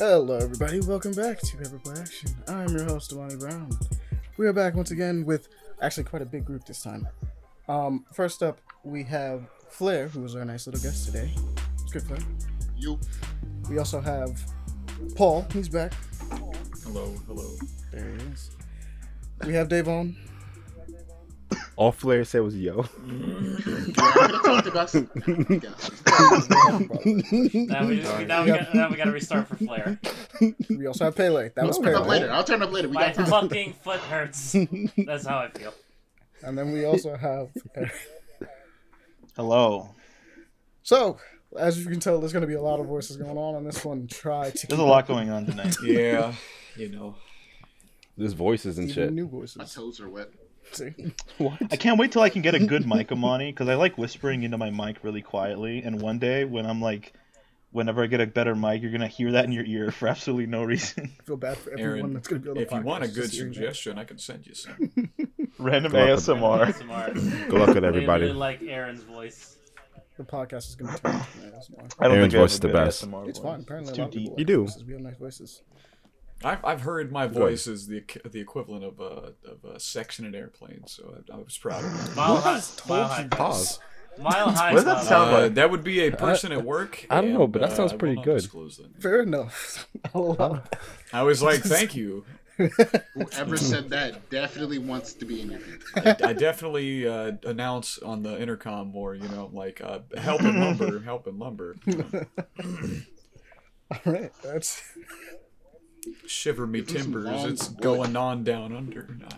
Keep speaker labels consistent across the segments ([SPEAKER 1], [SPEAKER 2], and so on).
[SPEAKER 1] Hello, everybody. Welcome back to Paper Play Action. I'm your host, Amani Brown. We are back once again with actually quite a big group this time. Um, first up, we have Flair, who was our nice little guest today. It's good, Flair.
[SPEAKER 2] You.
[SPEAKER 1] We also have Paul. He's back.
[SPEAKER 2] Hello, hello.
[SPEAKER 1] There he is. We have Davon.
[SPEAKER 3] All Flair said was yo.
[SPEAKER 2] talked about
[SPEAKER 4] Now we, just, now, we got, now we got to restart for Flair.
[SPEAKER 1] We also have Pele. That was
[SPEAKER 2] I'll turn up
[SPEAKER 1] Pele.
[SPEAKER 2] later. I'll turn up later. We
[SPEAKER 4] My
[SPEAKER 2] got time.
[SPEAKER 4] fucking foot hurts. That's how I feel.
[SPEAKER 1] And then we also have
[SPEAKER 5] Hello.
[SPEAKER 1] So, as you can tell, there's going to be a lot of voices going on on this one. Try to
[SPEAKER 5] There's a lot going on tonight.
[SPEAKER 6] Yeah, you know.
[SPEAKER 3] There's voices and
[SPEAKER 1] even
[SPEAKER 3] shit.
[SPEAKER 1] new voices.
[SPEAKER 2] My
[SPEAKER 1] voices.
[SPEAKER 2] toes are wet.
[SPEAKER 1] See?
[SPEAKER 5] I can't wait till I can get a good mic, Amani, because I like whispering into my mic really quietly. And one day, when I'm like, whenever I get a better mic, you're gonna hear that in your ear for absolutely no reason.
[SPEAKER 1] I feel bad for everyone
[SPEAKER 6] Aaron,
[SPEAKER 1] that's going to be on the
[SPEAKER 6] If you want a good
[SPEAKER 1] just that.
[SPEAKER 6] suggestion, I can send you some.
[SPEAKER 5] Random
[SPEAKER 3] Go up with
[SPEAKER 5] ASMR.
[SPEAKER 3] Good luck with
[SPEAKER 4] Really,
[SPEAKER 3] everybody.
[SPEAKER 4] really like Aaron's voice.
[SPEAKER 1] The podcast is going to turn into ASMR.
[SPEAKER 5] I don't
[SPEAKER 3] Aaron's
[SPEAKER 5] think
[SPEAKER 3] voice is the best.
[SPEAKER 5] ASMR
[SPEAKER 1] It's
[SPEAKER 5] voice.
[SPEAKER 1] fine. Apparently,
[SPEAKER 5] It's
[SPEAKER 1] a
[SPEAKER 5] too
[SPEAKER 1] lot of
[SPEAKER 5] deep.
[SPEAKER 1] people
[SPEAKER 3] You do.
[SPEAKER 1] We have nice voices.
[SPEAKER 6] I've, I've heard my
[SPEAKER 3] ahead.
[SPEAKER 6] voice is the the equivalent of a, of a section in an airplane, so I, I was proud of it.
[SPEAKER 4] Mile high. Mile high.
[SPEAKER 3] Pause.
[SPEAKER 4] Mile high.
[SPEAKER 5] What does that sound
[SPEAKER 6] Uh,
[SPEAKER 5] like?
[SPEAKER 6] that would be a person at work.
[SPEAKER 3] I don't know, but that
[SPEAKER 6] uh,
[SPEAKER 3] sounds
[SPEAKER 6] I will
[SPEAKER 3] pretty
[SPEAKER 6] not
[SPEAKER 3] good.
[SPEAKER 6] disclose that.
[SPEAKER 1] Fair enough. I'll allow it.
[SPEAKER 6] I was like, thank you.
[SPEAKER 2] Whoever said that definitely wants to be in your future.
[SPEAKER 6] I, I definitely uh, announce on the intercom more, you know, like uh, help in lumber, help in lumber.
[SPEAKER 1] All right. That's
[SPEAKER 6] Shiver me
[SPEAKER 2] Give him some
[SPEAKER 6] timbers, it's
[SPEAKER 2] wood.
[SPEAKER 6] going on down under. Nah,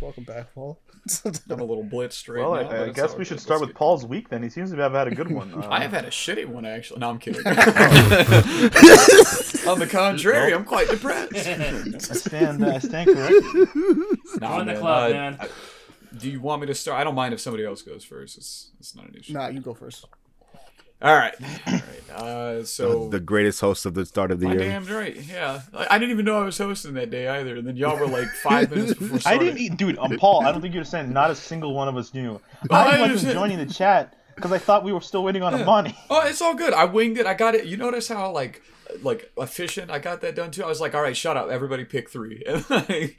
[SPEAKER 1] welcome back, Paul.
[SPEAKER 6] I'm a little blitzed right
[SPEAKER 5] Well,
[SPEAKER 6] now. but
[SPEAKER 5] I, I guess we should start with Paul's week then. He seems to have had a good one. Uh,
[SPEAKER 6] I have had a shitty one actually. No, I'm kidding. On the contrary, I'm quite depressed.
[SPEAKER 5] I stand, I stand corrected.
[SPEAKER 6] Nah,
[SPEAKER 4] Join the
[SPEAKER 6] man,
[SPEAKER 4] club,
[SPEAKER 6] uh,
[SPEAKER 4] man.
[SPEAKER 6] I- do you want me to start? I don't mind if somebody else goes first. It's it's not an issue.
[SPEAKER 1] nah, you go first.
[SPEAKER 6] All right, all right. Uh, so
[SPEAKER 3] the greatest host of the start of the year.
[SPEAKER 6] damn right. Yeah, I, I didn't even know I was hosting that day either. And then y'all were like five minutes before.
[SPEAKER 5] I didn't eat, dude. Um, Paul, I don't think you understand. Not a single one of us knew.
[SPEAKER 6] Oh, I
[SPEAKER 5] I wasn't joining the chat because I thought we were still waiting on Amani.
[SPEAKER 6] Oh, it's all good. I winged it. I got it. You notice how like like efficient I got that done too. I was like, all right, shut up, everybody, pick three. And like,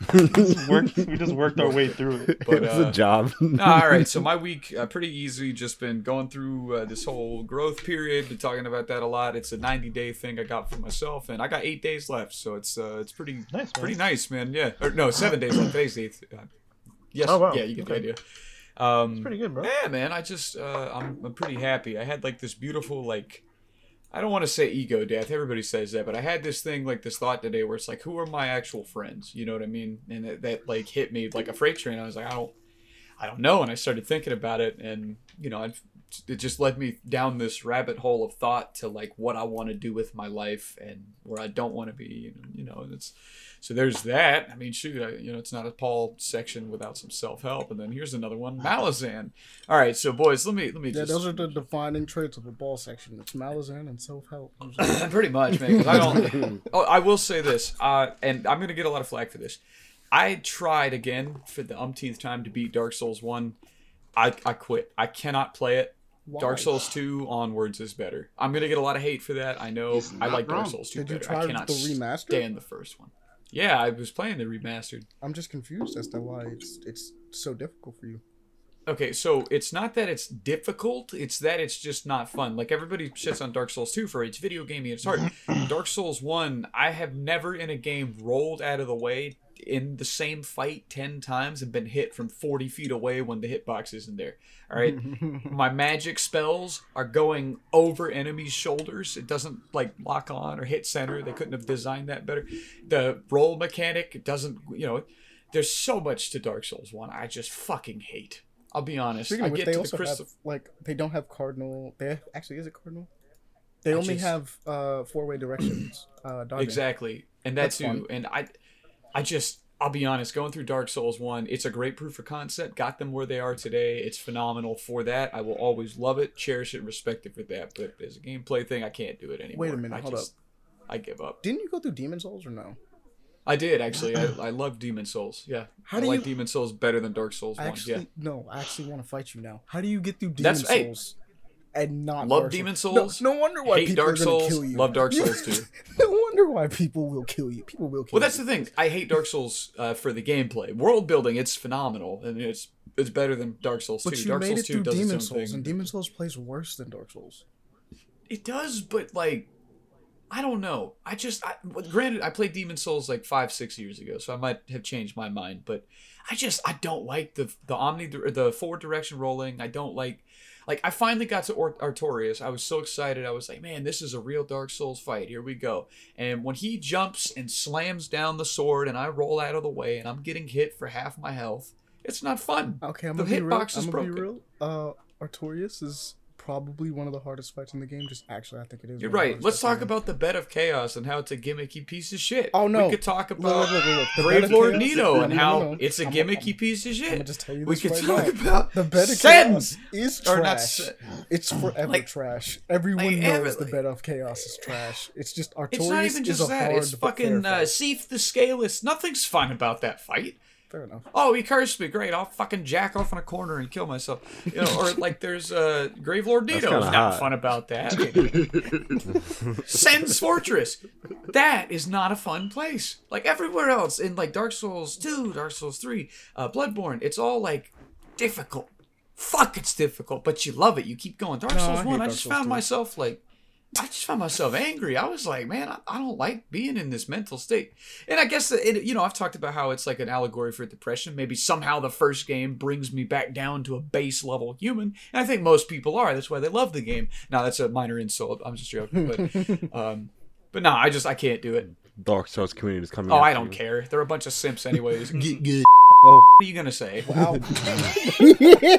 [SPEAKER 5] we, just worked, we just worked our way through it.
[SPEAKER 6] but
[SPEAKER 3] it was
[SPEAKER 6] uh,
[SPEAKER 3] a job.
[SPEAKER 6] all right. So my week uh, pretty easy. Just been going through uh, this whole growth period. Been talking about that a lot. It's a 90 day thing I got for myself, and I got eight days left. So it's uh, it's pretty
[SPEAKER 5] Nice, man.
[SPEAKER 6] pretty nice, man. Yeah. Or no, seven days left. Today's the eighth. Uh, yes.
[SPEAKER 5] Oh, wow.
[SPEAKER 6] Yeah, you get the idea. Um,
[SPEAKER 5] Pretty good, bro.
[SPEAKER 6] yeah, man. I just uh, I'm I'm pretty happy. I had like this beautiful like. I don't want to say ego death. Everybody says that, but I had this thing like this thought today where it's like, who are my actual friends? You know what I mean? And that, that like hit me like a freight train. I was like, I don't, I don't know. And I started thinking about it, and you know, I've, it just led me down this rabbit hole of thought to like what I want to do with my life and where I don't want to be. You know, and it's so there's that. I mean, shoot, I, you know, it's not a Paul section without some self help. And then here's another one, Malazan. All right, so boys, let me let me
[SPEAKER 1] Yeah,
[SPEAKER 6] just
[SPEAKER 1] those are the defining traits of a ball section. It's malazan and self-help.
[SPEAKER 6] Pretty much, man. I don't. oh, I will say this, uh, and I'm gonna get a lot of flack for this. I tried again for the umpteenth time to beat Dark Souls One. I I quit. I cannot play it. Dark Souls Two onwards is better. I'm gonna get a lot of hate for that. I know. I
[SPEAKER 2] not
[SPEAKER 6] like Dark. Souls Two
[SPEAKER 1] Did you
[SPEAKER 6] better.
[SPEAKER 1] try
[SPEAKER 6] I cannot
[SPEAKER 1] the remaster?
[SPEAKER 6] stand the first one. Yeah, I was playing the remastered.
[SPEAKER 1] I'm just confused as to why it's it's so difficult for you.
[SPEAKER 6] Okay, so it's not that it's difficult, it's that it's just not fun. Like everybody shits on Dark Souls 2 for it's video gaming, it's hard. Dark Souls 1, I have never in a game rolled out of the way in the same fight 10 times and been hit from 40 feet away when the hitbox isn't there. All right. My magic spells are going over enemies' shoulders. It doesn't like lock on or hit center. They couldn't have designed that better. The roll mechanic doesn't, you know, there's so much to Dark Souls 1 I just fucking hate. I'll be honest.
[SPEAKER 1] Speaking
[SPEAKER 6] I get
[SPEAKER 1] they
[SPEAKER 6] to the
[SPEAKER 1] have like they don't have cardinal. They have, actually is it cardinal? They only
[SPEAKER 6] just-
[SPEAKER 1] have uh four-way directions. Uh.
[SPEAKER 6] Exactly, and that
[SPEAKER 1] That's fun.
[SPEAKER 6] And I, I just, I'll be honest. Going through Dark Souls one, it's a great proof of concept. Got them where they are today. It's phenomenal for that. I will always love it, cherish it, respect it for that. But as a gameplay thing, I can't do it anymore.
[SPEAKER 1] Wait a minute,
[SPEAKER 6] I
[SPEAKER 1] hold
[SPEAKER 6] just, I give up.
[SPEAKER 1] Didn't you go through Demon Souls or no?
[SPEAKER 6] I did actually. I, I love Demon Souls. Yeah,
[SPEAKER 1] How
[SPEAKER 6] I like
[SPEAKER 1] you-
[SPEAKER 6] Demon Souls better than Dark Souls
[SPEAKER 1] I
[SPEAKER 6] one.
[SPEAKER 1] actually
[SPEAKER 6] Yeah,
[SPEAKER 1] no. I actually want to fight you now. How do you get through Demon
[SPEAKER 6] That's- hey.
[SPEAKER 1] Souls? and not
[SPEAKER 6] Love
[SPEAKER 1] Dark
[SPEAKER 6] Demon
[SPEAKER 1] No-
[SPEAKER 6] Souls,
[SPEAKER 1] No, wonder why
[SPEAKER 6] hate
[SPEAKER 1] people
[SPEAKER 6] Dark
[SPEAKER 1] are
[SPEAKER 6] Souls,
[SPEAKER 1] kill you.
[SPEAKER 6] love Dark Souls too.
[SPEAKER 1] no wonder why people will kill you. People will kill you.
[SPEAKER 6] Well, that's the thing. I hate Dark Souls uh, for the gameplay. World building, it's phenomenal, and it's it's better than Dark Souls
[SPEAKER 1] But
[SPEAKER 6] 2.
[SPEAKER 1] you
[SPEAKER 6] Dark Souls
[SPEAKER 1] it
[SPEAKER 6] 2
[SPEAKER 1] through
[SPEAKER 6] does
[SPEAKER 1] Demon Souls,
[SPEAKER 6] thing.
[SPEAKER 1] and Demon Souls plays worse than Dark Souls.
[SPEAKER 6] It does, but like, I don't know. I just, I, granted, I played Demon Souls like five, six years ago, so I might have changed my mind. But I just, I don't like the the omni, the forward direction rolling. I don't like, like, I finally got to Or- Artorias. I was so excited. I was like, man, this is a real Dark Souls fight. Here we go. And when he jumps and slams down the sword, and I roll out of the way, and I'm getting hit for half my health, it's not fun.
[SPEAKER 1] Okay, I'm
[SPEAKER 6] The
[SPEAKER 1] gonna be real.
[SPEAKER 6] hitbox is
[SPEAKER 1] I'm gonna be real. Uh, Artorias is probably one of the hardest fights in the game. Just actually, I think it is.
[SPEAKER 6] You're
[SPEAKER 1] one of the
[SPEAKER 6] right. Let's talk about the bed of chaos and how it's a gimmicky piece of shit.
[SPEAKER 1] Oh, no.
[SPEAKER 6] we could talk about
[SPEAKER 1] look, look, look. The
[SPEAKER 6] Brave Lord
[SPEAKER 1] Chaos-
[SPEAKER 6] Nito and how
[SPEAKER 1] no, no.
[SPEAKER 6] it's a
[SPEAKER 1] I'm-
[SPEAKER 6] gimmicky
[SPEAKER 1] I'm-
[SPEAKER 6] piece of
[SPEAKER 1] I'm
[SPEAKER 6] shit.
[SPEAKER 1] just tell you
[SPEAKER 6] we could
[SPEAKER 1] right
[SPEAKER 6] talk
[SPEAKER 1] now.
[SPEAKER 6] about
[SPEAKER 1] The Bed of Chaos is
[SPEAKER 6] Or not
[SPEAKER 1] trash. It's forever
[SPEAKER 6] Like-
[SPEAKER 1] trash. Everyone
[SPEAKER 6] like,
[SPEAKER 1] knows
[SPEAKER 6] ever-
[SPEAKER 1] the Bed of Chaos is trash. It's just Artorias
[SPEAKER 6] It's not even just that. It's fucking uh. Seath the Scaleless. Nothing's fun about that fight.
[SPEAKER 1] Fair enough.
[SPEAKER 6] Oh, he cursed me. Great. I'll fucking jack off in a corner and kill myself. You know, or like there's uh, Grave Lord Nito.
[SPEAKER 3] kinda
[SPEAKER 6] Not
[SPEAKER 3] hot.
[SPEAKER 6] fun about that. Sen's Fortress. That is not a fun place. Like everywhere else in like Dark Souls 2, Dark Souls 3, uh, Bloodborne, it's all like difficult. Fuck, it's difficult, but you love it. You keep going. Dark
[SPEAKER 1] No, I
[SPEAKER 6] Souls
[SPEAKER 1] hate
[SPEAKER 6] 1, I
[SPEAKER 1] Dark
[SPEAKER 6] just
[SPEAKER 1] Souls
[SPEAKER 6] found
[SPEAKER 1] 2.
[SPEAKER 6] myself like I just found myself angry. I was like, man, I, I don't like being in this mental state. And I guess, that it, you know, I've talked about how it's like an allegory for depression. Maybe somehow the first game brings me back down to a base level human. And I think most people are. That's why they love the game. Now, that's a minor insult. I'm just joking. But, um, but no, I just, I can't do it.
[SPEAKER 3] Dark Souls community is coming.
[SPEAKER 6] Oh, I don't
[SPEAKER 3] you.
[SPEAKER 6] care. They're a bunch of simps, anyways. Get good.
[SPEAKER 3] Oh.
[SPEAKER 6] oh, What are you going to say?
[SPEAKER 1] Wow.
[SPEAKER 6] Yeah,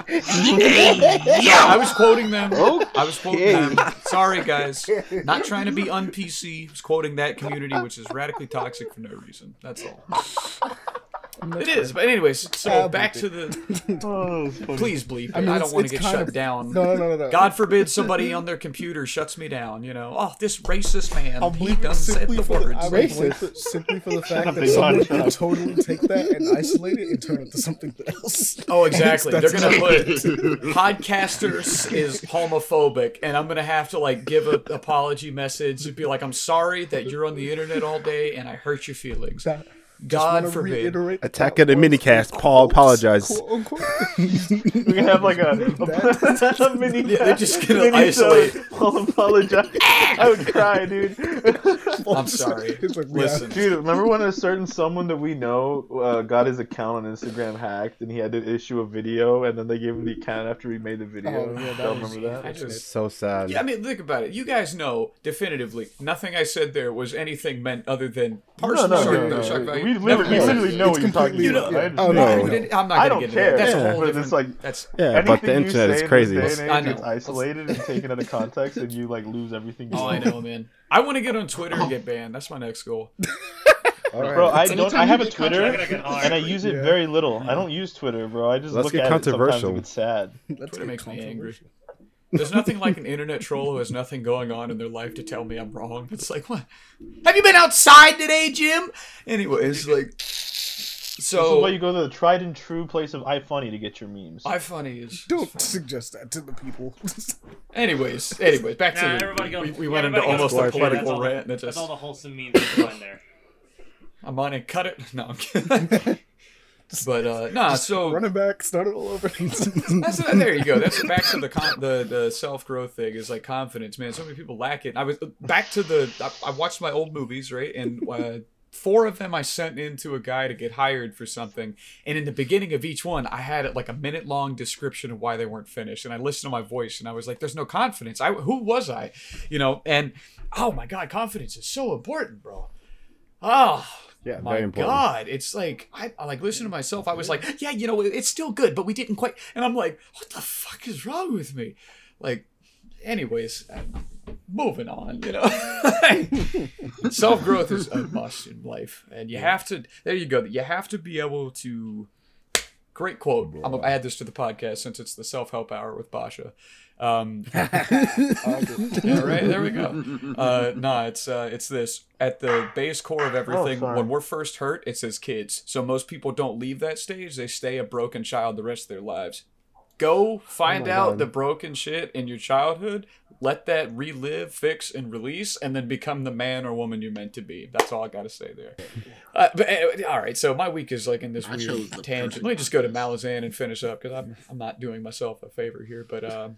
[SPEAKER 6] I was quoting them. I was quoting them. Sorry, guys. Not trying to be un PC. I was quoting that community, which is radically toxic for no reason. That's all. It is. But anyways, so
[SPEAKER 1] Ah,
[SPEAKER 6] back
[SPEAKER 1] bleep
[SPEAKER 6] to the.
[SPEAKER 5] Oh, it's funny.
[SPEAKER 6] Please bleep. it. I,
[SPEAKER 1] I mean,
[SPEAKER 6] don't want to
[SPEAKER 1] it's
[SPEAKER 6] get
[SPEAKER 1] kind
[SPEAKER 6] shut
[SPEAKER 1] of-
[SPEAKER 6] down.
[SPEAKER 1] No, no, no, no, no.
[SPEAKER 6] God forbid somebody on their computer shuts me down. You know, oh, this racist man.
[SPEAKER 1] I'll
[SPEAKER 6] he
[SPEAKER 1] bleep it
[SPEAKER 6] done said
[SPEAKER 1] simply
[SPEAKER 6] the
[SPEAKER 1] for the,
[SPEAKER 6] words.
[SPEAKER 1] I will bleep it simply for the fact
[SPEAKER 5] up,
[SPEAKER 1] that
[SPEAKER 5] big
[SPEAKER 1] someone
[SPEAKER 5] man, shut
[SPEAKER 1] can
[SPEAKER 5] up.
[SPEAKER 1] totally take that and isolate it and turn it to something else.
[SPEAKER 6] Oh, exactly. They're
[SPEAKER 1] That's-
[SPEAKER 6] gonna put podcasters is homophobic, and I'm gonna have to like give an apology message and be like, "I'm sorry that you're on the internet all day and I hurt your feelings."
[SPEAKER 1] That-
[SPEAKER 6] God forbid.
[SPEAKER 3] Attack
[SPEAKER 1] that
[SPEAKER 3] of the
[SPEAKER 1] was
[SPEAKER 3] minicast, Paul
[SPEAKER 1] quotes,
[SPEAKER 3] apologized.
[SPEAKER 1] quote unquote.
[SPEAKER 5] We can have like a, a mini.
[SPEAKER 6] Yeah, they're just gonna
[SPEAKER 5] mini
[SPEAKER 6] isolate.
[SPEAKER 5] show. I'll apologize. I would cry, dude.
[SPEAKER 6] I'm sorry.
[SPEAKER 1] It's like,
[SPEAKER 6] Listen,
[SPEAKER 5] Dude, remember when a certain someone that we know uh, got his account on Instagram hacked and he had to issue a video and then they gave him the account after he made the video?
[SPEAKER 1] Oh, yeah, that
[SPEAKER 5] Y'all
[SPEAKER 1] was-
[SPEAKER 5] remember that?
[SPEAKER 6] I just.
[SPEAKER 3] so sad.
[SPEAKER 6] Yeah, I mean, think about it. You guys know definitively nothing I said there was anything meant other than
[SPEAKER 5] No,
[SPEAKER 6] personal
[SPEAKER 5] no,
[SPEAKER 6] shock-
[SPEAKER 5] no, no.
[SPEAKER 6] shock
[SPEAKER 5] We,
[SPEAKER 6] value.
[SPEAKER 5] we
[SPEAKER 6] Never
[SPEAKER 5] literally, we literally know
[SPEAKER 1] It's
[SPEAKER 5] what you're talking
[SPEAKER 1] completely-
[SPEAKER 5] about.
[SPEAKER 1] yeah.
[SPEAKER 5] I
[SPEAKER 1] Oh, no,
[SPEAKER 6] I
[SPEAKER 1] no.
[SPEAKER 6] wouldn't- I'm not
[SPEAKER 5] I don't
[SPEAKER 6] get
[SPEAKER 5] care.
[SPEAKER 6] that. That's a whole
[SPEAKER 5] But
[SPEAKER 6] different.
[SPEAKER 5] it's like
[SPEAKER 6] that's
[SPEAKER 3] Yeah, but the
[SPEAKER 5] anything you
[SPEAKER 3] internet
[SPEAKER 5] say
[SPEAKER 3] is crazy.
[SPEAKER 5] this day
[SPEAKER 6] I know.
[SPEAKER 5] gets isolated and taken out of context, and you like lose everything. You
[SPEAKER 6] Oh, I know, man. I want to get on Twitter and get banned. That's my next goal.
[SPEAKER 1] All right.
[SPEAKER 5] Bro, I don't. I have a Twitter,
[SPEAKER 2] contracted,
[SPEAKER 5] and I use it
[SPEAKER 1] Yeah.
[SPEAKER 5] very little. I don't use Twitter, bro. I just
[SPEAKER 3] Let's
[SPEAKER 5] look
[SPEAKER 3] get
[SPEAKER 5] at it sometimes
[SPEAKER 3] controversial.
[SPEAKER 5] it's sad.
[SPEAKER 1] Let's
[SPEAKER 6] Twitter
[SPEAKER 1] get
[SPEAKER 6] makes me angry.
[SPEAKER 1] Controversial.
[SPEAKER 6] There's nothing like an internet troll who has nothing going on in their life to tell me I'm wrong. It's like, what? Have you been outside today, Jim? Anyways, like,
[SPEAKER 5] This is
[SPEAKER 6] so
[SPEAKER 5] why you go to the tried and true place of iFunny to get your memes.
[SPEAKER 6] iFunny is.
[SPEAKER 1] Don't suggest that to the people.
[SPEAKER 6] Anyways, anyways, back to
[SPEAKER 4] Nah,
[SPEAKER 6] the,
[SPEAKER 4] everybody go.
[SPEAKER 6] we, we went into almost
[SPEAKER 4] to
[SPEAKER 6] a political
[SPEAKER 4] That's the-
[SPEAKER 6] rant. And
[SPEAKER 4] That's all the wholesome memes you can find there.
[SPEAKER 6] I'm on it. Cut it. No, I'm kidding. but uh, nah. So
[SPEAKER 1] running back, start it all over.
[SPEAKER 6] That's there you go. That's back to the con- the the self growth thing is like confidence, man. So many people lack it. I was back to the. I, I watched my old movies, right, and uh, four of them I sent into a guy to get hired for something, and in the beginning of each one, I had like a minute long description of why they weren't finished, and I listened to my voice, and I was like, "There's no confidence. I who was I, you know?" And oh my god, confidence is so important, bro. Oh,
[SPEAKER 3] Yeah,
[SPEAKER 6] my
[SPEAKER 3] very important.
[SPEAKER 6] god it's like I, I like listen to myself i was like yeah you know it's still good but we didn't quite and i'm like what the fuck is wrong with me? Like anyways uh, moving on you know? Self-growth is a must in life and you have to there you go you have to be able to great quote I'm, i add this to the podcast since it's the self-help hour with basha um, yeah, right there we go. Uh, no, it's uh, it's this at the base core of everything.
[SPEAKER 5] sorry.
[SPEAKER 6] when we're first hurt, it's as kids. So most people don't leave that stage; they stay a broken child the rest of their lives. Go find
[SPEAKER 3] my
[SPEAKER 6] out
[SPEAKER 3] God.
[SPEAKER 6] the broken shit in your childhood. Let that relive, fix, and release, and then become the man or woman you're meant to be. That's all I gotta say there. Uh, but uh, all right, so my week is like in this
[SPEAKER 2] I
[SPEAKER 6] weird tangent. Let me just go to Malazan and finish up because I'm I'm not doing myself a favor here, but um,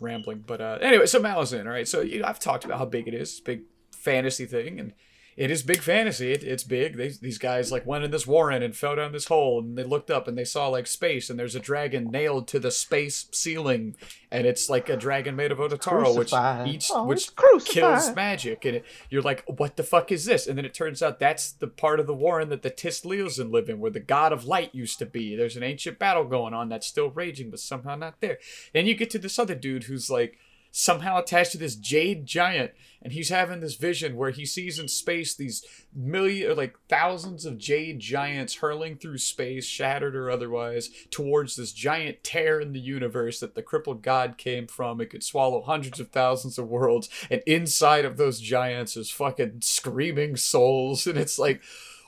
[SPEAKER 6] rambling. But uh, anyway, so Malazan. All right, so you know, I've talked about how big it is. Big fantasy thing, and it is big fantasy. It, it's big. They, these guys like went in this warren and fell down this hole, and they looked up and they saw like space, and there's a dragon nailed to the space ceiling, and it's like a dragon made of Otataral, which each
[SPEAKER 5] Oh,
[SPEAKER 6] which
[SPEAKER 5] crucified.
[SPEAKER 6] kills magic, and it, you're like, what the fuck is this? And then it turns out that's the part of the warren that the Tiste Liosan live in, where the god of light used to be. There's an ancient battle going on that's still raging, but somehow not there. Then you get to this other dude who's like somehow attached to this jade giant and he's having this vision where he sees in space these million like thousands of jade giants hurling through space shattered or otherwise towards this giant tear in the universe that the crippled god came from. It could swallow hundreds of thousands of worlds and inside of those giants is fucking screaming souls and it's like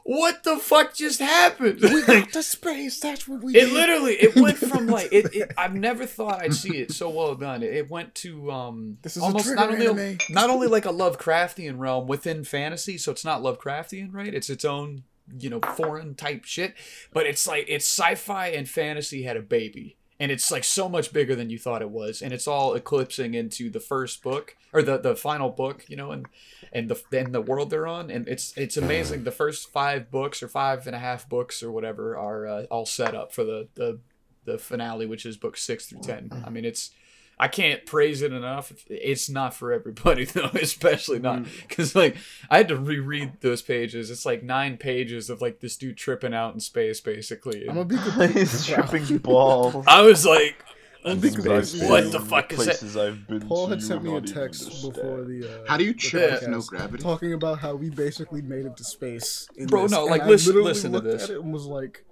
[SPEAKER 6] what the fuck just happened
[SPEAKER 1] We got to space. That's what we
[SPEAKER 6] it
[SPEAKER 1] did.
[SPEAKER 6] literally it went from like it, it I've never thought I'd see it so well done. It, it went to um
[SPEAKER 1] This is
[SPEAKER 6] almost not only
[SPEAKER 1] anime.
[SPEAKER 6] not only like a Lovecraftian realm within fantasy, so it's not Lovecraftian, right? It's its own, you know, foreign type shit, but it's like it's sci-fi and fantasy had a baby. And it's like so much bigger than you thought it was, and it's all eclipsing into the first book or the, the final book, you know, and and the and the world they're on, and it's it's amazing. The first five books or five and a half books or whatever are uh, all set up for the the the finale, which is book six through ten. I mean, it's I can't praise it enough. It's not for everybody though, especially not because like I had to reread those pages. It's like nine pages of like this dude tripping out in space, basically.
[SPEAKER 1] I'm
[SPEAKER 6] And
[SPEAKER 1] gonna
[SPEAKER 5] He's tripping balls.
[SPEAKER 6] I was like,
[SPEAKER 1] I'm be
[SPEAKER 3] Space
[SPEAKER 1] completely-
[SPEAKER 6] what the fuck is that?
[SPEAKER 5] I've been
[SPEAKER 1] Paul had sent me a
[SPEAKER 5] would not even
[SPEAKER 1] text before the. Uh,
[SPEAKER 2] How do you
[SPEAKER 1] the
[SPEAKER 2] trip with no gravity?
[SPEAKER 1] Talking about how we basically made it to space. In
[SPEAKER 6] Bro,
[SPEAKER 1] this,
[SPEAKER 6] no,
[SPEAKER 1] and
[SPEAKER 6] like,
[SPEAKER 1] I
[SPEAKER 6] listen-
[SPEAKER 1] literally
[SPEAKER 6] listen to
[SPEAKER 1] looked
[SPEAKER 6] this.
[SPEAKER 1] At it and was like,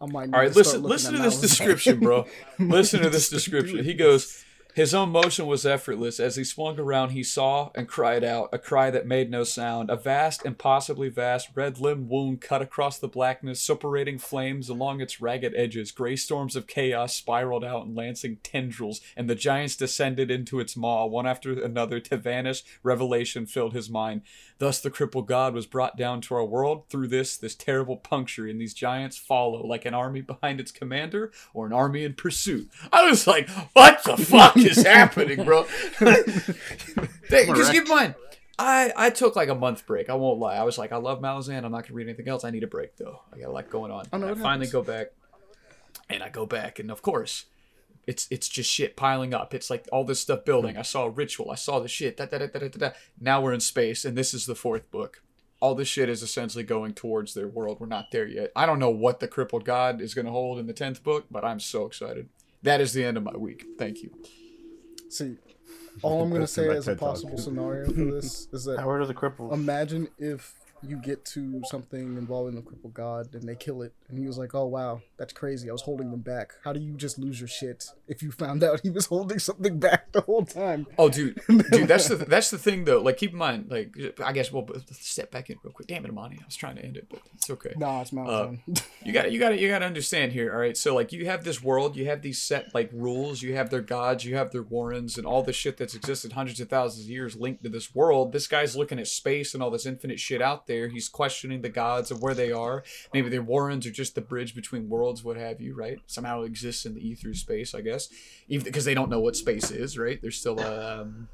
[SPEAKER 1] I might. Need
[SPEAKER 6] All right,
[SPEAKER 1] to
[SPEAKER 6] listen listen to this description, bro. listen to this description.
[SPEAKER 1] doing
[SPEAKER 6] He
[SPEAKER 1] this.
[SPEAKER 6] goes, his own motion was effortless. As he swung around, he saw and cried out, a cry that made no sound. A vast, impossibly vast, red limb wound cut across the blackness, separating flames along its ragged edges. Gray storms of chaos spiraled out in lancing tendrils, and the giants descended into its maw, one after another, to vanish. Revelation filled his mind. Thus the crippled god was brought down to our world through this this terrible puncture, and these giants follow like an army behind its commander or an army in pursuit. I was like, what the fuck is happening, bro? Because keep in mind, I, I took like a month break. I won't lie. I was like, I love Malazan. I'm not gonna read anything else. I need a break though. I got a lot going on.
[SPEAKER 1] I know
[SPEAKER 6] And I
[SPEAKER 1] what
[SPEAKER 6] finally
[SPEAKER 1] happens.
[SPEAKER 6] go back, and I go back, and of course, it's it's just shit piling up. It's like all this stuff building. Hmm. I saw a ritual. I saw the shit. Da, da, da, da, da, da. Now we're in space, and this is the fourth book. All this shit is essentially going towards their world. We're not there yet. I don't know what the crippled god is going to hold in the tenth book, but I'm so excited. That is the end of my week. Thank you.
[SPEAKER 1] See, all I'm gonna say
[SPEAKER 3] my
[SPEAKER 1] as a possible scenario for this is that
[SPEAKER 5] Howard of the Cripple.
[SPEAKER 1] imagine if you get to something involving the cripple god and they kill it, and he was like, "Oh wow, that's crazy. I was holding them back. How do you just lose your shit if you found out he was holding something back the whole time?"
[SPEAKER 6] Oh, dude, dude, that's the that's the thing though. Like, keep in mind, like, I guess we'll step back in real quick. Damn it, Amani, I was trying to end it, but it's okay.
[SPEAKER 1] Nah, it's Mount
[SPEAKER 6] Uh,
[SPEAKER 1] Zion.
[SPEAKER 6] You got to you got to you got to understand here. All right, so like, you have this world, you have these set like rules, you have their gods, you have their warrens, and all the shit that's existed hundreds of thousands of years linked to this world. This guy's looking at space and all this infinite shit out there. He's questioning the gods of where they are. Maybe their warrens are just the bridge between worlds, what have you, right? Somehow exists in the ether space, I guess, even because they don't know what space is, right? There's still a, um,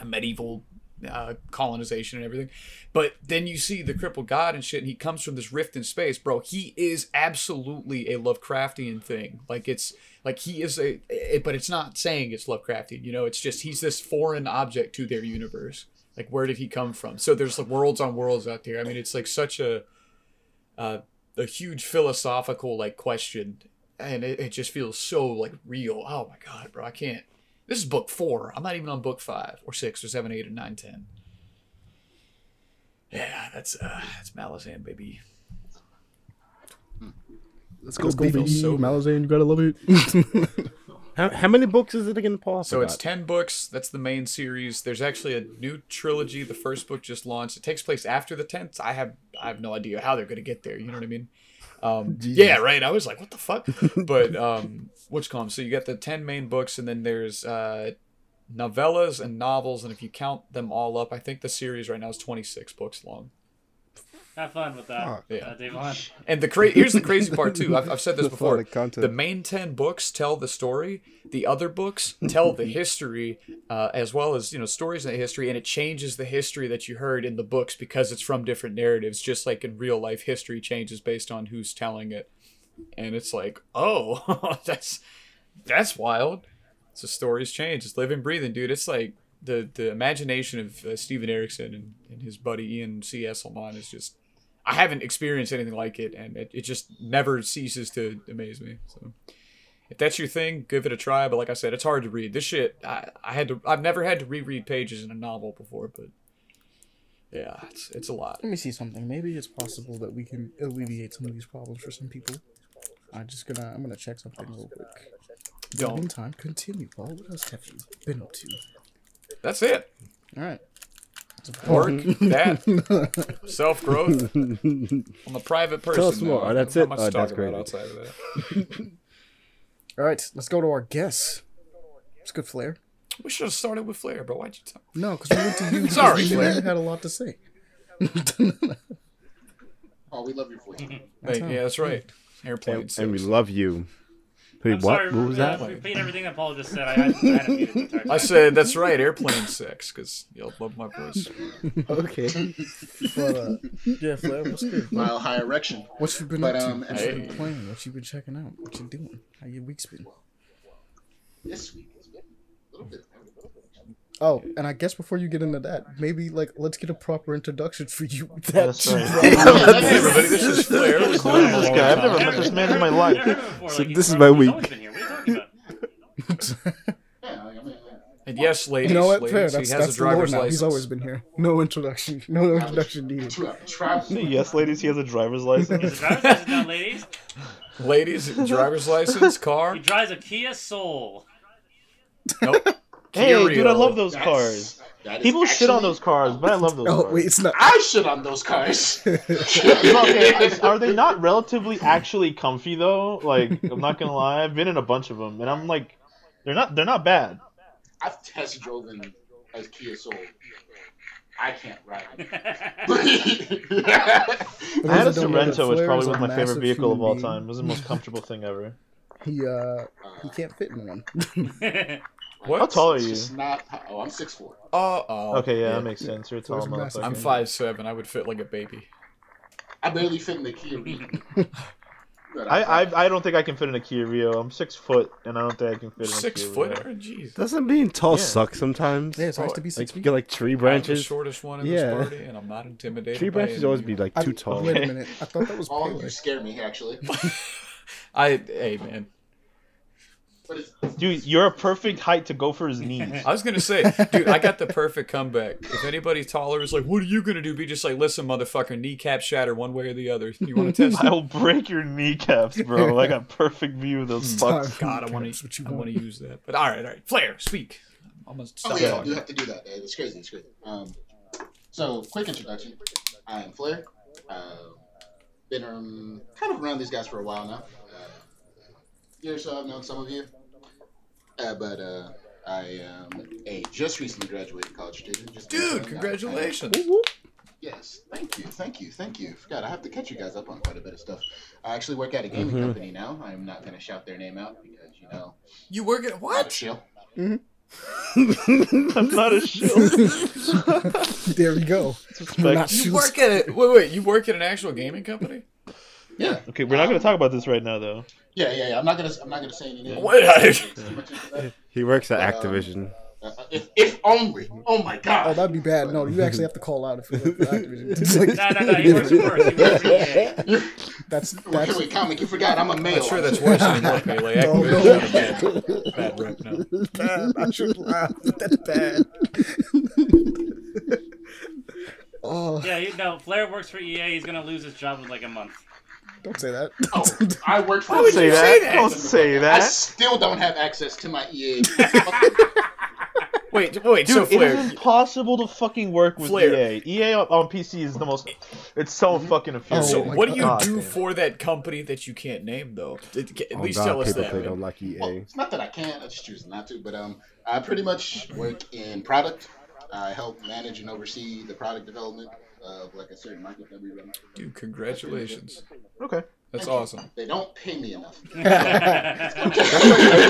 [SPEAKER 6] a medieval uh, colonization and everything. But then you see the crippled god and shit, and he comes from this rift in space, bro. He is absolutely a Lovecraftian thing. Like it's like he is a, it, but it's not saying it's Lovecraftian. You know, it's just he's this foreign object to their universe. Like where did he come from? So there's like worlds on worlds out there. I mean, it's like such a uh, a huge philosophical like question, and it, it just feels so like real. Oh my god, bro, I can't. This is book four. I'm not even on book five or six or seven, eight or nine, ten. Yeah, that's uh, that's Malazan, baby.
[SPEAKER 3] Let's
[SPEAKER 1] Let's go, baby.
[SPEAKER 6] sober.
[SPEAKER 1] Malazan, you gotta love it.
[SPEAKER 3] How, how many books is it again, Paul?
[SPEAKER 6] So it's 10 books. That's the main series. There's actually a new trilogy. The first book just launched. It takes place after the 10th. I have I have no idea how they're going to get there, you know what I mean? Um, yeah, right. I was like, what the fuck? but um, which comes? So you got the ten main books, and then there's uh, novellas and novels, and if you count them all up, I think the series right now is twenty six books long.
[SPEAKER 4] Have fun with that.
[SPEAKER 3] Fuck.
[SPEAKER 6] Yeah.
[SPEAKER 4] Uh, Devon.
[SPEAKER 6] And the cra- here's the crazy part too. I've, I've said this
[SPEAKER 3] That's a
[SPEAKER 6] before.
[SPEAKER 3] lot of content.
[SPEAKER 6] The main ten books tell the story. The other books tell the history, uh, as well as you know stories in the history, and it changes the history that you heard in the books because it's from different narratives. Just like in real life, history changes based on who's telling it, and it's like, oh, that's that's wild. So stories change. It's living, breathing, dude. It's like the the imagination of uh, Steven Erikson and, and his buddy Ian C. Esslemont is just I haven't experienced anything like it, and it, it just never ceases to amaze me. So, if that's your thing, give it a try. But like I said, it's hard to read. This shit, I, I had to. I've never had to reread pages in a novel before, but yeah, it's it's a lot.
[SPEAKER 1] Let me see something. Maybe it's possible that we can alleviate some of these problems for some people. I'm just gonna I'm gonna check something real quick. In the
[SPEAKER 6] Don't.
[SPEAKER 1] meantime, continue, Paul. What else have you been up to?
[SPEAKER 6] That's it.
[SPEAKER 1] All right.
[SPEAKER 6] Work mm-hmm. that self growth. I'm a private person.
[SPEAKER 3] Tell us more.
[SPEAKER 6] now.
[SPEAKER 3] That's it?
[SPEAKER 6] much
[SPEAKER 3] Oh, that's great.
[SPEAKER 6] outside of that.
[SPEAKER 1] All right, let's go to our guests. It's good, Flair.
[SPEAKER 6] We should have started with Flair, but why'd you tell?
[SPEAKER 1] No, because we went to you.
[SPEAKER 6] Sorry,
[SPEAKER 1] we
[SPEAKER 6] Flair.
[SPEAKER 1] you had a lot to say.
[SPEAKER 2] Oh, we love your voice.
[SPEAKER 6] Hey, yeah, that's right. Mm-hmm. Airplane.
[SPEAKER 3] and, and we love you. Wait,
[SPEAKER 4] I'm
[SPEAKER 3] what?
[SPEAKER 4] sorry.
[SPEAKER 3] what was
[SPEAKER 4] uh,
[SPEAKER 3] that?
[SPEAKER 4] Repeat everything that Paul just said. I, I, I had to mute it the
[SPEAKER 6] I said that's right. Airplane sex, because y'all love my voice.
[SPEAKER 3] Okay.
[SPEAKER 1] But uh, yeah, Flair, what's good?
[SPEAKER 2] Mile high erection.
[SPEAKER 1] What you been
[SPEAKER 2] But,
[SPEAKER 1] up to?
[SPEAKER 2] um,
[SPEAKER 1] what you been playing? What you been checking out? What you doing? How your week's been?
[SPEAKER 2] This week has been a little bit.
[SPEAKER 1] Oh, and I guess before you get into that, maybe like let's get a proper introduction for you. That
[SPEAKER 5] That's right.
[SPEAKER 6] Hey everybody, this is Flair.
[SPEAKER 5] Who is this guy? I've never
[SPEAKER 4] Never-
[SPEAKER 5] met this man in my life.
[SPEAKER 4] never heard him before,
[SPEAKER 3] So
[SPEAKER 4] like,
[SPEAKER 3] this is my week.
[SPEAKER 4] always been here. What are you talking about?
[SPEAKER 2] Yeah, I mean,
[SPEAKER 6] And yes, ladies,
[SPEAKER 1] You know what?
[SPEAKER 6] ladies,
[SPEAKER 1] Fair.
[SPEAKER 6] he has
[SPEAKER 1] that's
[SPEAKER 6] a driver's license.
[SPEAKER 1] He's always been here. No introduction. No introduction needed.
[SPEAKER 5] yes, ladies, he has a driver's license.
[SPEAKER 4] Driver's license now, ladies.
[SPEAKER 6] Ladies, driver's license, car.
[SPEAKER 4] He drives a Kia Soul.
[SPEAKER 6] Nope.
[SPEAKER 5] Hey, dude, I love those
[SPEAKER 2] That's-
[SPEAKER 5] cars.
[SPEAKER 2] that is
[SPEAKER 5] People shit on those cars, but I love those
[SPEAKER 1] Oh
[SPEAKER 5] cars.
[SPEAKER 1] wait, it's not.
[SPEAKER 2] I shit on those cars.
[SPEAKER 5] Okay, are they not relatively actually comfy though? Like, I'm not gonna lie, I've been in a bunch of them, and I'm like, they're not they're not bad.
[SPEAKER 2] I've test driven a Kia Soul. I can't ride.
[SPEAKER 1] For
[SPEAKER 5] I had a
[SPEAKER 1] those that don't know, the
[SPEAKER 5] Sorento, which probably was my favorite vehicle of all
[SPEAKER 1] being.
[SPEAKER 5] time. It was the most comfortable thing ever.
[SPEAKER 1] He uh he can't fit in one.
[SPEAKER 6] What?
[SPEAKER 5] How tall are
[SPEAKER 2] It's
[SPEAKER 5] you?
[SPEAKER 2] just not. Oh, I'm six four.
[SPEAKER 6] Uh oh.
[SPEAKER 5] Okay, yeah, that makes sense. You're tall
[SPEAKER 1] There's a massive-
[SPEAKER 5] motherfucker.
[SPEAKER 6] I'm five seven. I would fit like a baby.
[SPEAKER 2] I barely fit in the Kia Rio.
[SPEAKER 5] I, I I don't think I can fit in a Kia Rio. I'm six foot, and I don't think I can fit in a
[SPEAKER 6] Six
[SPEAKER 5] Kia
[SPEAKER 6] foot,
[SPEAKER 5] Rio.
[SPEAKER 6] Jeez.
[SPEAKER 3] Doesn't being tall
[SPEAKER 5] Yeah.
[SPEAKER 3] suck sometimes?
[SPEAKER 1] Yeah, it's nice to be
[SPEAKER 3] Like
[SPEAKER 1] six
[SPEAKER 3] you
[SPEAKER 1] feet.
[SPEAKER 3] get like tree
[SPEAKER 6] I'm the
[SPEAKER 3] branches.
[SPEAKER 6] shortest one in
[SPEAKER 3] Yeah.
[SPEAKER 6] this party, and I'm not intimidated.
[SPEAKER 3] Tree branches
[SPEAKER 6] any
[SPEAKER 3] always be
[SPEAKER 6] you.
[SPEAKER 3] like
[SPEAKER 1] I-
[SPEAKER 3] too tall.
[SPEAKER 1] Wait a minute. I thought that was
[SPEAKER 2] all of you
[SPEAKER 1] Pele.
[SPEAKER 2] scare me actually.
[SPEAKER 6] I hey man.
[SPEAKER 2] But it's,
[SPEAKER 5] Dude, you're a perfect height to go for his knees.
[SPEAKER 6] I was gonna say, dude, I got the perfect comeback. If anybody taller is like, "What are you gonna do?" Be just like, "Listen, motherfucker, kneecap shatter one way or the other." You want to test it?
[SPEAKER 5] I'll break your kneecaps, bro. I got perfect view of those
[SPEAKER 1] Time.
[SPEAKER 5] fucks.
[SPEAKER 6] God, I want to. I want
[SPEAKER 1] want.
[SPEAKER 6] to use that. But all right, all right, Flair, speak. I'm stop
[SPEAKER 2] oh yeah,
[SPEAKER 6] talking.
[SPEAKER 2] you have to do that. It's crazy. It's crazy. Um, so quick introduction. I am Flair. Uh, been um, kind of around these guys for a while now. Uh, year so I've known some of you. Uh, but uh, I am a just recently graduated college student. Just
[SPEAKER 6] Dude, congratulations.
[SPEAKER 2] Yes, thank you, thank you, thank you. Forgot I have to catch you guys up on quite a bit of stuff. I actually work at a gaming
[SPEAKER 3] Mhm.
[SPEAKER 2] company now. I'm not going to shout their name out because you know,
[SPEAKER 6] You work at
[SPEAKER 2] not a
[SPEAKER 6] what?
[SPEAKER 2] shill.
[SPEAKER 5] I'm not a shill.
[SPEAKER 1] There we go. Not
[SPEAKER 6] You work at a wait, wait. You work at an actual gaming company?
[SPEAKER 2] Yeah,
[SPEAKER 5] Okay, we're not gonna talk about this right now, though.
[SPEAKER 2] yeah, yeah, yeah. I'm not gonna, I'm not gonna say any names.
[SPEAKER 6] What?
[SPEAKER 2] Too much into that.
[SPEAKER 3] He works at
[SPEAKER 2] Um,
[SPEAKER 3] Activision.
[SPEAKER 2] Uh, if, if only. Oh my god.
[SPEAKER 1] Oh, that'd be bad. No, you actually have to call out if you work for Activision. It's like-
[SPEAKER 4] No, no, no. He works worse. He works for EA.
[SPEAKER 1] That's
[SPEAKER 2] wait,
[SPEAKER 1] that's
[SPEAKER 2] wait, comic. You forgot. I'm a male.
[SPEAKER 6] I'm sure that's worse than work, Melee.
[SPEAKER 1] No, no.
[SPEAKER 6] bad, bad rep now.
[SPEAKER 1] bad. I should laugh. That's bad. oh,
[SPEAKER 4] Yeah, you know, Flair works for EA. He's gonna lose his job in like a month.
[SPEAKER 1] Don't say that.
[SPEAKER 2] Oh, I work for.
[SPEAKER 5] Don't say that.
[SPEAKER 6] that?
[SPEAKER 5] Don't say
[SPEAKER 2] I still don't have access to my EA.
[SPEAKER 6] Wait, wait.
[SPEAKER 5] Dude,
[SPEAKER 6] so
[SPEAKER 5] it
[SPEAKER 6] Flair,
[SPEAKER 5] is impossible to fucking work with
[SPEAKER 6] Flair.
[SPEAKER 5] EA. EA on, on PC is the most. It's so fucking
[SPEAKER 1] Oh,
[SPEAKER 6] so
[SPEAKER 5] infuriating.
[SPEAKER 6] what do you
[SPEAKER 5] God
[SPEAKER 6] do
[SPEAKER 5] damn.
[SPEAKER 6] for that company that you can't name though? At
[SPEAKER 3] Oh,
[SPEAKER 6] least
[SPEAKER 3] God,
[SPEAKER 6] tell us that.
[SPEAKER 3] play don't like E
[SPEAKER 2] Well, it's not that I can't. I just choose not to. But um, I pretty much work in product. I help manage and oversee the product development of like a certain market that we run.
[SPEAKER 6] Dude, congratulations.
[SPEAKER 5] Okay.
[SPEAKER 6] That's awesome.
[SPEAKER 2] They don't pay me enough.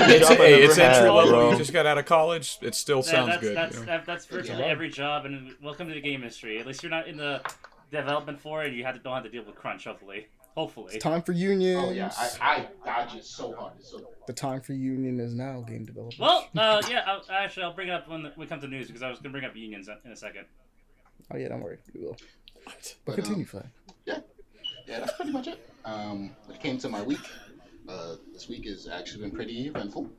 [SPEAKER 6] It's,
[SPEAKER 5] job
[SPEAKER 6] hey, it's entry level.
[SPEAKER 5] bro.
[SPEAKER 6] You just got out of college. It still
[SPEAKER 4] Yeah,
[SPEAKER 6] sounds
[SPEAKER 4] that's,
[SPEAKER 6] good.
[SPEAKER 4] That's,
[SPEAKER 6] you know?
[SPEAKER 4] that, that's virtually
[SPEAKER 1] Yeah.
[SPEAKER 4] every job, and welcome to the game industry. At least you're not in the development for it. You have to, don't have to deal with crunch. Hopefully, hopefully.
[SPEAKER 1] It's time for unions.
[SPEAKER 2] Oh yeah, I, I dodge it so hard. It's so
[SPEAKER 1] The time for union is now, game developers.
[SPEAKER 4] Well, uh, yeah. I'll, actually, I'll bring it up when we come to news because I was gonna bring up unions in a second.
[SPEAKER 1] Oh yeah, don't worry, we will. But
[SPEAKER 2] But,
[SPEAKER 1] continue,
[SPEAKER 2] um,
[SPEAKER 1] Flag.
[SPEAKER 2] yeah, that's pretty much it. Um, it came to my week, uh, this week has actually been pretty eventful.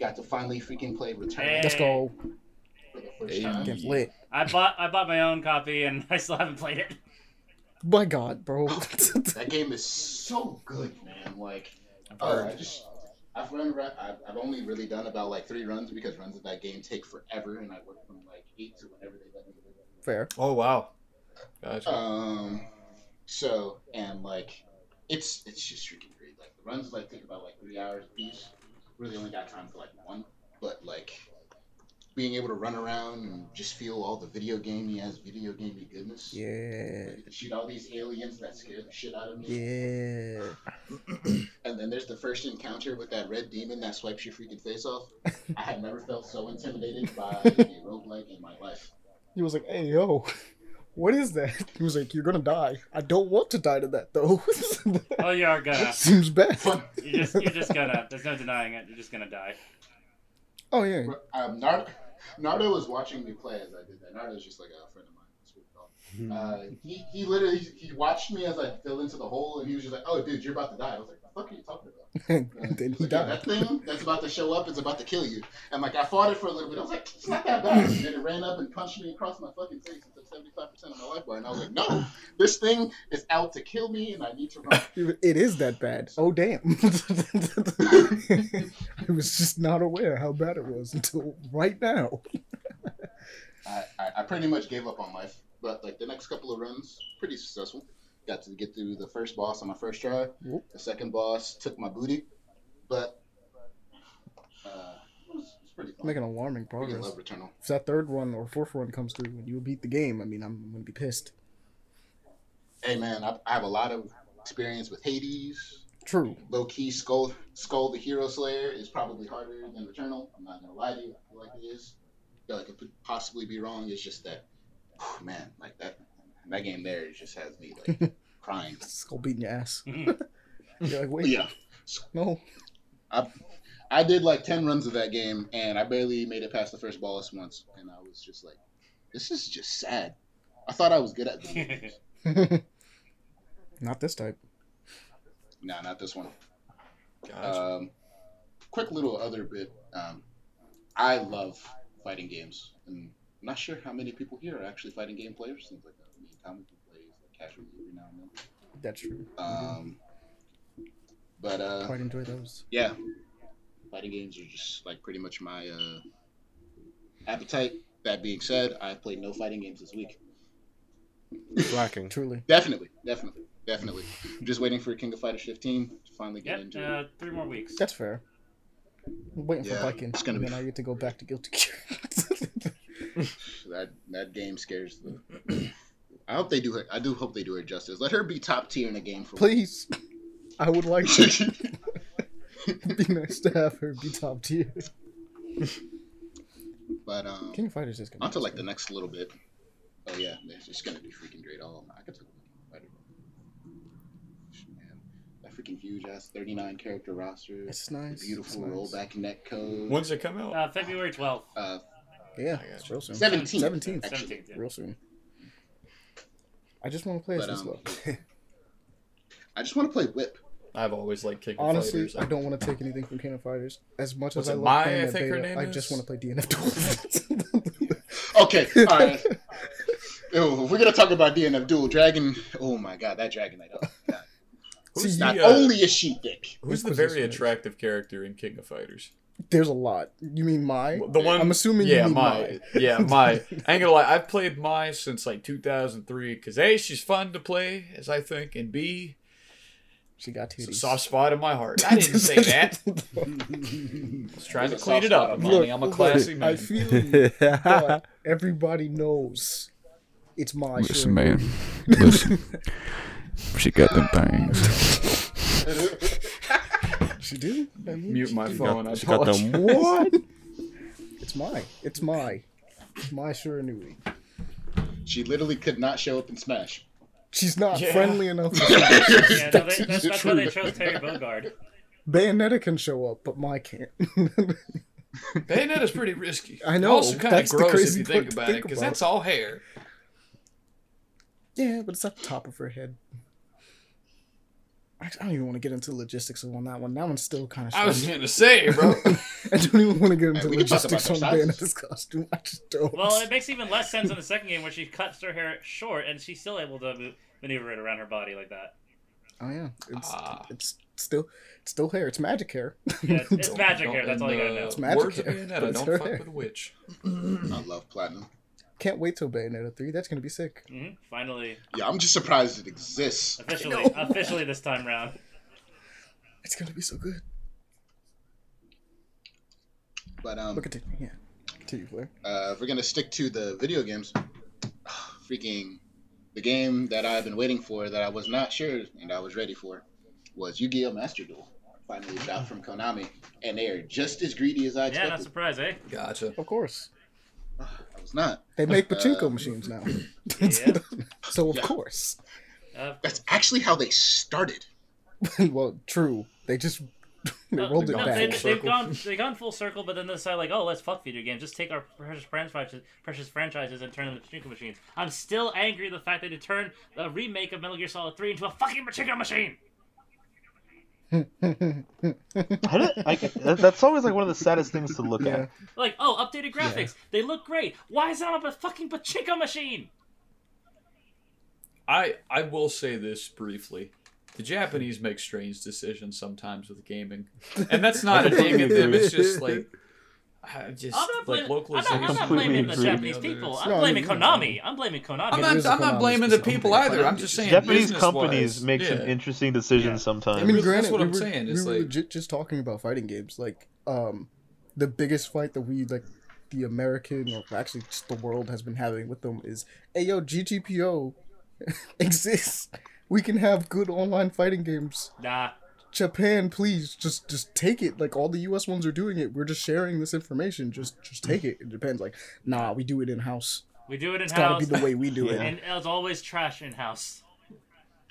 [SPEAKER 2] Got to finally freaking play Return
[SPEAKER 4] Hey.
[SPEAKER 1] Let's go.
[SPEAKER 2] for the first
[SPEAKER 6] Hey.
[SPEAKER 2] time.
[SPEAKER 1] Get lit.
[SPEAKER 4] I bought I bought my own copy, and I still haven't played it.
[SPEAKER 1] My God, bro.
[SPEAKER 2] That game is so good, man. Like, uh, I just, I've run, I've, I've only really done about like three runs because runs of that game take forever, and I work from like eight to whenever they let me. Do it.
[SPEAKER 1] Fair.
[SPEAKER 6] Oh wow. Gotcha.
[SPEAKER 2] Um, so and like, it's it's just freaking great. Like the runs like take about like three hours each. Really only got time for like one, but like. Being able to run around and just feel all the video gamey as video gamey goodness.
[SPEAKER 1] Yeah.
[SPEAKER 2] Like, shoot all these aliens that scare the shit out of me.
[SPEAKER 1] Yeah.
[SPEAKER 2] And then there's the first encounter with that red demon that swipes your freaking face off. I have never felt so intimidated by a roguelike in my life.
[SPEAKER 1] He was like, "Hey, yo, what is that?" He was like, "You're gonna die. I don't want to die to that though.
[SPEAKER 4] Oh, you are gonna.
[SPEAKER 1] Seems bad."
[SPEAKER 4] You just you're just gonna. There's no denying it. You're just gonna die.
[SPEAKER 1] Oh yeah.
[SPEAKER 2] Um, Nardo, Nardo was watching me play as I did that. Nardo's just like a friend of mine. That's what we call. Uh, he, he literally he watched me as I fell into the hole, and he was just like, "Oh, dude, you're about to die." I was like, "The fuck are you talking about?"
[SPEAKER 1] and then he
[SPEAKER 2] like,
[SPEAKER 1] died.
[SPEAKER 2] that thing that's about to show up is about to kill you. And like I fought it for a little bit. I was like, it's not that bad. And then it ran up and punched me across my fucking face and took seventy five percent of my life bar. And I was like, no, this thing is out to kill me, and I need to run.
[SPEAKER 1] It is that bad. Oh damn. I was just not aware how bad it was until right now.
[SPEAKER 2] I, I, I pretty much gave up on life. But like the next couple of runs, pretty successful. Got to get through the first boss on my first try. The second boss took my booty, but uh, it was, it was pretty fun.
[SPEAKER 1] Making alarming progress.
[SPEAKER 2] love Returnal.
[SPEAKER 1] If that third one or fourth one comes through and you beat the game, I mean, I'm gonna be pissed.
[SPEAKER 2] Hey man, I, I have a lot of experience with Hades.
[SPEAKER 1] True.
[SPEAKER 2] low key Skul Skul the Hero Slayer is probably harder than Returnal. I'm not gonna lie to you. I feel like it is. I feel like it could possibly be wrong. It's just that, man, like that that game there just has me like crying.
[SPEAKER 1] Skul beating your ass.
[SPEAKER 4] Mhm.
[SPEAKER 1] You're like, wait,
[SPEAKER 2] Yeah,
[SPEAKER 1] no.
[SPEAKER 2] I I did like ten runs of that game, and I barely made it past the first boss once, and I was just like, this is just sad. I thought I was good at video games.
[SPEAKER 1] not this type.
[SPEAKER 2] Nah, not this one.
[SPEAKER 6] Gotcha.
[SPEAKER 2] Um, quick little other bit. Um, I love fighting games, and I'm not sure how many people here are actually fighting game players. Seems like uh, me and Tommy can play like, casually every now and then.
[SPEAKER 1] That's true.
[SPEAKER 2] Um, but uh,
[SPEAKER 1] Quite enjoy those.
[SPEAKER 2] yeah, fighting games are just like pretty much my uh, appetite. That being said, I've played no fighting games this week.
[SPEAKER 3] Lacking.
[SPEAKER 1] Truly.
[SPEAKER 2] Definitely, definitely, definitely. I'm just waiting for King of Fighters 15 to finally get
[SPEAKER 4] Yep.
[SPEAKER 2] into it.
[SPEAKER 4] Uh, three more weeks.
[SPEAKER 1] That's fair. I'm waiting
[SPEAKER 2] Yeah,
[SPEAKER 1] for Baiken.
[SPEAKER 2] it's gonna
[SPEAKER 1] and
[SPEAKER 2] be-
[SPEAKER 1] then I get to go back to Guilty Gear.
[SPEAKER 2] That that game scares the. I hope they do her. I do hope they do her justice. Let her be top tier in the game for.
[SPEAKER 1] Please. I would like to. It'd be nice to have her be top tier.
[SPEAKER 2] but um,
[SPEAKER 1] King of Fighters is gonna
[SPEAKER 2] on to
[SPEAKER 1] be
[SPEAKER 2] like the next little bit. Oh yeah, it's just gonna be freaking great. Oh, I could talk about King of Fighters. Man, that freaking huge ass 39 character roster.
[SPEAKER 1] It's nice.
[SPEAKER 2] Beautiful
[SPEAKER 1] it's nice.
[SPEAKER 2] rollback net code.
[SPEAKER 6] When's it come out?
[SPEAKER 4] Uh, February 12th.
[SPEAKER 2] Uh,
[SPEAKER 1] Yeah,
[SPEAKER 6] I
[SPEAKER 1] real soon.
[SPEAKER 2] 17th.
[SPEAKER 1] 17th.
[SPEAKER 2] Actually.
[SPEAKER 4] 17th, yeah.
[SPEAKER 1] Real soon. I just want to play as
[SPEAKER 2] But,
[SPEAKER 1] this
[SPEAKER 2] um,
[SPEAKER 1] level.
[SPEAKER 2] I just want to play Whip.
[SPEAKER 6] I've always liked King of
[SPEAKER 1] Honestly,
[SPEAKER 6] Fighters.
[SPEAKER 1] I don't want to take anything from King of Fighters. As much
[SPEAKER 6] What's
[SPEAKER 1] as I
[SPEAKER 6] it,
[SPEAKER 1] love
[SPEAKER 6] Maya,
[SPEAKER 1] playing
[SPEAKER 6] I
[SPEAKER 1] that
[SPEAKER 6] think her
[SPEAKER 1] beta,
[SPEAKER 6] name
[SPEAKER 1] I
[SPEAKER 6] is?
[SPEAKER 1] just want to play DNF Duel.
[SPEAKER 2] Okay, all right. Ew, if we're gonna talk about DNF Duel, Dragon. Oh my god, that Dragon Knight. Oh, God.
[SPEAKER 6] Who's
[SPEAKER 2] Not
[SPEAKER 6] the, uh,
[SPEAKER 2] only is she dick.
[SPEAKER 6] Who's the very attractive character in King of Fighters?
[SPEAKER 1] There's a lot. You mean my?
[SPEAKER 6] The one
[SPEAKER 1] I'm assuming
[SPEAKER 6] yeah,
[SPEAKER 1] you mean
[SPEAKER 6] my,
[SPEAKER 1] my.
[SPEAKER 6] yeah, my. I ain't gonna lie, I've played Mai since like 2003 because a she's fun to play, as I think, and b
[SPEAKER 1] She got
[SPEAKER 6] it's a
[SPEAKER 1] titties.
[SPEAKER 6] soft spot in my heart. I didn't say that. I was trying to
[SPEAKER 2] There's a
[SPEAKER 6] clean it up,
[SPEAKER 2] spot in
[SPEAKER 6] Monty.
[SPEAKER 1] Look,
[SPEAKER 6] I'm a
[SPEAKER 1] look,
[SPEAKER 6] classy
[SPEAKER 1] I feel you, but everybody knows it's my shit.
[SPEAKER 7] Listen, man. Listen. She got them things.
[SPEAKER 1] She do? I mean,
[SPEAKER 6] Mute
[SPEAKER 1] she
[SPEAKER 6] my
[SPEAKER 1] do.
[SPEAKER 6] phone. I
[SPEAKER 3] She got
[SPEAKER 6] apologize.
[SPEAKER 3] them what?
[SPEAKER 1] It's my. It's my. It's Mai Shiranui.
[SPEAKER 2] She literally could not show up in Smash.
[SPEAKER 1] She's not
[SPEAKER 6] Yeah.
[SPEAKER 1] friendly enough.
[SPEAKER 4] Yeah, no, they,
[SPEAKER 1] That's
[SPEAKER 4] that's, that's why they chose Terry Bogard.
[SPEAKER 1] Bayonetta can show up, but Mai can't.
[SPEAKER 6] Bayonetta's pretty risky.
[SPEAKER 1] I know,
[SPEAKER 6] Also, kind of
[SPEAKER 1] that's the
[SPEAKER 6] gross if you think about
[SPEAKER 1] think
[SPEAKER 6] it, because that's all hair.
[SPEAKER 1] yeah, but it's at the top of her head. Actually, I don't even want to get into logistics on that one. That one's still kind of.
[SPEAKER 6] I was gonna say, bro.
[SPEAKER 1] I don't even want to get into
[SPEAKER 2] we can talk
[SPEAKER 1] logistics on
[SPEAKER 2] about their.
[SPEAKER 1] Bayonetta's costume. I just don't.
[SPEAKER 4] Well, it makes even less sense in the second game where she cuts her hair short and she's still able to maneuver it around her body like that.
[SPEAKER 1] oh yeah, it's
[SPEAKER 6] Ah.
[SPEAKER 1] it's still it's still hair. It's magic hair.
[SPEAKER 4] Yeah, it's, it's magic hair. That's all you gotta know.
[SPEAKER 1] It's magic
[SPEAKER 6] Words of
[SPEAKER 1] hair, but
[SPEAKER 6] Bayonetta, don't fuck
[SPEAKER 1] hair.
[SPEAKER 6] with a witch.
[SPEAKER 2] I love Platinum.
[SPEAKER 1] Can't wait till Bayonetta three. That's gonna be sick.
[SPEAKER 4] hmm Finally,
[SPEAKER 2] Yeah, I'm just surprised it exists.
[SPEAKER 4] officially, officially this time round.
[SPEAKER 1] It's gonna be so good.
[SPEAKER 2] But um,
[SPEAKER 1] Look at it. Yeah. Continue, Flair.
[SPEAKER 2] uh, if we're gonna stick to the video games, freaking the game that I've been waiting for that I was not sure and I was ready for was Yu-Gi-Oh! Master Duel. Finally dropped from Konami, and they are just as greedy as I
[SPEAKER 4] Yeah, not surprised, eh?
[SPEAKER 6] Gotcha.
[SPEAKER 1] Of course.
[SPEAKER 2] I was not.
[SPEAKER 1] They make pachinko
[SPEAKER 2] Uh,
[SPEAKER 1] machines now.
[SPEAKER 4] Yeah.
[SPEAKER 1] so of
[SPEAKER 2] Yeah.
[SPEAKER 1] course.
[SPEAKER 4] Uh,
[SPEAKER 2] That's actually how they started.
[SPEAKER 1] well, true. They just they
[SPEAKER 4] no,
[SPEAKER 1] rolled it
[SPEAKER 4] no,
[SPEAKER 1] back.
[SPEAKER 4] they, they've gone they've gone full circle, but then they decide like, oh, let's fuck video games. Just take our precious franchises, precious franchises, and turn them into pachinko machines. I'm still angry at the fact that they turned the remake of Metal Gear Solid 3 into a fucking pachinko machine.
[SPEAKER 5] How did, I, that- that's always like one of the saddest things to look
[SPEAKER 1] yeah.
[SPEAKER 5] at.
[SPEAKER 4] Like, oh, updated graphics. They look great. Why is that on a fucking pachinko machine?
[SPEAKER 6] I I will say this briefly. The Japanese make strange decisions sometimes with gaming, and that's not a ding at them. It's just like, I just
[SPEAKER 4] I'm not,
[SPEAKER 6] like
[SPEAKER 4] blaming, I'm not, I'm not blaming the. Japanese people. I'm
[SPEAKER 1] No,
[SPEAKER 4] blaming Konami. I'm blaming Konami.
[SPEAKER 6] I'm not,
[SPEAKER 1] is a
[SPEAKER 6] I'm not blaming the people either. I'm just saying
[SPEAKER 5] Japanese
[SPEAKER 6] business-wise,
[SPEAKER 5] companies make some interesting decisions
[SPEAKER 4] Yeah.
[SPEAKER 5] sometimes.
[SPEAKER 1] I mean,
[SPEAKER 6] That's
[SPEAKER 1] granted,
[SPEAKER 6] what
[SPEAKER 1] we
[SPEAKER 6] I'm
[SPEAKER 1] were,
[SPEAKER 6] saying,
[SPEAKER 1] we
[SPEAKER 6] it's
[SPEAKER 1] were
[SPEAKER 6] like-
[SPEAKER 1] legit just talking about fighting games. Like, um, the biggest fight that we like, the American or actually just the world has been having with them is, hey yo, GGPO exists. We can have good online fighting games.
[SPEAKER 4] Nah.
[SPEAKER 1] Japan, please just just take it. Like all the U.S. ones are doing it. We're just sharing this information. Just just take it. It depends. Like, nah, we do it in house.
[SPEAKER 4] We do it in
[SPEAKER 1] It's gotta
[SPEAKER 4] house.
[SPEAKER 1] be the way we do it.
[SPEAKER 4] And it's always trash in house.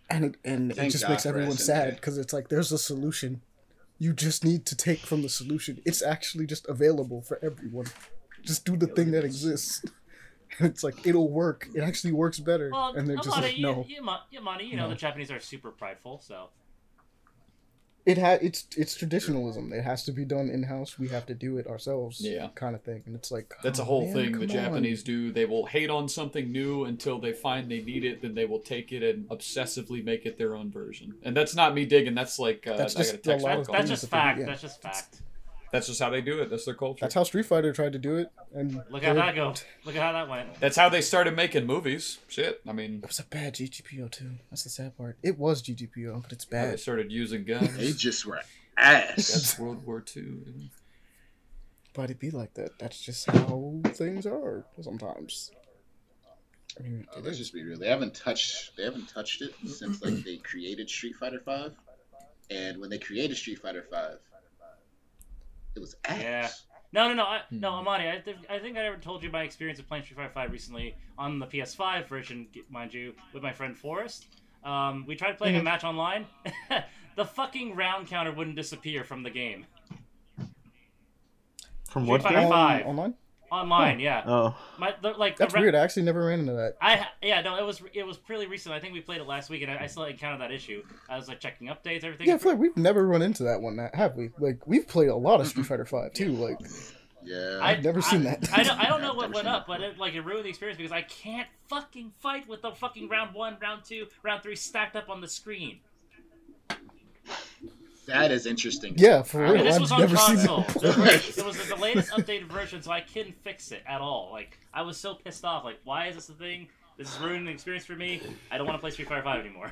[SPEAKER 1] and it, and it just
[SPEAKER 2] God
[SPEAKER 1] makes everyone
[SPEAKER 2] SNK.
[SPEAKER 1] sad because it's like there's a solution. You just need to take from the solution. It's actually just available for everyone. Just do the thing that exists. And it's like it'll work. It actually works better.
[SPEAKER 4] Well,
[SPEAKER 1] and they're just
[SPEAKER 4] Amani,
[SPEAKER 1] like,
[SPEAKER 4] you,
[SPEAKER 1] no.
[SPEAKER 4] you, you, Amani, you know
[SPEAKER 1] No.
[SPEAKER 4] the Japanese are super prideful, so
[SPEAKER 1] It ha- it's it's traditionalism. It has to be done in house. We have to do it ourselves.
[SPEAKER 6] Yeah.
[SPEAKER 1] kind of thing. And it's like
[SPEAKER 6] That's a
[SPEAKER 1] oh,
[SPEAKER 6] whole
[SPEAKER 1] man,
[SPEAKER 6] thing the
[SPEAKER 1] on.
[SPEAKER 6] Japanese do. They will hate on something new until they find they need it, then they will take it and obsessively make it their own version. And that's not me digging. That's like uh,
[SPEAKER 1] That's
[SPEAKER 6] I got
[SPEAKER 1] just
[SPEAKER 6] a
[SPEAKER 1] a lot of
[SPEAKER 4] that's just
[SPEAKER 1] that they do,
[SPEAKER 4] fact.
[SPEAKER 1] yeah.
[SPEAKER 4] That's just fact.
[SPEAKER 6] That's just how they do it. That's their culture.
[SPEAKER 1] That's how Street Fighter tried to do it. And
[SPEAKER 4] Look how that go. Look at how that went.
[SPEAKER 6] That's how they started making movies. Shit. I mean,
[SPEAKER 1] It was a bad GGPO too. That's the sad part. It was GGPO, but it's
[SPEAKER 6] how they
[SPEAKER 1] bad.
[SPEAKER 6] started using guns.
[SPEAKER 2] They just were ass.
[SPEAKER 6] That's World War II.
[SPEAKER 1] But it be like that. That's just how things are sometimes. I mean,
[SPEAKER 2] Oh, let's just be real. They haven't touched. They haven't touched it since like they created Street Fighter Five, and when they created Street Fighter Five, it was ass.
[SPEAKER 4] Yeah. No, no, no, I, no,
[SPEAKER 6] Hmm.
[SPEAKER 4] Amani. I, th- I think I ever told you my experience of playing Street Fighter Five recently on the PS5 version, mind you, with my friend Forrest. Um, we tried playing a
[SPEAKER 1] Mhm.
[SPEAKER 4] match online. the fucking round counter wouldn't disappear from the game
[SPEAKER 5] From
[SPEAKER 4] Street
[SPEAKER 5] what
[SPEAKER 4] Fighter
[SPEAKER 5] game?
[SPEAKER 4] Five.
[SPEAKER 1] online?
[SPEAKER 4] Online. Yeah,
[SPEAKER 5] Oh,
[SPEAKER 4] my the, like
[SPEAKER 1] That's
[SPEAKER 4] the ra-
[SPEAKER 1] weird. I actually never ran into that.
[SPEAKER 4] I yeah no it was it was pretty recent. I think we played it last week, and I, I still encountered that issue. I was like checking updates, everything.
[SPEAKER 1] Yeah, I feel like we've never run into that one, have we? Like we've played a lot of. Street Fighter Five too. Like
[SPEAKER 2] Yeah.
[SPEAKER 4] I,
[SPEAKER 1] I've never
[SPEAKER 4] I-
[SPEAKER 1] seen that.
[SPEAKER 4] I don't, I don't know what went up, but it like it ruined the experience because I can't fucking fight with the fucking round one, round two, round three stacked up on the screen.
[SPEAKER 2] That is interesting.
[SPEAKER 1] Yeah, for
[SPEAKER 2] I
[SPEAKER 1] real.
[SPEAKER 2] mean,
[SPEAKER 4] this
[SPEAKER 1] I've
[SPEAKER 4] was on
[SPEAKER 1] never seen
[SPEAKER 4] console.
[SPEAKER 1] that.
[SPEAKER 4] It was, it was the latest updated version, so I couldn't fix it at all. Like I was so pissed off. Like, why is this a thing? This is ruining the experience for me. I don't want to play Street Fighter Five anymore.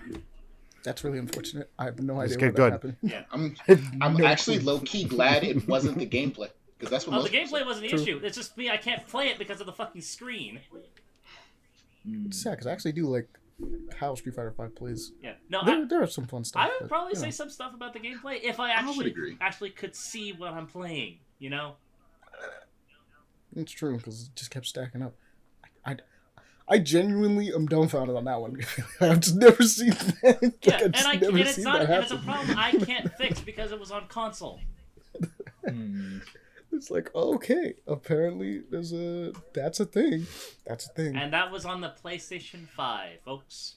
[SPEAKER 1] That's really unfortunate. I have no
[SPEAKER 3] Just
[SPEAKER 1] idea
[SPEAKER 3] get
[SPEAKER 1] what
[SPEAKER 3] good.
[SPEAKER 1] happened.
[SPEAKER 4] Yeah.
[SPEAKER 2] I'm
[SPEAKER 1] I have
[SPEAKER 2] I'm
[SPEAKER 1] no
[SPEAKER 2] actually
[SPEAKER 1] clue.
[SPEAKER 2] low key glad it wasn't the gameplay because that's what
[SPEAKER 4] Oh, the
[SPEAKER 2] most people
[SPEAKER 4] gameplay wasn't the issue. It's just me. I can't play it because of the fucking screen.
[SPEAKER 1] It's sad because I actually do like how Street Fighter Five plays.
[SPEAKER 4] Yeah. No,
[SPEAKER 1] There,
[SPEAKER 4] I,
[SPEAKER 1] there are some fun stuff.
[SPEAKER 4] I would
[SPEAKER 1] but,
[SPEAKER 4] probably
[SPEAKER 1] you know.
[SPEAKER 4] say some stuff about the gameplay if I
[SPEAKER 2] I would
[SPEAKER 4] actually
[SPEAKER 2] agree.
[SPEAKER 4] actually could see what I'm playing. You know.
[SPEAKER 1] It's true because it just kept stacking up. I, I, I genuinely am dumbfounded on that one. I've just never seen that. Like,
[SPEAKER 4] Yeah,
[SPEAKER 1] I've
[SPEAKER 4] and I and it's not
[SPEAKER 1] that
[SPEAKER 4] and it's a problem I can't fix because it was on console.
[SPEAKER 6] Hmm.
[SPEAKER 1] It's like okay, apparently there's a that's a thing. That's a thing.
[SPEAKER 4] And that was on the PlayStation 5, folks.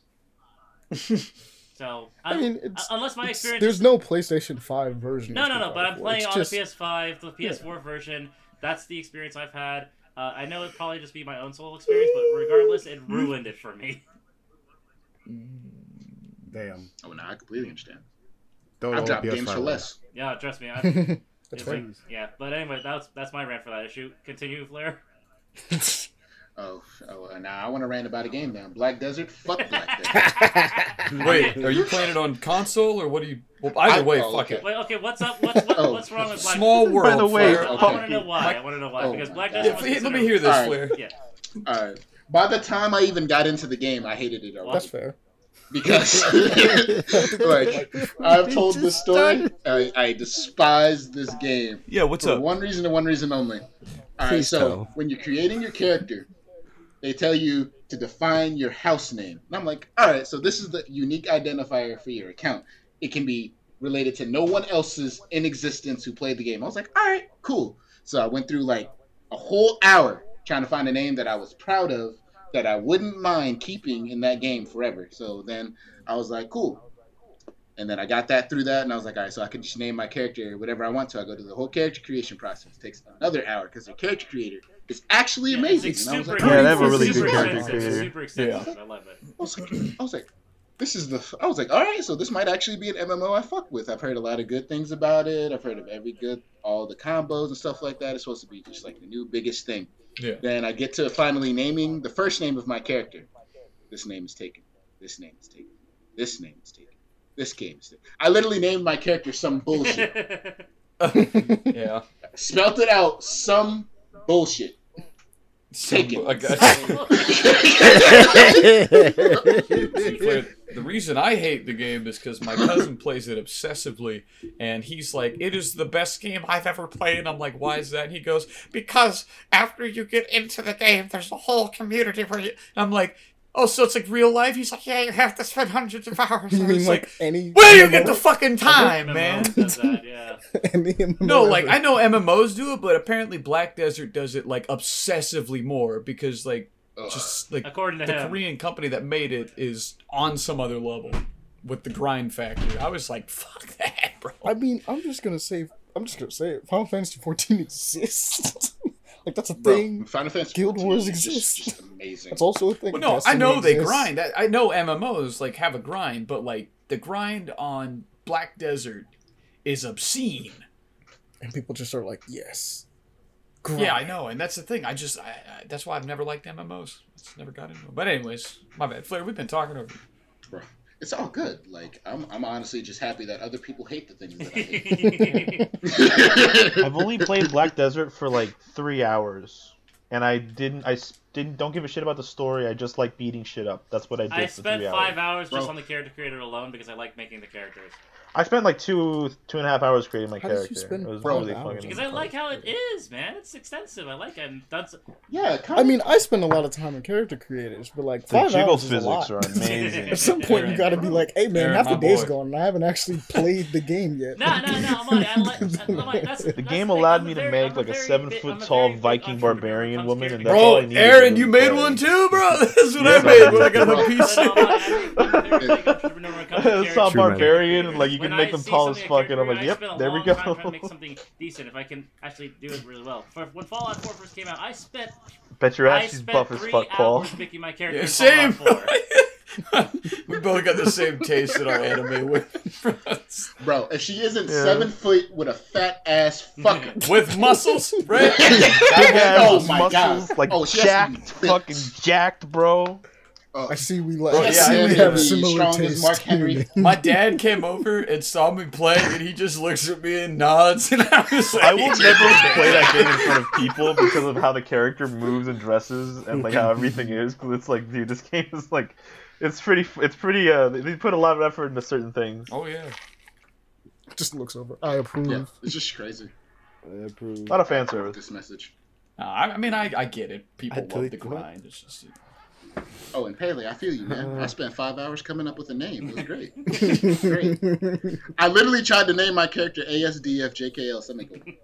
[SPEAKER 4] So,
[SPEAKER 1] I mean, it's,
[SPEAKER 4] unless my
[SPEAKER 1] it's-
[SPEAKER 4] experience.
[SPEAKER 1] there's no PlayStation Five version.
[SPEAKER 4] no, no, no, but I'm playing
[SPEAKER 1] It's
[SPEAKER 4] on
[SPEAKER 1] just-
[SPEAKER 4] the PS5, the PS4 version. That's the experience I've had. Uh, I know it'd probably just be my own solo experience, but regardless, it ruined it for me.
[SPEAKER 3] Damn.
[SPEAKER 2] Oh, no, I completely understand.
[SPEAKER 3] Don't
[SPEAKER 2] I've
[SPEAKER 3] own
[SPEAKER 2] dropped games for less.
[SPEAKER 4] Yeah, trust me. I,
[SPEAKER 1] That's
[SPEAKER 4] it's like- yeah, but anyway, that's that's my rant for that issue. Continue, Flair.
[SPEAKER 2] Oh, oh, uh, now I want to rant about a game now. Black Desert, fuck Black Desert.
[SPEAKER 6] Wait, are you playing it on console or what do you? Well, either
[SPEAKER 2] I-
[SPEAKER 6] way,
[SPEAKER 2] oh,
[SPEAKER 6] fuck
[SPEAKER 2] okay.
[SPEAKER 6] it.
[SPEAKER 4] Wait, okay, what's up? What's what,
[SPEAKER 2] Oh.
[SPEAKER 4] what's wrong with Black?
[SPEAKER 6] Small world.
[SPEAKER 3] By the way,
[SPEAKER 6] Flair.
[SPEAKER 4] I want to know why. I want to know why
[SPEAKER 2] Oh
[SPEAKER 4] because Black Desert
[SPEAKER 6] Yeah,
[SPEAKER 4] was
[SPEAKER 6] let me hear this,
[SPEAKER 2] Alright.
[SPEAKER 6] Flair.
[SPEAKER 4] Yeah.
[SPEAKER 2] All right. By the time I even got into the game, I hated it already.
[SPEAKER 1] That's fair.
[SPEAKER 2] Because like I've told this story. I, I despise this game
[SPEAKER 6] Yeah, what's
[SPEAKER 2] for
[SPEAKER 6] up?
[SPEAKER 2] one reason and one reason only. All right, so
[SPEAKER 3] tell.
[SPEAKER 2] when you're creating your character, they tell you to define your house name, and I'm like, all right, so this is the unique identifier for your account. It can be related to no one else's in existence who played the game. I was like, all right, cool. So I went through like a whole hour trying to find a name that I was proud of that I wouldn't mind keeping in that game forever. So then I was like, cool. And then I got that through that, and I was like, all right, so I can just name my character whatever I want to. I go to the whole character creation process. It takes another hour because the character creator is actually
[SPEAKER 4] Yeah,
[SPEAKER 2] amazing.
[SPEAKER 4] It's,
[SPEAKER 2] and was
[SPEAKER 4] super.
[SPEAKER 2] like,
[SPEAKER 3] Yeah, they have a really
[SPEAKER 4] super
[SPEAKER 3] good character creator.
[SPEAKER 4] super extensive. I love it.
[SPEAKER 2] I was like, I was like, this is the. I was like, all right, so this might actually be an MMO I fuck with. I've heard a lot of good things about it. I've heard of every good, all the combos and stuff like that. It's supposed to be just like the new biggest thing.
[SPEAKER 6] Yeah.
[SPEAKER 2] Then I get to finally naming the first name of my character. This name is taken. This name is taken. This name is taken. This game is taken. I literally named my character some bullshit.
[SPEAKER 6] Yeah.
[SPEAKER 2] Spelt it out some bullshit. Take it.
[SPEAKER 6] I got the reason I hate the game is because my cousin plays it obsessively, and he's like, "It is the best game I've ever played." And I'm like, "Why is that?" And he goes, "Because after you get into the game, there's a whole community where you." And I'm like, "Oh, so it's like real life?" He's like, "Yeah, you have to spend hundreds of hours."
[SPEAKER 1] You mean
[SPEAKER 6] it's
[SPEAKER 1] like,
[SPEAKER 6] like,
[SPEAKER 1] any?
[SPEAKER 6] where do you get the fucking time,
[SPEAKER 4] MMO
[SPEAKER 6] man?
[SPEAKER 4] does that, yeah.
[SPEAKER 1] any
[SPEAKER 6] No, like. I know MMOs do it, but apparently Black Desert does it like obsessively more because like
[SPEAKER 2] Ugh.
[SPEAKER 6] just like
[SPEAKER 4] According to
[SPEAKER 6] the
[SPEAKER 4] him.
[SPEAKER 6] Korean company that made it is on some other level with the grind factor. I was like, fuck that, bro.
[SPEAKER 1] I mean, I'm just gonna say, I'm just gonna say, it. Final Fantasy 14 exists. like that's a
[SPEAKER 2] Bro,
[SPEAKER 1] thing.
[SPEAKER 2] Final Fantasy
[SPEAKER 1] Guild Wars
[SPEAKER 2] exists. just- Just amazing.
[SPEAKER 1] That's also a thing.
[SPEAKER 6] Well, no, I
[SPEAKER 1] Destiny
[SPEAKER 6] know they grind. I, I know MMOs like have a grind, but like the grind on Black Desert is obscene.
[SPEAKER 1] and people just are like, yes.
[SPEAKER 6] Yeah, I know, and that's the thing. I just I, I, that's why I've never liked MMOs. It's never got into them. But anyways, my bad, Flair. We've been talking over.
[SPEAKER 2] Bro, it's all good. Like I'm, I'm honestly just happy that other people hate the things that I hate.
[SPEAKER 5] I've only played Black Desert for like three hours, and I didn't. I didn't. Don't give a shit about the story. I just like beating shit up. That's what I did
[SPEAKER 4] I
[SPEAKER 5] for
[SPEAKER 4] spent
[SPEAKER 5] three
[SPEAKER 4] five
[SPEAKER 5] hours.
[SPEAKER 4] hours just
[SPEAKER 2] Bro.
[SPEAKER 4] on the character creator alone because I like making the characters.
[SPEAKER 5] I spent like two, two and a half hours creating my
[SPEAKER 1] How did you
[SPEAKER 5] character.
[SPEAKER 1] spend
[SPEAKER 5] it was
[SPEAKER 2] Bro,
[SPEAKER 5] really
[SPEAKER 1] hours?
[SPEAKER 5] fucking.
[SPEAKER 4] Because I like how it is, man. It's extensive. I like it. And that's
[SPEAKER 2] yeah, kind
[SPEAKER 1] I mean, I spend a lot of time in character creators, but like
[SPEAKER 5] The
[SPEAKER 1] five
[SPEAKER 5] jiggle
[SPEAKER 1] hours is a
[SPEAKER 5] physics
[SPEAKER 1] lot.
[SPEAKER 5] are amazing.
[SPEAKER 1] At some point, you gotta be like, "Hey, man,
[SPEAKER 6] Aaron,
[SPEAKER 1] half the
[SPEAKER 6] my
[SPEAKER 1] day's
[SPEAKER 6] boy.
[SPEAKER 1] gone, and I haven't actually played the game yet."
[SPEAKER 4] no, no, no. I'm like, I like, I'm like that's,
[SPEAKER 5] The
[SPEAKER 4] that's
[SPEAKER 5] game
[SPEAKER 4] thing.
[SPEAKER 5] allowed
[SPEAKER 4] I'm
[SPEAKER 5] me to
[SPEAKER 4] very-
[SPEAKER 5] make
[SPEAKER 4] I'm
[SPEAKER 5] like a seven
[SPEAKER 4] big,
[SPEAKER 5] foot tall Viking
[SPEAKER 4] entrepreneur when it
[SPEAKER 5] barbarian woman, and that's all I
[SPEAKER 6] Bro,
[SPEAKER 5] needed.
[SPEAKER 6] Aaron, you made one too, bro. This is what I made when I got
[SPEAKER 2] bro.
[SPEAKER 6] my PC.
[SPEAKER 4] to
[SPEAKER 5] saw
[SPEAKER 4] characters.
[SPEAKER 7] True, man.
[SPEAKER 5] barbarian, like you
[SPEAKER 4] When
[SPEAKER 5] can make
[SPEAKER 4] I
[SPEAKER 5] them
[SPEAKER 4] see
[SPEAKER 5] tall as fuck, and I'm like, yep, there we
[SPEAKER 4] long
[SPEAKER 5] go.
[SPEAKER 4] time trying to make something decent if I can actually do it really well. For, when Fallout 4 first came out, I spent
[SPEAKER 5] Bet your
[SPEAKER 4] I
[SPEAKER 5] ass she's
[SPEAKER 4] spent
[SPEAKER 5] buff as fuck, Paul.
[SPEAKER 4] hours making my character
[SPEAKER 6] Yeah,
[SPEAKER 4] in
[SPEAKER 6] same. We We both got the same taste in our anime with
[SPEAKER 2] Bro, if she isn't
[SPEAKER 3] Yeah.
[SPEAKER 2] seven foot with a fat ass fucker.
[SPEAKER 6] with muscles, right?
[SPEAKER 5] Big
[SPEAKER 2] oh my
[SPEAKER 5] muscles,
[SPEAKER 2] god.
[SPEAKER 5] like
[SPEAKER 2] oh, she has to be
[SPEAKER 5] jacked, fucking jacked, bro.
[SPEAKER 2] Oh,
[SPEAKER 1] I see we like. I
[SPEAKER 6] yeah,
[SPEAKER 1] see
[SPEAKER 6] I
[SPEAKER 1] we have
[SPEAKER 2] the
[SPEAKER 1] similar
[SPEAKER 2] strongest
[SPEAKER 1] tastes.
[SPEAKER 2] Mark Henry.
[SPEAKER 6] My dad came over and saw me play, and he just looks at me and nods, and I was like,
[SPEAKER 5] I will never play that game in front of people because of how the character moves and dresses and like how everything is. Because it's like, dude, this game is like, it's pretty, it's pretty. Uh, they put a lot of effort into certain things.
[SPEAKER 6] Oh yeah.
[SPEAKER 1] Just looks over. I approve.
[SPEAKER 2] yeah, it's just crazy. I approve.
[SPEAKER 5] A lot of fan service.
[SPEAKER 2] This message.
[SPEAKER 6] No, I, I mean, I, I get it. People
[SPEAKER 7] I
[SPEAKER 6] love
[SPEAKER 7] delete
[SPEAKER 6] the
[SPEAKER 7] what?
[SPEAKER 6] grind. It's just
[SPEAKER 2] Oh, and Paley, I feel you, man.
[SPEAKER 5] Uh.
[SPEAKER 2] I spent five hours coming up with a name. It was great. great. I literally tried to name my character ASDFJKL semicolon.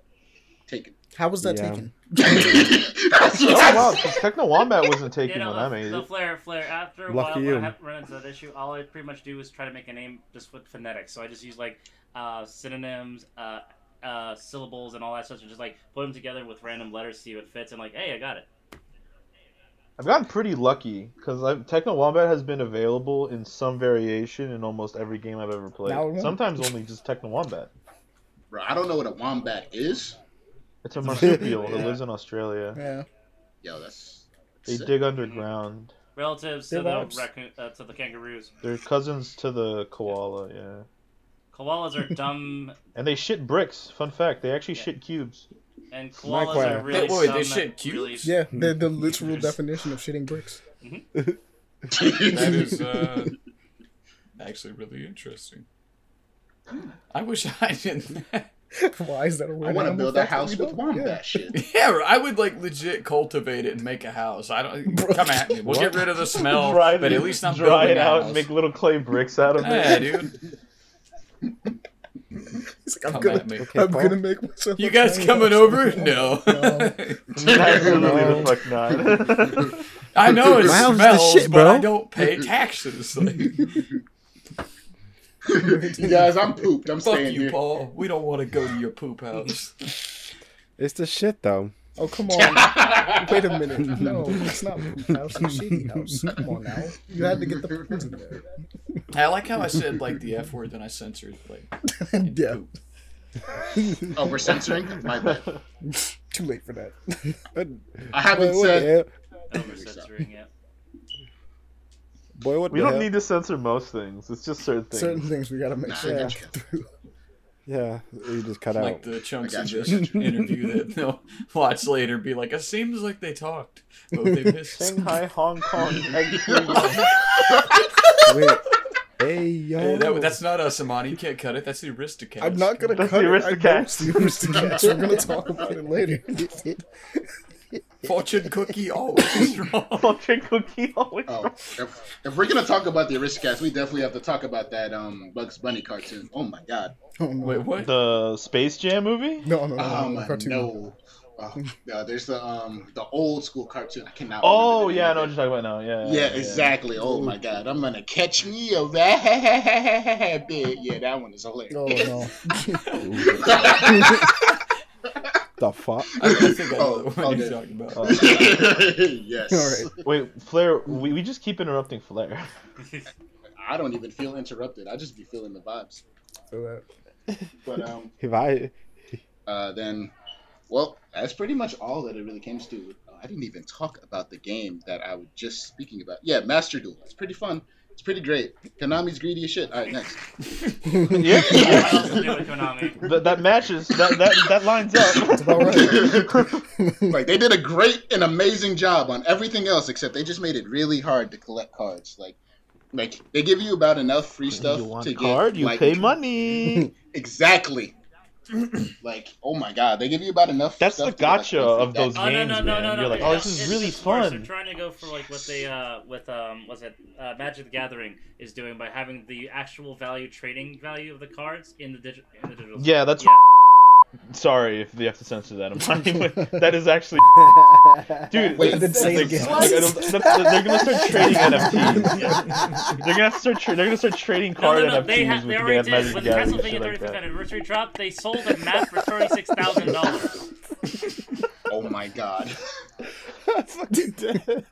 [SPEAKER 2] Taken.
[SPEAKER 1] How was that
[SPEAKER 7] Yeah.
[SPEAKER 1] taken?
[SPEAKER 2] That's what
[SPEAKER 5] Oh
[SPEAKER 2] I
[SPEAKER 5] wow,
[SPEAKER 2] said.
[SPEAKER 5] Techno Wombat wasn't taken
[SPEAKER 4] You
[SPEAKER 5] taken
[SPEAKER 4] know,
[SPEAKER 5] when I
[SPEAKER 4] the,
[SPEAKER 5] made
[SPEAKER 4] the
[SPEAKER 5] it.
[SPEAKER 4] flare, flare. After a
[SPEAKER 7] Lucky
[SPEAKER 4] while,
[SPEAKER 7] you.
[SPEAKER 4] when I have run into that issue, all I pretty much do is try to make a name just with phonetics. So I just use like uh, synonyms, uh, uh, syllables, and all that stuff, and just like put them together with random letters, to see if it fits. I'm like, hey, I got it.
[SPEAKER 5] I've gotten pretty lucky because Techno Wombat has been available in some variation in almost every game I've ever played.
[SPEAKER 1] Now it won't.
[SPEAKER 5] Sometimes only just Techno Wombat.
[SPEAKER 2] Bro, I don't know what a wombat is.
[SPEAKER 5] It's a marsupial
[SPEAKER 2] Yeah.
[SPEAKER 5] that lives in Australia.
[SPEAKER 1] Yeah.
[SPEAKER 2] Yo, that's.
[SPEAKER 5] They
[SPEAKER 2] sick.
[SPEAKER 5] dig underground.
[SPEAKER 4] Relatives to the raccoon, uh, to the kangaroos.
[SPEAKER 5] They're cousins to the koala, yeah.
[SPEAKER 4] Koalas are dumb,
[SPEAKER 5] And they shit bricks. Fun fact, they actually
[SPEAKER 4] Yeah.
[SPEAKER 5] shit cubes.
[SPEAKER 4] And
[SPEAKER 7] My
[SPEAKER 4] koalas
[SPEAKER 7] question.
[SPEAKER 4] are really
[SPEAKER 6] Wait, wait,
[SPEAKER 4] dumb
[SPEAKER 6] they
[SPEAKER 4] at
[SPEAKER 6] shit
[SPEAKER 4] really-
[SPEAKER 1] Yeah, they're the literal definition of shitting bricks.
[SPEAKER 6] That is uh, actually really interesting. I wish I didn't.
[SPEAKER 1] Why is that a
[SPEAKER 2] I
[SPEAKER 1] weird
[SPEAKER 2] want to build a house with
[SPEAKER 1] don't?
[SPEAKER 2] wombat shit.
[SPEAKER 6] yeah, I would like legit cultivate it and make a house. I don't come at me. We'll get rid of the smell,
[SPEAKER 5] dry
[SPEAKER 6] but at least I'm
[SPEAKER 5] dry
[SPEAKER 6] building
[SPEAKER 5] it
[SPEAKER 6] a
[SPEAKER 5] out
[SPEAKER 6] house.
[SPEAKER 5] and make little clay bricks out of
[SPEAKER 6] Yeah,
[SPEAKER 5] it.
[SPEAKER 6] dude.
[SPEAKER 1] He's like, I'm
[SPEAKER 6] Come
[SPEAKER 1] gonna,
[SPEAKER 6] at me.
[SPEAKER 7] Okay,
[SPEAKER 1] I'm
[SPEAKER 7] Paul.
[SPEAKER 1] gonna make myself.
[SPEAKER 6] You guys coming over? No.
[SPEAKER 1] No.
[SPEAKER 5] Absolutely the fuck not.
[SPEAKER 6] I know it
[SPEAKER 7] My house is
[SPEAKER 6] smells,
[SPEAKER 7] shit,
[SPEAKER 6] but
[SPEAKER 7] bro.
[SPEAKER 6] I don't pay taxes. Like,
[SPEAKER 2] you guys, I'm pooped. I'm
[SPEAKER 6] fuck
[SPEAKER 2] staying
[SPEAKER 6] you,
[SPEAKER 2] here.
[SPEAKER 6] Paul. We don't want to go to your poop house.
[SPEAKER 7] It's the shit though.
[SPEAKER 1] Oh come on! Wait a minute. No, it's not poop house. It's shitty house. Come on now. You had to get the poop in there.
[SPEAKER 6] I like how I said like the F word, then I censored like
[SPEAKER 1] yeah.
[SPEAKER 6] poop.
[SPEAKER 2] Oh, we're censoring? My bad.
[SPEAKER 1] Too late for that.
[SPEAKER 2] I haven't
[SPEAKER 7] Boy,
[SPEAKER 2] said.
[SPEAKER 7] the hell?
[SPEAKER 4] No, we're censoring it.
[SPEAKER 7] Boy, what
[SPEAKER 5] we don't
[SPEAKER 7] hell?
[SPEAKER 5] need to censor most things. It's just certain things.
[SPEAKER 1] Certain things we gotta make
[SPEAKER 2] Nah,
[SPEAKER 1] sure
[SPEAKER 7] Yeah, you just cut
[SPEAKER 6] Like
[SPEAKER 7] out.
[SPEAKER 6] the chunks
[SPEAKER 2] I
[SPEAKER 6] of this interview that they'll watch later be like, it seems like they talked, but they missed.
[SPEAKER 5] Shanghai, Hong Kong, egg.
[SPEAKER 7] Wait. Hey yo.
[SPEAKER 6] Hey, that, that's not us, Amani. You can't cut it. That's the Aristocats.
[SPEAKER 1] I'm not gonna
[SPEAKER 5] That's
[SPEAKER 1] cut
[SPEAKER 5] the
[SPEAKER 1] it. I know
[SPEAKER 5] Aristocats.
[SPEAKER 1] it's the Aristocats. We're gonna talk about it later.
[SPEAKER 6] Fortune cookie always wrong.
[SPEAKER 5] Fucking cookie always.
[SPEAKER 2] Oh, if, if we're gonna talk about the Aristocats, we definitely have to talk about that um Bugs Bunny cartoon. Oh my god.
[SPEAKER 1] Oh, no.
[SPEAKER 6] Wait, what?
[SPEAKER 5] The Space Jam movie?
[SPEAKER 1] No, no, no, no,
[SPEAKER 2] Um,
[SPEAKER 1] no, cartoon.
[SPEAKER 2] no. Oh, no, there's the um the old school cartoon. I cannot.
[SPEAKER 5] Oh
[SPEAKER 2] remember
[SPEAKER 5] yeah, I know what you're talking about now. Yeah.
[SPEAKER 2] Yeah, exactly. Oh my god, I'm gonna catch me a rabbit. Yeah, that one is hilarious.
[SPEAKER 1] Oh no.
[SPEAKER 7] the fuck?
[SPEAKER 6] I, I think I know
[SPEAKER 2] Oh,
[SPEAKER 6] what you're talking about.
[SPEAKER 5] Oh.
[SPEAKER 2] yes.
[SPEAKER 1] All right.
[SPEAKER 5] Wait, Flair, we, we just keep interrupting Flair.
[SPEAKER 2] I don't even feel interrupted. I just be feeling the vibes.
[SPEAKER 1] So that-
[SPEAKER 2] But um,
[SPEAKER 7] If I
[SPEAKER 2] uh, then, well, that's pretty much all that it really came to. Uh, I didn't even talk about the game that I was just speaking about. Yeah, Master Duel. It's pretty fun. It's pretty great. Konami's greedy as shit. All right, next.
[SPEAKER 5] yeah.
[SPEAKER 4] What else to do with Konami?
[SPEAKER 5] that, that matches. That, that, that lines up.
[SPEAKER 1] That's about right.
[SPEAKER 2] like they did a great and amazing job on everything else except they just made it really hard to collect cards. Like, like they give you about enough free stuff
[SPEAKER 5] you want
[SPEAKER 2] to
[SPEAKER 5] a card,
[SPEAKER 2] get
[SPEAKER 5] you
[SPEAKER 2] like,
[SPEAKER 5] pay money.
[SPEAKER 2] Exactly. Like, oh my god, they give you about enough.
[SPEAKER 5] That's
[SPEAKER 2] stuff
[SPEAKER 5] the
[SPEAKER 2] to like,
[SPEAKER 5] gotcha of those
[SPEAKER 4] Oh no
[SPEAKER 5] games,
[SPEAKER 4] no no
[SPEAKER 5] man.
[SPEAKER 4] no no!
[SPEAKER 5] You're like,
[SPEAKER 4] no,
[SPEAKER 5] oh, this is really
[SPEAKER 4] just worse.
[SPEAKER 5] fun.
[SPEAKER 4] They're trying to go for like what they uh with um was it uh, Magic the Gathering is doing by having the actual value trading value of the cards in the digital in the digital.
[SPEAKER 5] Yeah, that's.
[SPEAKER 4] Yeah.
[SPEAKER 5] Sorry if you have to censor that. I'm fine. that is actually, dude.
[SPEAKER 2] Wait,
[SPEAKER 5] it's-
[SPEAKER 1] then say it again.
[SPEAKER 5] like- it'll- they're gonna start trading NFTs. They're gonna start. Tra- they're gonna start trading
[SPEAKER 4] No,
[SPEAKER 5] card
[SPEAKER 4] no, no.
[SPEAKER 5] NFTs
[SPEAKER 4] They, ha-
[SPEAKER 5] with
[SPEAKER 4] they
[SPEAKER 5] the
[SPEAKER 4] already
[SPEAKER 5] Magic
[SPEAKER 4] did with
[SPEAKER 5] the
[SPEAKER 4] the Castlevania
[SPEAKER 5] shit like
[SPEAKER 4] 35th anniversary dropped, They sold a map for thirty six thousand dollars.
[SPEAKER 2] Oh my god,
[SPEAKER 7] fucking dead.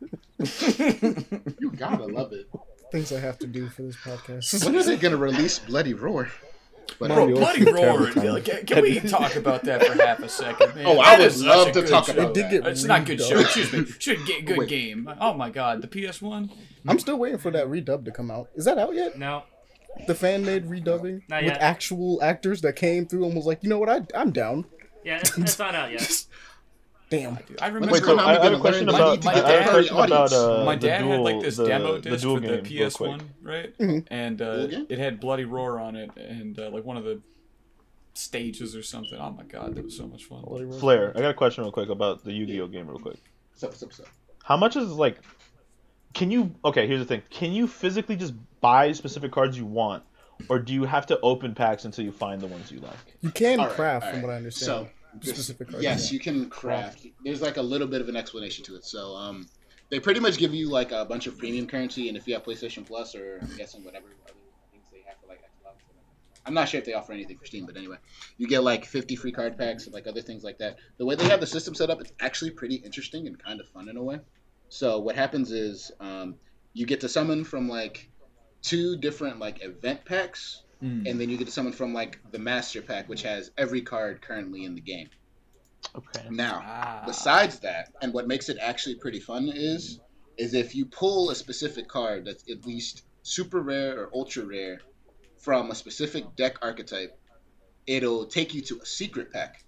[SPEAKER 2] you gotta love it.
[SPEAKER 1] things I have to do for this podcast.
[SPEAKER 2] When are they gonna release Bloody Roar? But
[SPEAKER 6] Bro,
[SPEAKER 7] Mario
[SPEAKER 6] Bloody
[SPEAKER 7] was a terrible
[SPEAKER 6] Roar. Like, Can, can we talk about that for half a second? Man?
[SPEAKER 2] Oh, I
[SPEAKER 6] That
[SPEAKER 2] would love
[SPEAKER 6] a
[SPEAKER 2] to
[SPEAKER 6] good
[SPEAKER 2] talk
[SPEAKER 6] show.
[SPEAKER 2] about
[SPEAKER 1] It did get
[SPEAKER 6] It's not good show. Excuse me. Should get oh, good
[SPEAKER 2] Wait.
[SPEAKER 6] game. Oh my god, the PS One.
[SPEAKER 1] I'm still waiting for that redub to come out. Is that out yet?
[SPEAKER 4] No,
[SPEAKER 1] The fan made redubbing
[SPEAKER 4] Not
[SPEAKER 1] with
[SPEAKER 4] yet.
[SPEAKER 1] actual actors that came through and was like, you know what, I, I'm down.
[SPEAKER 4] yeah, it's, it's not out yet.
[SPEAKER 1] Damn.
[SPEAKER 6] Dude, I remember.
[SPEAKER 2] Wait,
[SPEAKER 5] So
[SPEAKER 2] Konami
[SPEAKER 5] I, I have a question
[SPEAKER 2] learn
[SPEAKER 5] about
[SPEAKER 2] money
[SPEAKER 6] to
[SPEAKER 5] I
[SPEAKER 6] get
[SPEAKER 5] have a question about uh,
[SPEAKER 6] my
[SPEAKER 5] the
[SPEAKER 6] dad
[SPEAKER 5] duel,
[SPEAKER 6] had like this
[SPEAKER 5] the,
[SPEAKER 6] demo disc
[SPEAKER 5] duel
[SPEAKER 6] for the
[SPEAKER 5] game, real
[SPEAKER 6] PS
[SPEAKER 5] quick.
[SPEAKER 6] One, right?
[SPEAKER 1] Mhm.
[SPEAKER 6] And uh, it had Bloody Roar on it, and uh, like one of the stages or something. Oh my god, that was so much fun.
[SPEAKER 5] Flair, I got a question real quick about the Yu-Gi-Oh game, real quick.
[SPEAKER 2] What's up, what's up, what's up?
[SPEAKER 5] How much is like? Can you? Okay, here's the thing. Can you physically just buy specific cards you want, or do you have to open packs until you find the ones you like?
[SPEAKER 1] You can
[SPEAKER 2] All right,
[SPEAKER 1] craft,
[SPEAKER 2] all
[SPEAKER 1] from
[SPEAKER 2] right.
[SPEAKER 1] what I understand.
[SPEAKER 2] So,
[SPEAKER 1] specific cards.
[SPEAKER 2] yes, you can craft. There's like a little bit of an explanation to it. So, um, they pretty much give you like a bunch of premium currency, and if you have PlayStation Plus or I'm guessing whatever other things they have for like Xbox, I'm not sure if they offer anything for Steam, but anyway, you get like 50 free card packs and like other things like that. The way they have the system set up, it's actually pretty interesting and kind of fun in a way. So what happens is um, you get to summon from like two different like event packs
[SPEAKER 6] Mm.
[SPEAKER 2] and then you get to summon from like the master pack, which has every card currently in the game.
[SPEAKER 5] Okay.
[SPEAKER 2] Now,
[SPEAKER 6] Ah.
[SPEAKER 2] besides that, and what makes it actually pretty fun is, is if you pull a specific card that's at least super rare or ultra rare from a specific deck archetype, it'll take you to a secret pack,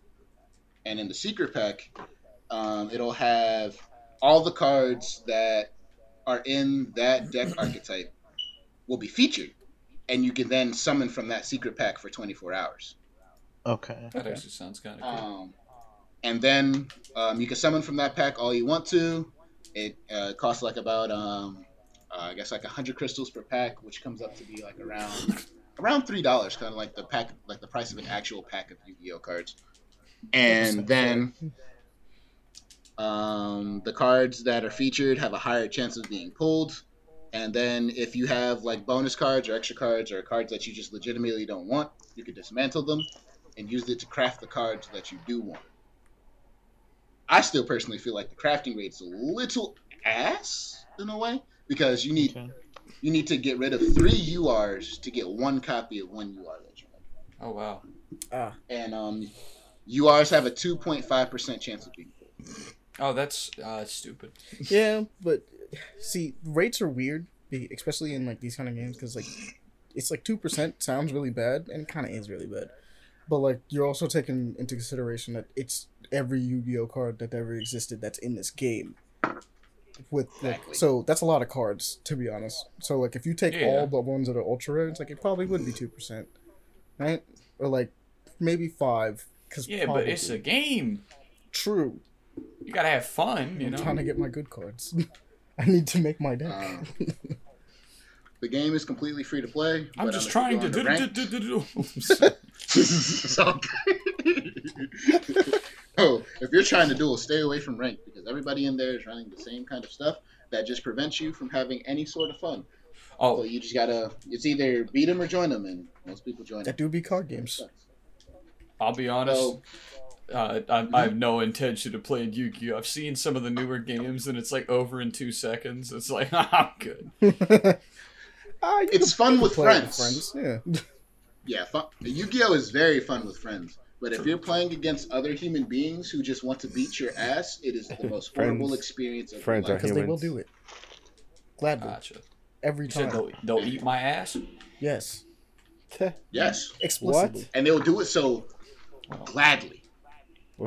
[SPEAKER 2] and in the secret pack, um, it'll have all the cards that are in that deck archetype will be featured, and you can then summon from that secret pack for 24 hours.
[SPEAKER 5] Okay.
[SPEAKER 6] That actually sounds kind of cool.
[SPEAKER 2] Um, and then um, you can summon from that pack all you want to. It uh, costs like about um, uh, I guess like hundred crystals per pack, which comes up to be like around around three dollars, kind of like the pack, like the price of an actual pack of Yu-Gi-Oh cards. And then um, the cards that are featured have a higher chance of being pulled. And then if you have like bonus cards or extra cards or cards that you just legitimately don't want, you can dismantle them and use it to craft the cards that you do want. I still personally feel like the crafting rate's a little ass in a way because you need
[SPEAKER 5] Okay.
[SPEAKER 2] you need to get rid of three URs to get one copy of one UR that you want.
[SPEAKER 6] Oh wow.
[SPEAKER 1] Ah,
[SPEAKER 2] And um, URs have a 2.5% chance of being pulled.
[SPEAKER 6] Oh, that's uh, that's stupid.
[SPEAKER 1] yeah, but see, rates are weird, especially in like these kind of games, because like it's like two percent sounds really bad, and kind of is really bad. But like you're also taking into consideration that it's every Yu-Gi-Oh card that ever existed that's in this game. With like,
[SPEAKER 2] Exactly.
[SPEAKER 1] so that's a lot of cards to be honest. So like if you take
[SPEAKER 6] Yeah.
[SPEAKER 1] all the ones that are ultra rare, it's like it probably would be two percent, right? Or like maybe five. Cause
[SPEAKER 6] Yeah, but it's a game.
[SPEAKER 1] true.
[SPEAKER 6] You gotta have fun, you
[SPEAKER 1] I'm
[SPEAKER 6] know.
[SPEAKER 1] trying to get my good cards. I need to make my deck.
[SPEAKER 2] Um, the game is completely free to play.
[SPEAKER 6] I'm
[SPEAKER 2] but,
[SPEAKER 6] just
[SPEAKER 2] um,
[SPEAKER 6] trying to
[SPEAKER 2] you
[SPEAKER 6] do
[SPEAKER 2] go
[SPEAKER 6] do do do do.
[SPEAKER 2] Oh, if you're trying to duel, stay away from rank because everybody in there is running the same kind of stuff that just prevents you from having any sort of fun. So
[SPEAKER 6] Oh,
[SPEAKER 2] you just gotta, it's either beat them or join them, and most people join
[SPEAKER 1] that
[SPEAKER 2] them.
[SPEAKER 1] do be card games.
[SPEAKER 6] I'll be honest.
[SPEAKER 2] So,
[SPEAKER 6] Uh, I, I have no intention of playing Yu-Gi-Oh. I've seen some of the newer games, and it's like over in two seconds. It's like I'm good.
[SPEAKER 1] You
[SPEAKER 2] It's
[SPEAKER 1] can-
[SPEAKER 2] fun
[SPEAKER 1] you can
[SPEAKER 2] with friends.
[SPEAKER 1] Yeah.
[SPEAKER 2] yeah, fun, Yu-Gi-Oh is very fun with friends. But if you're playing against other human beings who just want to beat your ass, it is the most horrible experience of
[SPEAKER 7] friends
[SPEAKER 2] your
[SPEAKER 7] are
[SPEAKER 2] life.
[SPEAKER 1] Because they will do it. Gladly.
[SPEAKER 6] Gotcha.
[SPEAKER 1] Every
[SPEAKER 6] You said
[SPEAKER 1] time.
[SPEAKER 6] they'll, they'll eat my ass.
[SPEAKER 1] Yes.
[SPEAKER 2] Yes,
[SPEAKER 1] Explicitly.
[SPEAKER 2] and they will do it so gladly.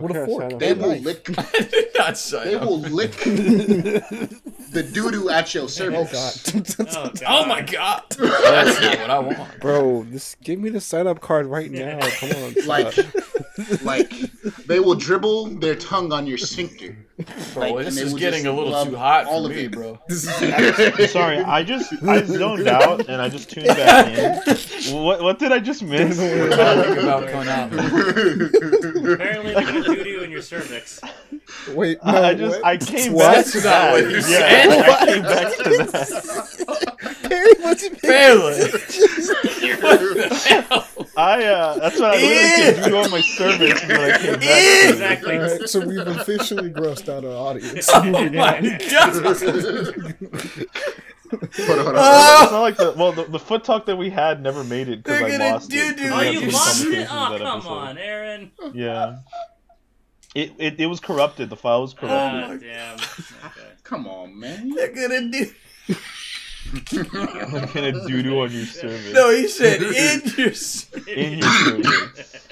[SPEAKER 1] With a fork.
[SPEAKER 2] They will
[SPEAKER 1] knife.
[SPEAKER 2] lick.
[SPEAKER 6] I did not say.
[SPEAKER 2] They
[SPEAKER 6] that.
[SPEAKER 2] will lick the doo doo at your
[SPEAKER 1] Oh
[SPEAKER 2] cervix.
[SPEAKER 1] god.
[SPEAKER 4] Oh, God.
[SPEAKER 6] Oh my god. That's not what I want.
[SPEAKER 7] Bro, just give me the sign up card right now. Come on.
[SPEAKER 2] Like, like they will dribble their tongue on your sphincter.
[SPEAKER 6] Bro,
[SPEAKER 2] Like,
[SPEAKER 6] this is getting a little too hot
[SPEAKER 2] all
[SPEAKER 6] for
[SPEAKER 2] of
[SPEAKER 6] me,
[SPEAKER 2] it.
[SPEAKER 6] bro.
[SPEAKER 5] Sorry, I just I zoned out and I just tuned back in. What what did I just miss?
[SPEAKER 6] Talking about Konami.
[SPEAKER 4] Apparently, they're gonna doo doo in your cervix.
[SPEAKER 1] Wait, no.
[SPEAKER 5] I just
[SPEAKER 1] what?
[SPEAKER 5] I came
[SPEAKER 1] What?
[SPEAKER 5] back to that.
[SPEAKER 6] what you
[SPEAKER 5] yeah,
[SPEAKER 6] said.
[SPEAKER 5] I came back to that.
[SPEAKER 1] Perry wasn't
[SPEAKER 6] Bailey. what the hell?
[SPEAKER 5] I uh that's what I literally could do on my cervix when I came back.
[SPEAKER 4] Exactly.
[SPEAKER 1] Alright, so we've officially grossed out our audience.
[SPEAKER 6] Oh my god.
[SPEAKER 2] Hold on, hold on.
[SPEAKER 6] Ah!
[SPEAKER 5] It's not like the well, the, the foot talk that we had never made it because
[SPEAKER 6] They're
[SPEAKER 5] I
[SPEAKER 6] gonna
[SPEAKER 5] lost
[SPEAKER 6] do-
[SPEAKER 5] it. 'cause
[SPEAKER 6] do
[SPEAKER 5] we
[SPEAKER 4] Oh, you
[SPEAKER 5] so many
[SPEAKER 4] lost it? Oh, come
[SPEAKER 5] episode.
[SPEAKER 4] on, Aaron.
[SPEAKER 5] Yeah. It, it it was corrupted. The file was
[SPEAKER 6] Oh
[SPEAKER 5] corrupted.
[SPEAKER 4] Ah, damn. Okay.
[SPEAKER 2] Come on, man.
[SPEAKER 6] They're gonna do.
[SPEAKER 5] I'm gonna do doo on your service.
[SPEAKER 6] No, he said in your. s-
[SPEAKER 5] In your service.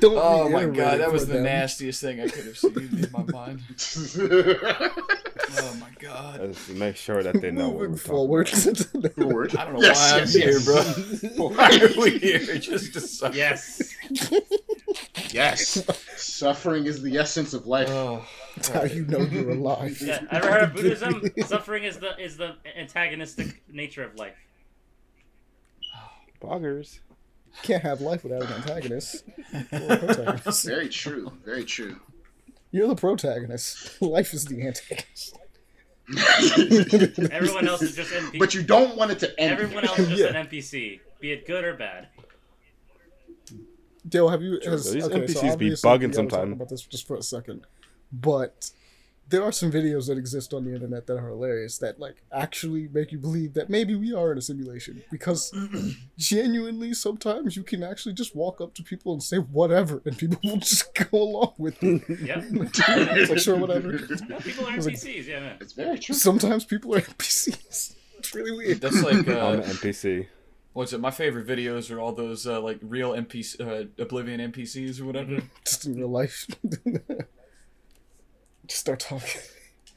[SPEAKER 1] Don't
[SPEAKER 6] Oh my god, that
[SPEAKER 1] for
[SPEAKER 6] was the
[SPEAKER 1] them.
[SPEAKER 6] nastiest thing I could have seen in my mind. Oh my god.
[SPEAKER 3] Let's make sure that they know what
[SPEAKER 1] Moving
[SPEAKER 3] we're
[SPEAKER 1] forward.
[SPEAKER 3] talking
[SPEAKER 2] Forward.
[SPEAKER 6] I don't know
[SPEAKER 2] Yes,
[SPEAKER 6] why
[SPEAKER 2] yes,
[SPEAKER 6] I'm
[SPEAKER 2] yes.
[SPEAKER 6] here, bro. Why are we here? Just to suffer.
[SPEAKER 4] Yes.
[SPEAKER 2] Yes. Suffering is the essence of life.
[SPEAKER 6] Oh,
[SPEAKER 1] That's how you know you're alive.
[SPEAKER 4] Yeah. Ever heard of Buddhism? Suffering is the is the antagonistic nature of life.
[SPEAKER 3] about. Boggers.
[SPEAKER 1] Can't have life without an antagonist. A protagonist.
[SPEAKER 2] Very true. Very true.
[SPEAKER 1] You're the protagonist. Life is the antagonist.
[SPEAKER 4] Everyone else is just NPC.
[SPEAKER 2] but you don't want it to end.
[SPEAKER 4] Everyone else is just
[SPEAKER 1] Yeah.
[SPEAKER 4] an NPC, be it good or bad.
[SPEAKER 1] Dale, have you? Has,
[SPEAKER 3] These
[SPEAKER 1] okay,
[SPEAKER 3] NPCs
[SPEAKER 1] so
[SPEAKER 3] be bugging
[SPEAKER 1] we
[SPEAKER 3] sometime.
[SPEAKER 1] About this just for a second, but there are some videos that exist on the internet that are hilarious that like actually make you believe that maybe we are in a simulation because genuinely sometimes you can actually just walk up to people and say whatever and people will just go along with it.
[SPEAKER 4] Yep.
[SPEAKER 1] it's like sure whatever.
[SPEAKER 4] No, people are
[SPEAKER 1] was like-
[SPEAKER 4] NPCs, yeah, man.
[SPEAKER 2] It's very true.
[SPEAKER 1] Sometimes people are NPCs. It's really weird.
[SPEAKER 6] that's like
[SPEAKER 3] I'm
[SPEAKER 6] uh,
[SPEAKER 3] an NPC.
[SPEAKER 6] what's it? My favorite videos are all those uh, like real NPC, uh, Oblivion NPCs or whatever.
[SPEAKER 1] Just in real life. Just start talking.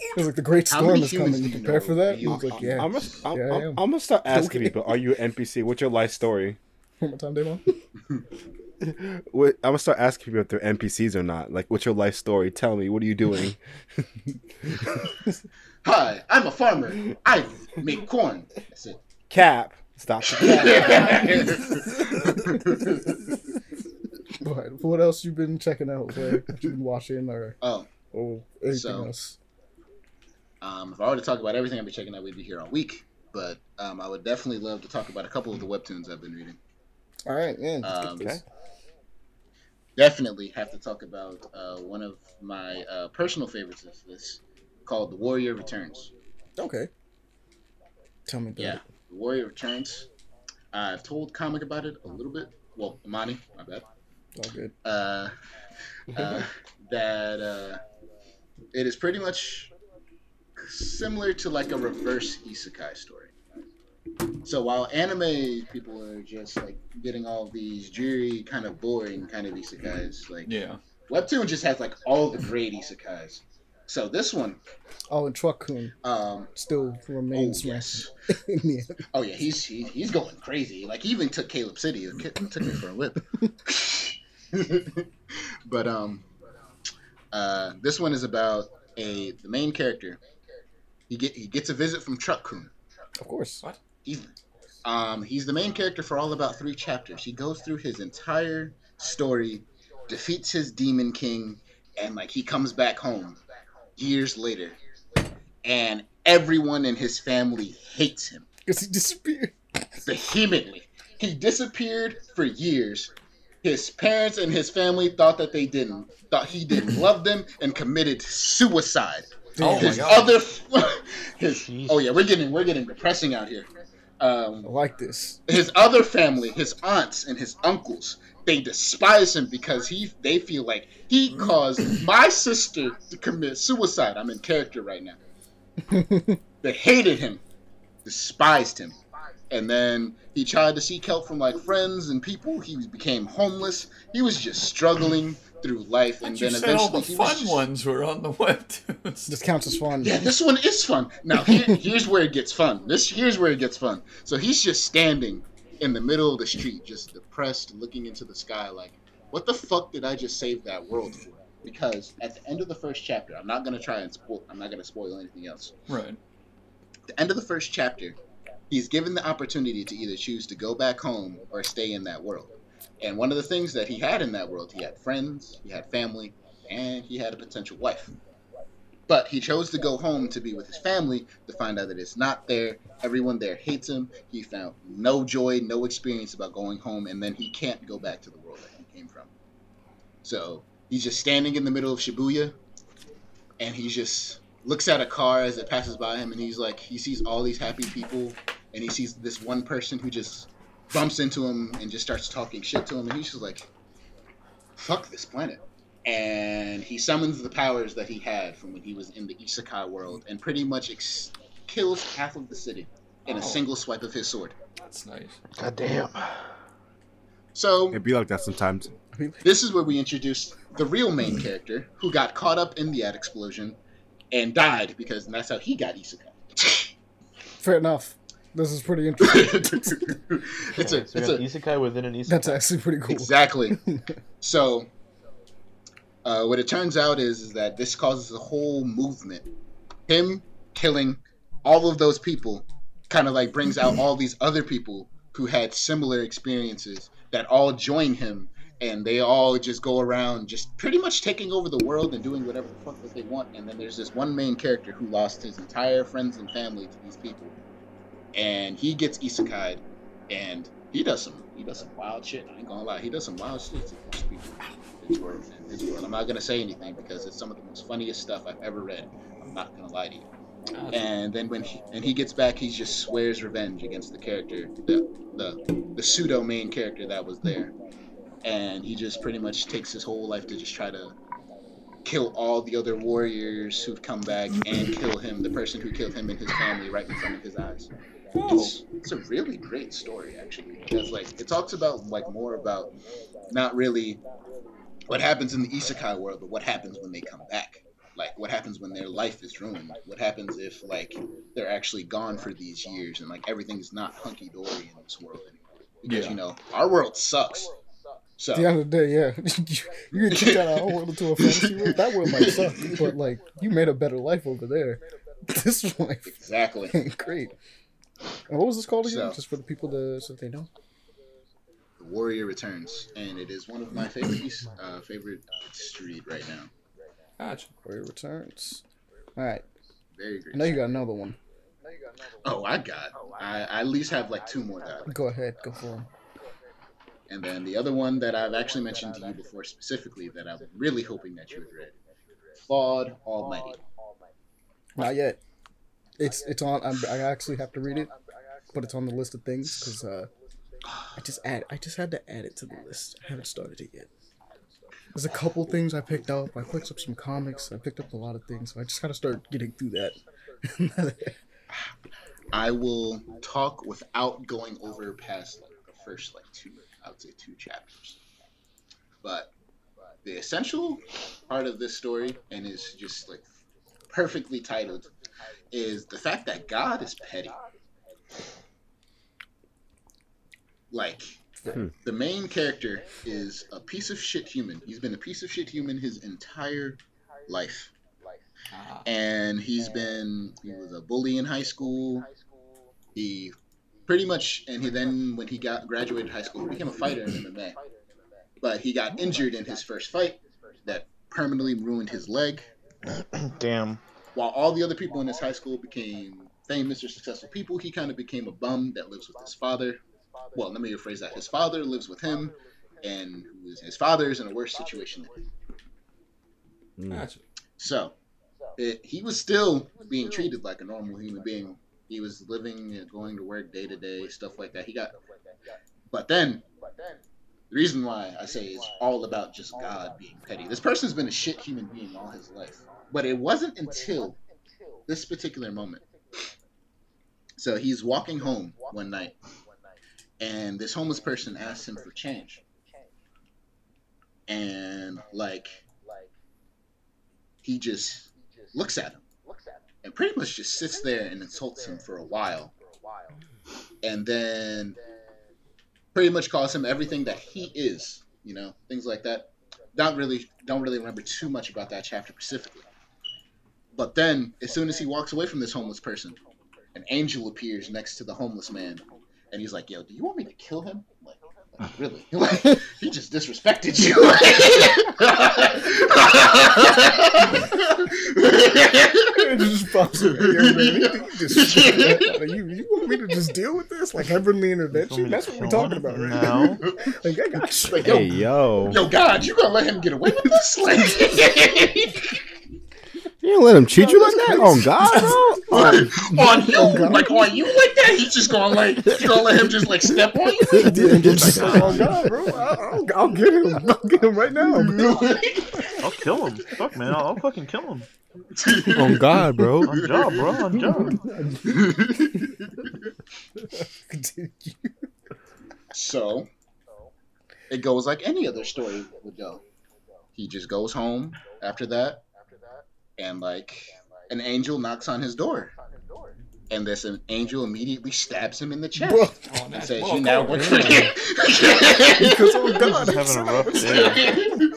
[SPEAKER 1] It was like the great storm is coming. You
[SPEAKER 2] you
[SPEAKER 1] prepare
[SPEAKER 2] know
[SPEAKER 1] for that? He was like, yeah.
[SPEAKER 3] I'm, gonna, I'm,
[SPEAKER 1] Yeah, I
[SPEAKER 3] I'm. I'm gonna start asking
[SPEAKER 1] Okay.
[SPEAKER 3] people, are you an NPC? What's your life story?
[SPEAKER 1] One more time, Damon.
[SPEAKER 3] What, I'm gonna start asking people if they're NPCs or not. Like, what's your life story? Tell me, what are you doing?
[SPEAKER 2] Hi, I'm a farmer. I make corn. That's it.
[SPEAKER 3] Cap. Stop the cap.
[SPEAKER 1] But what else you been checking out? Like, what you been watching or
[SPEAKER 2] oh,
[SPEAKER 1] or anything
[SPEAKER 2] So-
[SPEAKER 1] else?
[SPEAKER 2] um, if I were to talk about everything I'd be checking out, we'd be here all week. But um, I would definitely love to talk about a couple of the webtoons I've been reading.
[SPEAKER 1] All right, yeah.
[SPEAKER 2] Um,
[SPEAKER 3] Okay.
[SPEAKER 2] Definitely have to talk about uh, one of my uh, personal favorites of this, called The Warrior Returns.
[SPEAKER 1] Okay. Tell me about
[SPEAKER 2] Yeah,
[SPEAKER 1] it.
[SPEAKER 2] The Warrior Returns. I've told comic about it a little bit. Well, Amani, my bad.
[SPEAKER 1] All good.
[SPEAKER 2] uh, uh, that uh, it is pretty much similar to like a reverse isekai story. So while anime people are just like getting all these dreary, kind of boring kind of isekais, like
[SPEAKER 6] Yeah.
[SPEAKER 2] Webtoon just has like all the great isekais. So this one,
[SPEAKER 1] Oh, and Truck Kun
[SPEAKER 2] um,
[SPEAKER 1] still
[SPEAKER 2] oh
[SPEAKER 1] remains
[SPEAKER 2] yes,
[SPEAKER 1] in the end.
[SPEAKER 2] oh yeah, he's he, he's going crazy. Like he even took Caleb City, took me for a whip. but um, uh, this one is about a the main character. He get he gets a visit from Truck Kun.
[SPEAKER 1] Of course. What?
[SPEAKER 2] He's um he's the main character for all about three chapters. He goes through his entire story, defeats his demon king, and like he comes back home years later, and everyone in his family hates him
[SPEAKER 1] Because he disappeared.
[SPEAKER 2] vehemently. He disappeared for years. His parents and his family thought that they didn't thought he didn't love them and committed suicide.
[SPEAKER 6] Oh my god.
[SPEAKER 2] other his oh yeah, we're getting we're getting depressing out here. Um,
[SPEAKER 1] I like this.
[SPEAKER 2] his other family, his aunts and his uncles, they despise him because he they feel like he caused my sister to commit suicide. I'm in character right now. They hated him, despised him. And then he tried to seek help from like friends and people. He became homeless. He was just struggling through life, and
[SPEAKER 6] you
[SPEAKER 2] then
[SPEAKER 6] said all the
[SPEAKER 2] he was
[SPEAKER 6] fun
[SPEAKER 2] just-
[SPEAKER 6] ones were on the webtoons.
[SPEAKER 1] This counts as fun.
[SPEAKER 2] yeah, this one is fun. Now here, here's where it gets fun. This here's where it gets fun. So he's just standing in the middle of the street, just depressed, looking into the sky, like, what the fuck did I just save that world for? Because at the end of the first chapter, I'm not gonna try and spoil. I'm not gonna spoil anything else.
[SPEAKER 6] Right.
[SPEAKER 2] The end of the first chapter, he's given the opportunity to either choose to go back home or stay in that world. And one of the things that he had in that world, he had friends, he had family, and he had a potential wife. But he chose to go home to be with his family to find out that it's not there. Everyone there hates him. He found no joy, no experience about going home, and then he can't go back to the world that he came from. So he's just standing in the middle of Shibuya, and he just looks at a car as it passes by him, and he's like, he sees all these happy people, and he sees this one person who just bumps into him and just starts talking shit to him, and he's just like, "Fuck this planet." And he summons the powers that he had from when he was in the isekai world, and pretty much ex- kills half of the city in a
[SPEAKER 6] Oh.
[SPEAKER 2] single swipe of his sword.
[SPEAKER 6] That's nice.
[SPEAKER 5] God damn.
[SPEAKER 2] So
[SPEAKER 3] It'd be like that sometimes.
[SPEAKER 2] this is where we introduce the real main character who got caught up in the ad explosion and died because that's how he got isekai.
[SPEAKER 1] Fair enough. This is pretty interesting.
[SPEAKER 2] it's a,
[SPEAKER 5] so we
[SPEAKER 2] it's a
[SPEAKER 5] isekai within an isekai.
[SPEAKER 1] That's actually pretty cool.
[SPEAKER 2] exactly. So, uh, what it turns out is, is that this causes a whole movement. Him killing all of those people kind of like brings out all these other people who had similar experiences that all join him and they all just go around just pretty much taking over the world and doing whatever the fuck that they want and then there's this one main character who lost his entire friends and family to these people and he gets isekai'd and he does some he does some wild shit. I ain't gonna lie he does some wild shit. To these people in his world, in his world. i'm not gonna say anything because it's some of the most funniest stuff i've ever read. I'm not gonna lie to you. And then when he and he gets back, he just swears revenge against the character, the the the pseudo main character that was there, and he just pretty much takes his whole life to just try to kill all the other warriors who've come back and kill him, the person who killed him and his family right in front of his eyes. It's, it's a really great story actually because like it talks about like more about not really what happens in the isekai world, but what happens when they come back like what happens when their life is ruined what happens if like they're actually gone for these years and like everything is not hunky-dory in this world anymore because
[SPEAKER 6] Yeah.
[SPEAKER 2] you know our world sucks so
[SPEAKER 1] the end of the day, yeah, you get kicked out of our world into a fantasy world. That world might suck, but like you made a better life over there. This life
[SPEAKER 2] exactly
[SPEAKER 1] ain't great. And what was this called again?
[SPEAKER 2] So-
[SPEAKER 1] Just for the people to so they know.
[SPEAKER 2] the warrior returns and it is one of my favorite uh, favorite street right now
[SPEAKER 6] Gotcha.
[SPEAKER 1] Warrior returns. All right,
[SPEAKER 2] very great
[SPEAKER 1] I know you got another one.
[SPEAKER 2] oh i got I, I at least have like two more that.
[SPEAKER 1] Go ahead, go for him.
[SPEAKER 2] and then the other one that i've actually mentioned to you before specifically that i'm really hoping that you had read flawed almighty
[SPEAKER 1] Not yet. It's it's on. I'm, I actually have to read it, but it's on the list of things because uh, I just add. I just had to add it to the list. I haven't started it yet. There's a couple things I picked up. I picked up some comics. I picked up a lot of things. So I just gotta start getting through that.
[SPEAKER 2] I will talk without going over past like the first like two, I would say two chapters. But the essential part of this story, and is just like perfectly titled, is the fact that God is petty. Like
[SPEAKER 3] Hmm.
[SPEAKER 2] the main character is a piece of shit human. He's been a piece of shit human his entire life and he's been he was a bully in high school. He pretty much and he then when he got graduated high school he became a fighter in MMA. But he got injured in his first fight that permanently ruined his leg.
[SPEAKER 5] Damn.
[SPEAKER 2] While all the other people in his high school became famous or successful people, he kind of became a bum that lives with his father. Well, let me rephrase that. His father lives with him, and his father is in a worse situation than him.
[SPEAKER 6] gotcha.
[SPEAKER 2] So, it, he was still being treated like a normal human being. He was living, and going to work day to day, stuff like that. He got, but then the reason why I say it's all about just God being petty. This person's been a shit human being all his life, but it wasn't until this particular moment. So he's walking home one night, and this homeless person asks him for change, and like he just looks at him. and pretty much just sits there and insults him for a while. and then pretty much calls him everything that he is you know things like that. don't really don't really remember too much about that chapter specifically but then as soon as he walks away from this homeless person an angel appears next to the homeless man and he's like yo do you want me to kill him like like, really like he just disrespected you
[SPEAKER 1] It just pops up. Man, you, just, you, you want me to just deal with this? Like heavenly intervention? That's what we're talking about, right?
[SPEAKER 5] No.
[SPEAKER 1] like I got you.
[SPEAKER 2] like, yo,
[SPEAKER 3] Hey yo.
[SPEAKER 2] yo, God, you gonna let him get away with this? Like,
[SPEAKER 3] You ain't let him cheat you like that? Oh God, bro.
[SPEAKER 2] on you, oh, like on you like that. He's just gonna like, you gonna let him just like step on you.
[SPEAKER 3] He didn't just like,
[SPEAKER 1] oh God, bro! I'll, I'll, I'll get him. I'll get him right now. bro.
[SPEAKER 5] I'll kill him. Fuck, man. I'll, I'll fucking kill him.
[SPEAKER 3] oh God, bro.
[SPEAKER 5] On job, bro. On job.
[SPEAKER 2] So it goes like any other story would go. He just goes home after that, and like an angel knocks on his door, and this an angel immediately stabs him in the chest
[SPEAKER 1] Bro,
[SPEAKER 6] Oh,
[SPEAKER 2] and says,
[SPEAKER 6] well,
[SPEAKER 2] "You now
[SPEAKER 6] go
[SPEAKER 2] work
[SPEAKER 6] on.
[SPEAKER 2] for me."
[SPEAKER 1] Because oh God,
[SPEAKER 5] He's having a rough day.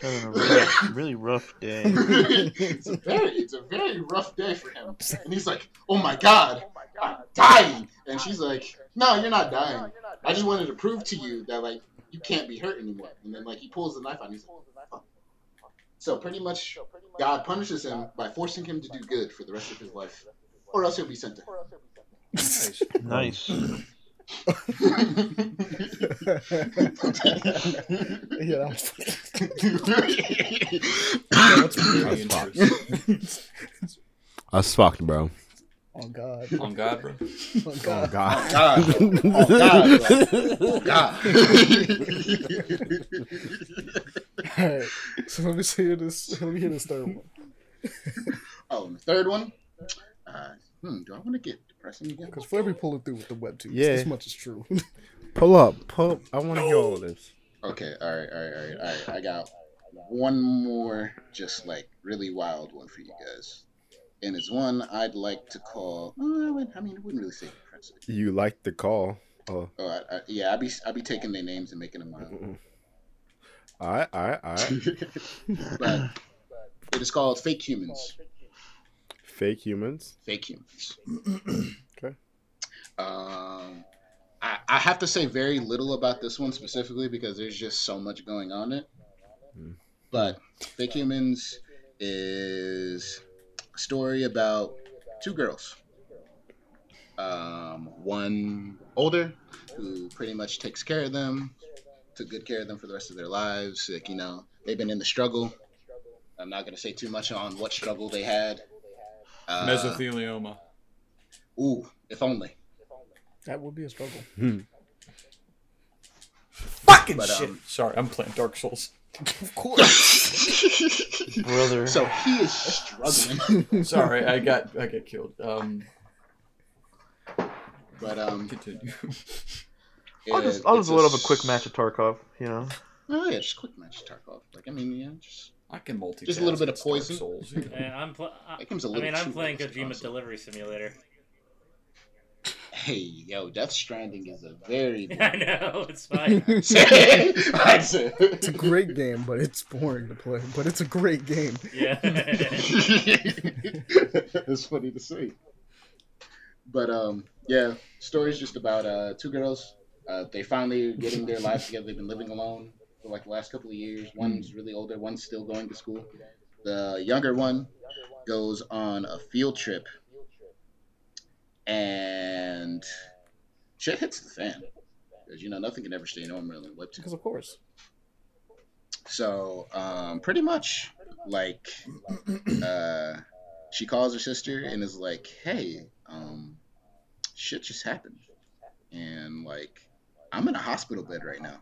[SPEAKER 5] Having a rough, really rough day.
[SPEAKER 2] it's a very, it's a very rough day for him. And he's like, "Oh my God, I'm dying," and she's like, "No, you're not dying. I just wanted to prove to you that like you can't be hurt anymore." And then like he pulls the knife out, and he's like, "Fuck." So pretty much, God punishes him by forcing him to do good for the rest of his life, or else he'll be sent to hell.
[SPEAKER 6] Nice.
[SPEAKER 5] Nice.
[SPEAKER 1] yeah, that was funny.
[SPEAKER 6] That's pretty interesting.
[SPEAKER 3] That's fucked, bro.
[SPEAKER 1] Oh God,
[SPEAKER 6] On God, bro.
[SPEAKER 1] oh
[SPEAKER 3] Oh
[SPEAKER 1] God.
[SPEAKER 3] Oh, God.
[SPEAKER 2] God, oh God, bro. God.
[SPEAKER 1] All right, so let me see this. Let me hear this third one.
[SPEAKER 2] oh, and the third one. Uh, hmm, do I want to get depressing again?
[SPEAKER 1] Because Flair be pulling through with the webtoons.
[SPEAKER 3] Yeah.
[SPEAKER 1] This much is true.
[SPEAKER 3] Pull up. Pull up. I want to hear all of this.
[SPEAKER 2] Okay, all right, all right, all right, all right. I got one more, just like really wild one for you guys, and it's one I'd like to call. Uh, I mean, I wouldn't really say depressing.
[SPEAKER 3] You like the call. Oh.
[SPEAKER 2] Oh, I, I, yeah, I'd be, I'd be taking their names and making them my own.
[SPEAKER 3] All right, all right, all right.
[SPEAKER 2] but it is called Fake Humans.
[SPEAKER 3] Fake humans.
[SPEAKER 2] Fake Humans.
[SPEAKER 3] Okay.
[SPEAKER 2] Um, I, I have to say very little about this one specifically because there's just so much going on it.
[SPEAKER 3] Hmm.
[SPEAKER 2] But Fake Humans is a story about two girls. Um, one older who pretty much takes care of them, took good care of them for the rest of their lives. Like you know, they've been in the struggle. I'm not gonna say too much on what struggle they had. Uh,
[SPEAKER 6] Mesothelioma.
[SPEAKER 2] Ooh, if only.
[SPEAKER 1] that would be a struggle.
[SPEAKER 6] Fucking
[SPEAKER 2] But,
[SPEAKER 6] shit.
[SPEAKER 2] um,
[SPEAKER 6] Sorry, I'm playing Dark Souls.
[SPEAKER 1] Of course.
[SPEAKER 5] Brother.
[SPEAKER 2] So he is struggling.
[SPEAKER 6] Sorry, I got I got killed. Um,
[SPEAKER 2] But um,
[SPEAKER 6] continue.
[SPEAKER 5] I'll
[SPEAKER 2] it-
[SPEAKER 5] just, I'll
[SPEAKER 2] it's
[SPEAKER 5] just load up a quick match of Tarkov, you know.
[SPEAKER 2] Oh yeah, just quick match of Tarkov. Like I mean, yeah, just
[SPEAKER 6] I can multi.
[SPEAKER 2] Just a little bit of poison.
[SPEAKER 6] Souls, you know.
[SPEAKER 4] And I'm pl- I,
[SPEAKER 2] That comes a
[SPEAKER 4] I
[SPEAKER 2] little
[SPEAKER 4] mean, I'm playing
[SPEAKER 2] close to
[SPEAKER 4] Kojima
[SPEAKER 2] console.
[SPEAKER 4] Delivery Simulator.
[SPEAKER 2] hey, yo, Death Stranding is a very.
[SPEAKER 4] I know it's fine.
[SPEAKER 1] It's a great game, but it's boring to play. But it's a great game.
[SPEAKER 4] yeah.
[SPEAKER 2] it's funny to see. But um, yeah, story's just about uh two girls. Uh, they finally are getting their lives together. They've been living alone for like the last couple of years. One's really older. One's still going to school. The younger one goes on a field trip, and shit hits the fan. Because you know nothing can ever stay normal in webtoon.
[SPEAKER 1] Because of course.
[SPEAKER 2] So, um, pretty much, like, uh, she calls her sister and is like, "Hey, um, shit just happened, and like, I'm in a hospital bed right now."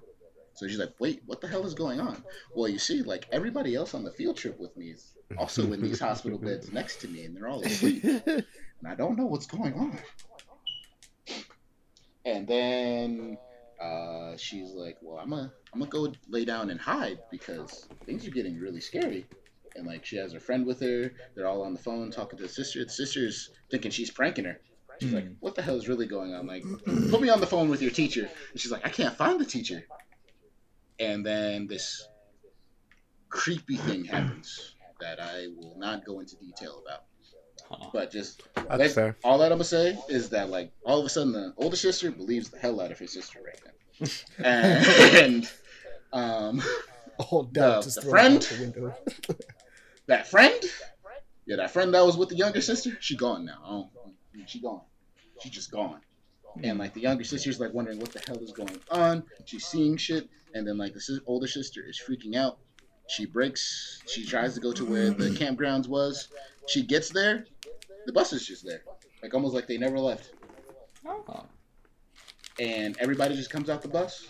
[SPEAKER 2] So she's like, "Wait, what the hell is going on?" Well, you see, like everybody else on the field trip with me is also in these hospital beds next to me, and they're all asleep, and I don't know what's going on. And then uh, she's like, "Well, I'm gonna I'm gonna go lay down and hide because things are getting really scary." And like, she has her friend with her. They're all on the phone talking to the sister. The sister's thinking she's pranking her. She's like, "What the hell is really going on? Like, put me on the phone with your teacher." And she's like, "I can't find the teacher." And then this creepy thing happens that I will not go into detail about.
[SPEAKER 6] Huh.
[SPEAKER 2] But just
[SPEAKER 3] That's
[SPEAKER 2] like,
[SPEAKER 3] fair.
[SPEAKER 2] all that I'm gonna say is that like all of a sudden the older sister believes the hell out of her sister right now, and um,
[SPEAKER 1] All doubt
[SPEAKER 2] The- the friend?
[SPEAKER 1] out the window.
[SPEAKER 2] that friend, yeah, that friend that was with the younger sister, she gone now. She gone. She just gone. And like the younger sister's like wondering what the hell is going on. She's seeing shit, and then like the sis- older sister is freaking out, She breaks. She tries to go to where the campgrounds was. She gets there. The bus is just there, like almost like they never left.
[SPEAKER 6] Oh.
[SPEAKER 2] And everybody just comes out the bus,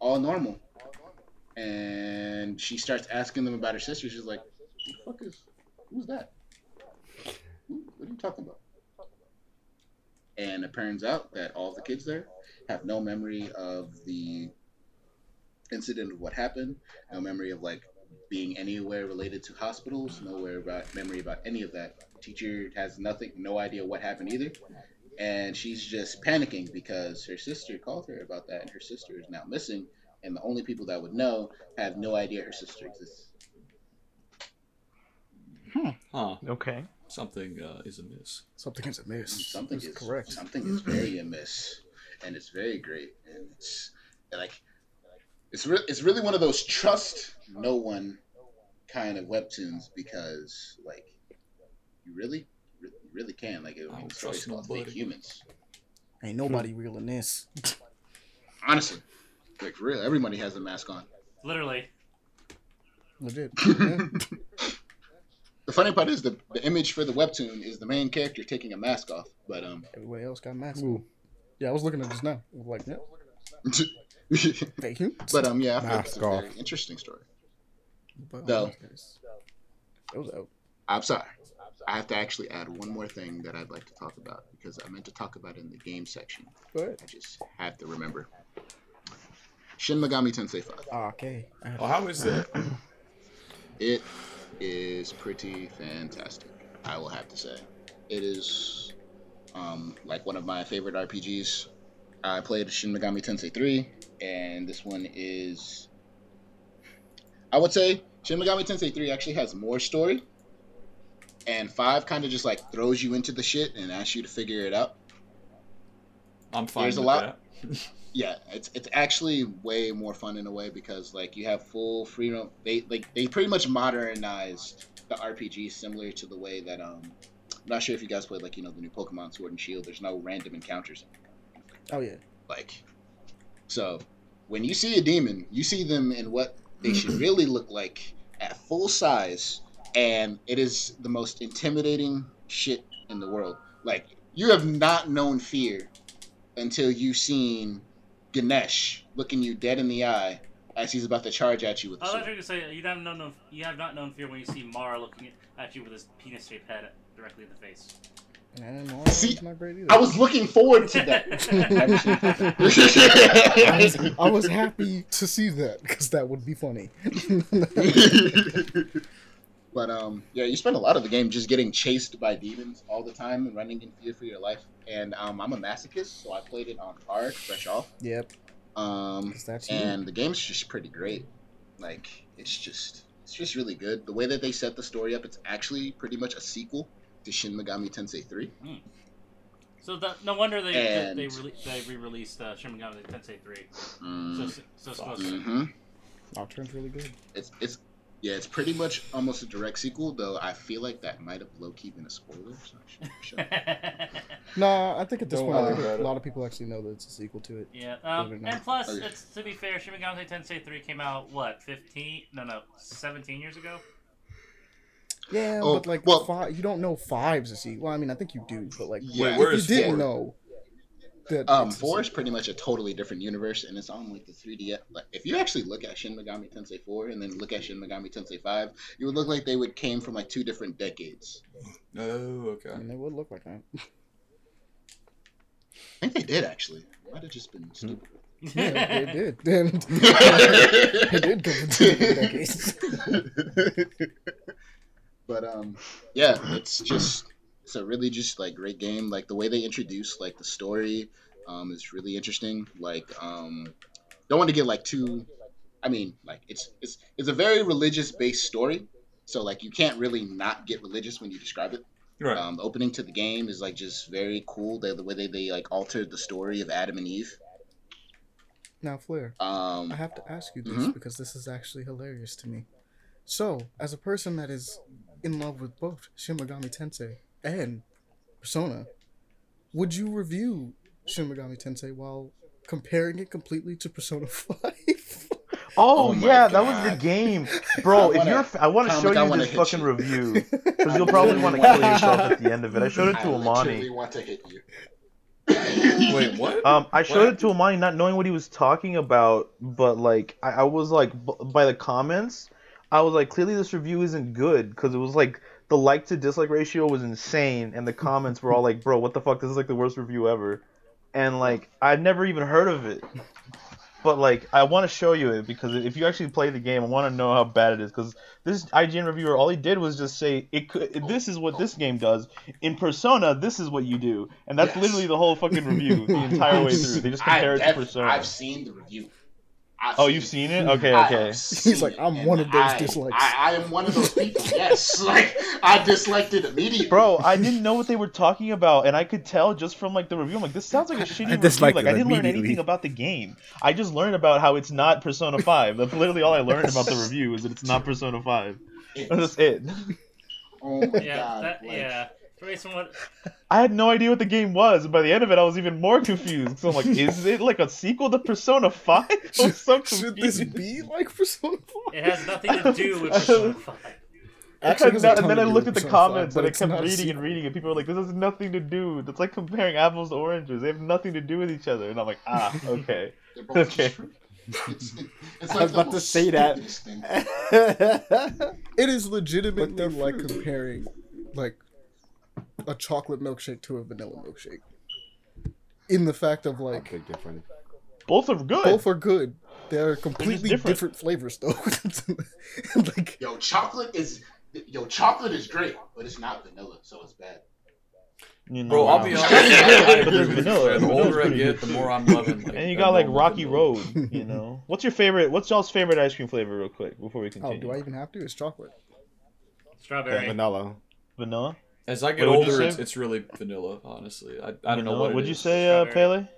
[SPEAKER 2] all normal. And she starts asking them about her sister. She's like, "Who the fuck is? Who's that? Who, what are you talking about?" And it turns out that all the kids there have no memory of the incident of what happened, no memory of like being anywhere related to hospitals, nowhere about memory about any of that. Teacher has nothing, no idea what happened either, and she's just panicking because her sister called her about that, and her sister is now missing, and the only people that would know have no idea her sister exists. Hmm.
[SPEAKER 6] Huh.
[SPEAKER 5] Okay.
[SPEAKER 6] Something uh, is amiss.
[SPEAKER 1] Something is amiss.
[SPEAKER 2] Something
[SPEAKER 1] That's
[SPEAKER 2] is
[SPEAKER 1] correct.
[SPEAKER 2] Something is very amiss, and it's very great, and it's like it's re- it's really one of those trust no one kind of webtoons because like you really re- really can like it,
[SPEAKER 6] I don't trust
[SPEAKER 2] called Fake
[SPEAKER 6] nobody.
[SPEAKER 2] Humans.
[SPEAKER 1] Ain't nobody real in this.
[SPEAKER 2] Honestly, like for real, everybody has a mask on.
[SPEAKER 4] Literally.
[SPEAKER 1] Legit. Yeah.
[SPEAKER 2] The funny part is the the image for the webtoon is the main character taking a mask off, but um.
[SPEAKER 1] Everybody else got masks. on. Yeah, I was looking at this now. Like, yeah, fake humans.
[SPEAKER 2] but um, yeah, I feel like it's a very interesting story.
[SPEAKER 1] But,
[SPEAKER 2] no.
[SPEAKER 1] It was out.
[SPEAKER 2] I'm sorry. I have to actually add one more thing that I'd like to talk about because I meant to talk about it in the game section.
[SPEAKER 1] Go ahead.
[SPEAKER 2] I just have to remember. Shin Megami Tensei 5.
[SPEAKER 1] Ah, okay. I have-
[SPEAKER 6] Oh, how is that?
[SPEAKER 2] It is pretty fantastic. I will have to say. It is um, like one of my favorite RPGs. I played Shin Megami Tensei 3, and this one is. I would say Shin Megami Tensei 3 actually has more story, and 5 kind of just like throws you into the shit and asks you to figure it out.
[SPEAKER 6] I'm fine
[SPEAKER 2] There's a
[SPEAKER 6] with
[SPEAKER 2] lot-
[SPEAKER 6] that.
[SPEAKER 2] yeah it's it's actually way more fun in a way because like you have full freedom. They like they pretty much modernized the rpg similar to the way that um i'm not sure if you guys played like you know the new pokemon sword and shield. There's no random encounters.
[SPEAKER 1] Oh yeah.
[SPEAKER 2] like so when you see a demon you see them in what they should really look like at full size and it is the most intimidating shit in the world. Like you have not known fear until you've seen Ganesh looking you dead in the eye as he's about to charge at you with the
[SPEAKER 4] I was
[SPEAKER 2] sword.
[SPEAKER 4] gonna say you have not known you have not known fear when you see Mara looking at you with his penis-shaped head directly in the face.
[SPEAKER 1] And
[SPEAKER 2] See,
[SPEAKER 1] is not.
[SPEAKER 2] I was looking forward to that.
[SPEAKER 1] I was, I was happy to see that because that would be funny.
[SPEAKER 2] but um, yeah, you spend a lot of the game just getting chased by demons all the time and running in fear for your life. And um, I'm a masochist, so I played it on hard, fresh off.
[SPEAKER 1] yep.
[SPEAKER 2] Um,
[SPEAKER 1] 'cause that's you.
[SPEAKER 2] and the game's just pretty great. Like it's just it's just really good. The way that they set the story up, it's actually pretty much a sequel to Shin Megami Tensei 3.
[SPEAKER 4] So the, no wonder they
[SPEAKER 2] And-
[SPEAKER 4] they, re- they re-released uh, Shin Megami Tensei 3.
[SPEAKER 2] Mm,
[SPEAKER 4] So so supposed to.
[SPEAKER 2] hmm
[SPEAKER 1] Nocturne's really good.
[SPEAKER 2] It's it's yeah, it's pretty much almost a direct sequel. Though I feel like that might have low key been a spoiler. So I should- should-
[SPEAKER 1] No, I think at this
[SPEAKER 6] Don't
[SPEAKER 1] point, I think a lot of people actually know that it's a sequel to it.
[SPEAKER 4] yeah. Um,
[SPEAKER 1] it not.
[SPEAKER 4] and plus,
[SPEAKER 2] Okay.
[SPEAKER 4] it's to be fair, Shin Megami Tensei 3 came out what 15? No, no, 17 years ago.
[SPEAKER 1] Yeah,
[SPEAKER 2] Oh,
[SPEAKER 1] but like
[SPEAKER 2] well-
[SPEAKER 1] five, you don't know five's a sequel. Well, I mean, I think you do, but like,
[SPEAKER 2] Yeah.
[SPEAKER 1] if
[SPEAKER 6] where
[SPEAKER 1] you
[SPEAKER 6] is
[SPEAKER 1] didn't know that
[SPEAKER 2] um, four is pretty much a totally different universe, and it's on like the 3D. Like if you actually look at Shin Megami Tensei 4 and then look at Shin Megami Tensei 5, it would look like they would came from like two different decades.
[SPEAKER 6] Oh, okay.
[SPEAKER 1] I mean, they would look like that.
[SPEAKER 2] I think they did actually. Might have just been stupid.
[SPEAKER 1] Yeah, they did. And they did go for two different decades.
[SPEAKER 2] but um, yeah, it's just it's a really just like great game. Like the way they introduce like the story, um, is really interesting. Like um, don't want to get like too. I mean, like it's it's it's a very religious based story. So like you can't really not get religious when you describe it.
[SPEAKER 6] Right.
[SPEAKER 2] Um, the opening to the game is like just very cool. The, the way they, they like altered the story of Adam and Eve.
[SPEAKER 1] Now, Flair,
[SPEAKER 2] Um,
[SPEAKER 1] I have to ask you this
[SPEAKER 2] Mhm.
[SPEAKER 1] because this is actually hilarious to me. So, as a person that is in love with both Shin Megami Tensei and Persona, would you review Shin Megami Tensei while comparing it completely to Persona 5?
[SPEAKER 5] Oh,
[SPEAKER 2] Oh my
[SPEAKER 5] yeah, that was the game, bro. If
[SPEAKER 2] wanna-
[SPEAKER 5] you're, a- I want to show you
[SPEAKER 2] wanna
[SPEAKER 5] this fucking
[SPEAKER 2] you.
[SPEAKER 5] review because you'll probably want to kill yourself at the end of it. I showed it to
[SPEAKER 2] literally
[SPEAKER 5] Amani.
[SPEAKER 2] want to hit you.
[SPEAKER 6] Wait, what?
[SPEAKER 5] Um, I showed
[SPEAKER 6] What?
[SPEAKER 5] it to Amani, not knowing what he was talking about, but like I, I was like, b- by the comments, I was like, clearly this review isn't good because it was like the like to dislike ratio was insane, and the comments were all like, bro, what the fuck? This is like the worst review ever, and like I've never even heard of it. But like, I want to show you it because if you actually play the game, I want to know how bad it is. Because this IGN reviewer, all he did was just say, "It could. This is what this game does in Persona. This is what you do," and that's
[SPEAKER 2] Yes.
[SPEAKER 5] literally the whole fucking review the entire way through. They just compare it to Persona.
[SPEAKER 2] I've seen the review. I've
[SPEAKER 5] Oh,
[SPEAKER 2] seen
[SPEAKER 5] you've
[SPEAKER 2] it.
[SPEAKER 5] seen it? Okay, okay.
[SPEAKER 2] He's
[SPEAKER 1] like, I'm one of those
[SPEAKER 2] I-
[SPEAKER 1] dislikes.
[SPEAKER 2] I, I am one of those people. Yes, like I disliked it immediately.
[SPEAKER 5] Bro, I didn't know what they were talking about, and I could tell just from like the review. I'm like, this sounds like a shitty review. Like,
[SPEAKER 3] it
[SPEAKER 5] I didn't learn anything about the game. I just learned about how it's not Persona 5. That's literally all I learned about the review is that it's not Persona 5. That's it.
[SPEAKER 2] oh my
[SPEAKER 4] Yeah,
[SPEAKER 2] god.
[SPEAKER 4] that,
[SPEAKER 2] like,
[SPEAKER 4] yeah. Based on
[SPEAKER 5] I had no idea what the game was, and by the end of it, I was even more confused. So I'm like, is it like a sequel to Persona 5? I was so
[SPEAKER 1] Should this
[SPEAKER 5] confused.
[SPEAKER 1] be like Persona 5?
[SPEAKER 4] it has nothing to do with Persona 5.
[SPEAKER 1] Actually, it
[SPEAKER 5] and,
[SPEAKER 1] has a
[SPEAKER 5] that-
[SPEAKER 1] ton
[SPEAKER 5] and then I looked at the
[SPEAKER 1] Persona 5,
[SPEAKER 5] comments
[SPEAKER 1] but
[SPEAKER 5] and I kept reading and reading, and people were like, "This has nothing to do. That's like comparing apples to oranges. They have nothing to do with each other." And I'm like, "Ah, okay." Okay.
[SPEAKER 2] true. It's, it's
[SPEAKER 3] I was about to say that.
[SPEAKER 1] It is legitimately
[SPEAKER 3] they're
[SPEAKER 1] like comparing like a chocolate milkshake to a vanilla milkshake. In the fact of like
[SPEAKER 3] Big difference.
[SPEAKER 5] Both are good.
[SPEAKER 1] both are good. They're completely
[SPEAKER 5] different.
[SPEAKER 1] different. flavors though. like
[SPEAKER 2] Yo, chocolate is yo, chocolate is great, but it's not vanilla, so it's bad.
[SPEAKER 5] You know,
[SPEAKER 6] Bro, I'll be
[SPEAKER 5] wow.
[SPEAKER 6] honest. I
[SPEAKER 5] But there's
[SPEAKER 6] with you.
[SPEAKER 5] vanilla.
[SPEAKER 6] The older I get, the more I'm loving. Like,
[SPEAKER 5] And you got like Rocky. Road. You know, what's your favorite? What's y'all's favorite ice cream flavor, real quick, before we
[SPEAKER 1] oh,
[SPEAKER 5] continue. oh, continue?
[SPEAKER 1] do I even have to? It's chocolate.
[SPEAKER 4] Strawberry.
[SPEAKER 3] Vanilla.
[SPEAKER 5] Vanilla.
[SPEAKER 6] As I get
[SPEAKER 5] What
[SPEAKER 6] older, it's, it's really vanilla. Honestly, I, I don't know
[SPEAKER 5] Vanilla?
[SPEAKER 6] what.
[SPEAKER 5] Would you say, uh,
[SPEAKER 4] Strawberry.
[SPEAKER 5] Pele?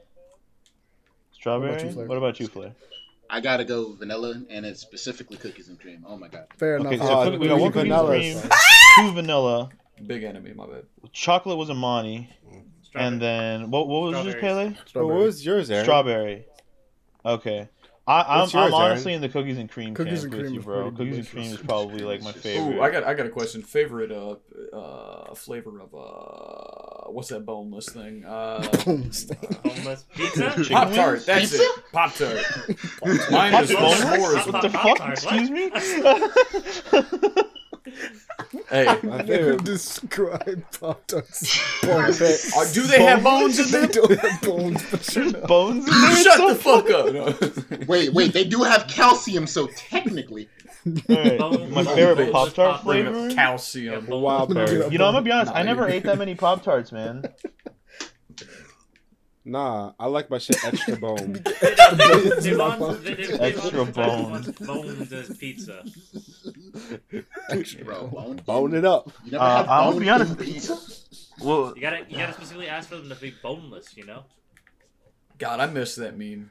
[SPEAKER 5] Strawberry.
[SPEAKER 1] What about you, Flair?
[SPEAKER 5] What about you, Flair?
[SPEAKER 2] I gotta go vanilla, and it's specifically cookies and cream. Oh my god.
[SPEAKER 1] Fair
[SPEAKER 5] Okay,
[SPEAKER 1] enough.
[SPEAKER 5] so
[SPEAKER 3] Oh,
[SPEAKER 5] cook- we got
[SPEAKER 3] three
[SPEAKER 5] one cookies and cream, two vanilla,
[SPEAKER 6] Big enemy, my bad.
[SPEAKER 5] chocolate was Amani,
[SPEAKER 4] Strawberry.
[SPEAKER 5] and then what? What was yours, Pele?
[SPEAKER 3] What was yours, Aaron?
[SPEAKER 5] Strawberry. Okay. I, I'm,
[SPEAKER 3] yours,
[SPEAKER 5] I'm honestly
[SPEAKER 3] Aaron?
[SPEAKER 5] in the cookies and cream
[SPEAKER 1] Cookies
[SPEAKER 5] camp
[SPEAKER 1] and
[SPEAKER 5] with you, bro.
[SPEAKER 1] pretty
[SPEAKER 5] Cookies and cream is probably like my favorite.
[SPEAKER 6] Ooh, I got I got a question. Favorite uh uh flavor of uh what's that boneless thing? Uh
[SPEAKER 1] Boneless thing.
[SPEAKER 4] Boneless pizza?
[SPEAKER 5] Chicken
[SPEAKER 6] Pop tart. That's
[SPEAKER 2] Pizza?
[SPEAKER 6] it. Pop tart. Mine is
[SPEAKER 5] boneless?
[SPEAKER 6] s'mores.
[SPEAKER 5] What the fuck? Excuse me?
[SPEAKER 6] Hey,
[SPEAKER 3] My
[SPEAKER 1] Never
[SPEAKER 3] favorite.
[SPEAKER 1] describe Pop Tarts.
[SPEAKER 6] Do they have bones in
[SPEAKER 1] they
[SPEAKER 6] them?
[SPEAKER 1] don't have bones, but you know.
[SPEAKER 5] Bones in there?
[SPEAKER 6] Shut the fuck up.
[SPEAKER 2] Wait, wait, they do have calcium, so technically.
[SPEAKER 5] Alright, My favorite Pop Tart
[SPEAKER 4] Pop-
[SPEAKER 6] Bring up
[SPEAKER 5] flavor?
[SPEAKER 6] calcium.
[SPEAKER 4] Yeah,
[SPEAKER 3] Wild
[SPEAKER 1] Look
[SPEAKER 3] berry.
[SPEAKER 5] You know, I'm gonna be honest.
[SPEAKER 6] Nah,
[SPEAKER 5] I never ate that many Pop Tarts, man.
[SPEAKER 3] Nah, I like my shit extra bone.
[SPEAKER 5] Extra
[SPEAKER 4] want-
[SPEAKER 5] bone.
[SPEAKER 4] want Bones as pizza.
[SPEAKER 2] Bro, bone.
[SPEAKER 3] Bone it up.
[SPEAKER 2] You never
[SPEAKER 5] Uh,
[SPEAKER 2] had
[SPEAKER 5] I'm be honest.
[SPEAKER 2] pizza?
[SPEAKER 5] Well,
[SPEAKER 4] You gotta, you gotta specifically ask for them to be boneless. You know.
[SPEAKER 6] God, I miss that meme.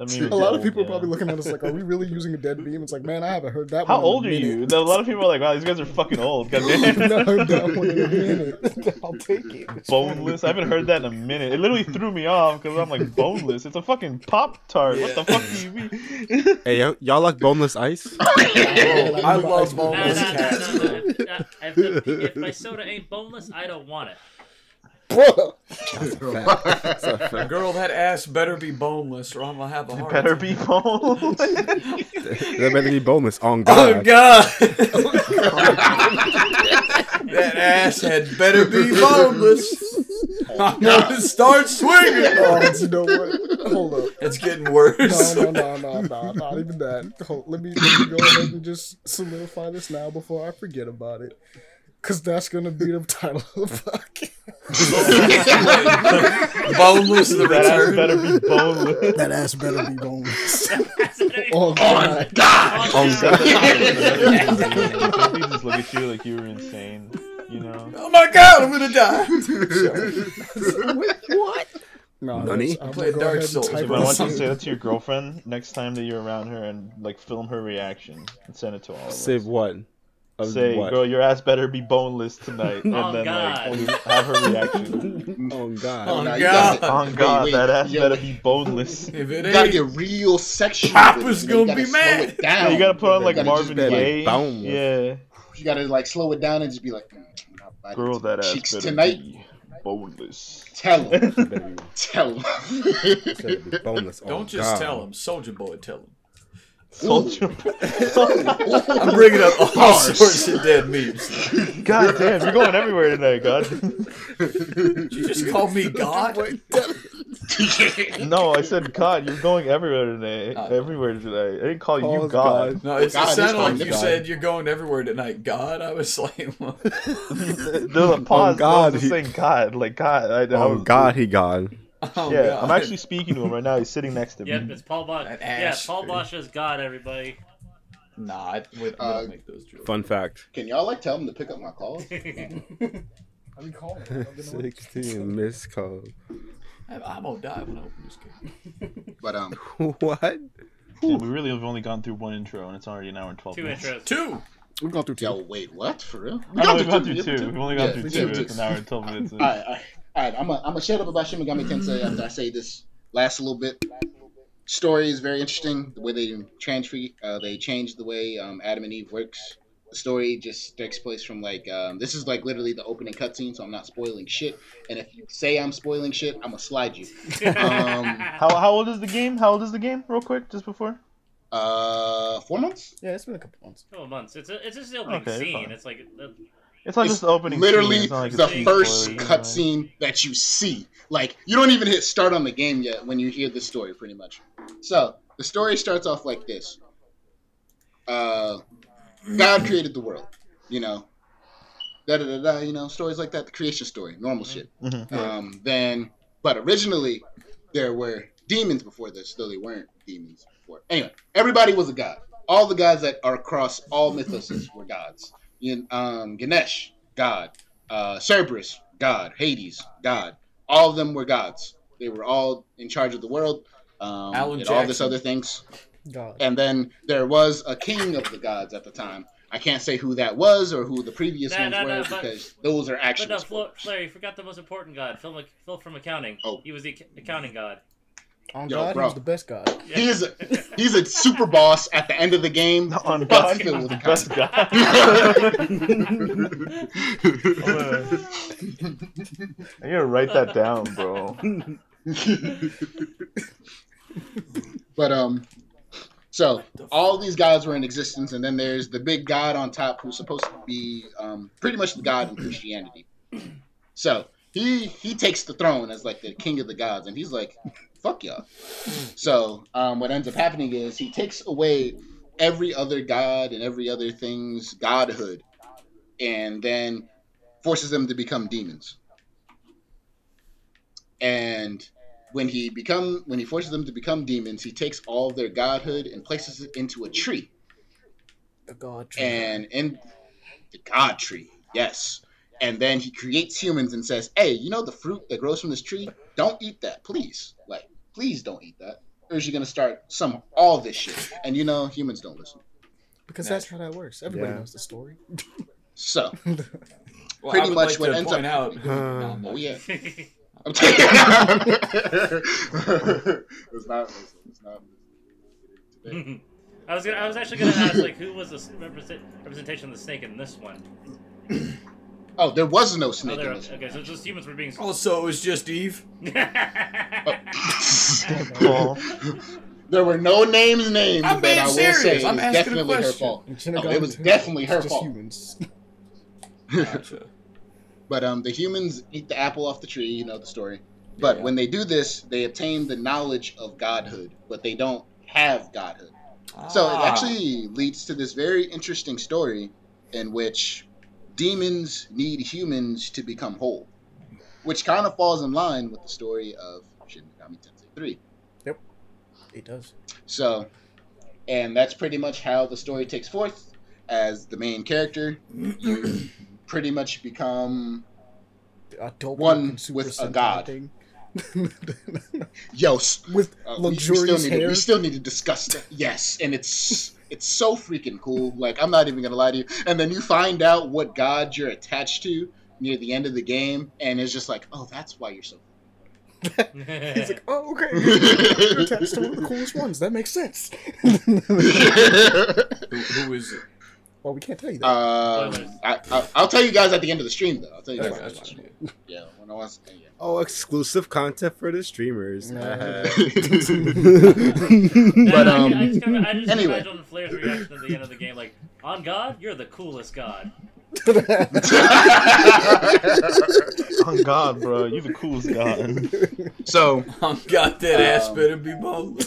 [SPEAKER 5] I mean,
[SPEAKER 1] A lot of
[SPEAKER 5] old,
[SPEAKER 1] people are probably looking at us like, "Are we really using a dead beam?" It's like, man, I haven't heard that.
[SPEAKER 5] How
[SPEAKER 1] one
[SPEAKER 5] old are you? A lot of people are like, "Wow, these guys are fucking old." God
[SPEAKER 1] I haven't
[SPEAKER 5] damn.
[SPEAKER 1] heard that one in a minute. I'll take it.
[SPEAKER 5] boneless. I haven't heard that in a minute. It literally threw me off because I'm like, boneless. It's a fucking Pop Tart. What the fuck do you mean?
[SPEAKER 3] Hey, y'all, y'all like boneless ice?
[SPEAKER 6] Bro, I love
[SPEAKER 4] Nah, nah,
[SPEAKER 6] boneless
[SPEAKER 4] nah, nah, nah. If, if, the- if my soda ain't boneless, I don't want it.
[SPEAKER 1] Bro,
[SPEAKER 6] The girl that ass better be boneless, or I'm gonna have a heart.
[SPEAKER 5] better be boneless.
[SPEAKER 3] They better be boneless. On
[SPEAKER 6] Oh
[SPEAKER 3] God.
[SPEAKER 6] Oh god! that ass had better be boneless. I'm gonna start swinging.
[SPEAKER 1] oh, you know what? Hold up.
[SPEAKER 6] It's getting worse.
[SPEAKER 1] No, no, no, no, no, not even that. Hold, let me let me go ahead and just solidify this now before I forget about it. Cause that's gonna be the title of the podcast.
[SPEAKER 6] boneless the
[SPEAKER 5] that ass
[SPEAKER 6] return.
[SPEAKER 5] better be boneless.
[SPEAKER 1] That ass better be boneless.
[SPEAKER 4] oh,
[SPEAKER 1] Oh god.
[SPEAKER 2] God!
[SPEAKER 3] On God.
[SPEAKER 5] They just look at you like you were insane. You know.
[SPEAKER 6] Oh my God! I'm gonna die.
[SPEAKER 1] what? No,
[SPEAKER 3] Nani?
[SPEAKER 1] I'm
[SPEAKER 6] Play
[SPEAKER 1] gonna go
[SPEAKER 6] Dark
[SPEAKER 1] ahead and
[SPEAKER 6] Souls,
[SPEAKER 1] type
[SPEAKER 6] bro.
[SPEAKER 5] I want you to say that to your girlfriend next time that you're around her and like film her reaction and send it to all of us.
[SPEAKER 3] Save what? Of
[SPEAKER 5] say,
[SPEAKER 3] what?
[SPEAKER 5] "Girl, your ass better be boneless tonight," and
[SPEAKER 4] Oh,
[SPEAKER 5] then
[SPEAKER 4] God.
[SPEAKER 5] like have her reaction.
[SPEAKER 3] Oh God.
[SPEAKER 6] Oh,
[SPEAKER 2] Nah,
[SPEAKER 6] God.
[SPEAKER 2] gotta-
[SPEAKER 5] On
[SPEAKER 2] wait,
[SPEAKER 5] God,
[SPEAKER 2] wait,
[SPEAKER 5] that ass
[SPEAKER 2] you
[SPEAKER 5] better be boneless.
[SPEAKER 6] If it
[SPEAKER 2] You gotta
[SPEAKER 6] ain't,
[SPEAKER 2] get real sexual.
[SPEAKER 6] Papa's
[SPEAKER 2] with it, you
[SPEAKER 6] gonna
[SPEAKER 2] gotta
[SPEAKER 6] be
[SPEAKER 2] slow
[SPEAKER 6] mad.
[SPEAKER 2] It down.
[SPEAKER 5] Yeah, you gotta put on like Marvin
[SPEAKER 2] just be like,
[SPEAKER 5] Gaye. yeah,
[SPEAKER 2] You gotta like slow it down and just be like, mm, not
[SPEAKER 5] girl, that ass
[SPEAKER 2] cheeks
[SPEAKER 5] better
[SPEAKER 2] tonight.
[SPEAKER 5] be boneless.
[SPEAKER 2] Tell him.
[SPEAKER 3] You better be-
[SPEAKER 2] Tell him.
[SPEAKER 3] you better be boneless. Oh,
[SPEAKER 6] don't just
[SPEAKER 3] God.
[SPEAKER 6] tell him. Soldier boy, tell him.
[SPEAKER 5] Soldier.
[SPEAKER 6] I'm bringing up all
[SPEAKER 2] Bars.
[SPEAKER 6] sorts of dead memes.
[SPEAKER 5] God damn, you're going everywhere tonight, God.
[SPEAKER 6] Did you just call me God?
[SPEAKER 5] No, I said God. You're going everywhere today.
[SPEAKER 6] Oh.
[SPEAKER 5] Everywhere today. I didn't call you God.
[SPEAKER 3] God.
[SPEAKER 6] No, it's,
[SPEAKER 2] God
[SPEAKER 6] it
[SPEAKER 2] is
[SPEAKER 6] sounded like you
[SPEAKER 3] God.
[SPEAKER 6] said you're going everywhere tonight. God, I was like, what?
[SPEAKER 5] There's a pause.
[SPEAKER 3] God,
[SPEAKER 5] God,
[SPEAKER 3] he-
[SPEAKER 5] saying God, like God. I, I
[SPEAKER 3] Oh
[SPEAKER 5] was-
[SPEAKER 3] God, he God.
[SPEAKER 6] Oh,
[SPEAKER 5] yeah,
[SPEAKER 6] God.
[SPEAKER 5] I'm actually speaking to him right now. He's sitting next to me.
[SPEAKER 4] Yep, it's Paul Bosch.
[SPEAKER 6] That
[SPEAKER 4] Yeah, Paul
[SPEAKER 6] dude.
[SPEAKER 4] Bosch is God, everybody.
[SPEAKER 6] Nah, I, we, we
[SPEAKER 2] Uh,
[SPEAKER 6] don't make those jokes.
[SPEAKER 3] Fun fact.
[SPEAKER 2] Can y'all like tell him to pick up my calls?
[SPEAKER 1] I've been calling. I've.
[SPEAKER 3] Sixteen missed calls.
[SPEAKER 6] I'm, I'm gonna die when I open this game.
[SPEAKER 2] But um,
[SPEAKER 3] What?
[SPEAKER 5] Yeah, we really have only gone through one intro, and it's already an hour and twelve
[SPEAKER 4] Two
[SPEAKER 5] minutes.
[SPEAKER 4] intros.
[SPEAKER 6] Two.
[SPEAKER 1] We've gone through two.
[SPEAKER 2] yo, wait, what? For real?
[SPEAKER 5] We've gone through two. We've only gone
[SPEAKER 2] Yeah,
[SPEAKER 5] through two. It's an hour and twelve minutes. in.
[SPEAKER 2] All right, all right, all right. I'm gonna I'm shut up about Shin Megami Tensei after I say this last little bit. Story is very interesting. The way they transfer, uh, they changed the way um, Adam and Eve works. The story just takes place from like um, this is like literally the opening cutscene, so I'm not spoiling shit. And if you say I'm spoiling shit, I'm gonna slide you. Um,
[SPEAKER 5] How how old is the game? How old is the game? Real quick, just before.
[SPEAKER 2] Uh, four months.
[SPEAKER 1] Yeah, it's been a couple months.
[SPEAKER 4] couple months. It's a, it's just the opening
[SPEAKER 5] Okay,
[SPEAKER 4] scene.
[SPEAKER 5] fine.
[SPEAKER 4] It's like uh,
[SPEAKER 5] It's not
[SPEAKER 2] It's
[SPEAKER 5] just opening.
[SPEAKER 2] Literally
[SPEAKER 5] scene, like
[SPEAKER 2] the first cutscene that you see. Like you don't even hit start on the game yet when you hear the story, pretty much. So the story starts off like this: uh, God created the world, you know. Da da da da. You know, stories like that. The creation story, normal shit.
[SPEAKER 5] Mhm.
[SPEAKER 2] Um, then, but originally there were demons before this, though they weren't demons before. Anyway, everybody was a god. All the gods that are across all mythoses were gods. You, um, Ganesh, god. Uh, Cerberus, god. Hades, god. All of them were gods. They were all in charge of the world. Um,
[SPEAKER 6] Alan
[SPEAKER 2] and all this other things.
[SPEAKER 1] God.
[SPEAKER 2] And then there was a king of the gods at the time. I can't say who that was or who the previous
[SPEAKER 4] No,
[SPEAKER 2] ones
[SPEAKER 4] no, no,
[SPEAKER 2] were
[SPEAKER 4] but-
[SPEAKER 2] because those are actually.
[SPEAKER 4] But
[SPEAKER 2] actual.
[SPEAKER 4] no, Flo, Flair, you forgot the most important god, Phil, Mc- Phil from accounting.
[SPEAKER 2] Oh.
[SPEAKER 4] He was the ac- accounting god.
[SPEAKER 1] On
[SPEAKER 2] Yo,
[SPEAKER 1] God,
[SPEAKER 2] bro.
[SPEAKER 1] he was the best God.
[SPEAKER 2] He is a, he's a super boss at the end of the game.
[SPEAKER 5] On
[SPEAKER 2] Fuck
[SPEAKER 5] God,
[SPEAKER 2] Phil
[SPEAKER 5] he was the
[SPEAKER 2] the
[SPEAKER 5] best guy. I'm gonna write that down, bro.
[SPEAKER 2] but um, so all these gods were in existence, and then there's the big god on top who's supposed to be um pretty much the god in Christianity. So he he takes the throne as like the king of the gods, and he's like, "Fuck y'all." So um, what ends up happening is he takes away every other god and every other thing's godhood, and then forces them to become demons. And when he become when he forces them to become demons, he takes all of their godhood and places it into a tree.
[SPEAKER 1] The God. tree.
[SPEAKER 2] And in the god tree, yes. And then he creates humans and says, "Hey, you know the fruit that grows from this tree? Don't eat that, please. Like, please don't eat that, or is you're gonna start some all this shit." And you know, humans don't listen.
[SPEAKER 1] because that's how that works. Everybody
[SPEAKER 3] Yeah.
[SPEAKER 1] knows the story.
[SPEAKER 2] So,
[SPEAKER 6] Well,
[SPEAKER 2] Pretty much
[SPEAKER 6] like
[SPEAKER 2] what ends up-
[SPEAKER 6] out. No, I'm
[SPEAKER 2] oh
[SPEAKER 6] not.
[SPEAKER 2] yeah. I'm taking it's not. It's not. Today.
[SPEAKER 4] I was gonna, I was actually gonna ask like who was the represent, representation of the snake in this one?
[SPEAKER 2] Oh, there was no
[SPEAKER 4] Oh,
[SPEAKER 2] snake
[SPEAKER 4] there,
[SPEAKER 2] in this.
[SPEAKER 4] okay, so just humans were being.
[SPEAKER 6] Oh, so it was just Eve.
[SPEAKER 5] Paul.
[SPEAKER 2] There were no names named,
[SPEAKER 6] I'm
[SPEAKER 2] but
[SPEAKER 6] being
[SPEAKER 2] I will
[SPEAKER 6] serious.
[SPEAKER 2] say it
[SPEAKER 6] I'm
[SPEAKER 2] was definitely her fault.
[SPEAKER 1] And
[SPEAKER 2] Oh, it was definitely her
[SPEAKER 1] just
[SPEAKER 2] fault.
[SPEAKER 1] humans.
[SPEAKER 6] Gotcha.
[SPEAKER 2] But um, the humans eat the apple off the tree. You know the story. But
[SPEAKER 6] Yeah.
[SPEAKER 2] when they do this, they obtain the knowledge of godhood, but they don't have godhood. So it
[SPEAKER 6] Ah.
[SPEAKER 2] actually leads to this very interesting story in which demons need humans to become whole, which kind of falls in line with the story of Shin Megami Tensei 3.
[SPEAKER 1] Yep, It does.
[SPEAKER 2] So, and that's pretty much how the story takes forth. As the main character, you pretty much become One with a god. Yo,
[SPEAKER 1] with
[SPEAKER 2] uh, we- we, still
[SPEAKER 1] luxurious
[SPEAKER 2] need to,
[SPEAKER 1] hair.
[SPEAKER 2] we still need to discuss that. Yes, and it's it's so freaking cool. Like I'm not even gonna lie to you. And then you find out what god you're attached to near the end of the game, and it's just like, oh, that's why you're so.
[SPEAKER 1] He's like, oh, okay. You're attached to one of the coolest ones. That makes sense.
[SPEAKER 6] Who, who is it?
[SPEAKER 1] well, we can't tell you that.
[SPEAKER 2] Um, I, I, I'll tell you guys at the end of the stream, though. I'll tell you
[SPEAKER 6] I
[SPEAKER 2] guys. at the
[SPEAKER 6] got
[SPEAKER 2] end of the
[SPEAKER 6] you.
[SPEAKER 2] stream. Yeah, when I was. Yeah.
[SPEAKER 3] Oh, exclusive content for the streamers. Uh-huh.
[SPEAKER 2] But, um,
[SPEAKER 4] I just, kinda, I just
[SPEAKER 2] anyway.
[SPEAKER 4] imagine Flair's reaction at the end of the game, like, "On God, you're the coolest God."
[SPEAKER 5] On God, bro, you the coolest god.
[SPEAKER 2] so
[SPEAKER 6] Oh God, that ass
[SPEAKER 2] Um,
[SPEAKER 6] better be bald.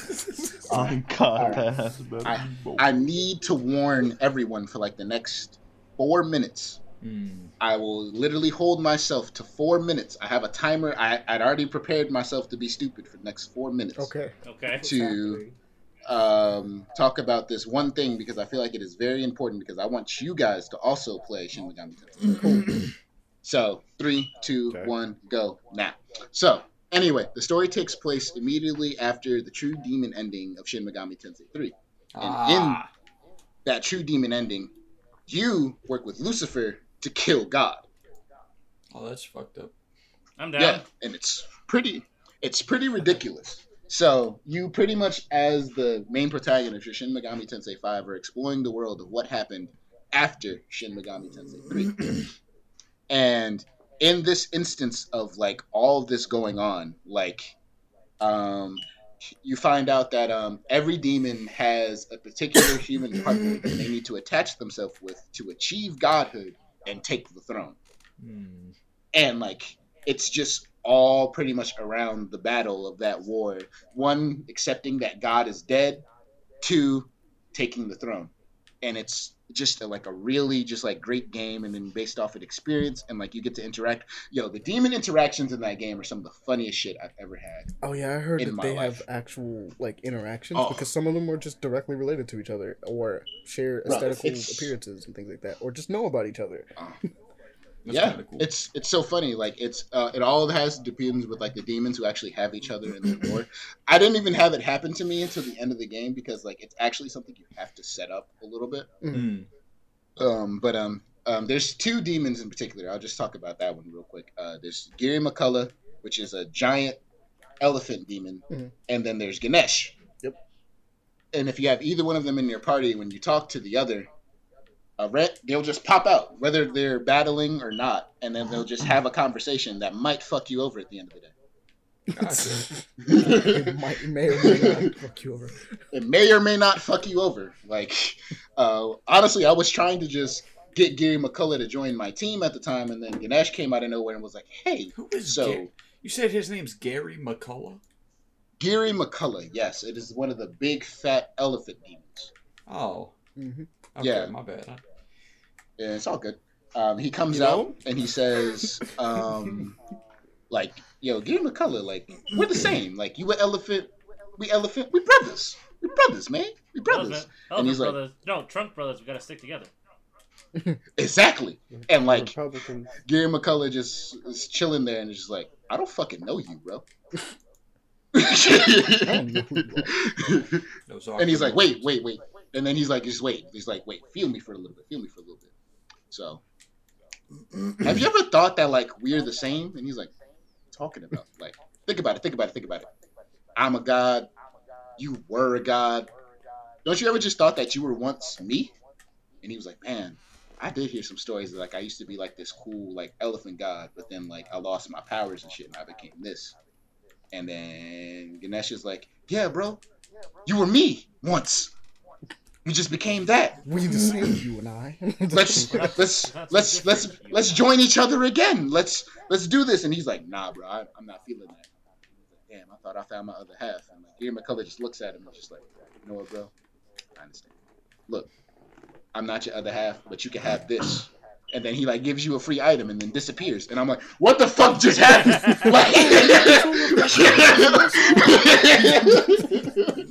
[SPEAKER 5] On God,
[SPEAKER 2] Alright.
[SPEAKER 5] that has been.
[SPEAKER 2] I, I need to warn everyone for like the next four minutes.
[SPEAKER 6] Hmm.
[SPEAKER 2] I will literally hold myself to four minutes. I have a timer. I, I'd already prepared myself to be stupid for the next four minutes.
[SPEAKER 1] okay.
[SPEAKER 4] Okay.
[SPEAKER 2] To um, talk about this one thing because I feel like it is very important because I want you guys to also play Shin Megami Tensei. so three, two, one,
[SPEAKER 3] Okay.
[SPEAKER 2] go now. So anyway, the story takes place immediately after the true demon ending of Shin Megami Tensei 3.
[SPEAKER 6] Ah, in
[SPEAKER 2] That true demon ending, you work with Lucifer to kill God.
[SPEAKER 6] oh, that's fucked up.
[SPEAKER 4] I'm down.
[SPEAKER 2] Yeah, and it's pretty it's pretty ridiculous. So you pretty much as the main protagonist of Shin Megami Tensei 5 are exploring the world of what happened after Shin Megami Tensei 3. and in this instance of like all this going on, like um you find out that um, every demon has a particular human partner that they need to attach themselves with to achieve godhood and take the throne.
[SPEAKER 6] Hmm.
[SPEAKER 2] and like it's just all pretty much around the battle of that war. One accepting that god is dead. Two taking the throne. And it's just a, like a really just like great game and then based off of experience and like you get to interact yo the demon interactions in that game are some of the funniest shit i've ever had
[SPEAKER 1] Oh yeah, I heard that they
[SPEAKER 2] life.
[SPEAKER 1] have actual like interactions
[SPEAKER 2] Oh.
[SPEAKER 1] because some of them are just directly related to each other or share aesthetical appearances and things like that, or just know about each other.
[SPEAKER 6] Uh, That's
[SPEAKER 2] yeah,
[SPEAKER 6] cool.
[SPEAKER 2] it's it's so funny. Like it's uh, it all has depends with like the demons who actually have each other in the war. I didn't even have it happen to me until the end of the game because like it's actually something you have to set up a little bit.
[SPEAKER 6] Hmm.
[SPEAKER 2] Um, but um, um, there's two demons in particular. I'll just talk about that one real quick. Uh, there's Girimehkala, which is a giant elephant demon,
[SPEAKER 1] Mhm.
[SPEAKER 2] and then there's Ganesh.
[SPEAKER 1] Yep.
[SPEAKER 2] And if you have either one of them in your party, when you talk to the other, Rhett, they'll just pop out, whether they're battling or not, and then they'll just have a conversation that might fuck you over at the end of the day.
[SPEAKER 6] Gotcha.
[SPEAKER 1] it might, may or may not fuck you over.
[SPEAKER 2] it may or may not fuck you over. Like, uh, honestly, I was trying to just get Gary McCullough to join my team at the time, and then Ganesh came out of nowhere and was like, "Hey,
[SPEAKER 6] Who is
[SPEAKER 2] so
[SPEAKER 6] Ga- You said his name's Gary McCullough.
[SPEAKER 2] Gary McCullough, yes, it is one of the big fat elephant demons.
[SPEAKER 6] Oh,
[SPEAKER 1] hmm
[SPEAKER 6] okay,
[SPEAKER 2] Yeah.
[SPEAKER 6] my bad. Huh?
[SPEAKER 2] Yeah, it's all good. Um, he comes
[SPEAKER 1] You
[SPEAKER 2] out
[SPEAKER 1] know?
[SPEAKER 2] and he says, um, like, yo, Gary McCullough, like, we're the same. Like, you an elephant, we elephant, we brothers. We brothers, man. We brothers.
[SPEAKER 4] Elephant,
[SPEAKER 2] And
[SPEAKER 4] Elephant
[SPEAKER 2] he's like-
[SPEAKER 4] brothers. no, Trunk brothers. We gotta stick together.
[SPEAKER 2] Exactly. And like,
[SPEAKER 3] Republicans.
[SPEAKER 2] Gary McCullough just is chilling there and is just like, I don't fucking know you, bro.
[SPEAKER 1] know you
[SPEAKER 6] Those
[SPEAKER 2] and he's like, wait, wait, wait. And then he's like, just wait. He's like, wait, feel me for a little bit. Feel me for a little bit. So, have you ever thought that like we're the same? And he's like, talking about like, think about it, think about it, think about it. I'm a god. You were a god. Don't you ever just thought that you were once me? And he was like, man, I did hear some stories that like I used to be like this cool like elephant god, but then like I lost my powers and shit, and I became this. And then Ganesh is like, yeah, bro, you were me once. You just became that.
[SPEAKER 1] We the same, you and I.
[SPEAKER 2] Let's let's let's let's let's join each other again. Let's let's do this. And he's like, Nah, bro, I, I'm not feeling that. Like, Damn, I thought I found my other half. And like, Gary McCullough just looks at him and just like, you know what, bro? I understand. Look, I'm not your other half, but you can have this. And then he like gives you a free item and then disappears. And I'm like, what the fuck just happened?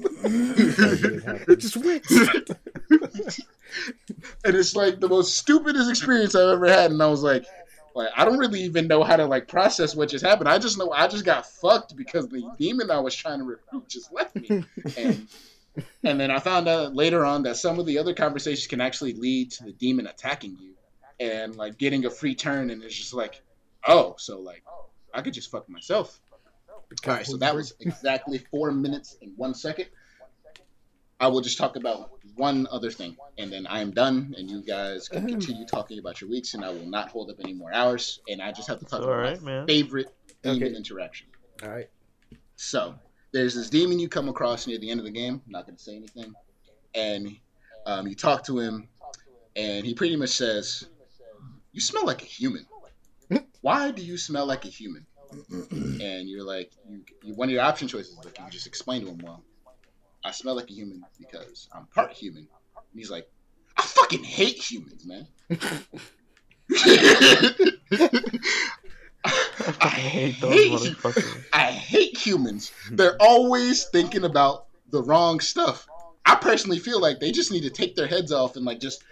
[SPEAKER 1] it just went.
[SPEAKER 2] and it's like the most stupidest experience I've ever had. And I was like, Like I don't really even know how to like process what just happened. I just know I just got fucked because the demon I was trying to recruit just left me. And and then I found out later on that some of the other conversations can actually lead to the demon attacking you and like getting a free turn and it's just like, oh, so like I could just fuck myself. All right, so that was exactly four minutes and one second. I will just talk about one other thing, and then I am done, and you guys can continue talking about your weeks, and I will not hold up any more hours. And I just have to talk
[SPEAKER 5] All
[SPEAKER 2] about
[SPEAKER 5] right,
[SPEAKER 2] my
[SPEAKER 5] man.
[SPEAKER 2] favorite demon
[SPEAKER 1] Okay.
[SPEAKER 2] interaction.
[SPEAKER 1] All right.
[SPEAKER 2] So there's this demon you come across near the end of the game. I'm not going to say anything, and um, you talk to him, and he pretty much says, "You smell like a human. Why do you smell like a human?" and you're like, you, you one of your option choices is like you just explain to him, well, I smell like a human because I'm part human. And he's like, I fucking hate humans, man.
[SPEAKER 5] I hate those
[SPEAKER 2] hate-
[SPEAKER 5] motherfuckers.
[SPEAKER 2] I hate humans. Hmm. They're always thinking about the wrong stuff. I personally feel like they just need to take their heads off and like just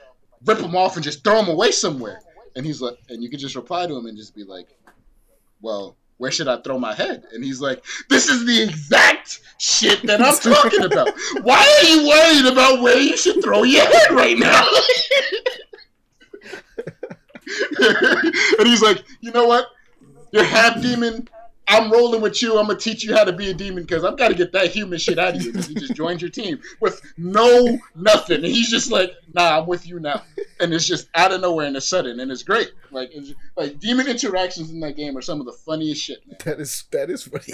[SPEAKER 2] rip them off and just throw them away somewhere. And he's like, and you can just reply to him and just be like, well, where should I throw my head? And he's like, this is the exact shit that I'm talking about. Why are you worried about where you should throw your head right now? and he's like, you know what? You're half demon. I'm rolling with you. I'm gonna teach you how to be a demon because I've got to get that human shit out of you. He just joined your team with no nothing, and he's just like, "Nah, I'm with you now." And it's just out of nowhere and it's sudden, and it's great. Like, it's, like demon interactions in that game are some of the funniest shit, man.
[SPEAKER 1] That is that is funny.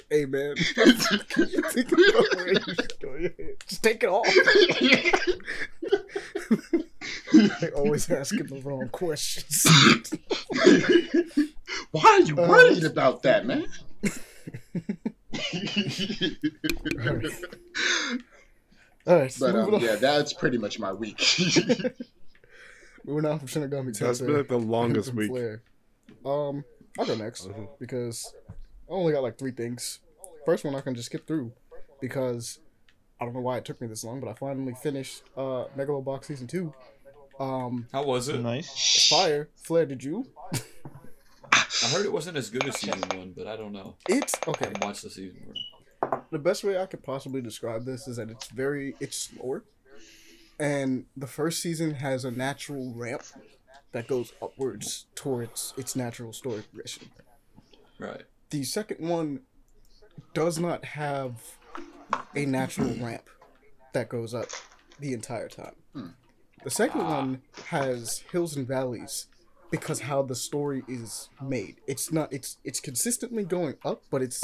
[SPEAKER 1] hey man, think about where you should throw your head. Just take it off. They always asking the wrong questions.
[SPEAKER 2] Why are you worried about that, man?
[SPEAKER 1] All right, so
[SPEAKER 2] but um, yeah, that's pretty much my week.
[SPEAKER 1] Moving on from Shinigami
[SPEAKER 3] That's
[SPEAKER 1] Tensei
[SPEAKER 3] been like the longest week.
[SPEAKER 1] Flair. Um, I'll go next
[SPEAKER 3] Mhm.
[SPEAKER 1] because I only got like three things. First one I can just skip through because I don't know why it took me this long, but I finally finished uh Megalobox season two. Um,
[SPEAKER 6] How was it?
[SPEAKER 5] Nice.
[SPEAKER 1] fire. Flair, did you?
[SPEAKER 6] I heard it wasn't as good as season one, but I don't know.
[SPEAKER 1] It's
[SPEAKER 6] I
[SPEAKER 1] okay.
[SPEAKER 6] haven't watched the season one.
[SPEAKER 1] the best way I could possibly describe this is that it's very it's slower, and the first season has a natural ramp that goes upwards towards its natural story progression.
[SPEAKER 6] Right.
[SPEAKER 1] The second one does not have a natural ramp that goes up the entire time.
[SPEAKER 2] Hmm.
[SPEAKER 1] The second one has hills and valleys because how the story is made. It's not it's it's consistently going up, but it's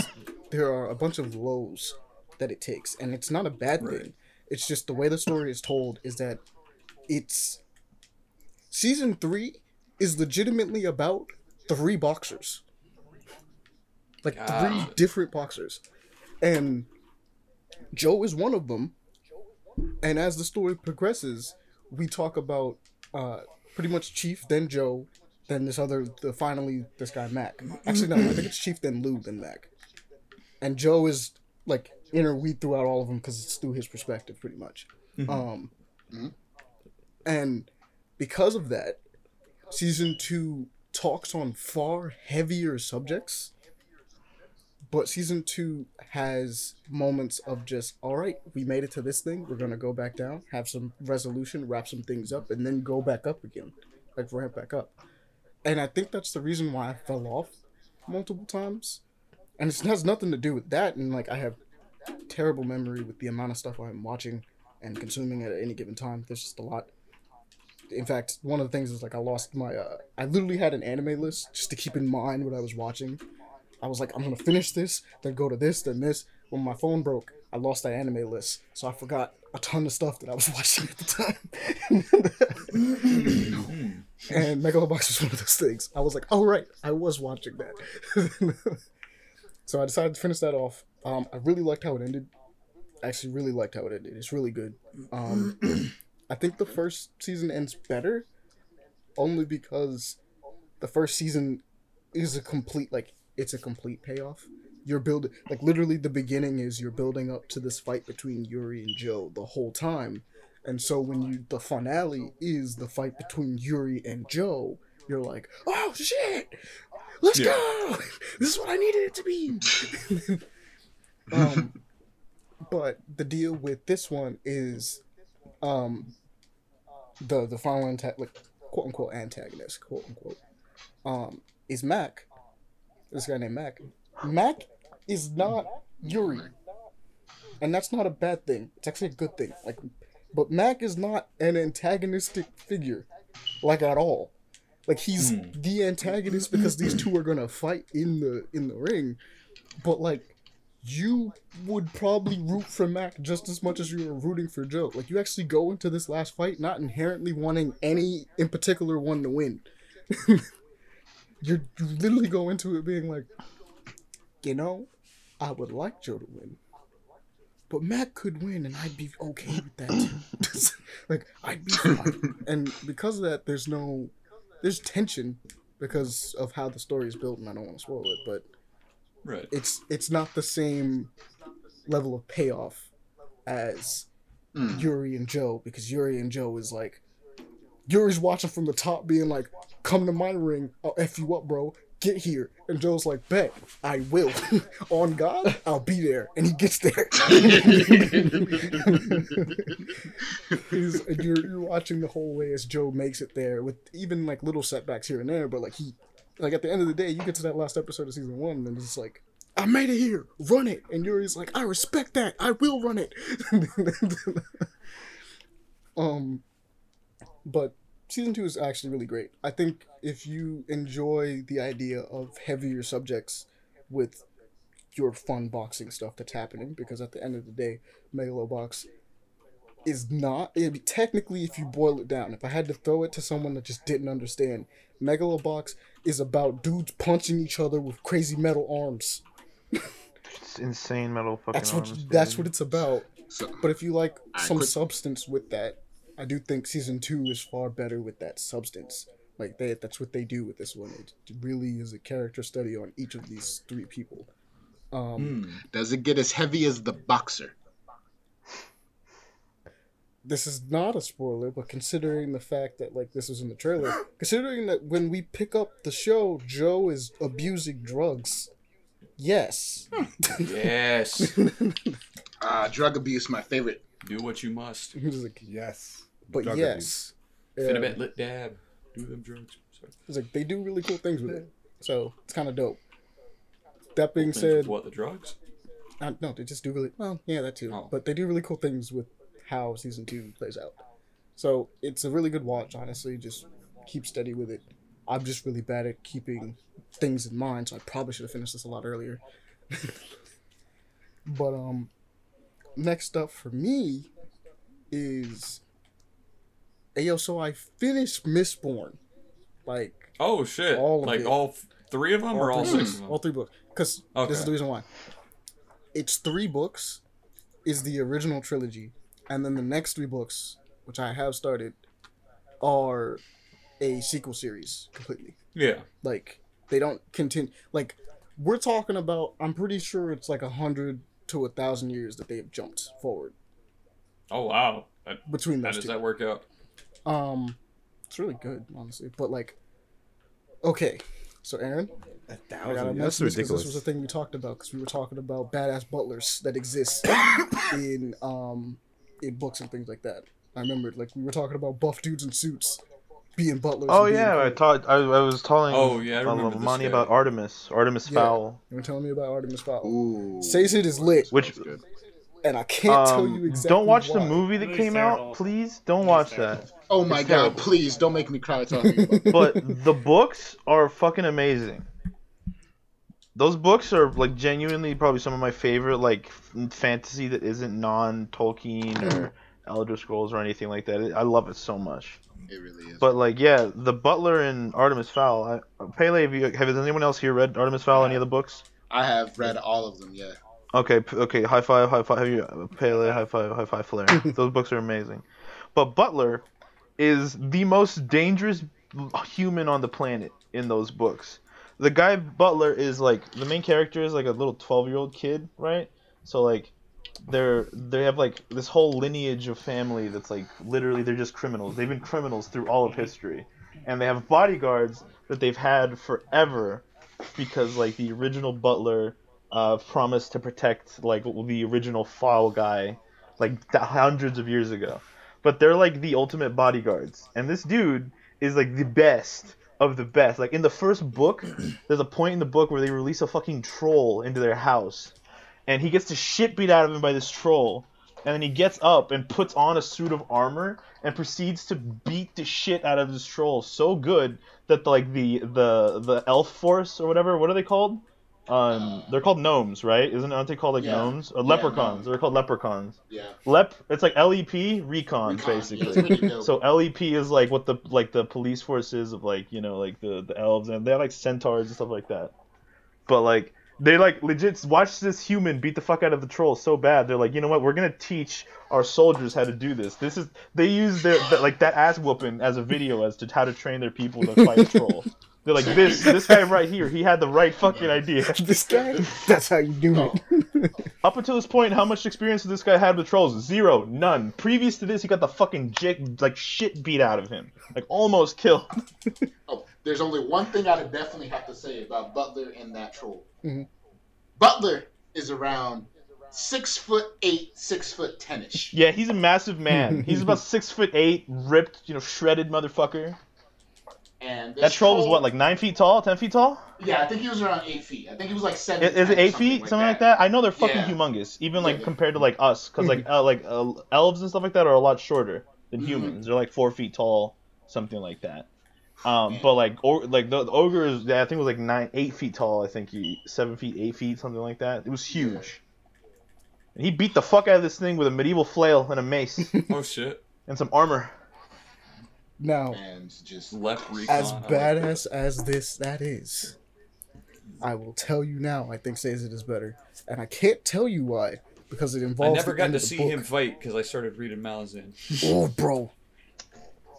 [SPEAKER 1] there are a bunch of lows that it takes and it's not a bad
[SPEAKER 6] Right.
[SPEAKER 1] thing. It's just the way the story is told is that it's season 3 is legitimately about three boxers. Like three different boxers. And Joe is one of them. And as the story progresses, we talk about uh, pretty much Chief, then Joe, then this other, the finally this guy Mac. Actually, no, I think it's Chief, then Lou, then Mac. And Joe is like interweaved throughout all of them because it's through his perspective, pretty much. Um,
[SPEAKER 2] Mhm.
[SPEAKER 1] and because of that, season two talks on far heavier subjects but season two has moments of just all right we made it to this thing. We're gonna go back down have some resolution wrap some things up and then go back up again. Like ramp back up. And i think that's the reason why i fell off multiple times. And it has nothing to do with that. And like i have terrible memory with the amount of stuff i'm watching and consuming at any given time. There's just a lot. In fact one of the things is like i lost my uh i literally had an anime list just to keep in mind what i was watching I was like, I'm gonna finish this, then go to this, then this. When my phone broke, I lost that anime list, so I forgot a ton of stuff that I was watching at the time. and Megalobox was one of those things. I was like, oh right, I was watching that. so I decided to finish that off. Um, I really liked how it ended. I actually really liked how it ended. It's really good. Um, I think the first season ends better, only because the first season is a complete like it's a complete payoff. You're building like literally the beginning is you're building up to this fight between Yuri and Joe the whole time. And so when you the finale is the fight between Yuri and Joe, you're like, oh shit, let's
[SPEAKER 6] Yeah.
[SPEAKER 1] go. This is what I needed it to be. um, but the deal with this one is, um, the the final anta- like quote unquote antagonist, quote unquote, um, is Mac. This guy named Mac. Mac is not Yuri, and that's not a bad thing. It's actually a good thing. Like, but Mac is not an antagonistic figure, like at all. Like he's hmm. the antagonist because these two are gonna fight in the in the ring, but like you would probably root for Mac just as much as you were rooting for Joe. Like you actually go into this last fight not inherently wanting any in particular one to win. You're, you literally go into it being like, you know, I would like Joe to win, but Matt could win, and I'd be okay with that too. like I'd be fine. And because of that, there's no, there's tension because of how the story is built, and I don't want to spoil it, but
[SPEAKER 6] Right.
[SPEAKER 1] it's it's not the same level of payoff as
[SPEAKER 2] Mm.
[SPEAKER 1] Yuri and Joe because Yuri and Joe is like Yuri's watching from the top being like come to my ring I'll F you up bro get here and Joe's like bet I will on God I'll be there and he gets there He's, you're, you're watching the whole way as Joe makes it there with even like little setbacks here and there but like he like at the end of the day you get to that last episode of season one and it's like I made it here. Run it. And Yuri's like, I respect that. I will run it. um, but season two is actually really great. I think if you enjoy the idea of heavier subjects with your fun boxing stuff that's happening, because at the end of the day, Megalobox is not. I mean, technically, if you boil it down, if I had to throw it to someone that just didn't understand, Megalobox is about dudes punching each other with crazy metal arms.
[SPEAKER 5] It's insane metal fucking
[SPEAKER 1] That's what
[SPEAKER 5] arms,
[SPEAKER 1] that's
[SPEAKER 5] dude.
[SPEAKER 1] what it's about.
[SPEAKER 2] So,
[SPEAKER 1] But if you like
[SPEAKER 2] I
[SPEAKER 1] some
[SPEAKER 2] quit-
[SPEAKER 1] substance with that, I do think season two is far better with that substance. Like they, that's what they do with this one. It really is a character study on each of these three people. Um,
[SPEAKER 6] Hmm.
[SPEAKER 2] does it get as heavy as the boxer?
[SPEAKER 1] This is not a spoiler, but considering the fact that like this was in the trailer, considering that when we pick up the show, Joe is abusing drugs. Yes.
[SPEAKER 6] Yes.
[SPEAKER 2] Ah, drug abuse, my favorite.
[SPEAKER 6] Do what you must.
[SPEAKER 1] He was like,
[SPEAKER 3] Yes.
[SPEAKER 1] But
[SPEAKER 3] Drug
[SPEAKER 1] yes. Uh,
[SPEAKER 6] Finibet lit dab. Do them drugs. Sorry.
[SPEAKER 1] it's like they do really cool things with it. So it's kind of dope. That being
[SPEAKER 6] Things
[SPEAKER 1] said,
[SPEAKER 6] what the drugs?
[SPEAKER 1] Uh, no, they just do really well. Yeah, that too.
[SPEAKER 6] Oh.
[SPEAKER 1] But they do really cool things with how season two plays out. So it's a really good watch. Honestly, just keep steady with it. I'm just really bad at keeping things in mind, so I probably should have finished this a lot earlier. but um, next up for me is, Ayo. So I finished Mistborn, like
[SPEAKER 6] Oh shit!
[SPEAKER 1] All
[SPEAKER 6] like
[SPEAKER 1] it.
[SPEAKER 6] all three of them or all six
[SPEAKER 1] books.
[SPEAKER 6] of them?
[SPEAKER 1] All three books. Because this is the reason why. It's three books, is the original trilogy, and then the next three books, which I have started, are a sequel series completely.
[SPEAKER 6] Yeah.
[SPEAKER 1] Like they don't continue. Like we're talking about. I'm pretty sure it's like a hundred to a thousand years that they have jumped forward
[SPEAKER 6] Oh wow. That,
[SPEAKER 1] between
[SPEAKER 6] how
[SPEAKER 1] those
[SPEAKER 6] does
[SPEAKER 1] two.
[SPEAKER 6] that work out?
[SPEAKER 1] Um, it's really good, honestly. But like, okay, so Aaron,
[SPEAKER 3] A
[SPEAKER 1] I gotta
[SPEAKER 3] thousand. That's
[SPEAKER 1] mention
[SPEAKER 3] ridiculous.
[SPEAKER 1] This was the thing we talked about because we were talking about badass butlers that exist in um in books and things like that. I remembered like we were talking about buff dudes in suits being butlers.
[SPEAKER 5] Oh
[SPEAKER 1] and being
[SPEAKER 5] yeah, I
[SPEAKER 1] cool.
[SPEAKER 5] taught. I, I was telling.
[SPEAKER 6] Oh, yeah, I
[SPEAKER 5] uh,
[SPEAKER 6] remember this
[SPEAKER 5] Monty about Artemis. Artemis
[SPEAKER 1] Yeah.
[SPEAKER 5] Fowl.
[SPEAKER 1] You were telling me about Artemis Fowl.
[SPEAKER 2] Ooh.
[SPEAKER 1] Sazed is lit,
[SPEAKER 5] Which
[SPEAKER 1] and I can't tell
[SPEAKER 5] um,
[SPEAKER 1] you exactly.
[SPEAKER 5] don't watch the movie that
[SPEAKER 4] Movie's
[SPEAKER 5] came out, please. Don't watch that.
[SPEAKER 2] Oh my
[SPEAKER 5] It's
[SPEAKER 2] god,
[SPEAKER 5] terrible.
[SPEAKER 2] please don't make me cry talking about it.
[SPEAKER 5] But the books are fucking amazing. Those books are like genuinely probably some of my favorite like f- fantasy that isn't non Tolkien or mm. Elder Scrolls or anything like that. I love it so much.
[SPEAKER 2] It really is.
[SPEAKER 5] But like, yeah, the Butler and Artemis Fowl. I, Pele, have you have has anyone else here read Artemis Fowl? Any of the books?
[SPEAKER 2] I have read all of them, yeah.
[SPEAKER 5] Okay, okay. High five, high five. Have you Pele? High five, high five, Flair. Those books are amazing. But Butler is the most dangerous human on the planet in those books. The guy Butler is like the main character is like a little twelve year old kid, right? So like they're they have like this whole lineage of family that's like literally they're just criminals. They've been criminals through all of history. and they have bodyguards that they've had forever because like the original butler uh, promised to protect like the original foul guy like th- hundreds of years ago but they're like the ultimate bodyguards. And this dude is like the best of the best. Like in the first book there's a point in the book where they release a fucking troll into their house. And he gets the shit beat out of him by this troll. And then he gets up and puts on a suit of armor and proceeds to beat the shit out of this troll so good that like the the the elf force or whatever what are they called um they're called gnomes right? Isn't aren't they called like
[SPEAKER 2] Yeah.
[SPEAKER 5] gnomes? Or
[SPEAKER 2] Yeah,
[SPEAKER 5] leprechauns.
[SPEAKER 2] gnomes.
[SPEAKER 5] they're called leprechauns.
[SPEAKER 2] Yeah.
[SPEAKER 5] lep it's like lep recon,
[SPEAKER 2] Recon,
[SPEAKER 5] basically.
[SPEAKER 2] dope.
[SPEAKER 5] so lep is like what the like the police force is of like you know like the the elves and they're like centaurs and stuff like that. But like they like legit watch this human beat the fuck out of the troll so bad they're like you know what? We're gonna teach our soldiers how to do this. This is they use their th- like that ass whooping as a video as to how to train their people to fight a troll they're like this this guy right here he had the right fucking idea
[SPEAKER 1] this guy, that's how you do it.
[SPEAKER 5] up until this point how much experience did this guy had with trolls zero none previous to this he got the fucking jig like shit beat out of him like almost killed
[SPEAKER 2] Oh, there's only one thing I would definitely have to say about Butler and that troll.
[SPEAKER 1] Mhm.
[SPEAKER 2] Butler is around six foot eight, six foot ten ish.
[SPEAKER 5] yeah he's a massive man he's about six foot eight ripped you know shredded motherfucker
[SPEAKER 2] And this
[SPEAKER 5] That troll was what, like nine feet tall, ten feet tall?
[SPEAKER 2] Yeah, I think he was around eight feet. I think he was like seven.
[SPEAKER 5] Is it eight feet, something like that? I know they're fucking
[SPEAKER 2] Yeah.
[SPEAKER 5] humongous, even like
[SPEAKER 2] they-
[SPEAKER 5] compared to like us, because like uh, like uh, elves and stuff like that are a lot shorter than
[SPEAKER 2] Mhm.
[SPEAKER 5] humans. They're like four feet tall, something like that. Um,
[SPEAKER 2] Yeah.
[SPEAKER 5] but like or, like the, the ogre is, yeah, I think it was like nine, eight feet tall. I think he seven feet, eight feet, something like that. It was huge. And he beat the fuck out of this thing with a medieval flail and a mace
[SPEAKER 6] Oh shit.
[SPEAKER 5] and some armor.
[SPEAKER 1] Now,
[SPEAKER 2] And just
[SPEAKER 6] Lep recon.
[SPEAKER 1] as
[SPEAKER 6] I like
[SPEAKER 1] badass as this that is, I will tell you now. I think Sazed is better, and I can't tell you why because it involves.
[SPEAKER 6] I never
[SPEAKER 1] the
[SPEAKER 6] got
[SPEAKER 1] end
[SPEAKER 6] to see
[SPEAKER 1] book.
[SPEAKER 6] him fight because I started reading Malazan.
[SPEAKER 1] Oh, bro.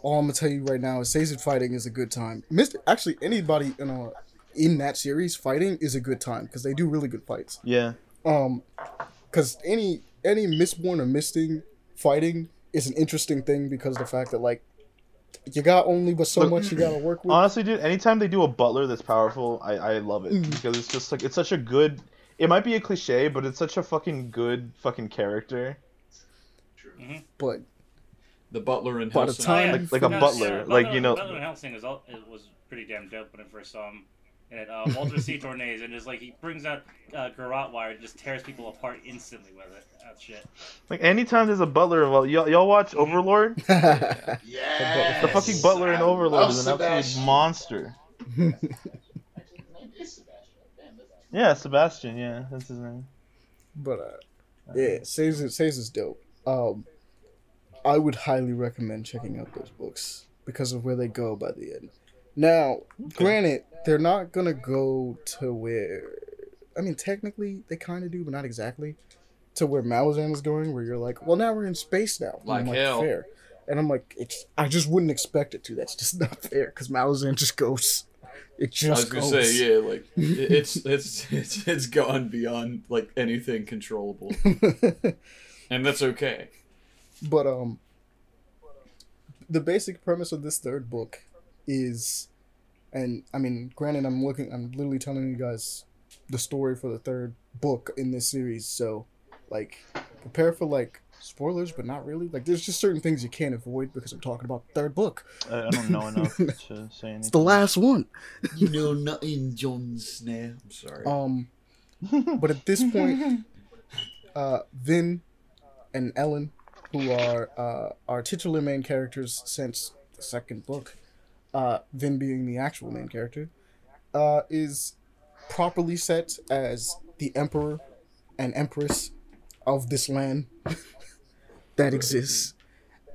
[SPEAKER 1] All I'm gonna tell you right now is Sazed fighting is a good time. Mister, actually, anybody in a in that series fighting is a good time because they do really good fights.
[SPEAKER 5] Yeah.
[SPEAKER 1] Um, because any any Mistborn or Misting fighting is an interesting thing because the fact that like you got only but so
[SPEAKER 5] Look,
[SPEAKER 1] much you gotta work with.
[SPEAKER 5] Honestly, dude, anytime they do a butler that's powerful, I, I love it
[SPEAKER 1] Mm.
[SPEAKER 5] because it's just like it's such a good. It might be a cliche, but it's such a fucking good fucking character.
[SPEAKER 1] but
[SPEAKER 6] The butler in
[SPEAKER 1] By the
[SPEAKER 6] Hellsing.
[SPEAKER 1] time-
[SPEAKER 5] Like- like a
[SPEAKER 4] No,
[SPEAKER 5] butler,
[SPEAKER 4] yeah,
[SPEAKER 5] like, you know-
[SPEAKER 4] Butler in Hellsing is all, it was pretty damn dope when I first saw him. And uh, Walter C. Dornez, and just like he brings out uh, Garrote wire, and just tears people apart instantly with it. That shit.
[SPEAKER 5] Like anytime there's a butler, well, y'all, y'all watch Overlord.
[SPEAKER 2] yeah.
[SPEAKER 5] The fucking butler in Overlord is an absolute monster.
[SPEAKER 2] Actually, his Sebastian.
[SPEAKER 5] Yeah, Sebastian. Yeah, that's his name.
[SPEAKER 1] but uh, yeah, Sazed Sazed is dope. Um, I would highly recommend checking out those books because of where they go by the end. Now, granted, they're not gonna go to where. I mean, technically, they kind of do, but not exactly. To where Malazan is going, where you're like, well, now we're in space now.
[SPEAKER 6] Like
[SPEAKER 1] like,
[SPEAKER 6] hell.
[SPEAKER 1] fair. And I'm like, it's. I just wouldn't expect it to. That's just not fair because Malazan just goes. It just.
[SPEAKER 6] I was gonna
[SPEAKER 1] goes.
[SPEAKER 6] say, yeah, like it's it's it's it's gone beyond like anything controllable, and that's okay.
[SPEAKER 1] But um, the basic premise of this third book is, and I mean, granted, I'm looking, I'm literally telling you guys the story for the third book in this series, so like, prepare for like spoilers, but not really. Like, there's just certain things you can't avoid because I'm talking about the third book.
[SPEAKER 5] I, I don't know enough to say anything.
[SPEAKER 1] It's the last one.
[SPEAKER 6] You know nothing, Jon Snow. I'm sorry.
[SPEAKER 1] Um, but at this point, uh, Vin and Elend, who are uh, our titular main characters since the second book, uh, Vin being the actual main character, uh, is properly set as the emperor and empress of this land that exists.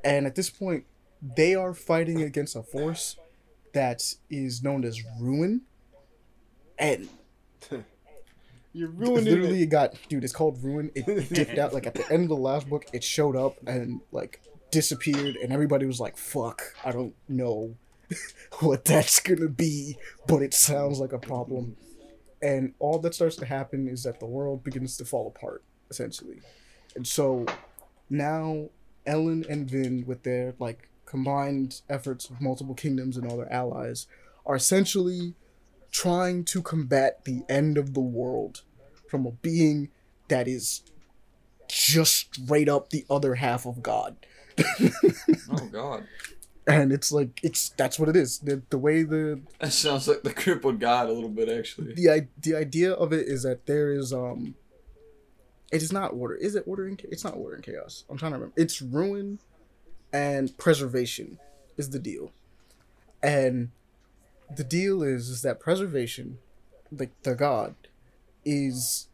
[SPEAKER 1] And at this point, they are fighting against a force that is known as Ruin. And
[SPEAKER 3] You're ruining
[SPEAKER 1] literally
[SPEAKER 3] it.
[SPEAKER 1] it got dude it's called ruin it dipped out like at the end of the last book it showed up and like disappeared and everybody was like fuck i don't know what that's gonna be but it sounds like a problem. And all that starts to happen is that the world begins to fall apart essentially. And so now elend and vin with their like combined efforts of multiple kingdoms and all their allies, are essentially trying to combat the end of the world from a being that is just straight up the other half of God.
[SPEAKER 6] Oh God,
[SPEAKER 1] And it's like it's that's what it is. The the way the
[SPEAKER 6] that sounds like the crippled god a little bit actually.
[SPEAKER 1] the the idea of it is that there is um it is not order is it order and cha- it's not order and chaos i'm trying to remember it's ruin and preservation is the deal and the deal is is that preservation like the god is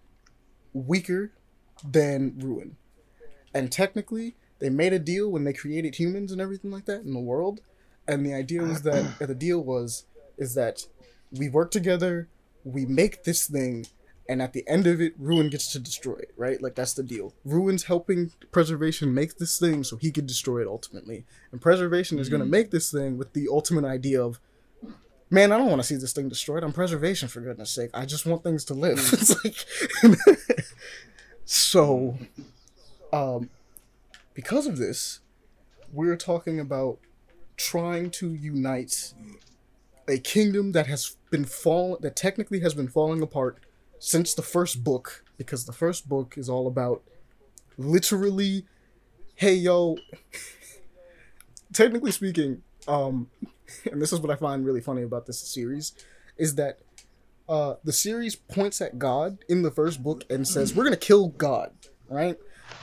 [SPEAKER 1] weaker than ruin and technically they made a deal when they created humans and everything like that in the world and the idea was that the deal was is that we work together, we make this thing, and at the end of it, Ruin gets to destroy it, right? Like that's the deal. Ruin's helping Preservation make this thing so he can destroy it ultimately. And Preservation is gonna make this thing with the ultimate idea of Man, I don't want to see this thing destroyed. I'm preservation for goodness sake. I just want things to live. it's like So um because of this, we're talking about trying to unite a kingdom that has been fall that technically has been falling apart since the first book because the first book is all about literally hey yo technically speaking um and this is what i find really funny about this series is that uh the series points at god in the first book and says we're gonna kill god right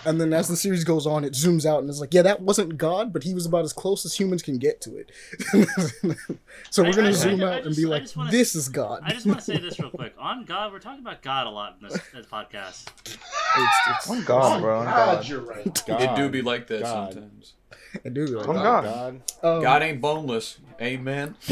[SPEAKER 1] and then as the series goes on, it zooms out and it's like, yeah, that wasn't God, but he was about as close as humans can get to it. so we're gonna zoom
[SPEAKER 4] I-
[SPEAKER 1] out
[SPEAKER 4] I
[SPEAKER 1] and be
[SPEAKER 4] I
[SPEAKER 1] like,
[SPEAKER 4] wanna-
[SPEAKER 1] this is God.
[SPEAKER 4] I just want to say this real quick. On God, we're talking about God a lot in this, this podcast.
[SPEAKER 1] It's- it's-
[SPEAKER 5] On God, bro. On
[SPEAKER 2] God,
[SPEAKER 5] God.
[SPEAKER 2] you're right.
[SPEAKER 6] It do be like that
[SPEAKER 3] God.
[SPEAKER 6] sometimes.
[SPEAKER 1] I do be like
[SPEAKER 5] On
[SPEAKER 1] that.
[SPEAKER 5] God.
[SPEAKER 3] God.
[SPEAKER 1] Um,
[SPEAKER 6] God ain't boneless. Amen.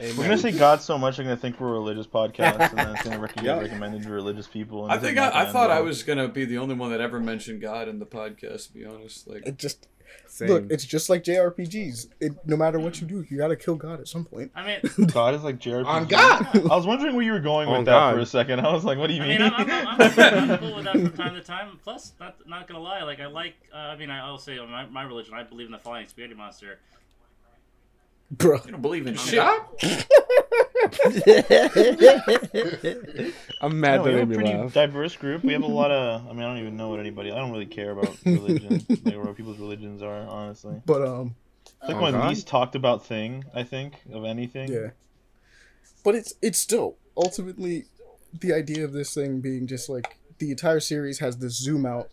[SPEAKER 5] We're gonna say God so much, I'm gonna think we're a religious podcast, and then it's gonna rec- get
[SPEAKER 3] Yeah.
[SPEAKER 5] recommended to religious people. and
[SPEAKER 6] I think I, I thought I was gonna be the only one that ever mentioned God in the podcast. To be honest, like
[SPEAKER 1] It just
[SPEAKER 3] Same.
[SPEAKER 1] look. It's just like JRPGs. It no matter what you do, you gotta kill God at some point.
[SPEAKER 4] I mean,
[SPEAKER 5] God is like JRPG.
[SPEAKER 2] On God.
[SPEAKER 5] I was wondering where you were going with
[SPEAKER 3] On
[SPEAKER 5] that
[SPEAKER 3] God.
[SPEAKER 5] for a second. I was like, what do you
[SPEAKER 4] I
[SPEAKER 5] mean?
[SPEAKER 4] mean, I'm, I'm, I'm, I'm cool with that from time to time. Plus, not not gonna lie, like I like. Uh, I mean, I'll say my, my religion, I believe in the flying spaghetti monster.
[SPEAKER 1] Bro,
[SPEAKER 6] you don't believe in shit.
[SPEAKER 3] I'm mad
[SPEAKER 5] No, we
[SPEAKER 3] that
[SPEAKER 5] have
[SPEAKER 3] made
[SPEAKER 5] a
[SPEAKER 3] me
[SPEAKER 5] pretty
[SPEAKER 3] laugh.
[SPEAKER 5] diverse group. We have a lot of. I mean, I don't even know what anybody. I don't really care about religion, like what people's religions are. Honestly,
[SPEAKER 1] but um,
[SPEAKER 5] it's like
[SPEAKER 3] Oh,
[SPEAKER 5] my
[SPEAKER 3] God?
[SPEAKER 5] least talked about thing. I think of anything.
[SPEAKER 1] yeah. But it's it's still ultimately the idea of this thing being just like the entire series has this zoom out,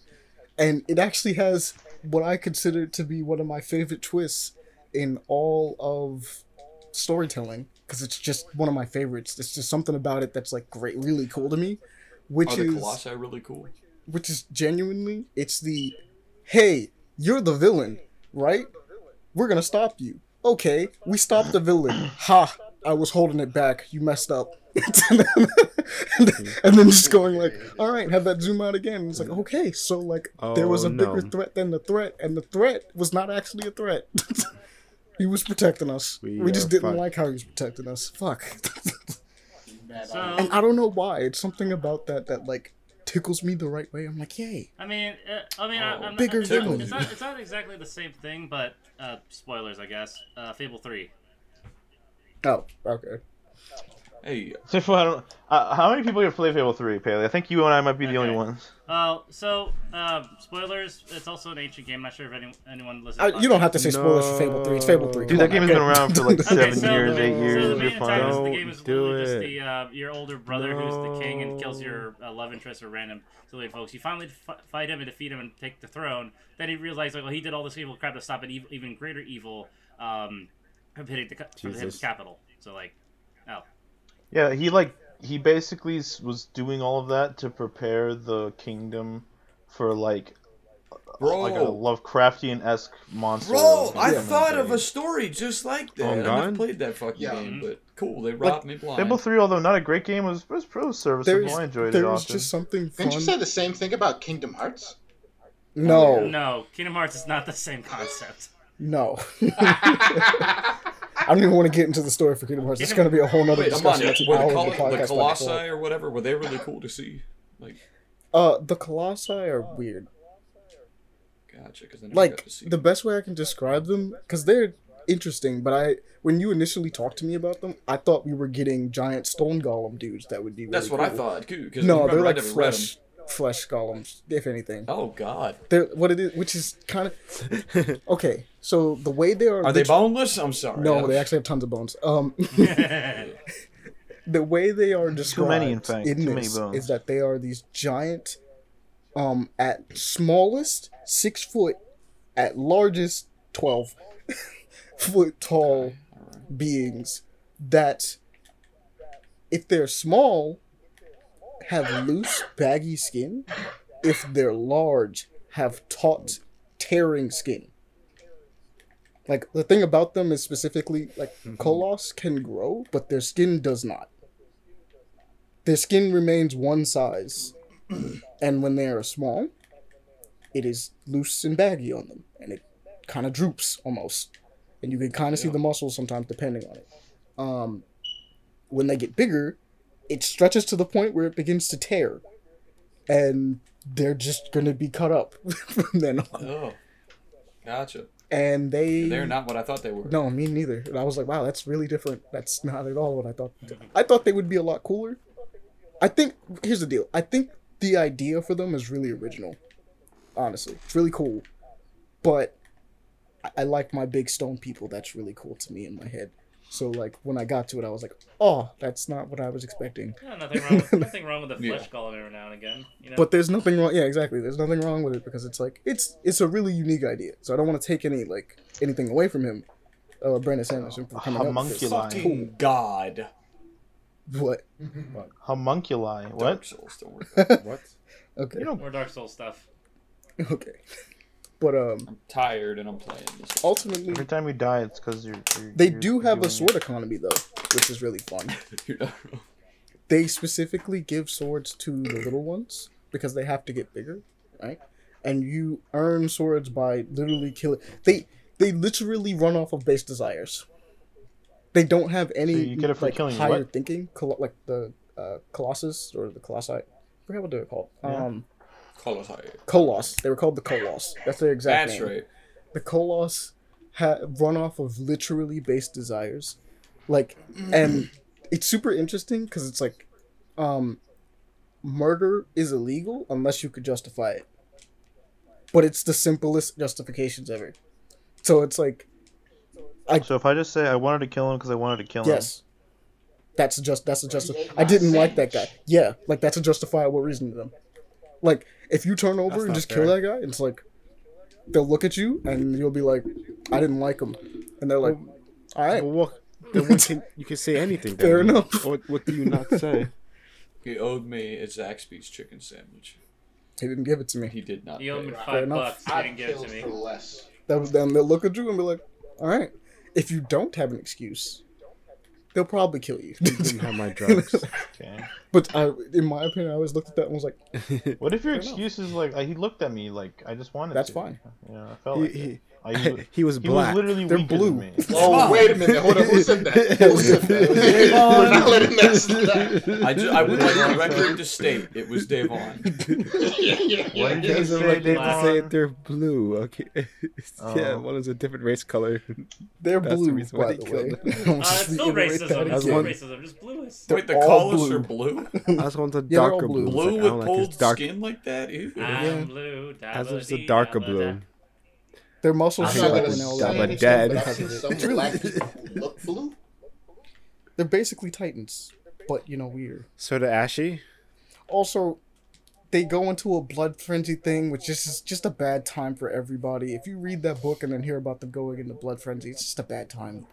[SPEAKER 1] and it actually has what I consider to be one of my favorite twists in all of storytelling because it's just one of my favorites. There's just something about it that's like great, really cool to me, which
[SPEAKER 6] Are the
[SPEAKER 1] is
[SPEAKER 6] Colossi really cool?
[SPEAKER 1] which is genuinely it's the hey you're the villain right? We're gonna stop you. Okay we stopped the villain. Ha i was holding it back. You messed up. And, then, and then just going like all right have that zoom out again. It's like okay so like there was
[SPEAKER 3] Oh,
[SPEAKER 1] a bigger threat than the threat and the threat was not actually a threat he was protecting us we,
[SPEAKER 3] We
[SPEAKER 1] just didn't
[SPEAKER 3] fucked.
[SPEAKER 1] like how he was protecting us fuck
[SPEAKER 4] So,
[SPEAKER 1] and i don't know why it's something about that that like tickles me the right way i'm like yay
[SPEAKER 4] I mean, uh, I mean, I, I'm
[SPEAKER 1] Bigger
[SPEAKER 4] not, it's, not,
[SPEAKER 1] villain.
[SPEAKER 4] it's not it's not exactly the same thing, but uh, spoilers, I guess. Uh, Fable three.
[SPEAKER 1] oh okay
[SPEAKER 6] Hey,
[SPEAKER 5] So if I don't, uh, how many people here play Fable Three, Paley? I think you and I might be the only ones.
[SPEAKER 4] Uh, so um, spoilers. It's also an ancient game. I'm not sure if any, anyone listens.
[SPEAKER 1] I, you don't have to say spoilers for Fable 3. It's Fable 3.
[SPEAKER 5] Dude,
[SPEAKER 1] Come
[SPEAKER 5] that
[SPEAKER 1] on,
[SPEAKER 5] game has been around for like
[SPEAKER 4] Okay,
[SPEAKER 5] seven
[SPEAKER 4] so
[SPEAKER 5] years,
[SPEAKER 4] the,
[SPEAKER 5] eight
[SPEAKER 4] so
[SPEAKER 5] years.
[SPEAKER 4] the
[SPEAKER 5] You're
[SPEAKER 4] main antagonist of the
[SPEAKER 3] Don't
[SPEAKER 4] game is
[SPEAKER 3] do
[SPEAKER 4] literally just
[SPEAKER 3] it.
[SPEAKER 4] the uh, your older brother who's the king and kills your uh, love interest or random civilian folks. You finally f- fight him and defeat him and take the throne. Then he realizes like, well, he did all this evil crap to stop an ev- even greater evil um, of hitting the ca- from his
[SPEAKER 3] Jesus.
[SPEAKER 4] capital. So like,
[SPEAKER 5] Yeah, he like he basically was doing all of that to prepare the kingdom for like
[SPEAKER 6] bro,
[SPEAKER 5] like a Lovecraftian esque monster.
[SPEAKER 6] bro, I
[SPEAKER 5] Yeah.
[SPEAKER 6] thought of a story just like that.
[SPEAKER 3] Oh,
[SPEAKER 6] I never played that fucking
[SPEAKER 2] Yeah.
[SPEAKER 6] game, but cool. They robbed me blind.
[SPEAKER 5] Fable Three, although not a great game, was was, was serviceable.
[SPEAKER 1] There's,
[SPEAKER 5] I enjoyed it
[SPEAKER 1] there was
[SPEAKER 5] often.
[SPEAKER 1] just something fun.
[SPEAKER 2] Didn't you say the same thing about Kingdom Hearts?
[SPEAKER 1] No,
[SPEAKER 4] no, Kingdom Hearts is not the same concept.
[SPEAKER 1] no. I don't even want to get into the story for Kingdom Hearts. It's going to be a whole
[SPEAKER 6] Wait, on.
[SPEAKER 1] discussion. That's an
[SPEAKER 6] Were
[SPEAKER 1] hour
[SPEAKER 6] the,
[SPEAKER 1] of the
[SPEAKER 6] Col- the
[SPEAKER 1] podcast by
[SPEAKER 6] Colossi or whatever were they really cool to see? Like,
[SPEAKER 1] Uh, the Colossi are weird.
[SPEAKER 6] Gotcha. Because
[SPEAKER 1] like the best way I can describe them because they're interesting. But I, when you initially talked to me about them, I thought we were getting giant stone golem dudes that would be. Really
[SPEAKER 6] That's what I thought. too,
[SPEAKER 1] No, they're like
[SPEAKER 6] never read 'em.
[SPEAKER 1] flesh, flesh golems, if anything.
[SPEAKER 6] Oh God.
[SPEAKER 1] They're what it is, which is kind of okay. So the way they are,
[SPEAKER 6] Are they boneless? I'm sorry.
[SPEAKER 1] No, they actually have tons of bones. Um, the way they are described
[SPEAKER 5] many, in fact.
[SPEAKER 1] in
[SPEAKER 5] Too many
[SPEAKER 1] this
[SPEAKER 5] bones.
[SPEAKER 1] is that they are these giant, um, at smallest six foot, at largest twelve foot tall beings that, if they're small, have loose baggy skin. If they're large, have taut, tearing skin. Like the thing about them is specifically like Koloss can grow, but their skin does not. Their skin remains one size, and when they are small, it is loose and baggy on them, and it kind of droops almost, and you can kind of see the muscles sometimes depending on it. Um, when they get bigger, it stretches to the point where it begins to tear, and they're just gonna be cut up from then on.
[SPEAKER 6] Oh, gotcha.
[SPEAKER 1] And they
[SPEAKER 6] They're not what I thought they were.
[SPEAKER 1] no, me neither. And I was like, wow, that's really different. That's not at all what I thought. I thought they would be a lot cooler. I think here's the deal. I think the idea for them is really original. Honestly, it's really cool. But I, I like my big stone people. That's really cool to me in my head. So like when I got to it, I was like, oh, that's not what I was expecting.
[SPEAKER 4] Yeah, nothing wrong. With, nothing wrong with the
[SPEAKER 6] Yeah.
[SPEAKER 4] flesh golem every now and again. You know.
[SPEAKER 1] But there's nothing wrong. Yeah, exactly. There's nothing wrong with it because it's like it's it's a really unique idea. So I don't want to take any like anything away from him, uh, Brandon Sanderson for coming up with this.
[SPEAKER 5] homunculi.
[SPEAKER 6] Fucking God.
[SPEAKER 1] What?
[SPEAKER 5] Homunculi.
[SPEAKER 6] Dark
[SPEAKER 5] What?
[SPEAKER 6] Souls don't work.
[SPEAKER 3] What?
[SPEAKER 1] Okay.
[SPEAKER 5] You know,
[SPEAKER 4] More Dark Souls stuff.
[SPEAKER 1] Okay. But um,
[SPEAKER 6] I'm tired and I'm playing this.
[SPEAKER 1] ultimately,
[SPEAKER 5] every time you die, it's because you're, you're.
[SPEAKER 1] they
[SPEAKER 5] you're
[SPEAKER 1] do have a
[SPEAKER 5] doing-
[SPEAKER 1] sword economy though, which is really fun.
[SPEAKER 6] You're not wrong.
[SPEAKER 1] They specifically give swords to the little ones because they have to get bigger, right? And you earn swords by literally killing. They they literally run off of base desires. They don't have any
[SPEAKER 5] So you get it for
[SPEAKER 1] like
[SPEAKER 5] killing
[SPEAKER 1] higher
[SPEAKER 5] what?
[SPEAKER 1] thinking, col- like the uh, Colossus or the Colossi. I forget what they're called.
[SPEAKER 5] Yeah.
[SPEAKER 1] Um,
[SPEAKER 6] Colossi.
[SPEAKER 1] Koloss. They were called the Koloss. That's their exact name.
[SPEAKER 6] That's
[SPEAKER 1] name.
[SPEAKER 6] right.
[SPEAKER 1] the Kolos ha- run off of literally base desires, like, and it's super interesting because it's like, um, murder is illegal unless you could justify it, but it's the simplest justifications ever. So it's like,
[SPEAKER 5] So if I just say I wanted to kill him because I wanted to kill him.
[SPEAKER 1] yes, that's just that's a just. I didn't like that guy. Yeah, like that's a justifiable reason to them. Like if you turn over
[SPEAKER 3] That's
[SPEAKER 1] and
[SPEAKER 3] not
[SPEAKER 1] just kill that guy, it's like they'll look at you and you'll be like, I didn't like him, and they're like, all right.
[SPEAKER 3] Well, what, then what can, you can say anything.
[SPEAKER 1] Fair
[SPEAKER 3] then.
[SPEAKER 1] enough.
[SPEAKER 3] What, what do you not say?
[SPEAKER 6] He owed me a Zaxby's chicken sandwich.
[SPEAKER 1] He didn't give it to me.
[SPEAKER 6] He did not.
[SPEAKER 4] You owe me
[SPEAKER 2] Fair
[SPEAKER 4] five
[SPEAKER 1] enough.
[SPEAKER 4] bucks. You
[SPEAKER 2] I
[SPEAKER 4] didn't give it to me.
[SPEAKER 2] for less.
[SPEAKER 1] That was then they'll look at you and be like, all right. If you don't have an excuse, they'll probably kill you.
[SPEAKER 3] You didn't have my drugs.
[SPEAKER 5] Okay.
[SPEAKER 1] but I, in my opinion, I always looked at that and was like,
[SPEAKER 5] What if your
[SPEAKER 1] Fair enough.
[SPEAKER 5] excuse is like uh, he looked at me like I just wanted
[SPEAKER 1] That's
[SPEAKER 5] to.
[SPEAKER 1] fine.
[SPEAKER 5] Yeah, I felt
[SPEAKER 3] he,
[SPEAKER 5] like
[SPEAKER 3] he,
[SPEAKER 5] it. I, he, was-
[SPEAKER 3] he was
[SPEAKER 5] he
[SPEAKER 3] black.
[SPEAKER 5] was literally
[SPEAKER 1] They're blue.
[SPEAKER 5] Than.
[SPEAKER 2] Oh, wait a minute. Hold on. Who said that? Who said that? We're not letting that slide.
[SPEAKER 6] I, ju- I would like the record to state it was Davon.
[SPEAKER 2] yeah, yeah, yeah.
[SPEAKER 5] What did you
[SPEAKER 3] They
[SPEAKER 5] say,
[SPEAKER 3] to
[SPEAKER 4] Davon?
[SPEAKER 3] say they're blue. Okay. yeah,
[SPEAKER 5] Oh.
[SPEAKER 3] one is a different race color.
[SPEAKER 1] they're
[SPEAKER 3] That's the reason why
[SPEAKER 1] by
[SPEAKER 3] they
[SPEAKER 1] the way.
[SPEAKER 3] him.
[SPEAKER 4] Uh, it's still racism.
[SPEAKER 1] that
[SPEAKER 4] It's still
[SPEAKER 3] one-
[SPEAKER 4] racism. Just bluest.
[SPEAKER 6] Wait, the
[SPEAKER 1] all
[SPEAKER 6] colors
[SPEAKER 1] blue.
[SPEAKER 6] are blue?
[SPEAKER 3] I was going to darker
[SPEAKER 1] blue.
[SPEAKER 3] blue.
[SPEAKER 6] Blue
[SPEAKER 3] It's like, I
[SPEAKER 6] with
[SPEAKER 3] don't like
[SPEAKER 6] pulled
[SPEAKER 3] his
[SPEAKER 6] skin like that? Ew.
[SPEAKER 4] I'm blue.
[SPEAKER 3] As it's a darker blue.
[SPEAKER 1] Their muscles
[SPEAKER 2] I'm
[SPEAKER 1] show
[SPEAKER 2] not
[SPEAKER 1] up
[SPEAKER 2] gonna
[SPEAKER 1] and all
[SPEAKER 2] say
[SPEAKER 3] I'm a
[SPEAKER 1] that.
[SPEAKER 2] anything,
[SPEAKER 3] dad.
[SPEAKER 2] but I've seen some black people look blue.
[SPEAKER 1] They're basically titans, but you know, weird.
[SPEAKER 3] So to Ashy,
[SPEAKER 1] Also, they go into a blood frenzy thing, which is just- just a bad time for everybody. If you read that book and then hear about them going into blood frenzy, it's just a bad time.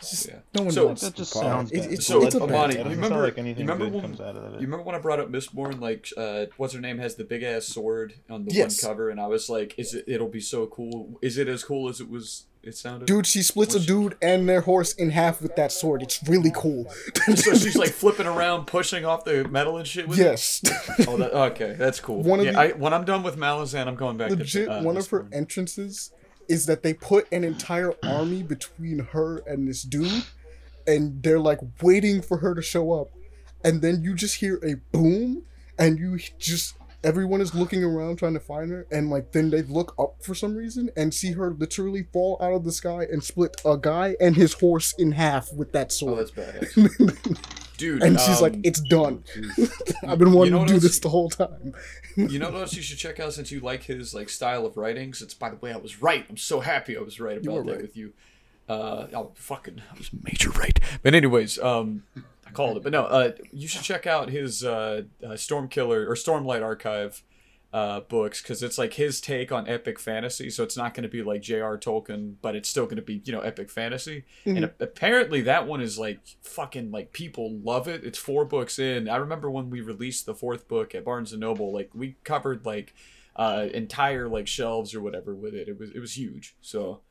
[SPEAKER 1] It's just
[SPEAKER 6] Yeah.
[SPEAKER 1] no one
[SPEAKER 6] So-
[SPEAKER 1] wants.
[SPEAKER 5] That just sounds
[SPEAKER 1] It- it's-
[SPEAKER 6] So,
[SPEAKER 1] it's a bad
[SPEAKER 6] Amani,
[SPEAKER 5] It
[SPEAKER 6] you remember,
[SPEAKER 5] like anything
[SPEAKER 6] you remember
[SPEAKER 5] good
[SPEAKER 6] when,
[SPEAKER 5] comes out of it.
[SPEAKER 6] You remember when I brought up Mistborn? Like, uh, what's her name has the big ass sword on the
[SPEAKER 1] Yes.
[SPEAKER 6] one cover, and I was like, "Is it? It'll be so cool. Is it as cool as it was? It sounded."
[SPEAKER 1] Dude, she splits a
[SPEAKER 6] Which-
[SPEAKER 1] dude and their horse in half with that sword. It's really cool.
[SPEAKER 6] so she's like flipping around, pushing off the metal and shit. With it?
[SPEAKER 1] yes.
[SPEAKER 6] Oh, that, okay, that's cool.
[SPEAKER 1] One of
[SPEAKER 6] yeah,
[SPEAKER 1] the-
[SPEAKER 6] I, when I'm done with Malazan, I'm going back
[SPEAKER 1] Legit,
[SPEAKER 6] to uh,
[SPEAKER 1] one of her entrances is that they put an entire army between her and this dude, and they're like waiting for her to show up, and then you just hear a boom, and you just everyone is looking around trying to find her, and like then they look up for some reason and see her literally fall out of the sky and split a guy and his horse in half with that sword.
[SPEAKER 6] Oh, that's badass. Dude,
[SPEAKER 1] and she's like,
[SPEAKER 6] um,
[SPEAKER 1] "It's done. I've been wanting
[SPEAKER 6] know
[SPEAKER 1] to do
[SPEAKER 6] else-
[SPEAKER 1] this the whole time."
[SPEAKER 6] you know what else you should check out since you like his like style of writings? It's by the way, I was right. I'm so happy I was right about that
[SPEAKER 1] right.
[SPEAKER 6] with you. Uh, oh, fucking, I was major right. But anyways, um, I called it. But no, uh, you should check out his uh, uh Stormkiller or Stormlight Archive uh books because it's like his take on epic fantasy. So it's not going to be like J.R. Tolkien, but it's still going to be you know epic fantasy. And a- apparently that one is like fucking like people love it. It's four books in. I remember when we released the fourth book at Barnes and Noble, like we covered like uh entire like shelves or whatever with it. It was it was huge. So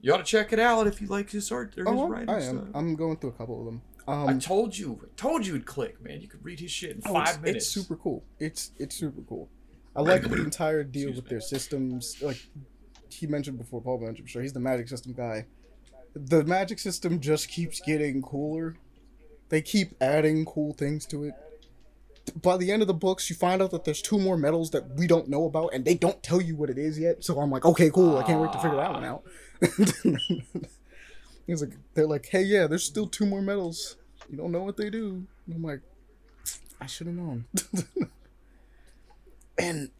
[SPEAKER 6] you ought to check it out if you like his art or his
[SPEAKER 1] Oh,
[SPEAKER 6] writing
[SPEAKER 1] I
[SPEAKER 6] stuff.
[SPEAKER 1] am. I'm going through a couple of them. Um,
[SPEAKER 6] I told you, I told you it'd click, man. You could read his shit in
[SPEAKER 1] Oh,
[SPEAKER 6] five
[SPEAKER 1] it's,
[SPEAKER 6] minutes.
[SPEAKER 1] It's super cool. It's it's super cool. I like the entire deal
[SPEAKER 6] Excuse
[SPEAKER 1] with
[SPEAKER 6] me.
[SPEAKER 1] their systems. Like he mentioned before, Paul mentioned. I'm sure he's the magic system guy. The magic system just keeps getting cooler. They keep adding cool things to it. By the end of the books, you find out that there's two more metals that we don't know about, and they don't tell you what it is yet. So I'm like, okay, cool. I can't wait to figure that one out. He's like, they're like, hey, yeah, there's still two more metals. You don't know what they do. And I'm like, I should have known. and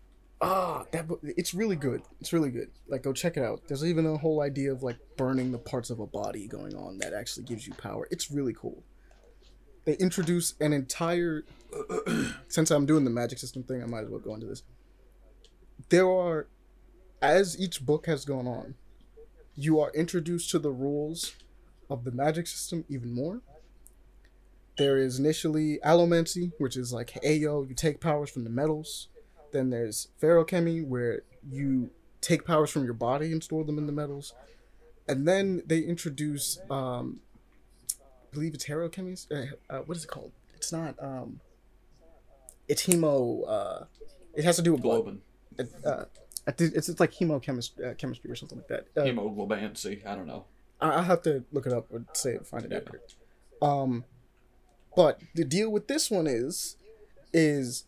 [SPEAKER 1] ah, that it's really good. It's really good. Like, go check it out. There's even a whole idea of like burning the parts of a body going on that actually gives you power. It's really cool. They introduce an entire. since I'm doing the magic system thing, I might as well go into this. There are, as each book has gone on, you are introduced to the rules of the magic system even more. There is initially allomancy, which is like, hey yo, you take powers from the metals. Then there's feruchemy, where you take powers from your body and store them in the metals. And then they introduce, um, I believe it's herochemy. Uh, uh, what is it called? It's not. Um, it's hemo. Uh, it has to do with.
[SPEAKER 6] Globin.
[SPEAKER 1] It, uh, it's, it's like hemochemistry uh, chemistry or something like that. Uh,
[SPEAKER 6] Hemoglobancy. I don't know.
[SPEAKER 1] I- I'll have to look it up or say it, find it accurate. Um, but the deal with this one is, is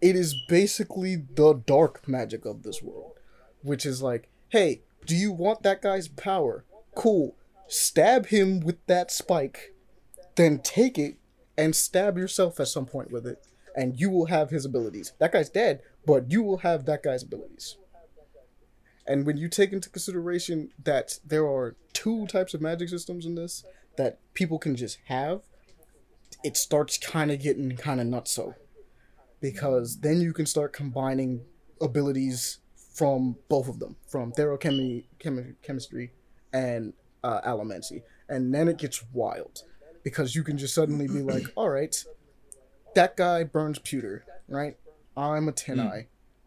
[SPEAKER 1] it is basically the dark magic of this world, which is like, hey, do you want that guy's power? Cool. Stab him with that spike, then take it and stab yourself at some point with it, and you will have his abilities. That guy's dead, but you will have that guy's abilities. And when you take into consideration that there are two types of magic systems in this that people can just have, it starts kind of getting kind of nutso. Because then you can start combining abilities from both of them, from feruchemy, chemi- chemistry, and uh, allomancy. And then it gets wild. Because you can just suddenly be like, all right, that guy burns pewter, right? I'm a Tineye.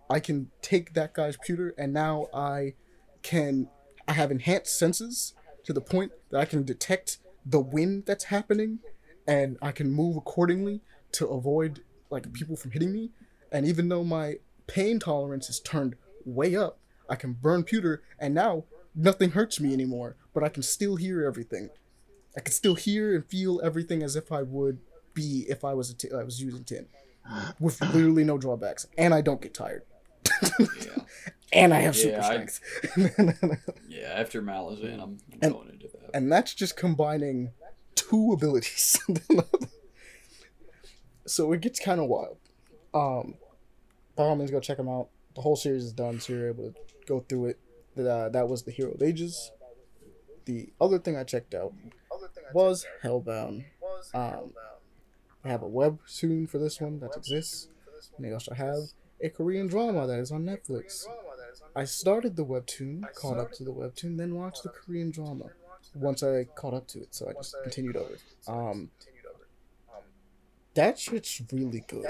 [SPEAKER 1] I can take that guy's pewter and now I can I have enhanced senses to the point that I can detect the wind that's happening and I can move accordingly to avoid like people from hitting me. And even though my pain tolerance is turned way up, I can burn pewter and now nothing hurts me anymore, but I can still hear everything. I can still hear and feel everything as if I would be if I was a t- I was using tin with literally no drawbacks and I don't get tired.
[SPEAKER 6] Yeah.
[SPEAKER 1] and I have super
[SPEAKER 6] Yeah, I-
[SPEAKER 1] strength.
[SPEAKER 6] Yeah, after Malazan, I'm, I'm
[SPEAKER 1] And-
[SPEAKER 6] going into that.
[SPEAKER 1] and that's just combining two abilities. so it gets kind of wild. Um, by all means, go check them out. The whole series is done, so you're able to go through it. That uh, that was the Hero of Ages. The other thing I checked out was Hellbound. Um, I have a webtoon for this one that exists. And they also have a Korean drama that is on Netflix. I started the webtoon, caught up to the webtoon, then watched the Korean drama once I caught up to it, so I just continued over. Um, that shit's really good.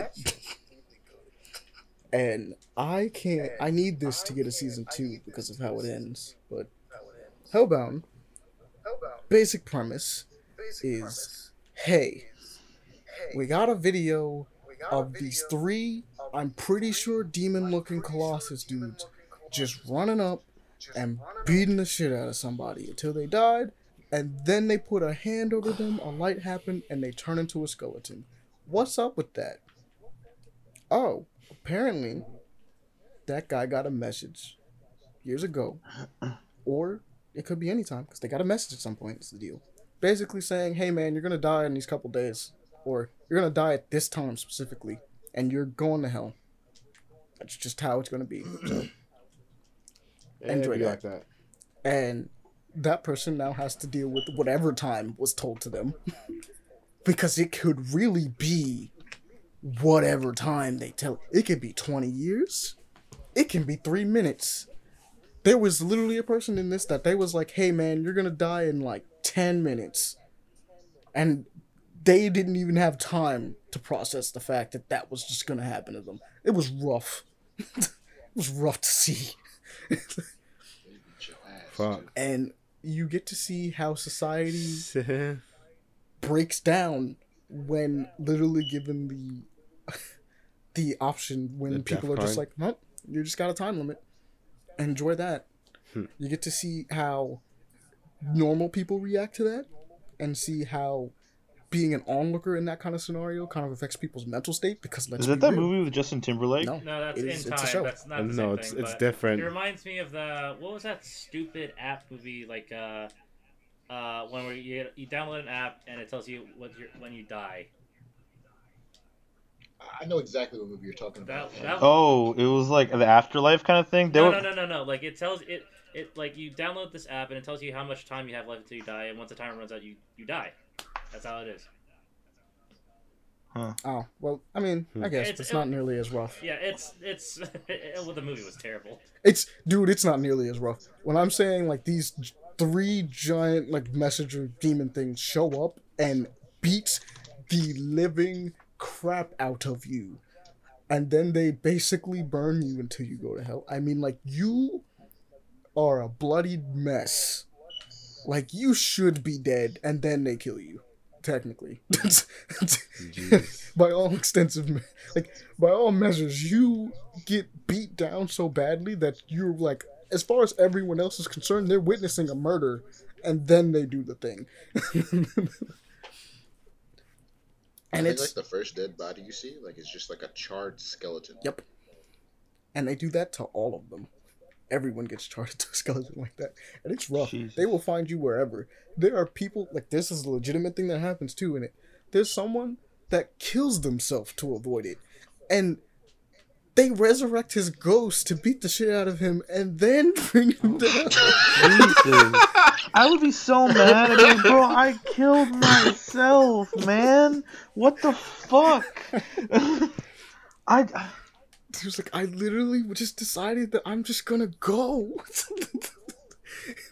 [SPEAKER 1] and I can't. I need this to get a season two because of how it ends. But Hellbound, basic premise is, hey, we got a video of these three. I'm pretty sure demon-looking Colossus dudes just running up and beating the shit out of somebody until they died, and then they put a hand over them, a light happened, and they turn into a skeleton. What's up with that? Oh, apparently, that guy got a message years ago, or it could be any time because they got a message at some point. It's the deal. Basically saying, "Hey man, you're gonna die in these couple days, or you're gonna die at this time specifically, and you're going to hell." That's just how it's gonna be. So,
[SPEAKER 3] Yeah,
[SPEAKER 1] Enjoy that.
[SPEAKER 3] like that.
[SPEAKER 1] and that person now has to deal with whatever time was told to them, because it could really be whatever time they tell. It could be twenty years. It can be three minutes. There was literally a person in this that they was like, "Hey man, you're gonna die in like ten minutes," and they didn't even have time to process the fact that that was just gonna happen to them. It was rough. it was rough to see,
[SPEAKER 2] Beat your ass,
[SPEAKER 3] Fuck.
[SPEAKER 1] and you get to see how society breaks down when literally given the the option when
[SPEAKER 3] The
[SPEAKER 1] people
[SPEAKER 3] death
[SPEAKER 1] are just
[SPEAKER 3] card?
[SPEAKER 1] like, nope, you just got a time limit. Enjoy that.
[SPEAKER 3] Hmm.
[SPEAKER 1] You get to see how normal people react to that and see how being an onlooker in that kind of scenario kind of affects people's mental state because let's
[SPEAKER 5] Is
[SPEAKER 1] be
[SPEAKER 5] that that
[SPEAKER 1] real.
[SPEAKER 5] movie with Justin Timberlake?
[SPEAKER 1] No,
[SPEAKER 4] No, that's
[SPEAKER 1] it
[SPEAKER 4] in
[SPEAKER 1] is- it's a
[SPEAKER 4] time.
[SPEAKER 1] show.
[SPEAKER 4] That's not the
[SPEAKER 3] no,
[SPEAKER 4] same
[SPEAKER 3] it's
[SPEAKER 4] thing.
[SPEAKER 3] it's different.
[SPEAKER 4] It reminds me of the what was that stupid app movie like uh uh when where you you download an app and it tells you what your when you die.
[SPEAKER 2] I know exactly what movie you're talking about.
[SPEAKER 4] that
[SPEAKER 5] Oh, it was like the afterlife kind of thing. They
[SPEAKER 4] no,
[SPEAKER 5] were,
[SPEAKER 4] no no no no like it tells it it like you download this app and it tells you how much time you have left until you die and once the timer runs out you you die. That's how it is. Huh.
[SPEAKER 1] Oh well, I mean, I guess
[SPEAKER 4] It's-
[SPEAKER 1] it's, not nearly as rough.
[SPEAKER 4] Yeah, it's it's well the movie was terrible.
[SPEAKER 1] It's dude, it's not nearly as rough. When I'm saying like these j- three giant like messenger demon things show up and beat the living crap out of you, and then they basically burn you until you go to hell. I mean, like you are a bloodied mess. Like you should be dead, and then they kill you. Technically, by all extensive, like by all measures, you get beat down so badly that you're like, as far as everyone else is concerned, they're witnessing a murder, and then they do the thing. and it's
[SPEAKER 2] like the first dead body you see, like it's just like a charred skeleton.
[SPEAKER 1] Yep. And they do that to all of them. Everyone gets charred to a skeleton like that. And it's rough.
[SPEAKER 5] Jesus.
[SPEAKER 1] They will find you wherever. There are people, like, this is a legitimate thing that happens too in it. There's someone that kills themselves to avoid it. And they resurrect his ghost to beat the shit out of him and then bring him oh,
[SPEAKER 5] down. I would be so mad. I'd bro, I killed myself, man. What the fuck? I.
[SPEAKER 1] He was like, I literally just decided that I'm just gonna go.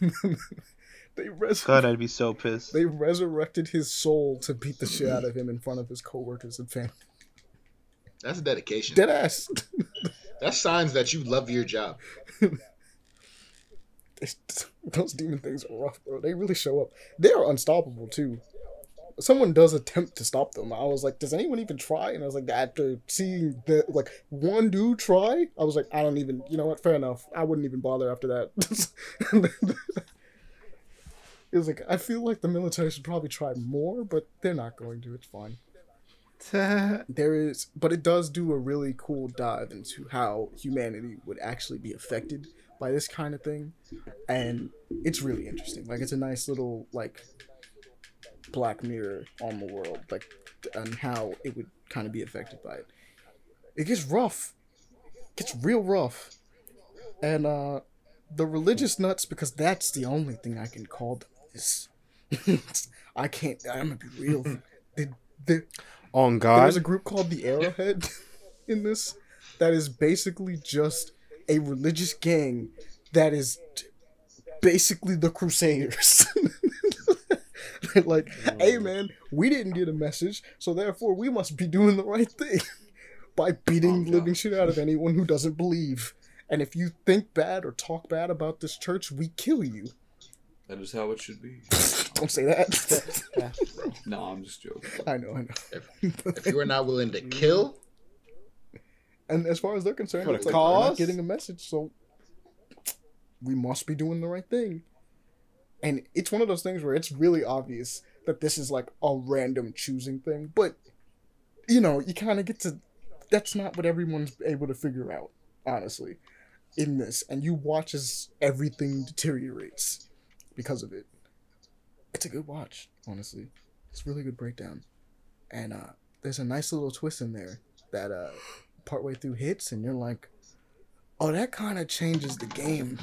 [SPEAKER 1] they res-
[SPEAKER 5] God, I'd be so pissed.
[SPEAKER 1] They resurrected his soul to beat the shit out of him in front of his coworkers and family.
[SPEAKER 2] That's dedication.
[SPEAKER 1] Dead ass.
[SPEAKER 2] That's signs that you love your job.
[SPEAKER 1] Those demon things are rough, bro. They really show up. They are unstoppable too. Someone does attempt to stop them. I was like, does anyone even try? And I was like, after seeing the like one dude try, I was like, I don't even. You know what? Fair enough. I wouldn't even bother after that. it was like I feel like the military should probably try more, but they're not going to. It's fine. There is but it does do a really cool dive into how humanity would actually be affected by this kind of thing. And it's really interesting. Like it's a nice little like black mirror on the world like and how it would kind of be affected by it. It gets rough. It gets real rough. And uh the religious nuts because that's the only thing i can call them is i can't i'm gonna be real. They, they,
[SPEAKER 3] On God,
[SPEAKER 1] there's a group called the Arrowhead in this that is basically just a religious gang that is basically the Crusaders. Like, hey man, we didn't get a message, so therefore we must be doing the right thing by beating oh, the living shit out of anyone who doesn't believe. And if you think bad or talk bad about this church, we kill you.
[SPEAKER 6] That is how it should be.
[SPEAKER 1] Don't say that.
[SPEAKER 6] No, I'm just joking.
[SPEAKER 1] I know, I know.
[SPEAKER 2] If you are not willing to kill,
[SPEAKER 1] And as far as they're concerned, it's like, we're not getting a message, so we must be doing the right thing. And it's one of those things where it's really obvious that this is like a random choosing thing, but you know, you kind of get to that's not what everyone's able to figure out, honestly, in this. And you watch as everything deteriorates because of it. It's a good watch, honestly. It's really good breakdown. And uh there's a nice little twist in there that uh partway through hits and you're like, oh that kinda changes the game.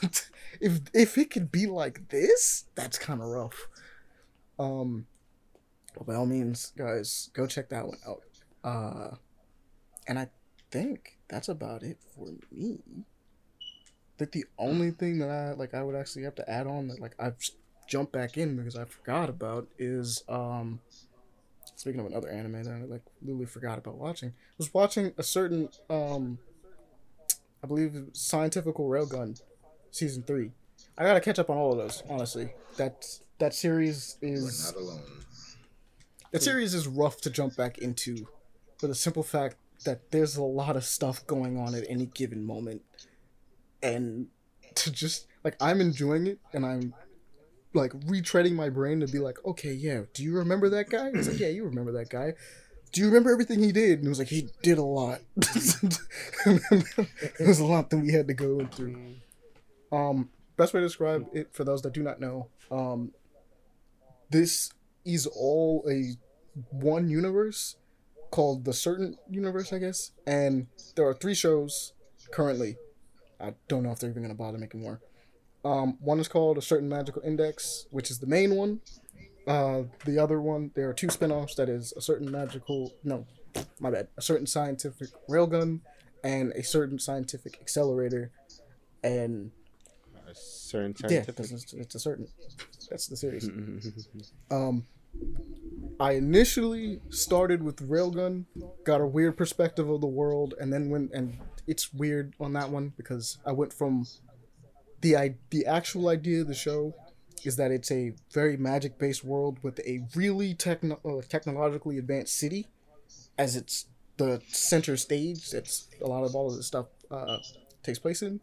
[SPEAKER 1] if if it could be like this, that's kinda rough. Um by all means, guys, go check that one out. Uh, and I think that's about it for me. Think the only thing that I like I would actually have to add on that like I've jumped back in because I forgot about is um speaking of another anime that I like literally forgot about watching was watching a certain um I believe Scientifical Railgun season three. I gotta catch up on all of those honestly. That that series
[SPEAKER 2] We're
[SPEAKER 1] is
[SPEAKER 2] not alone.
[SPEAKER 1] the series is rough to jump back into for the simple fact that there's a lot of stuff going on at any given moment. And to just like I'm enjoying it and I'm like retreading my brain to be like, okay, yeah, do you remember that guy? It's like, yeah, you remember that guy. Do you remember everything he did? And it was like, he did a lot. it was a lot that we had to go through. Um, best way to describe it for those that do not know, um, this is all a one universe called the certain universe i guess and there are three shows currently i don't know if they're even to bother making more um, one is called a certain magical index which is the main one uh, the other one there are two spin-offs that is a certain magical no my bad a certain scientific railgun and a certain scientific accelerator and
[SPEAKER 3] A certain
[SPEAKER 1] yeah
[SPEAKER 3] scientific.
[SPEAKER 1] it's, it's a certain that's the series um, I initially started with Railgun, got a weird perspective of the world, and then went and it's weird on that one because I went from the the actual idea of the show is that it's a very magic based world with a really techno- uh, technologically advanced city as it's the center stage. That's a lot of all of this stuff uh, takes place in.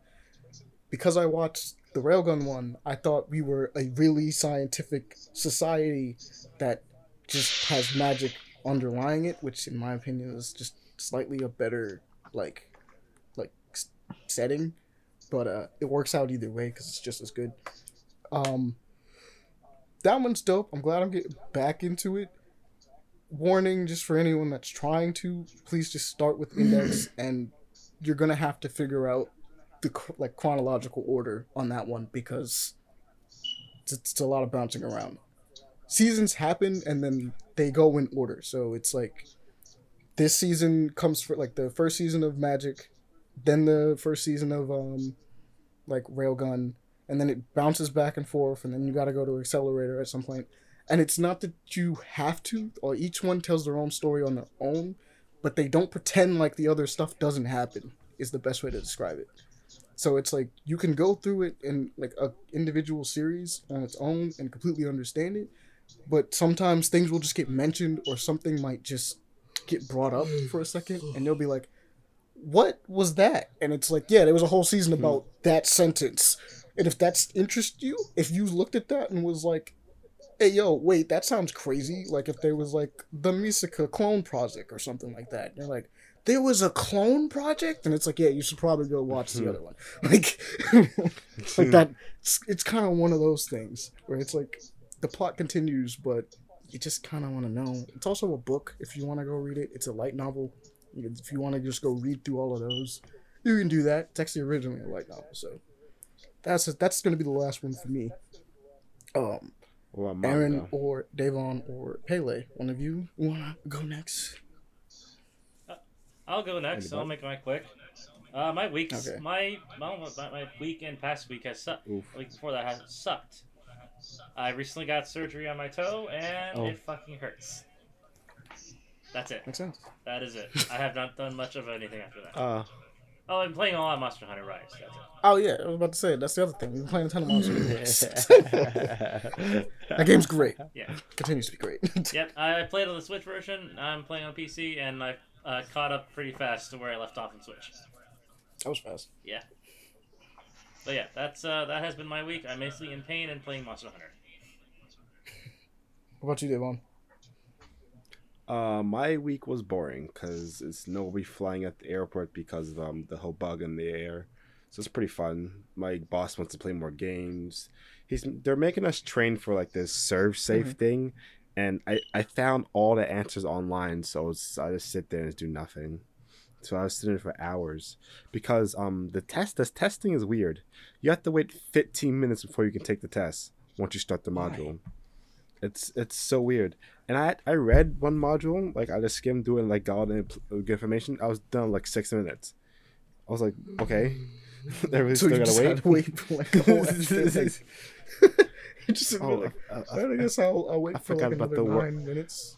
[SPEAKER 1] Because I watched the Railgun one, I thought we were a really scientific society that just has magic underlying it, which in my opinion is just slightly a better like like setting, but uh, it works out either way because it's just as good. Um, that one's dope. I'm glad I'm getting back into it. Warning, just for anyone that's trying to, please just start with Index, and you're gonna have to figure out the like chronological order on that one because it's, it's a lot of bouncing around. Seasons happen and then they go in order. So it's like this season comes for like the first season of Magic, then the first season of um like Railgun, and then it bounces back and forth, and then you got to go to Accelerator at some point. And it's not that you have to, or each one tells their own story on their own, but they don't pretend like the other stuff doesn't happen. Is the best way to describe it. So it's like you can go through it in like a individual series on its own and completely understand it, but sometimes things will just get mentioned or something might just get brought up for a second and they'll be like, "What was that?" And it's like, "Yeah, there was a whole season hmm. about that sentence." And if that's interest you, if you looked at that and was like, "Hey, yo, wait, that sounds crazy," like if there was like the Misaka clone project or something like that, you're like, there was a clone project? And it's like yeah you should probably go watch the other one. Like like that it's, it's kind of one of those things where it's like the plot continues but you just kind of want to know. It's also a book. If you want to go read it it's a light novel if you want to just go read through all of those you can do that it's actually originally a light novel so that's that's going to be the last one for me um
[SPEAKER 3] Well,
[SPEAKER 1] aaron
[SPEAKER 3] manga.
[SPEAKER 1] or davon or pele one of you want to go next
[SPEAKER 4] I'll go next. So I'll make mine quick. Uh, my weeks,
[SPEAKER 1] Okay.
[SPEAKER 4] my, my my my week and past week has sucked.
[SPEAKER 3] Oof.
[SPEAKER 4] The week before that has sucked. I recently got surgery on my toe, and
[SPEAKER 1] Oh.
[SPEAKER 4] it fucking hurts. That's it.
[SPEAKER 1] makes sense
[SPEAKER 4] That is it. I have not done much of anything after that.
[SPEAKER 3] Uh,
[SPEAKER 4] Oh, I'm playing a lot of Monster Hunter Rise. That's it.
[SPEAKER 1] Oh yeah, I was about to say that's the other thing. We're playing a ton of Monster Hunter. Rise. that game's great.
[SPEAKER 4] Yeah.
[SPEAKER 1] Continues to be great.
[SPEAKER 4] Yep. I played on the Switch version. I'm playing on PC, and I uh, caught up pretty fast to where I left off on Switch.
[SPEAKER 1] that was fast.
[SPEAKER 4] Yeah. But yeah, that's uh, that has been my week. I'm mostly in pain and playing Monster Hunter.
[SPEAKER 1] What about you, Devon?
[SPEAKER 3] Uh, my week was boring because it's nobody flying at the airport because of um, the whole bug in the air. So it's pretty fun. My boss wants to play more games. He's they're making us train for like this serve safe
[SPEAKER 1] Mhm.
[SPEAKER 3] thing, and I I found all the answers online. So it's, I just sit there and do nothing. So I was sitting there for hours because um the test this testing is weird. You have to wait 15 minutes before you can take the test once you start the module. It's it's so weird. And I I read one module like I just skimmed through it and like got all the uh, good information. I was done in, like six minutes. I was like, okay, everybody's
[SPEAKER 1] so
[SPEAKER 3] still gotta wait.
[SPEAKER 1] wait for like a whole just
[SPEAKER 3] Oh,
[SPEAKER 1] like,
[SPEAKER 3] I, I-
[SPEAKER 1] "Alright, I guess I'll, I'll wait
[SPEAKER 3] I
[SPEAKER 1] for
[SPEAKER 3] forgot
[SPEAKER 1] like
[SPEAKER 3] about
[SPEAKER 1] another
[SPEAKER 3] the wor-
[SPEAKER 1] nine minutes.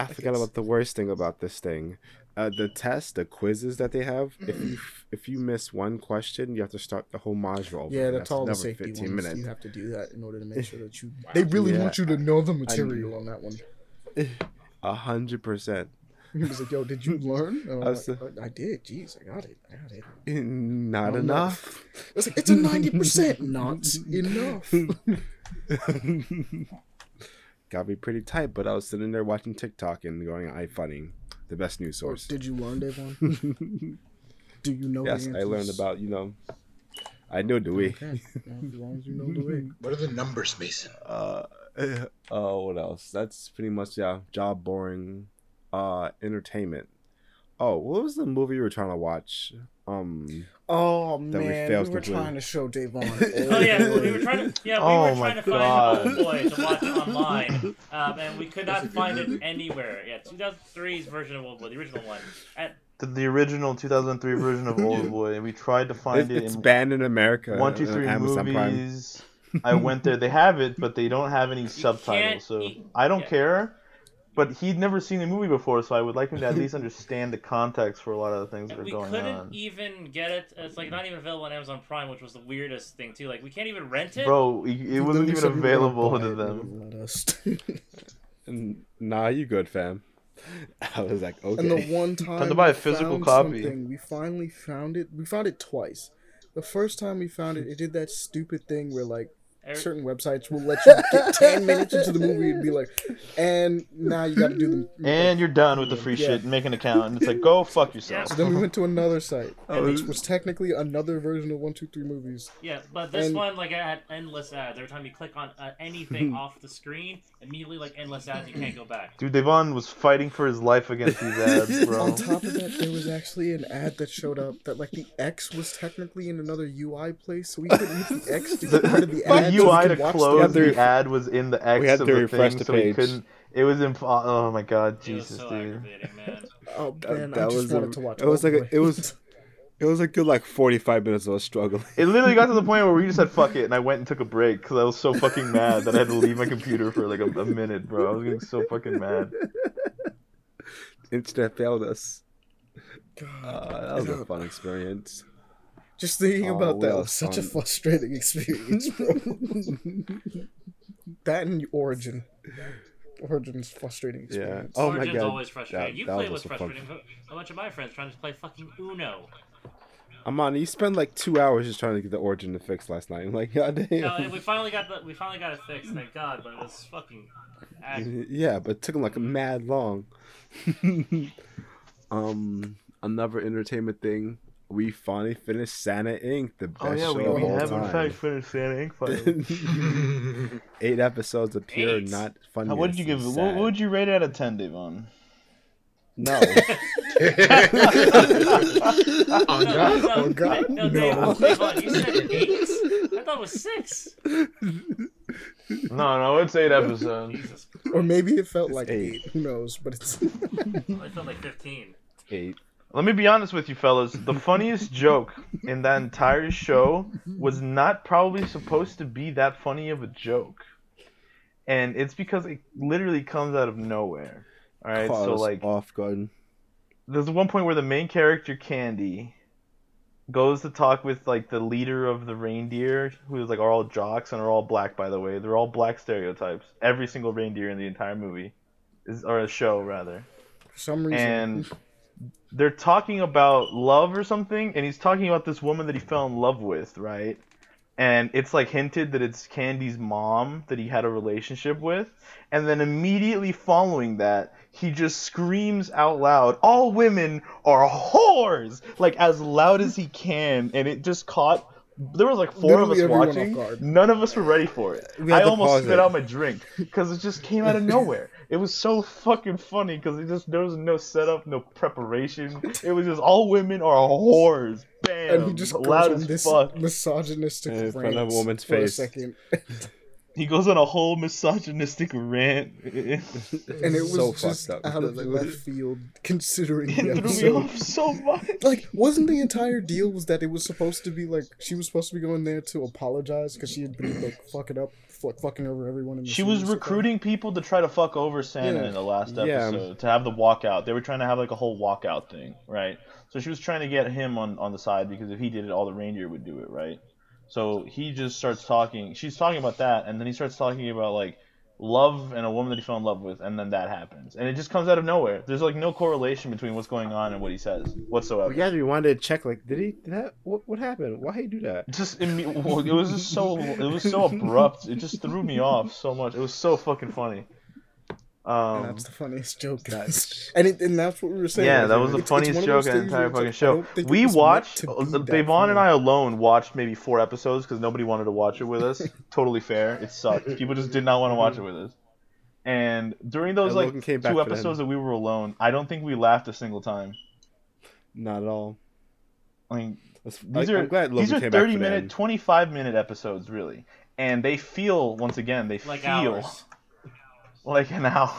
[SPEAKER 3] I forgot
[SPEAKER 1] guess.
[SPEAKER 3] about the worst thing about this thing. Uh, the test, the quizzes that they have. If you if you miss one question, you have to start the whole module over.
[SPEAKER 1] Yeah,
[SPEAKER 3] and
[SPEAKER 1] that's all the
[SPEAKER 3] another
[SPEAKER 1] safety ones. You have to do that in order to make sure that you. They really
[SPEAKER 3] Yeah.
[SPEAKER 1] want you to know the
[SPEAKER 3] knew.
[SPEAKER 1] material on that one.
[SPEAKER 3] A hundred percent.
[SPEAKER 1] He was like, "Yo, did you learn?" I'm
[SPEAKER 3] was
[SPEAKER 1] like, "Uh, I did. Jeez, I got it. I got it.
[SPEAKER 3] Not
[SPEAKER 1] Not
[SPEAKER 3] enough.
[SPEAKER 1] It's like it's a ninety percent. Not enough.
[SPEAKER 3] Got me pretty tight, but I was sitting there watching TikTok and going iFunny, the best news source.
[SPEAKER 1] did you learn, Davon? Do you know?
[SPEAKER 3] yes,
[SPEAKER 1] the
[SPEAKER 3] I learned about you know. I know the way.
[SPEAKER 1] Okay, as long as you know the way.
[SPEAKER 2] What are the numbers, Mason?
[SPEAKER 3] Uh, oh, what else? That's pretty much yeah. Job boring. Uh, entertainment. Oh, what was the movie you were trying to watch? Um,
[SPEAKER 1] Oh
[SPEAKER 3] That we
[SPEAKER 1] man, we,
[SPEAKER 3] failed
[SPEAKER 1] were
[SPEAKER 3] completely.
[SPEAKER 1] trying to show Davon.
[SPEAKER 4] Oh yeah, we were trying to yeah we
[SPEAKER 5] Oh
[SPEAKER 4] were
[SPEAKER 5] my
[SPEAKER 4] trying to
[SPEAKER 5] God.
[SPEAKER 4] find Old Boy to watch online, um, and we could not find it anywhere. Yeah, 2003's version of Old Boy, the original one. And
[SPEAKER 5] The, the original 2003 version of Old Boy, and we tried to find
[SPEAKER 3] it,
[SPEAKER 5] it
[SPEAKER 3] it's
[SPEAKER 5] in
[SPEAKER 3] banned in America.
[SPEAKER 5] one, two,
[SPEAKER 3] on
[SPEAKER 5] three
[SPEAKER 3] Amazon Prime.
[SPEAKER 5] movies. I went there. They have it, but they don't have any subtitles. So
[SPEAKER 4] eat-
[SPEAKER 5] I don't
[SPEAKER 4] yeah.
[SPEAKER 5] care. But he'd never seen the movie before, so I would like him to at least understand the context for a lot of the things that
[SPEAKER 4] and
[SPEAKER 5] are
[SPEAKER 4] we couldn't even get it. It's like not even available on Amazon Prime, which was the weirdest thing too. Like we can't even rent it.
[SPEAKER 5] Bro, it, it wasn't even available to them.
[SPEAKER 1] Let us.
[SPEAKER 3] Nah, you good, fam. I was like, okay.
[SPEAKER 1] And the one time
[SPEAKER 5] to buy a
[SPEAKER 1] we
[SPEAKER 5] physical
[SPEAKER 1] found
[SPEAKER 5] copy.
[SPEAKER 1] something, we finally found it. We found it twice. The first time we found it, it did that stupid thing where like
[SPEAKER 4] Eric-
[SPEAKER 1] certain websites will let you get ten minutes into the movie and be like, and now you got to do the.
[SPEAKER 5] And you're done with the free
[SPEAKER 1] Yeah.
[SPEAKER 5] shit. Make an account, and it's like, go fuck yourself.
[SPEAKER 1] So then we went to another site,
[SPEAKER 3] Oh,
[SPEAKER 1] which was technically another version of one, two, three movies.
[SPEAKER 4] Yeah, but this
[SPEAKER 1] And-
[SPEAKER 4] one like had endless ads. Every time you click on uh, anything off the screen, immediately like endless ads. You can't go back.
[SPEAKER 5] Dude, Devon was fighting for his life against these ads, bro.
[SPEAKER 1] On top of that, there was actually an ad that showed up that like the X was technically in another UI place, so we couldn't use the X to get rid of the
[SPEAKER 5] The
[SPEAKER 1] ad. So we
[SPEAKER 5] UI to close
[SPEAKER 3] We had to
[SPEAKER 5] the ad was in the X
[SPEAKER 3] we had
[SPEAKER 5] of
[SPEAKER 3] to
[SPEAKER 5] the
[SPEAKER 3] refresh
[SPEAKER 5] thing,
[SPEAKER 3] the
[SPEAKER 5] so we couldn't. It was imp- Oh my god,
[SPEAKER 4] It was
[SPEAKER 5] Jesus,
[SPEAKER 4] so
[SPEAKER 5] dude.
[SPEAKER 4] man.
[SPEAKER 1] Oh man,
[SPEAKER 3] that
[SPEAKER 1] I just
[SPEAKER 3] was a-
[SPEAKER 1] wanted to watch.
[SPEAKER 3] it was like a- it was- It was a good like forty five minutes of us struggling.
[SPEAKER 5] It literally got to the point where we just said fuck it, and I went and took a break because I was so fucking mad that I had to leave my computer for like a, a minute, bro. I was getting so fucking mad.
[SPEAKER 3] Internet failed us.
[SPEAKER 1] God.
[SPEAKER 3] Uh, that was a fun experience.
[SPEAKER 1] Just thinking
[SPEAKER 3] Oh,
[SPEAKER 1] about that was such a frustrating experience, bro. that and Origin. Origin's frustrating
[SPEAKER 3] Yeah.
[SPEAKER 1] experience.
[SPEAKER 3] Oh my
[SPEAKER 4] Origin's
[SPEAKER 3] god.
[SPEAKER 4] always frustrating.
[SPEAKER 3] that-
[SPEAKER 4] you
[SPEAKER 3] that
[SPEAKER 4] play
[SPEAKER 3] was
[SPEAKER 4] was
[SPEAKER 3] also fun.
[SPEAKER 4] frustrating. A bunch of my friends trying to play fucking Uno.
[SPEAKER 3] Amon, you spent like two hours just trying to get the origin to fix last night. I'm like, god damn.
[SPEAKER 4] No, we finally got the we finally got it fixed, thank God. But it was fucking. ag-
[SPEAKER 3] yeah, but it took him like a mad long. um, another entertainment thing. We finally finished Santa Inc. The oh, best
[SPEAKER 5] Oh yeah,
[SPEAKER 3] show
[SPEAKER 5] we,
[SPEAKER 3] of
[SPEAKER 5] we
[SPEAKER 3] all
[SPEAKER 5] have in
[SPEAKER 3] time.
[SPEAKER 5] fact finished Santa Inc. finally.
[SPEAKER 3] Eight episodes of pure
[SPEAKER 4] Eight?
[SPEAKER 3] not funny.
[SPEAKER 5] What did you give it? What, what would you rate it out of ten, Devon?
[SPEAKER 3] No.
[SPEAKER 2] oh
[SPEAKER 4] No,
[SPEAKER 2] god.
[SPEAKER 4] no,
[SPEAKER 1] Oh, God,
[SPEAKER 4] no,
[SPEAKER 1] no.
[SPEAKER 4] Dave, Dave, on, you said eight? I thought it was six.
[SPEAKER 5] No, no, it's eight episodes.
[SPEAKER 4] Jesus,
[SPEAKER 1] Or maybe it felt
[SPEAKER 3] It's
[SPEAKER 1] like
[SPEAKER 3] eight.
[SPEAKER 1] eight. Who knows? But it's
[SPEAKER 4] I felt like fifteen.
[SPEAKER 3] Eight.
[SPEAKER 5] Let me be honest with you, fellas. The funniest joke in that entire show was not probably supposed to be that funny of a joke, and it's because it literally comes out of nowhere. All right,
[SPEAKER 3] Caught
[SPEAKER 5] so like,
[SPEAKER 3] off guard.
[SPEAKER 5] there's one point where the main character Candy goes to talk with like the leader of the reindeer, who is like are all jocks and are all black by the way. They're all black stereotypes. Every single reindeer in the entire movie is or a show rather.
[SPEAKER 1] for some reason.
[SPEAKER 5] And they're talking about love or something and he's talking about this woman that he fell in love with, right? and it's like hinted that it's Candy's mom that he had a relationship with, and then immediately following that, he just screams out loud, "All women are whores!" like as loud as he can, and it just caught. There was like four
[SPEAKER 1] Literally
[SPEAKER 5] of us watching. None of us were ready for it. I almost spit
[SPEAKER 3] it.
[SPEAKER 5] out my drink because it just came out of nowhere. It was so fucking funny because it just there was no setup, no preparation. It was just all women are whores. Bam,
[SPEAKER 1] and he just goes
[SPEAKER 5] loud
[SPEAKER 1] on
[SPEAKER 5] as
[SPEAKER 1] this
[SPEAKER 5] fuck.
[SPEAKER 1] misogynistic
[SPEAKER 3] In front of a
[SPEAKER 1] rant
[SPEAKER 3] woman's
[SPEAKER 1] for
[SPEAKER 3] face.
[SPEAKER 1] a second,
[SPEAKER 5] He goes on a whole misogynistic rant.
[SPEAKER 1] and it was
[SPEAKER 3] so
[SPEAKER 1] just
[SPEAKER 3] fucked up.
[SPEAKER 1] out of left field, considering the
[SPEAKER 5] threw me off so much.
[SPEAKER 1] Like, wasn't the entire deal was that it was supposed to be like she was supposed to be going there to apologize because she had been like fucking up, fuck, fucking over everyone in the
[SPEAKER 5] She was
[SPEAKER 1] series.
[SPEAKER 5] recruiting people to try to fuck over Santa
[SPEAKER 1] Yeah.
[SPEAKER 5] in the last
[SPEAKER 3] Yeah.
[SPEAKER 5] episode to have the walkout. They were trying to have like a whole walkout thing, right? So she was trying to get him on on the side because if he did it, all the reindeer would do it, right? So he just starts talking. She's talking about that, and then he starts talking about like love and a woman that he fell in love with, and then that happens, and it just comes out of nowhere. There's like no correlation between what's going on and what he says whatsoever.
[SPEAKER 3] We had to wanted to check. Like, did he? Did that? What? What happened? Why he do that?
[SPEAKER 5] just it was just so it was so abrupt. It just threw me off so much. It was so fucking funny. Um,
[SPEAKER 1] that's the funniest joke.
[SPEAKER 3] guys.
[SPEAKER 1] and it, and that's what we were saying.
[SPEAKER 5] yeah, that was the
[SPEAKER 1] It's- it's
[SPEAKER 5] funniest
[SPEAKER 1] of
[SPEAKER 5] joke in the entire fucking
[SPEAKER 1] it's like, I
[SPEAKER 5] show.
[SPEAKER 1] don't think it
[SPEAKER 5] We watched
[SPEAKER 1] to be
[SPEAKER 5] uh,
[SPEAKER 1] that
[SPEAKER 5] Devon and. I alone watched maybe four episodes because nobody wanted to watch it with us. totally fair. It sucked. People just did not want to watch it with us. And during those
[SPEAKER 3] And
[SPEAKER 5] like
[SPEAKER 3] came
[SPEAKER 5] two episodes that we were alone, I don't think we laughed a single time.
[SPEAKER 3] Not at all.
[SPEAKER 5] I mean,
[SPEAKER 3] That's,
[SPEAKER 5] these
[SPEAKER 3] I,
[SPEAKER 5] are
[SPEAKER 3] I'm glad Logan
[SPEAKER 5] these are
[SPEAKER 3] came
[SPEAKER 5] 30
[SPEAKER 3] for
[SPEAKER 5] minute, 25 minute episodes really, and they feel once again they
[SPEAKER 4] Like
[SPEAKER 5] feel
[SPEAKER 4] hours.
[SPEAKER 5] Like an hour.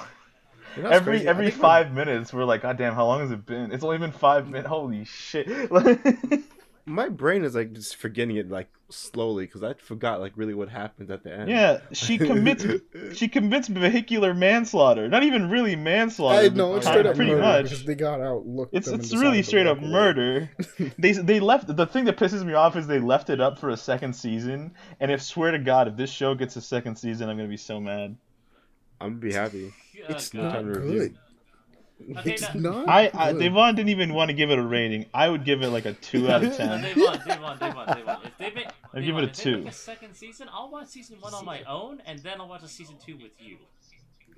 [SPEAKER 3] You
[SPEAKER 5] every
[SPEAKER 3] crazy?
[SPEAKER 5] Every
[SPEAKER 3] think my-
[SPEAKER 5] five minutes we're like god damn how long has it been it's only been five minutes holy shit
[SPEAKER 3] My brain is like just forgetting it like slowly because I forgot like really what happened at the end.
[SPEAKER 5] yeah she commits she commits vehicular manslaughter not even really manslaughter
[SPEAKER 1] I know it's straight up
[SPEAKER 5] pretty
[SPEAKER 1] murder
[SPEAKER 5] much
[SPEAKER 1] because they got out, looked.
[SPEAKER 5] it's
[SPEAKER 1] them
[SPEAKER 5] it's really straight up murder they they left the thing that pisses me off is they left it up for a second season and if swear to god if this show gets a second season i'm gonna be so mad
[SPEAKER 3] I'm gonna be happy.
[SPEAKER 1] It's
[SPEAKER 4] God.
[SPEAKER 1] not
[SPEAKER 3] Time to review.
[SPEAKER 1] good.
[SPEAKER 4] Okay,
[SPEAKER 1] It's
[SPEAKER 4] now-
[SPEAKER 1] not.
[SPEAKER 5] I, I
[SPEAKER 1] good.
[SPEAKER 5] Devon didn't even want to give it a rating. I would give it like a two out of
[SPEAKER 4] No,
[SPEAKER 5] ten.
[SPEAKER 4] Devon, Devon, Devon, Devon. If they make,
[SPEAKER 5] I'd give it a
[SPEAKER 4] if
[SPEAKER 5] two.
[SPEAKER 4] a second season, I'll watch season one on my own, and then I'll watch a season two with you.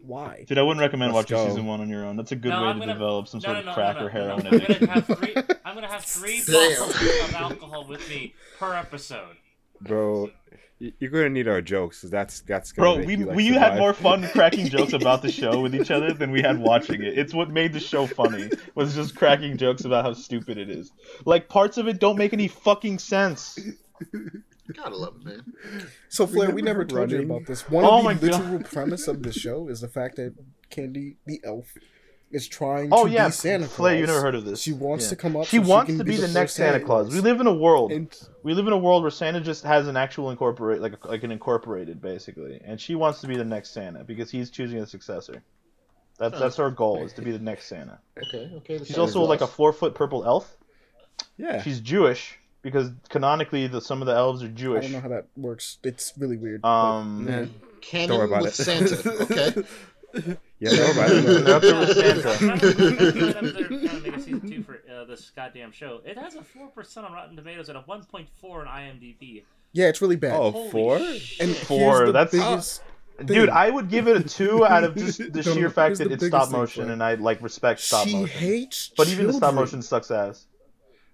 [SPEAKER 1] Why?
[SPEAKER 5] Dude, I wouldn't recommend
[SPEAKER 3] Let's
[SPEAKER 5] watching
[SPEAKER 3] go.
[SPEAKER 5] season one on your own. That's a good
[SPEAKER 4] No,
[SPEAKER 5] way
[SPEAKER 4] I'm
[SPEAKER 5] to
[SPEAKER 4] gonna-
[SPEAKER 5] develop some
[SPEAKER 4] No,
[SPEAKER 5] sort
[SPEAKER 4] no,
[SPEAKER 5] of
[SPEAKER 4] no,
[SPEAKER 5] crack
[SPEAKER 4] no, no,
[SPEAKER 5] or heroin
[SPEAKER 4] no, I'm gonna have three. I'm gonna have three bottles of alcohol with me per episode.
[SPEAKER 3] Bro, y- you're gonna need our jokes. 'cause That's that's. Gonna
[SPEAKER 5] Bro,
[SPEAKER 3] make
[SPEAKER 5] we
[SPEAKER 3] you, like,
[SPEAKER 5] we had more fun cracking jokes about the show with each other than we had watching it. It's what made the show funny. Was just cracking jokes about how stupid it is. Like parts of it don't make any fucking sense.
[SPEAKER 2] Gotta love it, man.
[SPEAKER 1] So Flair, we
[SPEAKER 3] never
[SPEAKER 1] never told you about this. One
[SPEAKER 5] Oh
[SPEAKER 1] of
[SPEAKER 5] my
[SPEAKER 1] the
[SPEAKER 5] God.
[SPEAKER 1] literal premise of the show is the fact that Candy, the elf, is trying
[SPEAKER 5] Oh
[SPEAKER 1] to
[SPEAKER 5] yeah,
[SPEAKER 1] be Santa Claus.
[SPEAKER 5] Flair, you never heard of this.
[SPEAKER 1] She wants
[SPEAKER 5] Yeah.
[SPEAKER 1] to come up.
[SPEAKER 5] She
[SPEAKER 1] so
[SPEAKER 5] wants
[SPEAKER 1] can
[SPEAKER 5] to be the
[SPEAKER 1] first
[SPEAKER 5] next Santa Claus. We live in a world.
[SPEAKER 3] And
[SPEAKER 5] We live in a world where Santa just has an actual incorporate, like like an incorporated basically, and she wants to be the next Santa because he's choosing a successor. That's that's her goal is to be the next Santa.
[SPEAKER 2] Okay, okay.
[SPEAKER 5] She's
[SPEAKER 2] Santa
[SPEAKER 5] also like a four foot purple elf.
[SPEAKER 3] yeah,
[SPEAKER 5] She's Jewish because canonically the some of the elves are Jewish.
[SPEAKER 1] I don't know how that works. It's really weird.
[SPEAKER 5] Um,
[SPEAKER 3] Yeah.
[SPEAKER 2] Canon
[SPEAKER 3] Don't worry about
[SPEAKER 2] with
[SPEAKER 3] it.
[SPEAKER 2] Santa. Okay.
[SPEAKER 3] yeah, no, about it.
[SPEAKER 5] They're with Santa.
[SPEAKER 4] trying to make a season two for uh, this goddamn show. It has a four percent on Rotten Tomatoes and a one point four on IMDb.
[SPEAKER 1] yeah, it's really bad.
[SPEAKER 3] Oh,
[SPEAKER 4] Holy
[SPEAKER 3] four?
[SPEAKER 4] shit.
[SPEAKER 1] and
[SPEAKER 5] Four,
[SPEAKER 1] here's the
[SPEAKER 5] that's-
[SPEAKER 1] biggest.
[SPEAKER 5] Dude, I would give it a two out of just the
[SPEAKER 1] No, no,
[SPEAKER 5] sheer
[SPEAKER 1] no,
[SPEAKER 5] fact that it's stop motion, and I like respect stop
[SPEAKER 1] she
[SPEAKER 5] motion.
[SPEAKER 1] hates.
[SPEAKER 5] But even the stop motion sucks ass.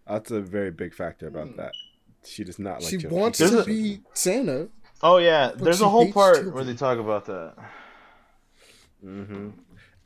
[SPEAKER 3] That's a very big factor about that. She does not like.
[SPEAKER 1] She
[SPEAKER 3] children.
[SPEAKER 1] wants
[SPEAKER 5] There's
[SPEAKER 1] to
[SPEAKER 5] a-
[SPEAKER 1] be Santa.
[SPEAKER 5] Oh yeah, there's a whole part
[SPEAKER 1] children.
[SPEAKER 5] where they talk about that.
[SPEAKER 3] Mm-hmm.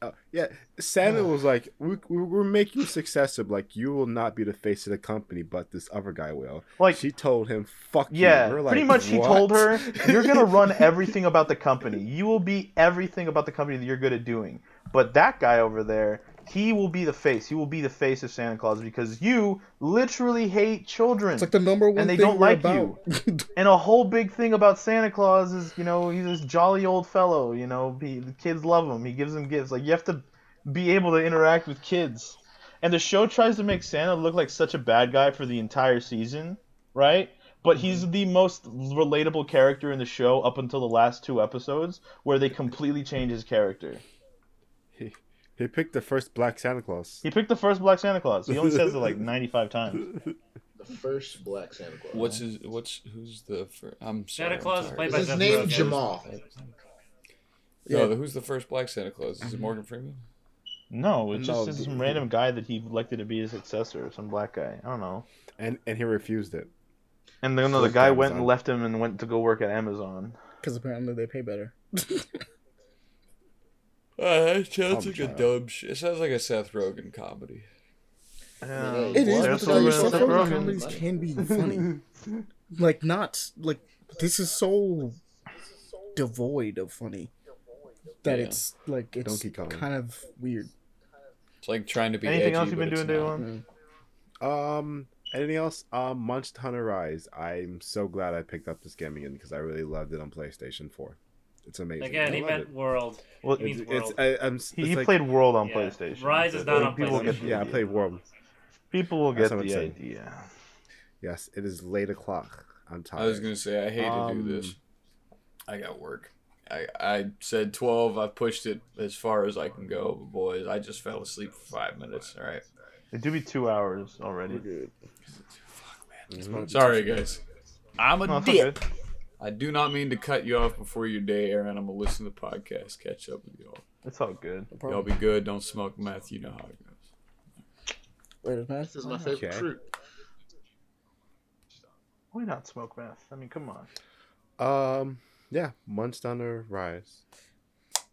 [SPEAKER 3] Uh, yeah, Santa was like, we, we- "We're making you successor. but, Like, you will not be the face of the company, but this other guy will."
[SPEAKER 5] Like
[SPEAKER 3] she told him, "Fuck you."
[SPEAKER 5] Yeah,
[SPEAKER 3] We're
[SPEAKER 5] pretty
[SPEAKER 3] like,
[SPEAKER 5] much he told her, You're gonna run everything about the company. You will be everything about the company that you're good at doing. But that guy over there, he will be the face. He will be the face of Santa Claus because you literally hate children.
[SPEAKER 1] It's like the number one
[SPEAKER 5] And they don't like
[SPEAKER 1] about.
[SPEAKER 5] and a whole big thing about Santa Claus is, you know, he's this jolly old fellow. You know, he, the kids love him. He gives them gifts. Like you have to be able to interact with kids. And the show tries to make Santa look like such a bad guy for the entire season, right? But he's mm-hmm. the most relatable character in the show up until the last two episodes, where they completely change his character.
[SPEAKER 3] He, he picked the first Black Santa Claus.
[SPEAKER 5] He picked the first Black Santa Claus. He only says it like 95 times.
[SPEAKER 2] The first Black Santa Claus.
[SPEAKER 6] What's his? What's who's the? Fir- I'm sorry.
[SPEAKER 4] Santa
[SPEAKER 6] I'm
[SPEAKER 4] Claus is
[SPEAKER 6] tired.
[SPEAKER 4] played
[SPEAKER 2] Is
[SPEAKER 4] by
[SPEAKER 2] his
[SPEAKER 4] Seth
[SPEAKER 2] name
[SPEAKER 4] Rogen.
[SPEAKER 2] Jamal?
[SPEAKER 3] Yeah.
[SPEAKER 6] No, the, who's the first Black Santa Claus? Is it mm-hmm. Morgan Freeman?
[SPEAKER 5] No, it's
[SPEAKER 3] No,
[SPEAKER 5] just
[SPEAKER 3] the-
[SPEAKER 5] some random guy that he elected to be his successor, some black guy. I don't know.
[SPEAKER 3] And and he refused it.
[SPEAKER 5] And then
[SPEAKER 3] So
[SPEAKER 5] the
[SPEAKER 3] it's
[SPEAKER 5] guy went and left him and went to go work at Amazon.
[SPEAKER 1] Because apparently they pay better.
[SPEAKER 6] Uh, it sounds like a
[SPEAKER 3] try.
[SPEAKER 6] dumb shit. It sounds like a Seth Rogen comedy.
[SPEAKER 5] Yeah,
[SPEAKER 2] It
[SPEAKER 1] It is,
[SPEAKER 2] Well,
[SPEAKER 1] but
[SPEAKER 2] that's
[SPEAKER 1] the thing
[SPEAKER 2] what
[SPEAKER 1] is,
[SPEAKER 2] Seth
[SPEAKER 1] Seth
[SPEAKER 2] Rogen-
[SPEAKER 1] Rogen comedies can be funny. like not like this is so devoid of funny that
[SPEAKER 6] Yeah.
[SPEAKER 1] it's like it's
[SPEAKER 3] Donkey Kong.
[SPEAKER 1] kind of weird.
[SPEAKER 6] It's like trying to be
[SPEAKER 5] Anything
[SPEAKER 6] edgy,
[SPEAKER 5] else you've
[SPEAKER 6] but
[SPEAKER 5] been
[SPEAKER 6] it's
[SPEAKER 5] doing,
[SPEAKER 6] not.
[SPEAKER 5] Dylan?
[SPEAKER 3] Um, anything else? Um, Monster Hunter Rise. I'm so glad I picked up this game again because I really loved it on PlayStation 4. It's amazing.
[SPEAKER 4] Again,
[SPEAKER 3] I
[SPEAKER 4] he
[SPEAKER 3] love
[SPEAKER 4] meant
[SPEAKER 3] it.
[SPEAKER 4] World.
[SPEAKER 5] Well,
[SPEAKER 4] He means
[SPEAKER 3] It's,
[SPEAKER 4] World.
[SPEAKER 3] it's, I, I'm, it's
[SPEAKER 5] He, he
[SPEAKER 3] like-
[SPEAKER 5] played World on
[SPEAKER 4] Yeah.
[SPEAKER 5] PlayStation.
[SPEAKER 4] Rise is not on PlayStation.
[SPEAKER 5] Get
[SPEAKER 3] Yeah, I played World.
[SPEAKER 5] People will get
[SPEAKER 3] what I'm
[SPEAKER 5] the
[SPEAKER 3] saying.
[SPEAKER 5] idea.
[SPEAKER 3] Yes, it is late o'clock. I'm tired.
[SPEAKER 6] I was gonna say I hate to
[SPEAKER 3] Um,
[SPEAKER 6] do this. I got work. I I said twelve. I pushed it as far as I can go, but boys, I just fell asleep for five minutes. All right.
[SPEAKER 5] It do be two hours already.
[SPEAKER 3] Mhm.
[SPEAKER 6] Sorry, guys. I'm a
[SPEAKER 5] No, it's all
[SPEAKER 6] dip.
[SPEAKER 5] Good.
[SPEAKER 6] I do not mean to cut you off before your day, Aaron. I'm gonna listen to the podcast, catch up with y'all.
[SPEAKER 5] It's all good.
[SPEAKER 6] Y'all be good. Don't smoke meth. You know how it goes.
[SPEAKER 1] Wait, man.
[SPEAKER 2] This is my favorite
[SPEAKER 3] Okay.
[SPEAKER 2] fruit.
[SPEAKER 5] Why not smoke meth? I mean, come on.
[SPEAKER 3] Um, yeah, Monster Hunter Rise.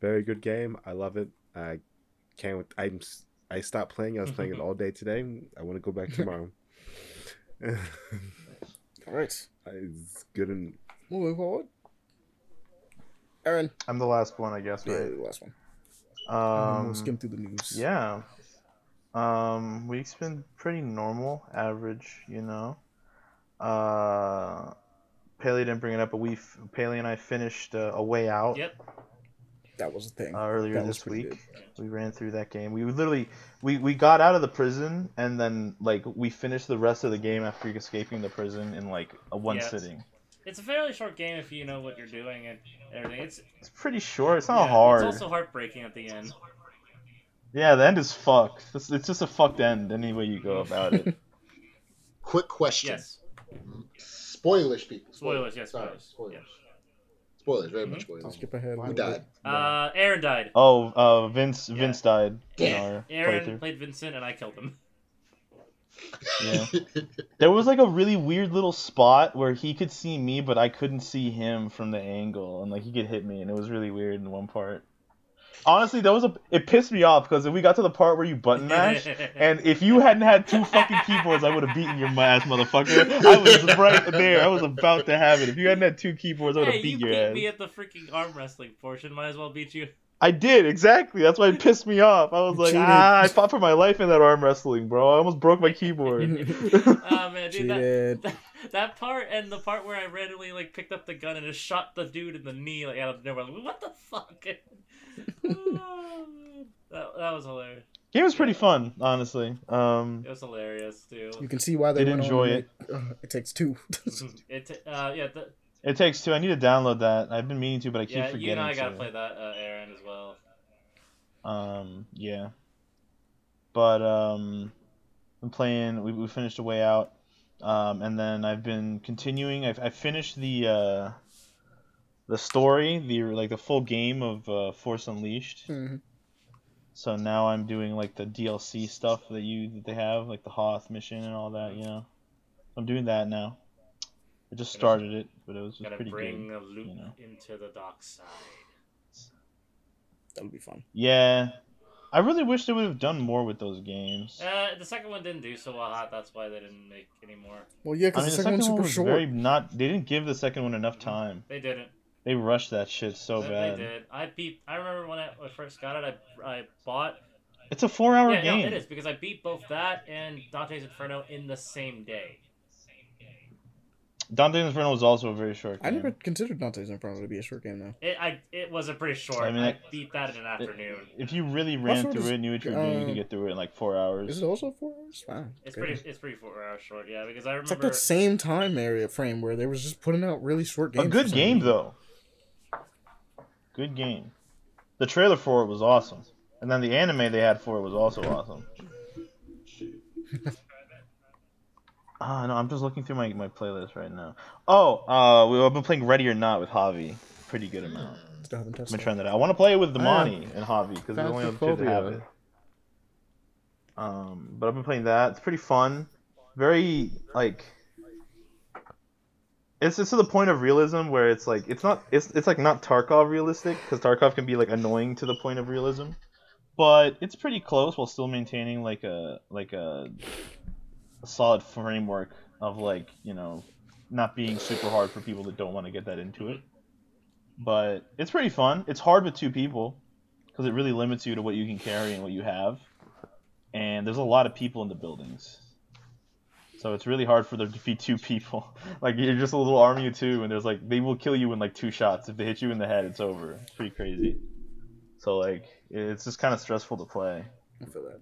[SPEAKER 3] Very good game. I love it. I can't. I'm. I stopped playing. I was playing it all day today. I want to go back tomorrow.
[SPEAKER 1] All right,
[SPEAKER 3] it's good and
[SPEAKER 1] moving forward. Aaron,
[SPEAKER 5] I'm the last one, I guess,
[SPEAKER 1] yeah,
[SPEAKER 5] right?
[SPEAKER 1] the last one. Um, we'll skim through the news.
[SPEAKER 5] Yeah. Um, week's been pretty normal, average, you know. Uh, Paley didn't bring it up, but we, Paley and I finished uh, A Way Out
[SPEAKER 4] Yep.
[SPEAKER 1] that was a thing.
[SPEAKER 5] uh, earlier
[SPEAKER 1] That
[SPEAKER 5] this
[SPEAKER 1] pretty
[SPEAKER 5] week. We ran through that game. We literally, we, we got out of the prison, and then, like, we finished the rest of the game after escaping the prison in, like, a one
[SPEAKER 4] Yeah.
[SPEAKER 5] sitting.
[SPEAKER 4] It's a fairly short game if you know what you're doing and everything. It's
[SPEAKER 5] It's pretty short. It's not
[SPEAKER 4] yeah,
[SPEAKER 5] hard.
[SPEAKER 4] It's also heartbreaking at the end.
[SPEAKER 5] Yeah, the end is fucked. It's, it's just a fucked end any way you go about it.
[SPEAKER 2] Quick question.
[SPEAKER 4] Yes.
[SPEAKER 2] Spoilers, people.
[SPEAKER 4] Spoilers, yes,
[SPEAKER 2] Sorry,
[SPEAKER 4] spoilers.
[SPEAKER 2] spoilers.
[SPEAKER 4] Yeah.
[SPEAKER 2] Spoilers, very
[SPEAKER 4] Mhm.
[SPEAKER 2] much
[SPEAKER 1] I'll
[SPEAKER 2] spoilers.
[SPEAKER 1] skip ahead. a
[SPEAKER 2] Who died?
[SPEAKER 4] Uh, Aaron died.
[SPEAKER 5] Oh, uh, Vince
[SPEAKER 4] Yeah.
[SPEAKER 5] Vince died in
[SPEAKER 2] Damn.
[SPEAKER 4] Aaron played Vincent, and I killed him.
[SPEAKER 5] Yeah. There was like a really weird little spot where he could see me, but I couldn't see him from the angle, and like he could hit me, and it was really weird in one part. Honestly, that was a it pissed me off because we got to the part where you button mash, and if you hadn't had two fucking keyboards, I would have beaten your ass, motherfucker. I was right there. I was about to have it. If you hadn't had two keyboards, I would have
[SPEAKER 4] hey,
[SPEAKER 5] beat
[SPEAKER 4] you
[SPEAKER 5] your
[SPEAKER 4] beat
[SPEAKER 5] ass.
[SPEAKER 4] me at the freaking arm wrestling portion. Might as well beat you.
[SPEAKER 5] I did exactly. That's why it pissed me off. I was
[SPEAKER 1] You
[SPEAKER 5] like,
[SPEAKER 1] cheated.
[SPEAKER 5] ah, I fought for my life in that arm wrestling, bro. I almost broke my keyboard.
[SPEAKER 4] Oh man, dude, that,
[SPEAKER 1] Cheated.
[SPEAKER 4] that that part and the part where I randomly like picked up the gun and just shot the dude in the knee like out of nowhere. Like, what the fuck? Oh, that, that was hilarious.
[SPEAKER 5] Game was pretty fun, honestly. Um,
[SPEAKER 4] It was hilarious too.
[SPEAKER 1] You can see why they
[SPEAKER 5] Did
[SPEAKER 1] went
[SPEAKER 5] enjoy
[SPEAKER 1] on
[SPEAKER 5] it.
[SPEAKER 1] and make- uh, it takes two.
[SPEAKER 4] it uh yeah the,
[SPEAKER 5] it takes two. I need to download that. I've been meaning to, but I keep
[SPEAKER 4] yeah
[SPEAKER 5] forgetting
[SPEAKER 4] you and I gotta
[SPEAKER 5] to.
[SPEAKER 4] play that uh, Aaron as well.
[SPEAKER 5] Um, yeah. But um, I'm playing. We, we finished a way out. Um, and then I've been continuing. I've, I finished the uh, the story, the like the full game of uh, Force Unleashed.
[SPEAKER 1] Mhm.
[SPEAKER 5] So now I'm doing like the DLC stuff that you that they have, like the Hoth mission and all that. You know, I'm doing that now. I just started it, but it was just
[SPEAKER 4] Gotta
[SPEAKER 5] pretty
[SPEAKER 4] bring
[SPEAKER 5] good.
[SPEAKER 4] a loot
[SPEAKER 5] you know.
[SPEAKER 4] into the dark side.
[SPEAKER 1] That'll be fun.
[SPEAKER 5] Yeah, I really wish they would have done more with those games.
[SPEAKER 4] Uh, the second one didn't do so well. That's why they didn't make any more.
[SPEAKER 1] Well, yeah,
[SPEAKER 5] I
[SPEAKER 1] because
[SPEAKER 5] mean,
[SPEAKER 1] the
[SPEAKER 5] the
[SPEAKER 1] second one super
[SPEAKER 5] was
[SPEAKER 1] short.
[SPEAKER 5] very not. They didn't give the second one enough time.
[SPEAKER 4] They didn't.
[SPEAKER 5] They rushed that shit so
[SPEAKER 4] they,
[SPEAKER 5] bad.
[SPEAKER 4] they did. I beat. I remember when I, when I first got it. I I bought.
[SPEAKER 5] It's a four-hour
[SPEAKER 4] yeah,
[SPEAKER 5] game.
[SPEAKER 4] no, it is because I beat both that and Dante's Inferno in the same day.
[SPEAKER 5] Dante's Inferno was also a very short Game.
[SPEAKER 1] I never considered Dante's Inferno to be a short game though.
[SPEAKER 4] It I it was a pretty short.
[SPEAKER 5] I
[SPEAKER 4] I,
[SPEAKER 5] mean, I-
[SPEAKER 4] beat that in an afternoon.
[SPEAKER 5] If you really ran
[SPEAKER 1] short
[SPEAKER 5] through
[SPEAKER 1] is-
[SPEAKER 5] it, knew what you were doing, you
[SPEAKER 1] uh,
[SPEAKER 5] could get through it in like four hours.
[SPEAKER 1] Is it also four hours? Wow.
[SPEAKER 4] It's
[SPEAKER 1] okay.
[SPEAKER 4] pretty. It's pretty four hours short. Yeah, because I remember
[SPEAKER 1] It's like that same time area frame where they was just putting out really short games.
[SPEAKER 5] a good game though. Good game. The trailer for it was awesome, and then the anime they had for it was also awesome. Ah, no, I'm just looking through my, my playlist right now. Oh, uh, we, I've been playing Ready or Not with Javi. Pretty good amount.
[SPEAKER 1] Still haven't touched that.
[SPEAKER 5] trying that out. I want to play it with Damani and Javi because we're the only other two that have it. Um, but I've been playing that. It's pretty fun. Very like. It's it's to the point of realism where it's like it's not it's it's like not Tarkov realistic because Tarkov can be like annoying to the point of realism, but it's pretty close while still maintaining like a like a, a solid framework of like you know not being super hard for people that don't want to get that into it. But it's pretty fun. It's hard with two people because it really limits you to what you can carry and what you have. And there's a lot of people in the buildings. So it's really hard for there to be two people. like you're just a little army of two and there's like they will kill you in like two shots. If they hit you in the head, it's over. It's pretty crazy. So like it's just kind of stressful to play.
[SPEAKER 1] I feel that.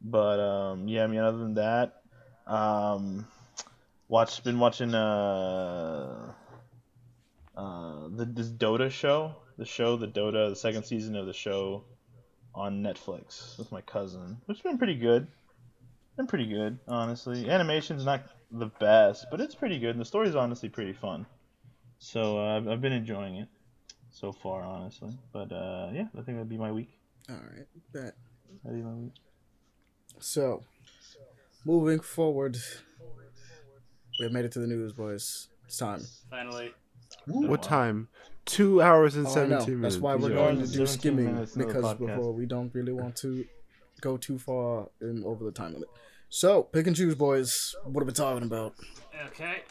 [SPEAKER 5] But um, yeah, I mean, other than that, um, watch been watching uh, uh, the this Dota show, the show, the Dota, the second season of the show on Netflix with my cousin, which has been pretty good. Been pretty good, honestly. Animation's not the best, but it's pretty good, and the story's honestly pretty fun. So uh, I've, been enjoying it so far, honestly. But uh, yeah, I think that'd be my week.
[SPEAKER 1] All right, bet.
[SPEAKER 5] That'd be my week.
[SPEAKER 1] So, moving forward, we have made it to the news, boys. It's time.
[SPEAKER 4] Finally.
[SPEAKER 3] What time? Two hours and
[SPEAKER 1] Oh,
[SPEAKER 3] seventeen minutes.
[SPEAKER 1] That's why we're
[SPEAKER 5] Yeah.
[SPEAKER 1] going to do
[SPEAKER 5] 17
[SPEAKER 1] skimming
[SPEAKER 5] minutes into the
[SPEAKER 1] because before we don't really want to go too far in over the time limit. So, pick and choose, boys. What are we talking about?
[SPEAKER 4] Okay.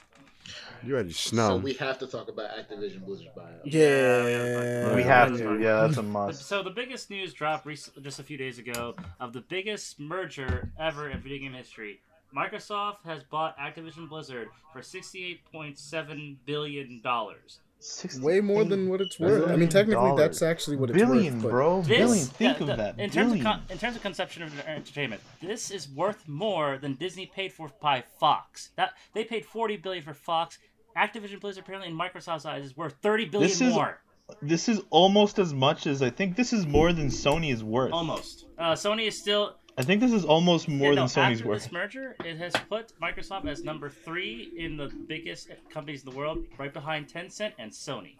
[SPEAKER 3] You already
[SPEAKER 2] So
[SPEAKER 3] snow.
[SPEAKER 2] we have to talk about Activision Blizzard buyout.
[SPEAKER 1] Yeah,
[SPEAKER 5] we have to. Yeah, that's a must.
[SPEAKER 4] So the biggest news drop rec- just a few days ago of the biggest merger ever in video game history. Microsoft has bought Activision Blizzard for sixty-eight point seven billion dollars.
[SPEAKER 1] Way more than what it's worth. I mean, technically, that's actually what it's
[SPEAKER 5] billion,
[SPEAKER 1] worth. but-
[SPEAKER 5] bro.
[SPEAKER 4] This,
[SPEAKER 5] billion. Think
[SPEAKER 4] yeah,
[SPEAKER 5] of
[SPEAKER 4] the-
[SPEAKER 5] that.
[SPEAKER 4] In terms
[SPEAKER 5] billion.
[SPEAKER 4] of con- in terms of conception of entertainment, this is worth more than Disney paid for by Fox. That they paid forty billion for Fox. Activision Blizzard apparently in Microsoft's eyes is worth thirty billion
[SPEAKER 5] This is-
[SPEAKER 4] more.
[SPEAKER 5] this is almost as much as I think this is more than Sony is worth.
[SPEAKER 4] Almost. Uh, Sony is still
[SPEAKER 5] I think this is almost more
[SPEAKER 4] Yeah, no,
[SPEAKER 5] than Sony's
[SPEAKER 4] after
[SPEAKER 5] worth.
[SPEAKER 4] this merger, it has put Microsoft as number three in the biggest companies in the world, right behind Tencent and Sony.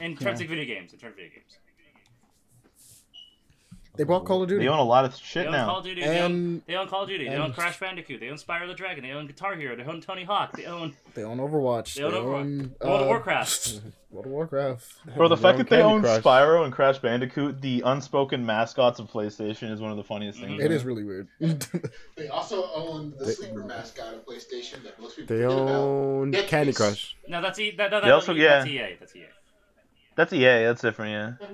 [SPEAKER 4] In terms of video games, in terms of video games,
[SPEAKER 1] They bought Call of Duty.
[SPEAKER 5] They own a lot of
[SPEAKER 4] they
[SPEAKER 5] shit
[SPEAKER 4] Call
[SPEAKER 5] now.
[SPEAKER 4] of Duty, they, own, they own Call of Duty, they own Crash Bandicoot, they own Spyro the Dragon, they own Guitar Hero, they own Tony Hawk, they own
[SPEAKER 1] They own Overwatch.
[SPEAKER 4] They own Overwatch.
[SPEAKER 1] own,
[SPEAKER 4] World of
[SPEAKER 1] uh,
[SPEAKER 4] Warcraft.
[SPEAKER 1] World of Warcraft.
[SPEAKER 5] Bro, the
[SPEAKER 3] They
[SPEAKER 5] fact that they own
[SPEAKER 3] Crush.
[SPEAKER 5] Spyro and Crash Bandicoot, the unspoken mascots of PlayStation, is one of the funniest things.
[SPEAKER 1] It is really weird.
[SPEAKER 2] They also own the sleeper mascot of PlayStation that most people
[SPEAKER 3] They
[SPEAKER 2] forget about.
[SPEAKER 3] own Candy
[SPEAKER 2] Space.
[SPEAKER 3] Crush.
[SPEAKER 4] no, that's E. That, that,
[SPEAKER 5] They
[SPEAKER 4] that,
[SPEAKER 5] also-
[SPEAKER 4] that's
[SPEAKER 5] yeah.
[SPEAKER 4] EA. That's EA.
[SPEAKER 5] That's EA. That's different. Yeah.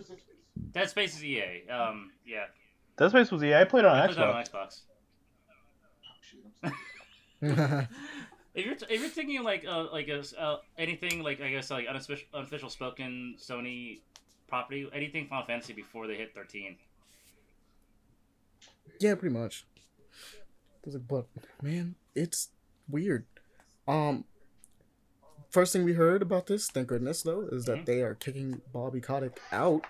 [SPEAKER 4] Dead Space is EA. Um, yeah.
[SPEAKER 5] Dead Space was EA. I played it
[SPEAKER 4] I
[SPEAKER 5] on
[SPEAKER 4] played on
[SPEAKER 5] Xbox.
[SPEAKER 4] Xbox.
[SPEAKER 2] Shoot,
[SPEAKER 4] If you're, if you're thinking like uh, like a, uh, anything like I guess like unofficial, unofficial spoken Sony property, anything Final Fantasy before they hit 13.
[SPEAKER 1] yeah, pretty much. I like, but man, it's weird. Um, first thing we heard about this, thank goodness though, is that
[SPEAKER 4] Mhm.
[SPEAKER 1] they are kicking Bobby Kotick out.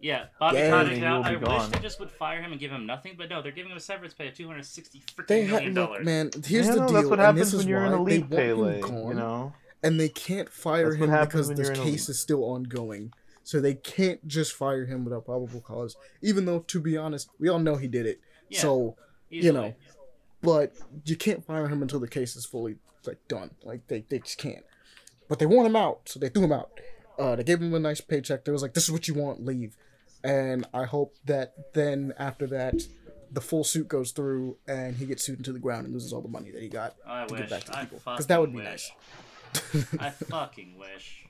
[SPEAKER 4] Yeah, Bobby
[SPEAKER 1] Yeah,
[SPEAKER 4] Kotick
[SPEAKER 5] he
[SPEAKER 4] now. I wish
[SPEAKER 5] gone.
[SPEAKER 4] they just would fire him and give him nothing, but no, they're giving him a severance pay of 260
[SPEAKER 1] They
[SPEAKER 4] freaking
[SPEAKER 1] ha-
[SPEAKER 4] million
[SPEAKER 1] look,
[SPEAKER 4] dollars.
[SPEAKER 1] man. Here's
[SPEAKER 5] Yeah,
[SPEAKER 1] the
[SPEAKER 5] no,
[SPEAKER 1] deal,
[SPEAKER 5] That's what
[SPEAKER 1] and
[SPEAKER 5] happens
[SPEAKER 1] this is
[SPEAKER 5] when you're in a
[SPEAKER 1] they
[SPEAKER 5] league
[SPEAKER 1] want him gone,
[SPEAKER 5] You know.
[SPEAKER 1] and they can't fire
[SPEAKER 5] That's
[SPEAKER 1] him because
[SPEAKER 5] when
[SPEAKER 1] this
[SPEAKER 5] you're in a
[SPEAKER 1] case is still ongoing. So they can't just fire him without probable cause, even though, to be honest, we all know he did it.
[SPEAKER 4] Yeah.
[SPEAKER 1] So
[SPEAKER 4] Easily.
[SPEAKER 1] you know, but you can't fire him until the case is fully like done. Like they, they just can't. But they want him out, so they threw him out. Uh, they gave him a nice paycheck. They was like, "This is what you want, leave." And I hope that then after that, the full suit goes through and he gets sued into the ground and loses all the money that he got
[SPEAKER 4] I
[SPEAKER 1] to
[SPEAKER 4] wish.
[SPEAKER 1] give back to
[SPEAKER 4] I
[SPEAKER 1] people. Because that would be
[SPEAKER 4] wish.
[SPEAKER 1] nice.
[SPEAKER 4] I fucking wish.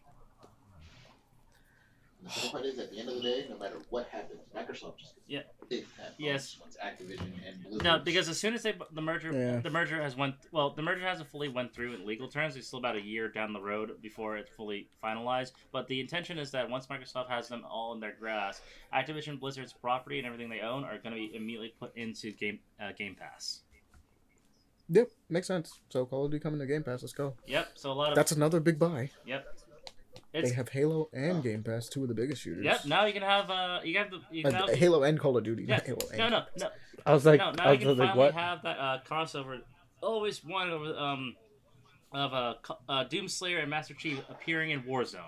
[SPEAKER 2] The funny part is, at the end of the day, no matter what happens, Microsoft just gets
[SPEAKER 4] Yeah.
[SPEAKER 2] big
[SPEAKER 4] Yes.
[SPEAKER 2] bonus once Activision and Blizzard.
[SPEAKER 4] No, because as soon as they the merger,
[SPEAKER 1] Yeah.
[SPEAKER 4] the merger has went well. The merger hasn't fully went through in legal terms. It's still about a year down the road before it's fully finalized. But the intention is that once Microsoft has them all in their grasp, Activision Blizzard's property and everything they own are going to be immediately put into Game uh, Game Pass.
[SPEAKER 1] Yep, makes sense. So Call of Duty coming to Game Pass. Let's go.
[SPEAKER 4] Yep. So a lot of
[SPEAKER 1] That's another big buy.
[SPEAKER 4] yep. It's
[SPEAKER 1] they have Halo and Game Pass, two of the biggest shooters.
[SPEAKER 4] yep. Now you can have uh, you have the you
[SPEAKER 1] Uh,
[SPEAKER 4] have,
[SPEAKER 1] Halo and Call of Duty,
[SPEAKER 4] yeah.
[SPEAKER 1] not Halo and
[SPEAKER 4] No, no, no,
[SPEAKER 8] I was like,
[SPEAKER 4] no. Now
[SPEAKER 8] I
[SPEAKER 4] you
[SPEAKER 8] was
[SPEAKER 4] can
[SPEAKER 8] like,
[SPEAKER 4] finally
[SPEAKER 8] what?
[SPEAKER 4] have that uh, crossover. Always wanted over um of uh, Co- uh Doomslayer and Master Chief appearing in Warzone.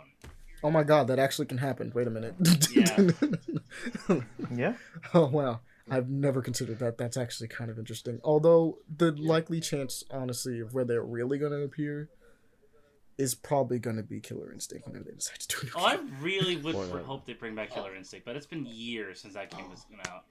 [SPEAKER 1] Oh my god, that actually can happen. Wait a minute.
[SPEAKER 4] Yeah.
[SPEAKER 5] Yeah.
[SPEAKER 1] oh wow. I've never considered that. That's actually kind of interesting. Although the likely chance, honestly, of where they're really going to appear is probably going to be Killer Instinct whenever they decide to do it. Again.
[SPEAKER 4] Oh, I really would
[SPEAKER 3] Or
[SPEAKER 4] hope they bring back Killer Instinct, but it's been years since that game was come out.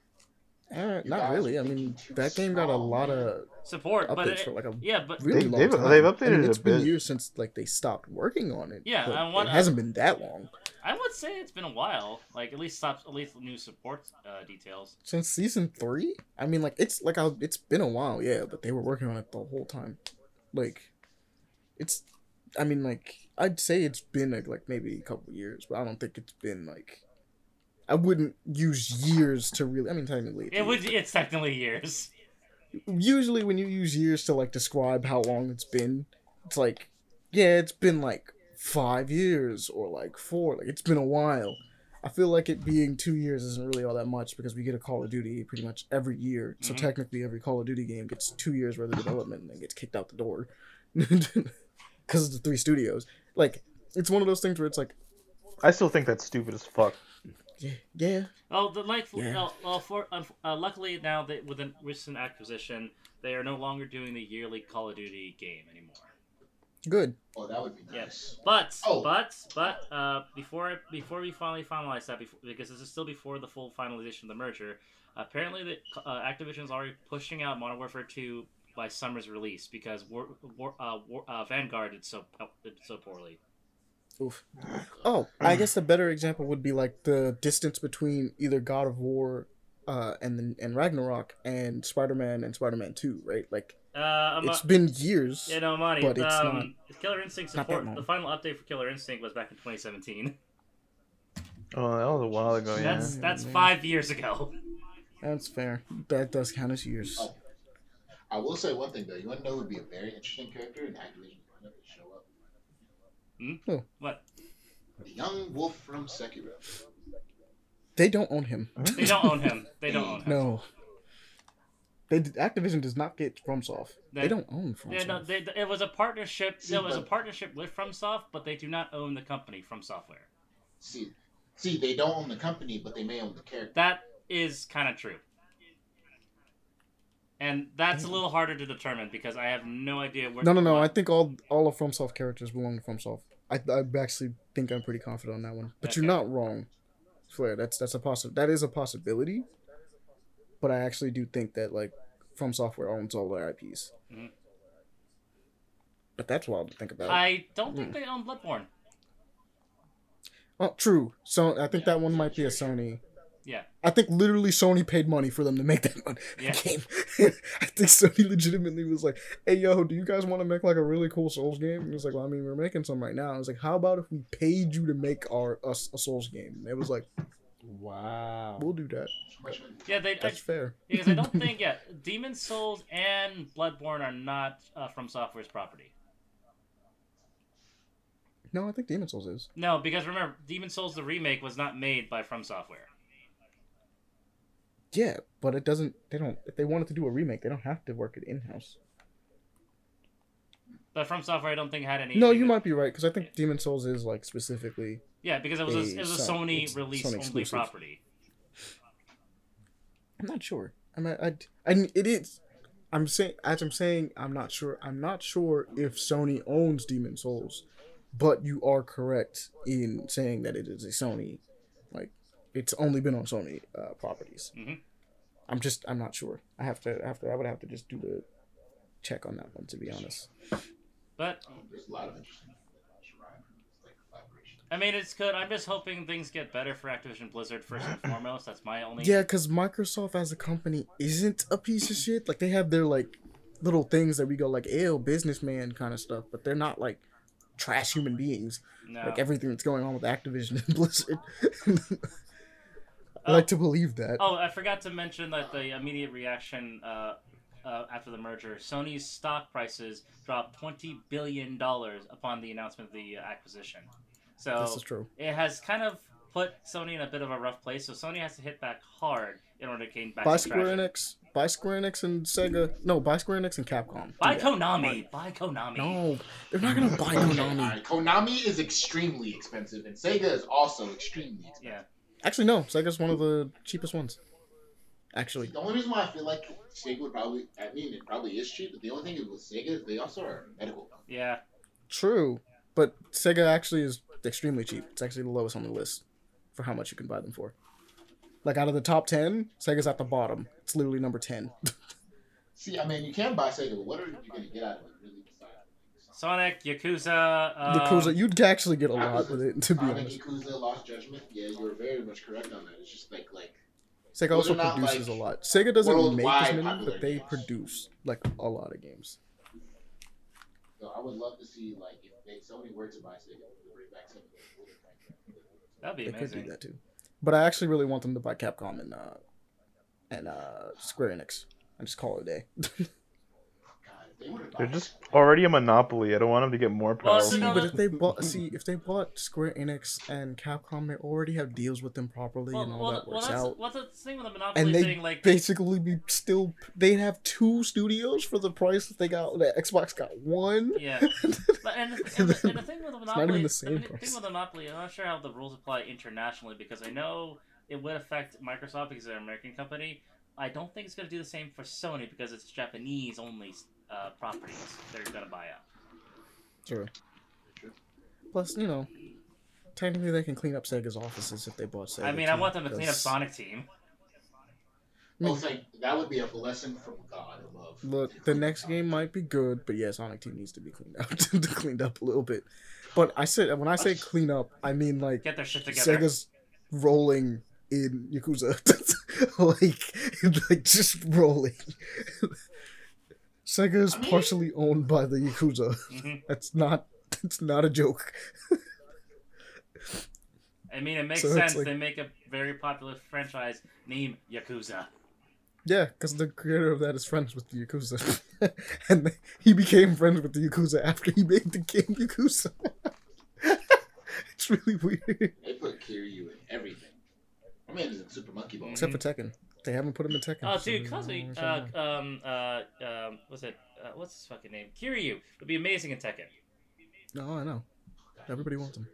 [SPEAKER 1] Uh, not really. I mean, that game got a lot of
[SPEAKER 4] Support, but
[SPEAKER 1] updates
[SPEAKER 4] it,
[SPEAKER 1] for like a
[SPEAKER 4] yeah, but
[SPEAKER 1] really
[SPEAKER 5] They-
[SPEAKER 1] long
[SPEAKER 5] they've-
[SPEAKER 1] time.
[SPEAKER 5] they've
[SPEAKER 1] I
[SPEAKER 5] updated
[SPEAKER 1] mean,
[SPEAKER 5] it a
[SPEAKER 1] it's been
[SPEAKER 5] bit.
[SPEAKER 1] years since like they stopped working on it.
[SPEAKER 4] Yeah, I want-
[SPEAKER 1] it hasn't been that long
[SPEAKER 4] I would say it's been a while. Like at least stop, at least new support uh, details.
[SPEAKER 1] since season three. I mean, like it's like I, it's been a while, yeah, but they were working on it the whole time. Like, it's. I mean, like I'd say it's been like, like maybe a couple years, but I don't think it's been like. I wouldn't use years to really. I mean, technically, it's
[SPEAKER 4] It would. It's technically years.
[SPEAKER 1] Usually, when you use years to like describe how long it's been, it's like, yeah, it's been like five years or like four. Like it's been a while. I feel like it being two years isn't really all that much because we get a Call of Duty pretty much every year. So
[SPEAKER 4] Mhm.
[SPEAKER 1] technically, every Call of Duty game gets two years worth of development and then gets kicked out the door because of the three studios. Like it's one of those things where it's like,
[SPEAKER 5] I still think that's stupid as fuck.
[SPEAKER 1] yeah, yeah,
[SPEAKER 4] Oh, the like.
[SPEAKER 1] Yeah.
[SPEAKER 4] Uh, well, for uh, luckily now that with a recent acquisition, they are no longer doing the yearly Call of Duty game anymore.
[SPEAKER 1] good.
[SPEAKER 2] Oh, that would be nice.
[SPEAKER 4] Yes, but
[SPEAKER 2] Oh.
[SPEAKER 4] but but uh, before before we finally finalize that, before, because this is still before the full finalization of the merger, apparently the uh, Activision is already pushing out Modern Warfare 2 by summer's release because War, War, uh, War, uh, Vanguard did so did so poorly.
[SPEAKER 1] Oof. Oh, I guess a better example would be like the distance between either God of War, uh, and then and Ragnarok and Spider Man and Spider Man Two, right? Like
[SPEAKER 4] Uh, I'm
[SPEAKER 1] it's been years.
[SPEAKER 4] yeah, no, Monty.
[SPEAKER 1] but it's
[SPEAKER 4] um, Killer Instinct
[SPEAKER 1] not
[SPEAKER 4] support. The final update for Killer Instinct was back in 2017.
[SPEAKER 5] Oh, that was a while ago. Yeah.
[SPEAKER 4] That's that's five years ago.
[SPEAKER 1] That's fair. That does count as years.
[SPEAKER 2] Oh. I will say one thing though. You want to know who would be a very interesting character in Activision lineup to show up? Hmm?
[SPEAKER 4] What?
[SPEAKER 2] The young wolf from Sekiro.
[SPEAKER 1] They don't own him.
[SPEAKER 4] They don't own him. They don't own him.
[SPEAKER 1] No. They Activision does not get FromSoft. They,
[SPEAKER 4] They-
[SPEAKER 1] don't own FromSoft.
[SPEAKER 4] Yeah, no, they, it was a partnership.
[SPEAKER 2] See,
[SPEAKER 4] It was a
[SPEAKER 2] but-
[SPEAKER 4] partnership with FromSoft, but they do not own the company From Software.
[SPEAKER 2] See, see, they don't own the company, but they may own the character.
[SPEAKER 4] That is kind of true. And that's a little harder to determine because I have no idea where.
[SPEAKER 1] no, no, no. I think all all of FromSoft characters belong to FromSoft. I, I actually think I'm pretty confident on that one. But you're not wrong. Swear that's that's a possi- That is a possibility. But I actually do think that like From Software owns all their IPs.
[SPEAKER 4] Mhm.
[SPEAKER 1] But that's wild to think about.
[SPEAKER 4] I don't think they own Bloodborne.
[SPEAKER 1] Oh, true. So I think that one might be a Sony.
[SPEAKER 4] Yeah.
[SPEAKER 1] I think literally Sony paid money for them to make that one
[SPEAKER 4] Yeah.
[SPEAKER 1] game. I think Sony legitimately was like, "Hey, yo, do you guys want to make like a really cool Souls game?" And it was like, "Well, I mean, we're making some right now." I was like, "How about if we paid you to make our us a Souls game?" And it was like,
[SPEAKER 3] Wow.
[SPEAKER 1] "We'll do that.
[SPEAKER 4] Yeah, they. I,
[SPEAKER 1] That's fair."
[SPEAKER 4] because I don't think yeah, Demon Souls and Bloodborne are not uh, From Software's property.
[SPEAKER 1] No, I think Demon Souls is.
[SPEAKER 4] No, because remember, Demon Souls the remake was not made by From Software.
[SPEAKER 1] Yeah, but it doesn't. They don't. If they wanted to do a remake, they don't have to work it in house.
[SPEAKER 4] But From Software, I don't think had any.
[SPEAKER 1] No, you might be right because I think Demon Souls is like specifically.
[SPEAKER 4] Yeah, because it was a,
[SPEAKER 1] a
[SPEAKER 4] it was a
[SPEAKER 1] Son-
[SPEAKER 4] Sony
[SPEAKER 1] it's
[SPEAKER 4] release
[SPEAKER 1] Sony
[SPEAKER 4] only property.
[SPEAKER 1] I'm not sure. I'm. I. I. I it is. I'm saying as I'm saying I'm not sure. I'm not sure if Sony owns Demon Souls, but you are correct in saying that it is a Sony, it's only been on Sony uh, properties.
[SPEAKER 4] Mhm.
[SPEAKER 1] I'm just. I'm not sure. I have to. I have to. I would have to just do the check on that one to be honest.
[SPEAKER 4] But
[SPEAKER 2] there's a lot of interesting like.
[SPEAKER 4] I mean, it's good. I'm just hoping things get better for Activision Blizzard first and foremost. That's my only.
[SPEAKER 1] Yeah, because Microsoft as a company isn't a piece of shit. Like they have their like little things that we go like, ew, businessman kind of stuff, but they're not like trash human beings.
[SPEAKER 4] No.
[SPEAKER 1] Like everything that's going on with Activision and Blizzard. I like to believe that.
[SPEAKER 4] Oh, I forgot to mention that the immediate reaction uh, uh, after the merger, Sony's stock prices dropped twenty billion dollars upon the announcement of the uh, acquisition. So
[SPEAKER 1] This is true.
[SPEAKER 4] it has kind of put Sony in a bit of a rough place. So Sony has to hit back hard in order to gain back
[SPEAKER 1] By
[SPEAKER 4] some
[SPEAKER 1] Square. Enix, by Square Enix and Sega. No, by Square Enix and Capcom.
[SPEAKER 4] By
[SPEAKER 1] Yeah.
[SPEAKER 4] Konami. By Konami.
[SPEAKER 1] No, they're not gonna buy Konami.
[SPEAKER 2] alright, Konami is extremely expensive, and Sega is also extremely expensive.
[SPEAKER 4] Yeah.
[SPEAKER 1] Actually, no. Sega's one of the cheapest ones. Actually,
[SPEAKER 2] The only reason why I feel like Sega would probably, I mean, it probably is cheap, but the only thing is with Sega is they also are a medical company.
[SPEAKER 4] Yeah.
[SPEAKER 1] true, but Sega actually is extremely cheap. It's actually the lowest on the list for how much you can buy them for. Like out of the top ten, Sega's at the bottom. It's literally number ten.
[SPEAKER 2] See, I mean, you can buy Sega, but what are you going to get out of it, really, besides?
[SPEAKER 4] Sonic, Yakuza. Um,
[SPEAKER 1] Yakuza, you'd actually get a lot with it, to be
[SPEAKER 2] Sonic,
[SPEAKER 1] honest.
[SPEAKER 2] Yakuza, Lost Judgment, yeah, you were very much correct on that. It's just like, like,
[SPEAKER 1] Sega also produces
[SPEAKER 2] like,
[SPEAKER 1] a lot. Sega doesn't make as many, but they
[SPEAKER 2] games.
[SPEAKER 1] produce like a lot of games.
[SPEAKER 2] so I would love to see, like, if they, Sony were to buy Sega, they bring back some of those older.
[SPEAKER 4] That'd be
[SPEAKER 1] They could do that too. But I actually really want them to buy Capcom and uh and uh Square Enix and just call it a day.
[SPEAKER 2] God, if they were to
[SPEAKER 5] They're just already a monopoly. I don't want them to get more
[SPEAKER 4] Well,
[SPEAKER 5] power.
[SPEAKER 1] see, but if they bought see if they bought Square Enix and Capcom, they already have deals with them properly
[SPEAKER 4] Well,
[SPEAKER 1] and all
[SPEAKER 4] well,
[SPEAKER 1] that
[SPEAKER 4] well,
[SPEAKER 1] works
[SPEAKER 4] that's
[SPEAKER 1] out.
[SPEAKER 4] what's the thing with the monopoly
[SPEAKER 1] And they
[SPEAKER 4] thing. Like,
[SPEAKER 1] basically be still they'd have two studios for the price that they got that Xbox got one.
[SPEAKER 4] yeah. But and, and, the, and the thing with the
[SPEAKER 1] not
[SPEAKER 4] monopoly,
[SPEAKER 1] even the
[SPEAKER 4] the
[SPEAKER 1] same
[SPEAKER 4] thing
[SPEAKER 1] price.
[SPEAKER 4] with the monopoly, I'm not sure how the rules apply internationally because I know it would affect Microsoft because they're an American company. I don't think it's going to do the same for Sony because it's Japanese only uh, properties they're going to buy out.
[SPEAKER 1] True. Plus, you know, technically they can clean up Sega's offices if they bought Sega.
[SPEAKER 4] I mean, I
[SPEAKER 1] too,
[SPEAKER 4] want them to clean up
[SPEAKER 1] 'cause-
[SPEAKER 4] Sonic Team.
[SPEAKER 2] Oh, thank, that would be a blessing from God above.
[SPEAKER 1] Look, the next game might be good, but yeah, Sonic Team needs to be cleaned up, cleaned up a little bit. But I said when I say clean up, I mean like
[SPEAKER 4] Get their shit together.
[SPEAKER 1] Sega's rolling in Yakuza, like like just rolling. Sega is
[SPEAKER 2] I mean-
[SPEAKER 1] partially owned by the Yakuza.
[SPEAKER 4] Mhm.
[SPEAKER 1] That's not. It's not a joke.
[SPEAKER 4] I mean, it makes
[SPEAKER 1] So
[SPEAKER 4] sense.
[SPEAKER 1] like-
[SPEAKER 4] They make a very popular franchise named Yakuza.
[SPEAKER 1] Yeah, because the creator of that is friends with the Yakuza, and he became friends with the Yakuza after he made the game Yakuza. it's really weird.
[SPEAKER 2] They put Kiryu in everything. My man is in Super Monkey Ball.
[SPEAKER 1] Except for Tekken, they haven't put him in Tekken.
[SPEAKER 4] Oh,
[SPEAKER 1] for
[SPEAKER 4] dude,
[SPEAKER 1] some
[SPEAKER 4] Kazuya,
[SPEAKER 1] reason.
[SPEAKER 4] uh, um, uh, um, what's it? Uh, what's his fucking name? Kiryu would be amazing in Tekken.
[SPEAKER 1] no, I know. Everybody wants him.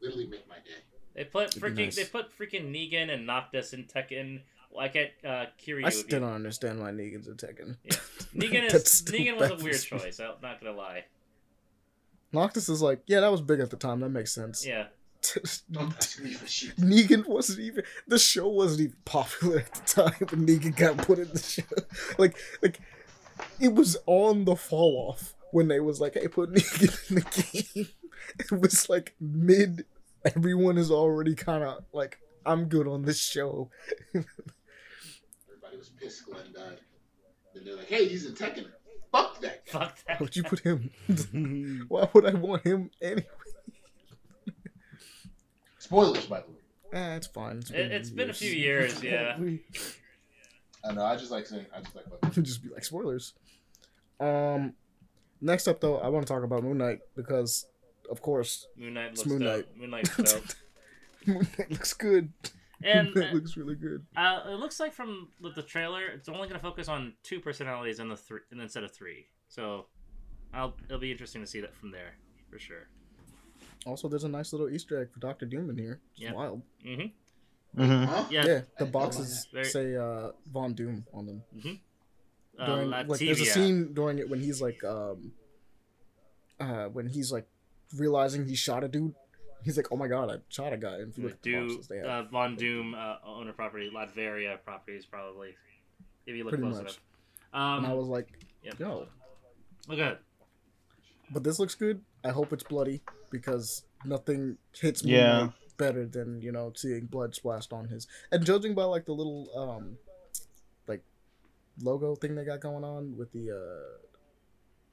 [SPEAKER 2] Literally make my day.
[SPEAKER 4] They put
[SPEAKER 1] It'd
[SPEAKER 4] freaking,
[SPEAKER 1] nice.
[SPEAKER 4] they put freaking Negan and Noctis in Tekken. Like at uh, Kiryu.
[SPEAKER 1] I still
[SPEAKER 4] be,
[SPEAKER 1] don't understand why Negan's in Tekken.
[SPEAKER 4] Yeah. Negan is
[SPEAKER 1] That's still
[SPEAKER 4] Negan was a weird choice. I'm not gonna lie.
[SPEAKER 1] Noctis is like, yeah, that was big at the time. That makes sense.
[SPEAKER 4] Yeah.
[SPEAKER 2] Don't ask me for shit.
[SPEAKER 1] Negan wasn't even the show wasn't even popular at the time when Negan got put in the show. Like like it was on the fall off when they was like, hey, put Negan in the game. It was like mid everyone is already kinda like, I'm good on this show.
[SPEAKER 2] Everybody was pissed Glenn died. Then they're like, hey, he's in Tekken. Fuck that guy.
[SPEAKER 4] Fuck that.
[SPEAKER 1] Why'd you put him why would I want him anyway?
[SPEAKER 2] Spoilers, by the way.
[SPEAKER 1] Ah, it's fine. It's
[SPEAKER 4] It, it's been a few years. Yeah.
[SPEAKER 2] I know. I just like saying. I just like.
[SPEAKER 1] just be like spoilers. Um, next up though, I want to talk about Moon Knight because, of course,
[SPEAKER 4] Moon Knight
[SPEAKER 1] It's
[SPEAKER 4] looks
[SPEAKER 1] Moon
[SPEAKER 4] dope.
[SPEAKER 1] Knight.
[SPEAKER 4] Moon Knight's dope.
[SPEAKER 1] Moon Knight looks good.
[SPEAKER 4] And
[SPEAKER 1] Moon Knight looks really good.
[SPEAKER 4] Uh, it looks like from the, the trailer, it's only going to focus on two personalities in the three, instead of three. So, I'll it'll be interesting to see that from there for sure.
[SPEAKER 1] Also, there's a nice little Easter egg for Doctor Doom in here. It's
[SPEAKER 4] Yeah.
[SPEAKER 1] wild.
[SPEAKER 4] Mm-hmm.
[SPEAKER 5] hmm
[SPEAKER 2] Huh?
[SPEAKER 4] Yeah.
[SPEAKER 1] Yeah, the boxes
[SPEAKER 4] Very-
[SPEAKER 1] say uh, Von Doom on them.
[SPEAKER 4] Uh,
[SPEAKER 1] During, like, there's a scene during it when he's like, um, uh, when he's like realizing he shot a dude. He's like, "Oh my god, I shot a guy!" And if you look at the
[SPEAKER 4] Do
[SPEAKER 1] boxes, they have
[SPEAKER 4] uh, Von Doom uh, owner property, Latveria properties probably. If you look
[SPEAKER 1] Pretty
[SPEAKER 4] close
[SPEAKER 1] much.
[SPEAKER 4] enough.
[SPEAKER 1] and I
[SPEAKER 4] Um,
[SPEAKER 1] was like,
[SPEAKER 4] yep.
[SPEAKER 1] "Yo."
[SPEAKER 4] look at
[SPEAKER 1] But this looks good. I hope it's bloody because nothing hits me
[SPEAKER 5] Yeah.
[SPEAKER 1] better than you know seeing blood splashed on his. And judging by like the little um, like logo thing they got going on with the uh,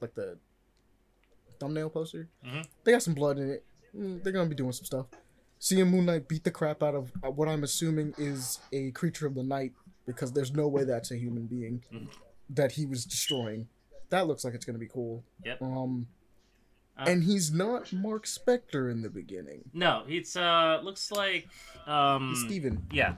[SPEAKER 1] like the thumbnail poster,
[SPEAKER 4] Mhm.
[SPEAKER 1] they got some blood in it. Mm, they're gonna be doing some stuff. Seeing Moon Knight beat the crap out of uh, what I'm assuming is a creature of the night because there's no way that's a human being
[SPEAKER 4] Mhm.
[SPEAKER 1] that he was destroying. That looks like it's gonna be cool.
[SPEAKER 4] Yep.
[SPEAKER 1] Um,
[SPEAKER 4] Uh,
[SPEAKER 1] and he's not Mark Spector in the beginning.
[SPEAKER 4] no, it's uh looks like um
[SPEAKER 1] He's Steven.
[SPEAKER 4] Yeah.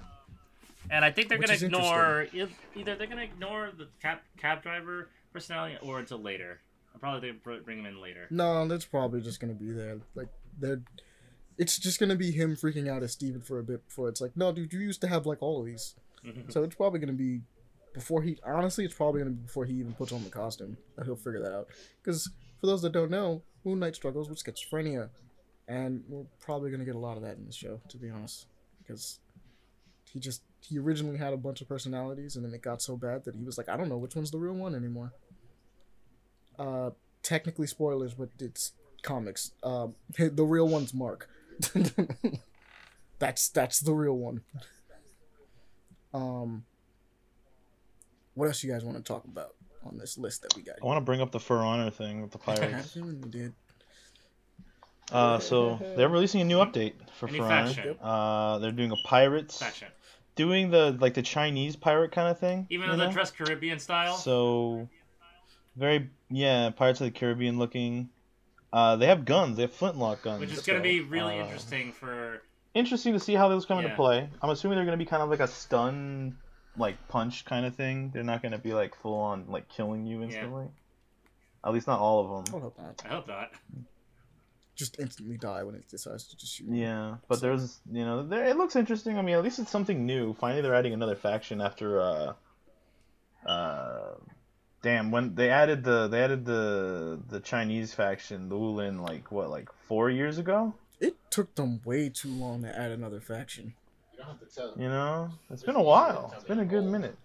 [SPEAKER 4] And I think they're
[SPEAKER 1] Which
[SPEAKER 4] gonna ignore either they're gonna ignore the cab cab driver personality or until later. I'll probably br- bring him in later.
[SPEAKER 1] No, that's probably just gonna be there. Like they're, it's just gonna be him freaking out as Steven for a bit before it's like, no, dude, you used to have like all of these. So it's probably gonna be before he. Honestly, it's probably gonna be before he even puts on the costume. He'll figure that out. Because for those that don't know, Moon Knight struggles with schizophrenia, and we're probably gonna get a lot of that in the show, to be honest. Because he just he originally had a bunch of personalities, and then it got so bad that he was like, I don't know which one's the real one anymore. Uh, technically spoilers, but it's comics. Um, the real one's Mark. that's that's the real one. Um, what else you guys want to talk about on this list that we got?
[SPEAKER 5] I want to bring up the For Honor thing with the
[SPEAKER 1] I had a
[SPEAKER 5] pirates.
[SPEAKER 1] feeling did.
[SPEAKER 5] Uh, so they're releasing a new update for
[SPEAKER 4] Any
[SPEAKER 5] For Honor.
[SPEAKER 4] faction.
[SPEAKER 5] Uh, they're doing a pirates,
[SPEAKER 4] Faction.
[SPEAKER 5] doing the like the Chinese pirate kind of thing.
[SPEAKER 4] Even
[SPEAKER 5] you
[SPEAKER 4] though they
[SPEAKER 5] know?
[SPEAKER 4] dress Caribbean style.
[SPEAKER 5] So, very yeah, Pirates of the Caribbean looking. Uh, they have guns. They have flintlock guns.
[SPEAKER 4] which is going to be really
[SPEAKER 5] Uh,
[SPEAKER 4] interesting for
[SPEAKER 5] interesting to see how those come
[SPEAKER 4] Yeah.
[SPEAKER 5] into play. I'm assuming they're going to be kind of like a stun, like punch kind of thing. They're not going to be like full on like killing you instantly. Yeah. At least not all of them.
[SPEAKER 1] I hope not.
[SPEAKER 4] I hope not.
[SPEAKER 1] Just instantly die when it decides to just shoot.
[SPEAKER 5] Yeah, but there's you know there, it looks interesting. I mean, at least it's something new. Finally, they're adding another faction after uh, uh, damn when they added the they added the the Chinese faction, the Wulin, like what like four years ago.
[SPEAKER 1] It took them way too long to add another faction.
[SPEAKER 2] You have to tell.
[SPEAKER 5] You know, it's been a while. It's been a good minute.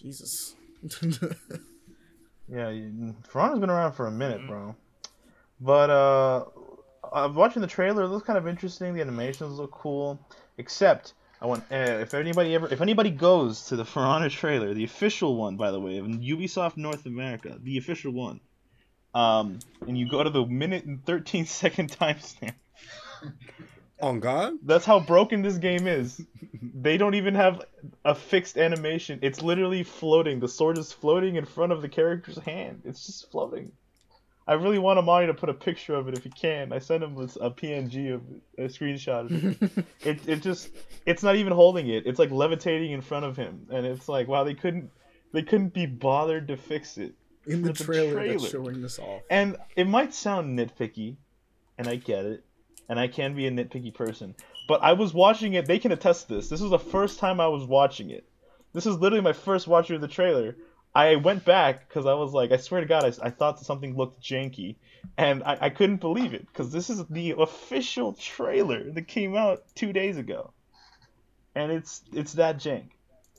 [SPEAKER 1] Jesus.
[SPEAKER 5] Yeah, you- Toronto's been around for a minute, bro. But uh, I'm watching the trailer. It looks kind of interesting. The animations look cool. Except, I want uh, if anybody ever, if anybody goes to the For Honor trailer, the official one, by the way, of Ubisoft North America, the official one, um, and you go to the minute and 13 second timestamp.
[SPEAKER 3] On God?
[SPEAKER 5] That's how broken this game is. They don't even have a fixed animation. It's literally floating. The sword is floating in front of the character's hand. It's just floating. I really want Amani to put a picture of it if he can. I sent him a a PNG of a screenshot. Of it. it it just it's not even holding it. It's like levitating in front of him, and it's like wow they couldn't they couldn't be bothered to fix it.
[SPEAKER 1] In the
[SPEAKER 5] With the
[SPEAKER 1] trailer, that's
[SPEAKER 5] trailer.
[SPEAKER 1] showing this off.
[SPEAKER 5] And it might sound nitpicky, and I get it, and I can be a nitpicky person. But I was watching it. They can attest to this. This was the first time I was watching it. This is literally my first watching of the trailer. I went back because I was like, I swear to God, I, I thought something looked janky, and I, I couldn't believe it because this is the official trailer that came out two days ago, and it's it's that jank.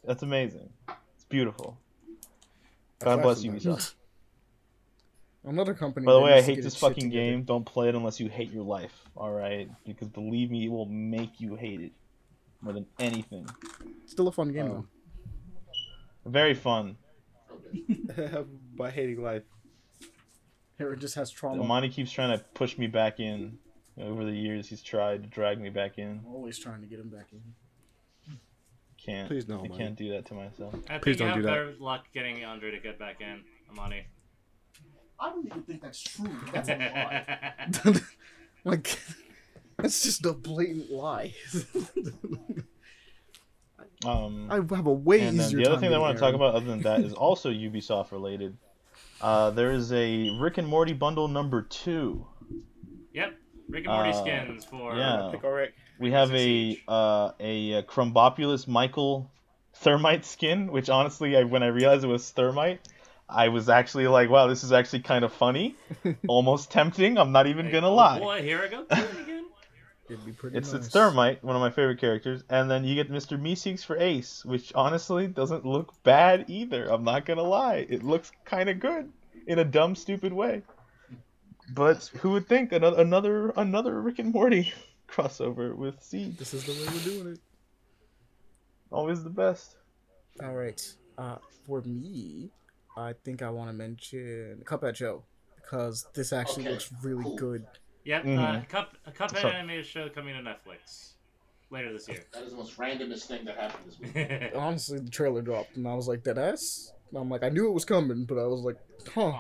[SPEAKER 5] That's amazing. It's beautiful. God bless
[SPEAKER 1] you,
[SPEAKER 5] Ubisoft.
[SPEAKER 1] Another company.
[SPEAKER 5] By the way, I hate this
[SPEAKER 1] its shit
[SPEAKER 5] fucking
[SPEAKER 1] together.
[SPEAKER 5] game. Don't play it unless you hate your life. All right, because believe me, it will make you hate it more than anything.
[SPEAKER 1] Still a fun game
[SPEAKER 5] Oh.
[SPEAKER 1] though.
[SPEAKER 5] Very fun.
[SPEAKER 3] By hating life.
[SPEAKER 1] Here it just has trauma.
[SPEAKER 5] Amani keeps trying to push me back in. Over the years, he's tried to drag me back in.
[SPEAKER 1] I'm always trying to get him back in.
[SPEAKER 5] Can't.
[SPEAKER 3] Please no,
[SPEAKER 5] I
[SPEAKER 3] Amani.
[SPEAKER 5] can't do that to myself.
[SPEAKER 4] I
[SPEAKER 3] Please
[SPEAKER 4] think you
[SPEAKER 3] don't
[SPEAKER 4] have
[SPEAKER 3] do that.
[SPEAKER 4] better luck getting Andre to get back in, Amani.
[SPEAKER 1] I don't even think that's true. That's a lie. like, that's just a blatant lie.
[SPEAKER 5] Um,
[SPEAKER 1] I have a way
[SPEAKER 5] and then the other thing that I want to talk about, other than that, is also Ubisoft related. Uh, there is a Rick and Morty bundle number two.
[SPEAKER 4] Yep. Rick and Morty
[SPEAKER 5] Uh,
[SPEAKER 4] skins for
[SPEAKER 5] yeah.
[SPEAKER 3] Pick all right.
[SPEAKER 5] We have a
[SPEAKER 4] each.
[SPEAKER 5] uh, a, uh Krombopulos Michael Thermite skin, which honestly, I, when I realized it was Thermite, I was actually like, wow, this is actually kind of funny, almost tempting. I'm not even
[SPEAKER 4] Like,
[SPEAKER 5] gonna
[SPEAKER 4] oh
[SPEAKER 5] lie.
[SPEAKER 4] Boy, here I go again.
[SPEAKER 1] It'd be pretty
[SPEAKER 5] It's
[SPEAKER 1] nice.
[SPEAKER 5] it's Thermite, one of my favorite characters, and then you get Mr. Meeseeks for Ace, which honestly doesn't look bad either. I'm not gonna lie, it looks kind of good in a dumb, stupid way. But who would think another another another Rick and Morty crossover with Siege?
[SPEAKER 1] This is the way we're doing it.
[SPEAKER 5] Always the best.
[SPEAKER 1] All right. Uh, for me, I think I want to mention Cuphead Show because this actually
[SPEAKER 2] Okay,
[SPEAKER 1] looks really
[SPEAKER 2] cool.
[SPEAKER 1] good.
[SPEAKER 4] Yep. Uh,
[SPEAKER 5] Mhm.
[SPEAKER 4] Cup, a Cuphead
[SPEAKER 5] So-
[SPEAKER 4] animated show coming to Netflix later this year.
[SPEAKER 2] That is the most randomest thing that happened this week.
[SPEAKER 1] Honestly, the trailer dropped and I was like, "Dead ass." I'm like, I knew it was coming, but I was like, huh,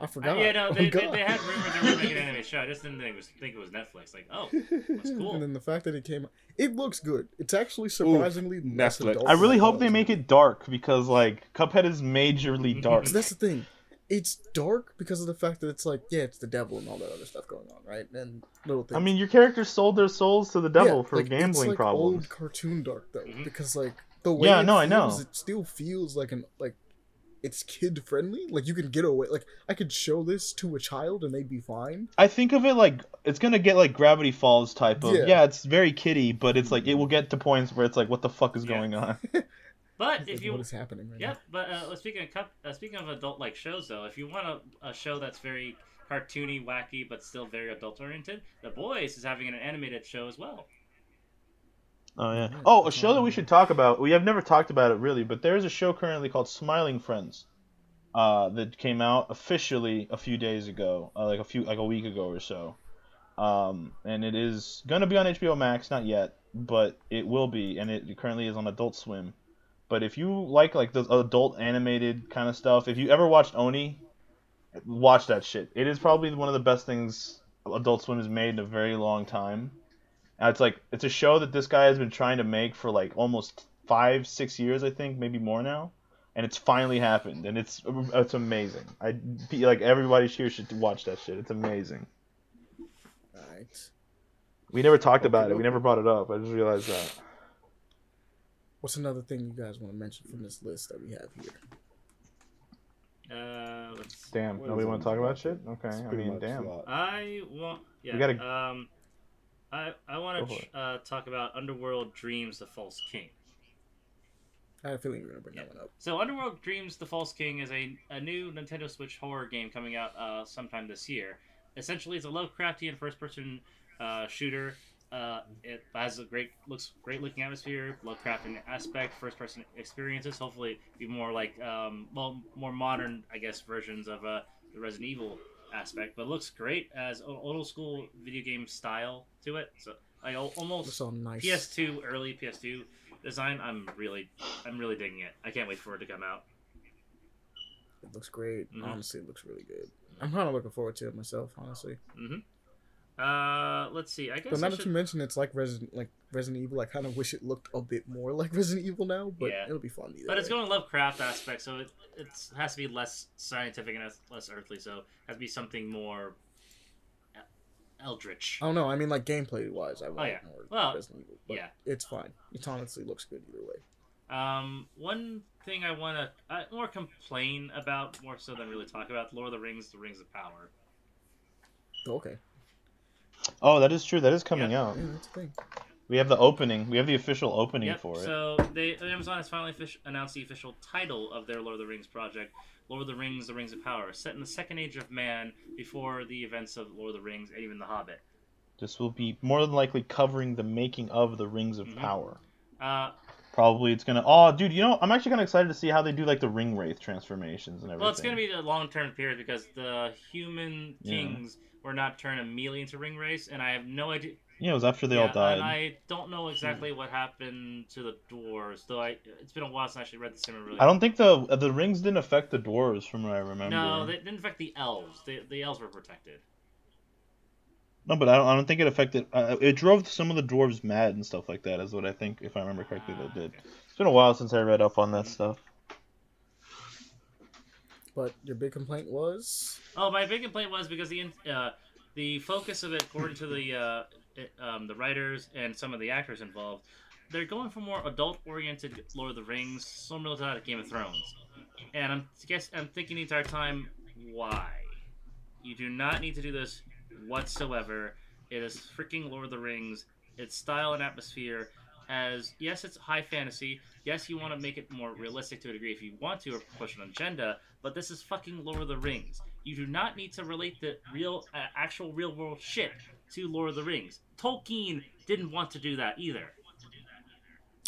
[SPEAKER 1] I forgot.
[SPEAKER 4] yeah, no, they, they, they had rumors they were making an anime show. I just didn't think it was think it was Netflix. Like, oh, that's cool.
[SPEAKER 1] and then the fact that it came, it looks good. It's actually surprisingly less
[SPEAKER 3] Netflix.
[SPEAKER 5] I really hope they make it dark because like Cuphead is majorly dark.
[SPEAKER 1] be. That's the thing. It's dark because of the fact that it's like, yeah, it's the devil and all that other stuff going on, right? And little things.
[SPEAKER 5] I mean, your characters sold their souls to the devil
[SPEAKER 1] Yeah,
[SPEAKER 5] for
[SPEAKER 1] like,
[SPEAKER 5] gambling
[SPEAKER 1] it's like
[SPEAKER 5] problems.
[SPEAKER 1] Old cartoon dark though,
[SPEAKER 4] Mhm.
[SPEAKER 1] because like the way
[SPEAKER 5] Yeah,
[SPEAKER 1] it
[SPEAKER 5] no, I know.
[SPEAKER 1] feels, it still feels like an like it's kid friendly. Like you can get away. Like I could show this to a child and they'd be fine.
[SPEAKER 5] I think of it like it's gonna get like Gravity Falls type of
[SPEAKER 1] Yeah.
[SPEAKER 5] yeah. it's very kiddie, but it's like it will get to points where it's like what the fuck is
[SPEAKER 4] Yeah.
[SPEAKER 5] going on.
[SPEAKER 4] But if you
[SPEAKER 1] what is happening right now.
[SPEAKER 4] Yep, but uh, speaking of cup, uh, speaking of adult like shows though, if you want a, a show that's very cartoony, wacky, but still very adult oriented, The Boys is having an animated show as well.
[SPEAKER 5] Oh yeah. Oh, a show that we should talk about. We have never talked about it really, but there is a show currently called Smiling Friends, uh, that came out officially a few days ago, uh, like a few like a week ago or so. Um, and it is gonna be on HBO Max, not yet, but it will be, and it currently is on Adult Swim. But if you like like the adult animated kind of stuff, if you ever watched Oni, watch that shit. It is probably one of the best things Adult Swim has made in a very long time. And it's like it's a show that this guy has been trying to make for like almost five, six years, I think, maybe more now, and it's finally happened, and it's it's amazing. I like everybody here should watch that shit. It's amazing.
[SPEAKER 1] Alright.
[SPEAKER 5] We never talked about it. We never brought it up. I just realized that.
[SPEAKER 1] What's another thing you guys want to mention from this list that we have here?
[SPEAKER 4] Uh, let's.
[SPEAKER 5] Damn, nobody want to talk about shit? Okay, I mean, damn.
[SPEAKER 4] I want. Yeah.
[SPEAKER 5] We gotta-
[SPEAKER 4] Um, I I want
[SPEAKER 5] Go for
[SPEAKER 4] to uh, talk about Underworld Dreams: The False King.
[SPEAKER 1] I have a feeling you were gonna bring that one up.
[SPEAKER 4] So, Underworld Dreams: The False King is a, a new Nintendo Switch horror game coming out uh, sometime this year. Essentially, it's a Lovecraftian first-person uh, shooter. Uh, it has a great looks great looking atmosphere, Lovecraftian aspect, first-person experiences. Hopefully, be more like um, well, more modern, I guess, versions of uh, the Resident Evil aspect. But looks great as old school video game style to it. So, like
[SPEAKER 1] Looks
[SPEAKER 4] almost
[SPEAKER 1] nice.
[SPEAKER 4] PS2 early PS2 design. I'm really I'm really digging it. I can't wait for it to come out.
[SPEAKER 1] It looks great.
[SPEAKER 4] Mhm.
[SPEAKER 1] Honestly, it looks really good. I'm kind of looking forward to it myself, honestly.
[SPEAKER 4] hmm Uh, let's see. I guess
[SPEAKER 1] But now that
[SPEAKER 4] should...
[SPEAKER 1] you mention it's like Resident, like Resident Evil, I kind of wish it looked a bit more like Resident Evil now. But
[SPEAKER 4] Yeah.
[SPEAKER 1] it'll be fun either.
[SPEAKER 4] But it's
[SPEAKER 1] way.
[SPEAKER 4] going Lovecraft aspect, so it it's, has to be less scientific and less- earthly. So it has to be something more eldritch.
[SPEAKER 1] Oh don't. I mean, like gameplay wise, I like
[SPEAKER 4] Oh, yeah.
[SPEAKER 1] more
[SPEAKER 4] Well,
[SPEAKER 1] Resident Evil. But
[SPEAKER 4] yeah.
[SPEAKER 1] it's fine. It honestly looks good either way.
[SPEAKER 4] Um, one thing I want to uh, more complain about, more so than really talk about, Lord of the Rings: The Rings of Power.
[SPEAKER 1] Okay.
[SPEAKER 5] Oh, that is true. That is coming
[SPEAKER 4] Yeah.
[SPEAKER 5] out.
[SPEAKER 1] Yeah, that's the.
[SPEAKER 5] We have the opening. We have the official opening
[SPEAKER 4] Yep.
[SPEAKER 5] for it.
[SPEAKER 4] So they Amazon has finally offic- announced the official title of their Lord of the Rings project, Lord of the Rings: The Rings of Power, set in the Second Age of Man, before the events of Lord of the Rings and even The Hobbit.
[SPEAKER 5] This will be more than likely covering the making of the Rings of
[SPEAKER 4] Mhm.
[SPEAKER 5] Power.
[SPEAKER 4] Uh,
[SPEAKER 5] Probably it's gonna. Oh, dude, you know, I'm actually kind of excited to see how they do like the ring wraith transformations and everything.
[SPEAKER 4] well, it's to be a long-term period because the human
[SPEAKER 5] Yeah.
[SPEAKER 4] kings were not turned immediately into ringwraiths, and I have no idea.
[SPEAKER 5] Yeah, it was after they
[SPEAKER 4] yeah,
[SPEAKER 5] all died.
[SPEAKER 4] and I don't know exactly what happened to the dwarves. Though I, it's been a while since I actually read the Silmarillion.
[SPEAKER 5] I don't think the the rings didn't affect the dwarves, from what I remember.
[SPEAKER 4] No, they didn't affect the elves. The the elves were protected.
[SPEAKER 5] No, but I don't, I don't think it affected. Uh, it drove some of the dwarves mad and stuff like that. Is what I think, if I remember correctly, that did. It's been a while since I read up on that stuff.
[SPEAKER 1] But your big complaint was
[SPEAKER 4] Oh, my big complaint was because the uh, the focus of it, according to the uh, it, um, the writers and some of the actors involved, they're going for more adult-oriented Lord of the Rings, similar to that Game of Thrones. And I'm guess I'm thinking the entire time, why? You do not need to do this whatsoever. It is freaking Lord of the Rings. Its style and atmosphere as yes, it's high fantasy. Yes, you want to make it more realistic to a degree if you want to, or push an agenda. But this is fucking Lord of the Rings. You do not need to relate the real, uh, actual, real world shit to Lord of the Rings. Tolkien didn't want to do that either.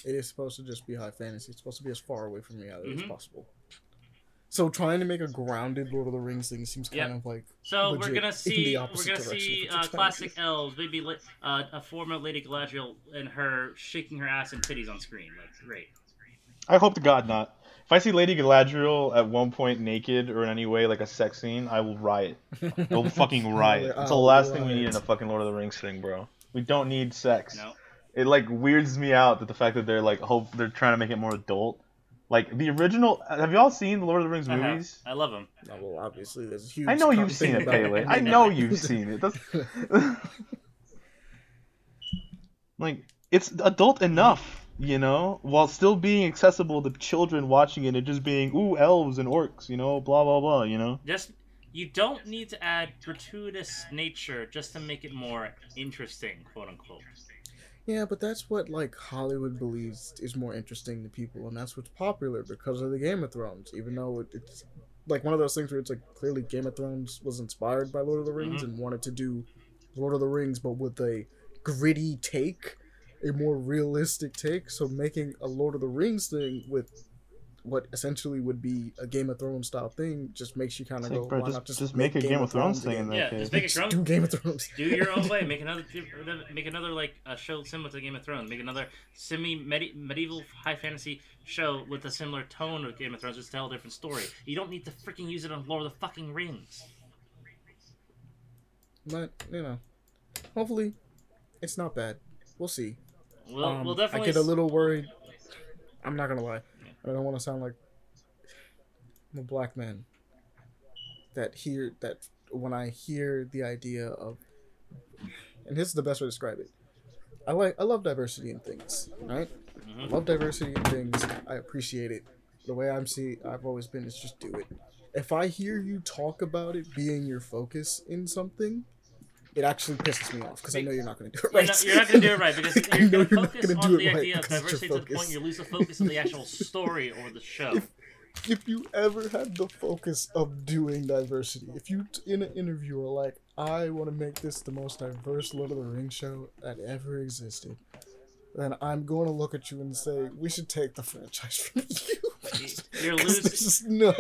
[SPEAKER 1] it is supposed to just be high fantasy. It's supposed to be as far away from reality as
[SPEAKER 4] Mhm.
[SPEAKER 1] possible. So trying to make a grounded Lord of the Rings thing seems kind
[SPEAKER 4] Yep.
[SPEAKER 1] of like
[SPEAKER 4] So
[SPEAKER 1] Legit,
[SPEAKER 4] we're gonna see
[SPEAKER 1] the
[SPEAKER 4] we're gonna see uh, classic elves, maybe li- uh, a former Lady Galadriel and her shaking her ass and titties on screen. Like great.
[SPEAKER 5] I hope to God not. If I see Lady Galadriel at one point naked or in any way like a sex scene, I will riot. I will fucking riot. It's the last thing we need in a fucking Lord of the Rings thing, bro. We don't need sex.
[SPEAKER 4] No.
[SPEAKER 5] It like weirds me out that the fact that they're like hope they're trying to make it more adult. Like the original. Have y'all seen the Lord of the Rings movies?
[SPEAKER 4] I love them.
[SPEAKER 1] No, well, obviously, there's a huge.
[SPEAKER 5] I know you've seen it,
[SPEAKER 1] about
[SPEAKER 5] Pele. I know you've seen it. That's like it's adult enough, you know, while still being accessible to children watching it and just being ooh elves and orcs, you know, blah blah blah, you know.
[SPEAKER 4] Just you don't need to add gratuitous nature just to make it more interesting, quote unquote.
[SPEAKER 1] Yeah, but that's what like Hollywood believes is more interesting to people, and that's what's popular because of the Game of Thrones. Even though it, it's like one of those things where it's like clearly Game of Thrones was inspired by Lord of the Rings mm-hmm. and wanted to do Lord of the Rings, but with a gritty take, a more realistic take. So making a Lord of the Rings thing with what essentially would be a Game of Thrones style thing just makes you kind of
[SPEAKER 5] It's
[SPEAKER 1] go,
[SPEAKER 5] like, bro,
[SPEAKER 1] why
[SPEAKER 5] just-
[SPEAKER 1] not just,
[SPEAKER 5] just make a Game of Thrones thing in
[SPEAKER 1] again?
[SPEAKER 5] that
[SPEAKER 4] Yeah,
[SPEAKER 5] case.
[SPEAKER 4] just make a
[SPEAKER 1] Just do Game of Thrones.
[SPEAKER 4] Do your own way. Make another, make another like a show similar to Game of Thrones. Make another semi medieval high fantasy show with a similar tone of Game of Thrones. Just tell a different story. You don't need to freaking use it on Lord of the fucking Rings.
[SPEAKER 1] But you know, hopefully, it's not bad. We'll see.
[SPEAKER 4] We'll,
[SPEAKER 1] Um,
[SPEAKER 4] we'll definitely.
[SPEAKER 1] I get a little worried. I'm not gonna lie. I don't want to sound like I'm a black man. That hear that when I hear the idea of, and this is the best way to describe it. I like I love diversity in things, right? I
[SPEAKER 4] Mhm.
[SPEAKER 1] love diversity in things. I appreciate it. The way I'm see, I've always been is just do it. If I hear you talk about it being your focus in something, it actually pisses me off because I know you're not going to do it right.
[SPEAKER 4] not, you're not going to do it right because you're
[SPEAKER 1] know
[SPEAKER 4] going to
[SPEAKER 1] not
[SPEAKER 4] focus on the
[SPEAKER 1] right
[SPEAKER 4] idea of
[SPEAKER 1] because it's your
[SPEAKER 4] diversity to the point you lose the focus of the actual story or the show.
[SPEAKER 1] If- if you ever had the focus of doing diversity, if you in an interview are like, I want to make this the most diverse Lord of the Rings show that ever existed, then I'm going to look at you and say, we should take the franchise from you.
[SPEAKER 4] You're
[SPEAKER 1] 'Cause
[SPEAKER 4] losing.
[SPEAKER 1] this is no.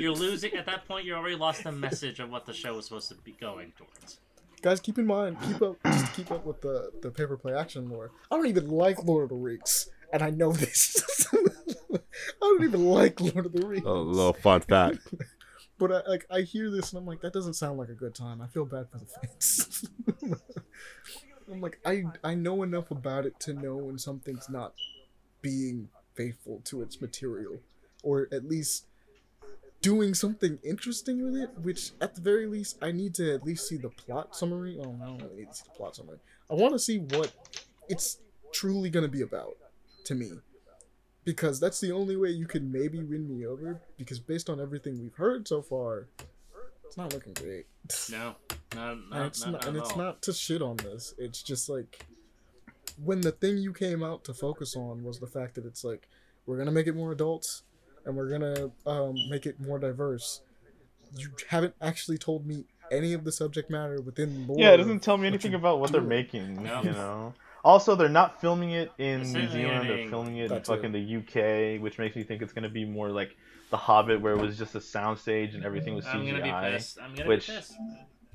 [SPEAKER 4] You're losing at that point. You already lost the message of what the show was supposed to be going towards.
[SPEAKER 1] Guys, keep in mind, keep up, just keep up with the the paper play action lore. I don't even like Lord of the Rings, and I know this. I don't even like Lord of the Rings.
[SPEAKER 3] A little fun fact.
[SPEAKER 1] But I like I hear this and I'm like, that doesn't sound like a good time. I feel bad for the fans. I'm like, I I know enough about it to know when something's not being faithful to its material, or at least doing something interesting with it. Which at the very least, I need to at least see the plot summary. Oh, I don't really need to see the plot summary. I want to see what it's truly gonna be about to me because that's the only way you can maybe win me over. Because based on everything we've heard so far, it's not looking great.
[SPEAKER 4] No, not,
[SPEAKER 1] and
[SPEAKER 4] not,
[SPEAKER 1] it's
[SPEAKER 4] not,
[SPEAKER 1] not, and it's not to shit on this. It's just like when the thing you came out to focus on was the fact that it's like we're gonna make it more adults and we're gonna um, make it more diverse. You haven't actually told me any of the subject matter within lore.
[SPEAKER 5] Yeah, it doesn't tell me anything about what they're
[SPEAKER 1] do.
[SPEAKER 5] making.
[SPEAKER 4] No.
[SPEAKER 5] You know. Also, they're not filming it in
[SPEAKER 4] It's
[SPEAKER 5] New Zealand. They're filming it in
[SPEAKER 1] That too.
[SPEAKER 5] fucking the UK, which makes me think it's gonna be more like The Hobbit, where it was just a soundstage and everything was
[SPEAKER 4] I'm gonna be
[SPEAKER 5] CGI.
[SPEAKER 4] pissed. I'm gonna
[SPEAKER 5] which-
[SPEAKER 4] be pissed.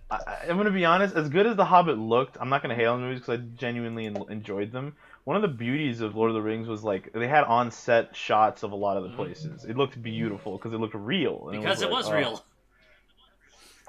[SPEAKER 5] I, I- I'm gonna be honest. As good as The Hobbit looked, I'm not gonna hate on the movies because I genuinely en- enjoyed them. One of the beauties of Lord of the Rings was like they had on-set shots of a lot of the
[SPEAKER 4] Mhm.
[SPEAKER 5] places. It looked beautiful because it looked real. and
[SPEAKER 4] Because it
[SPEAKER 5] like,
[SPEAKER 4] was
[SPEAKER 5] oh,
[SPEAKER 4] real.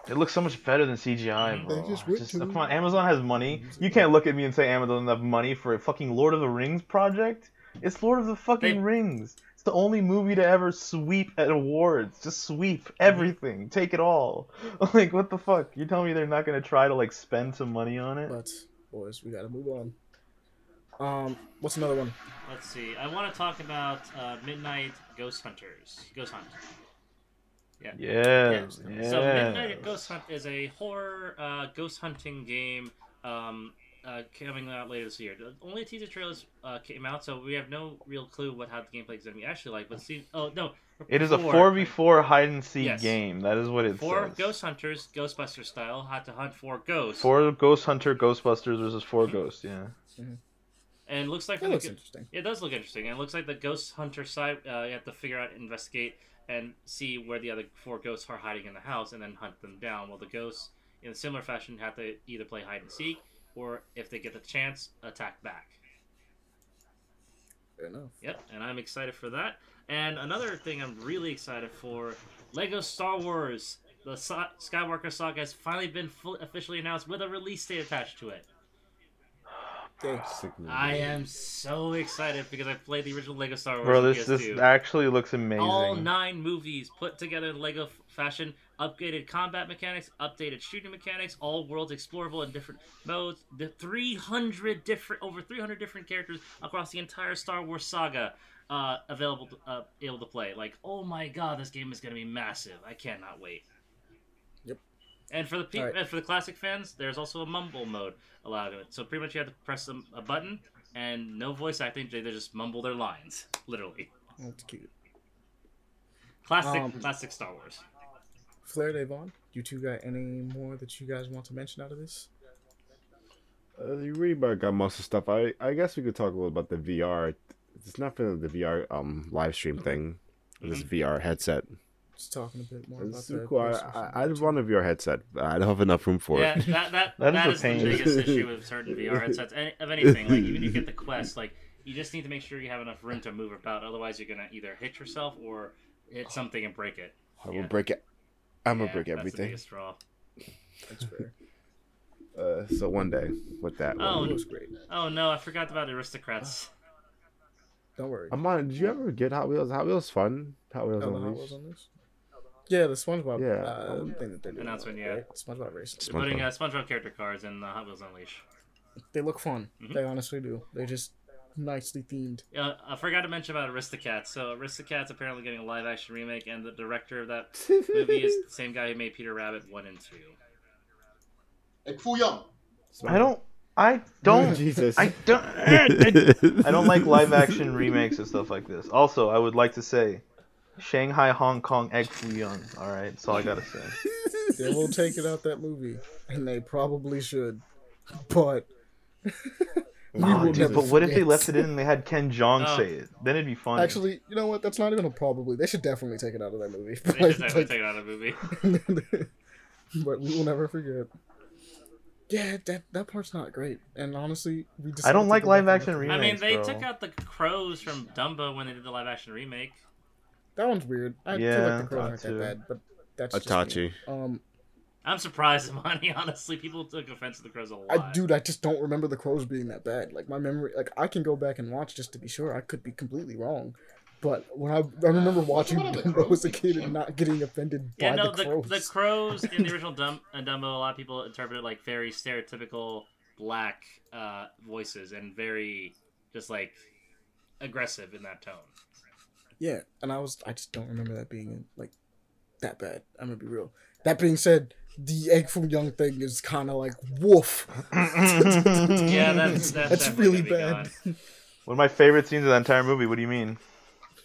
[SPEAKER 5] It looks so much better than CGI,
[SPEAKER 4] Mhm.
[SPEAKER 5] bro.
[SPEAKER 1] They just
[SPEAKER 5] Just- come on, Amazon has money. You can't look at me and say Amazon doesn't have money for a fucking Lord of the Rings project. It's Lord of the fucking
[SPEAKER 4] They-
[SPEAKER 5] Rings. It's the only movie to ever sweep at awards. Just sweep everything. Take it all. Like what the fuck? You telling me they're not gonna try to like spend some money on it?
[SPEAKER 1] But boys, we gotta move on. Um, what's another one?
[SPEAKER 4] Let's see. I want to talk about uh, Midnight Ghost Hunters. Ghost Hunt.
[SPEAKER 5] Yeah.
[SPEAKER 1] Yeah.
[SPEAKER 5] yeah.
[SPEAKER 4] So Midnight Ghost Hunt is a horror uh, ghost hunting game um, uh, coming out later this year. The only teaser trailers uh, came out, so we have no real clue what how the gameplay is going to be actually like. But see, oh no,
[SPEAKER 5] It is a
[SPEAKER 4] four-
[SPEAKER 5] four v four hide and seek
[SPEAKER 4] Yes.
[SPEAKER 5] game. That is what it
[SPEAKER 4] Four
[SPEAKER 5] says.
[SPEAKER 4] ghost hunters, Ghostbuster style, had to hunt four ghosts.
[SPEAKER 5] Four ghost hunter Ghostbusters versus four ghosts. Yeah.
[SPEAKER 4] and it looks like
[SPEAKER 1] That
[SPEAKER 4] from the
[SPEAKER 1] looks
[SPEAKER 4] go-
[SPEAKER 1] interesting.
[SPEAKER 4] It does look interesting, and it looks like the ghost hunter side. Uh, you have to figure out, investigate, and see where the other four ghosts are hiding in the house, and then hunt them down. While the ghosts, in a similar fashion, have to either play hide and seek, or if they get the chance, attack back.
[SPEAKER 1] Fair enough.
[SPEAKER 4] Yep, and I'm excited for that. And another thing I'm really excited for: Lego Star Wars. The Sa- Skywalker saga has finally been full- officially announced with a release date attached to it.
[SPEAKER 1] Okay.
[SPEAKER 3] Sick.
[SPEAKER 4] I am so excited because I played the original Lego Star Wars.
[SPEAKER 5] Bro, this this actually looks amazing.
[SPEAKER 4] All nine movies put together in Lego f- fashion, upgraded combat mechanics, updated shooting mechanics, all worlds explorable in different modes, the 300 different, over 300 different characters across the entire Star Wars saga uh, available, to, uh, able to play. Like, oh my god, this game is going to be massive. I cannot wait.
[SPEAKER 1] Yep.
[SPEAKER 4] And for the pe-
[SPEAKER 1] Alright.
[SPEAKER 4] and for the classic fans, there's also a mumble mode allowed in it. So pretty much you have to press a, a button and no voice acting. They they just mumble their lines, literally.
[SPEAKER 1] That's cute.
[SPEAKER 4] Classic,
[SPEAKER 1] Um,
[SPEAKER 4] classic Star Wars.
[SPEAKER 1] Flair Devon, you two got any more that you guys want to mention out of this?
[SPEAKER 3] Uh, you really about got most of the stuff. I I guess we could talk a little about the VR. It's not for the VR um live stream thing. This VR headset.
[SPEAKER 1] Just talking a bit more about
[SPEAKER 3] It's
[SPEAKER 1] the
[SPEAKER 3] so cool. I,
[SPEAKER 1] PlayStation
[SPEAKER 3] I, I'd
[SPEAKER 1] 2.
[SPEAKER 3] want a VR headset. but I don't have enough room for
[SPEAKER 4] Yeah,
[SPEAKER 3] it.
[SPEAKER 4] that that,
[SPEAKER 5] That
[SPEAKER 4] that
[SPEAKER 5] is
[SPEAKER 4] is the
[SPEAKER 5] pain.
[SPEAKER 4] biggest issue with certain VR headsets. Any, of anything, like even if you get the Quest, like you just need to make sure you have enough room to move about. Otherwise, you're gonna either hit yourself or hit something and break it.
[SPEAKER 3] I will
[SPEAKER 4] yeah.
[SPEAKER 3] break it. I'm
[SPEAKER 4] Yeah,
[SPEAKER 3] gonna break
[SPEAKER 4] That's the
[SPEAKER 3] everything.
[SPEAKER 4] biggest draw.
[SPEAKER 1] That's fair.
[SPEAKER 3] Uh, so one day with that.
[SPEAKER 4] Oh,
[SPEAKER 3] one.
[SPEAKER 1] It was great.
[SPEAKER 4] Oh no, I forgot about Aristocats.
[SPEAKER 1] Don't worry.
[SPEAKER 3] I'm on. Did you ever get Hot Wheels? Hot Wheels fun. Hot Wheels
[SPEAKER 1] Oh, the Hot Wheels on this? Yeah, the SpongeBob
[SPEAKER 3] Yeah.
[SPEAKER 1] uh, thing that they're doing.
[SPEAKER 4] Announcement,
[SPEAKER 1] right?
[SPEAKER 4] yeah.
[SPEAKER 1] SpongeBob Racing.
[SPEAKER 3] SpongeBob.
[SPEAKER 4] Putting uh, SpongeBob character cards in the Hot Wheels Unleash.
[SPEAKER 1] They look fun.
[SPEAKER 4] Mhm.
[SPEAKER 1] They honestly do. They're just nicely themed.
[SPEAKER 4] Uh, I forgot to mention about Aristocats. So Aristocats apparently getting a live action remake, and the director of that movie is the same guy who made Peter Rabbit one and two.
[SPEAKER 2] Like Fu Young.
[SPEAKER 5] I don't. I don't.
[SPEAKER 3] Jesus.
[SPEAKER 5] I don't. I don't like live action remakes and stuff like this. Also, I would like to say, Shanghai, Hong Kong, Egg Foo Young. All right, that's all I gotta say.
[SPEAKER 1] They will take it out that movie, and they probably should. But we
[SPEAKER 5] Oh, dude, but what if they left it in and they had Ken Jeong
[SPEAKER 4] Oh.
[SPEAKER 5] say it? Then it'd be funny.
[SPEAKER 1] Actually, you know what? That's not even a probably. They should definitely take it out of that movie.
[SPEAKER 4] They should
[SPEAKER 1] Like-
[SPEAKER 4] take it out of the movie.
[SPEAKER 1] but we will never forget. Yeah, that that part's not great. And honestly, we.
[SPEAKER 5] just
[SPEAKER 1] I
[SPEAKER 5] don't like live action
[SPEAKER 1] look at-
[SPEAKER 4] I mean, they
[SPEAKER 5] bro.
[SPEAKER 4] took out the crows from Dumbo when they did the live action remake.
[SPEAKER 1] That one's weird. I feel
[SPEAKER 5] Yeah,
[SPEAKER 1] like the crows aren't
[SPEAKER 5] that
[SPEAKER 1] that
[SPEAKER 5] too.
[SPEAKER 1] bad, but that's just
[SPEAKER 3] Itachi.
[SPEAKER 1] me. Um,
[SPEAKER 4] I'm surprised, Money. Honestly, people took offense to the crows a lot.
[SPEAKER 1] I dude, I just don't remember the crows being that bad. Like my memory, like I can go back and watch just to be sure. I could be completely wrong, but when I I remember watching
[SPEAKER 2] one of the
[SPEAKER 1] Dumbo as a kid and not getting offended
[SPEAKER 4] Yeah,
[SPEAKER 1] by
[SPEAKER 4] no,
[SPEAKER 1] the
[SPEAKER 4] the,
[SPEAKER 1] crows.
[SPEAKER 4] the crows in the original Dum- uh, Dumbo, a lot of people interpreted like very stereotypical black uh, voices and very just like aggressive in that tone.
[SPEAKER 1] Yeah, and I was I just don't remember that being like that bad. I'm gonna be real. That being said, the egg from young thing is kind of like woof.
[SPEAKER 4] Yeah, that's that's,
[SPEAKER 1] That's really bad.
[SPEAKER 4] gone.
[SPEAKER 5] One of my favorite scenes of the entire movie. What do you mean?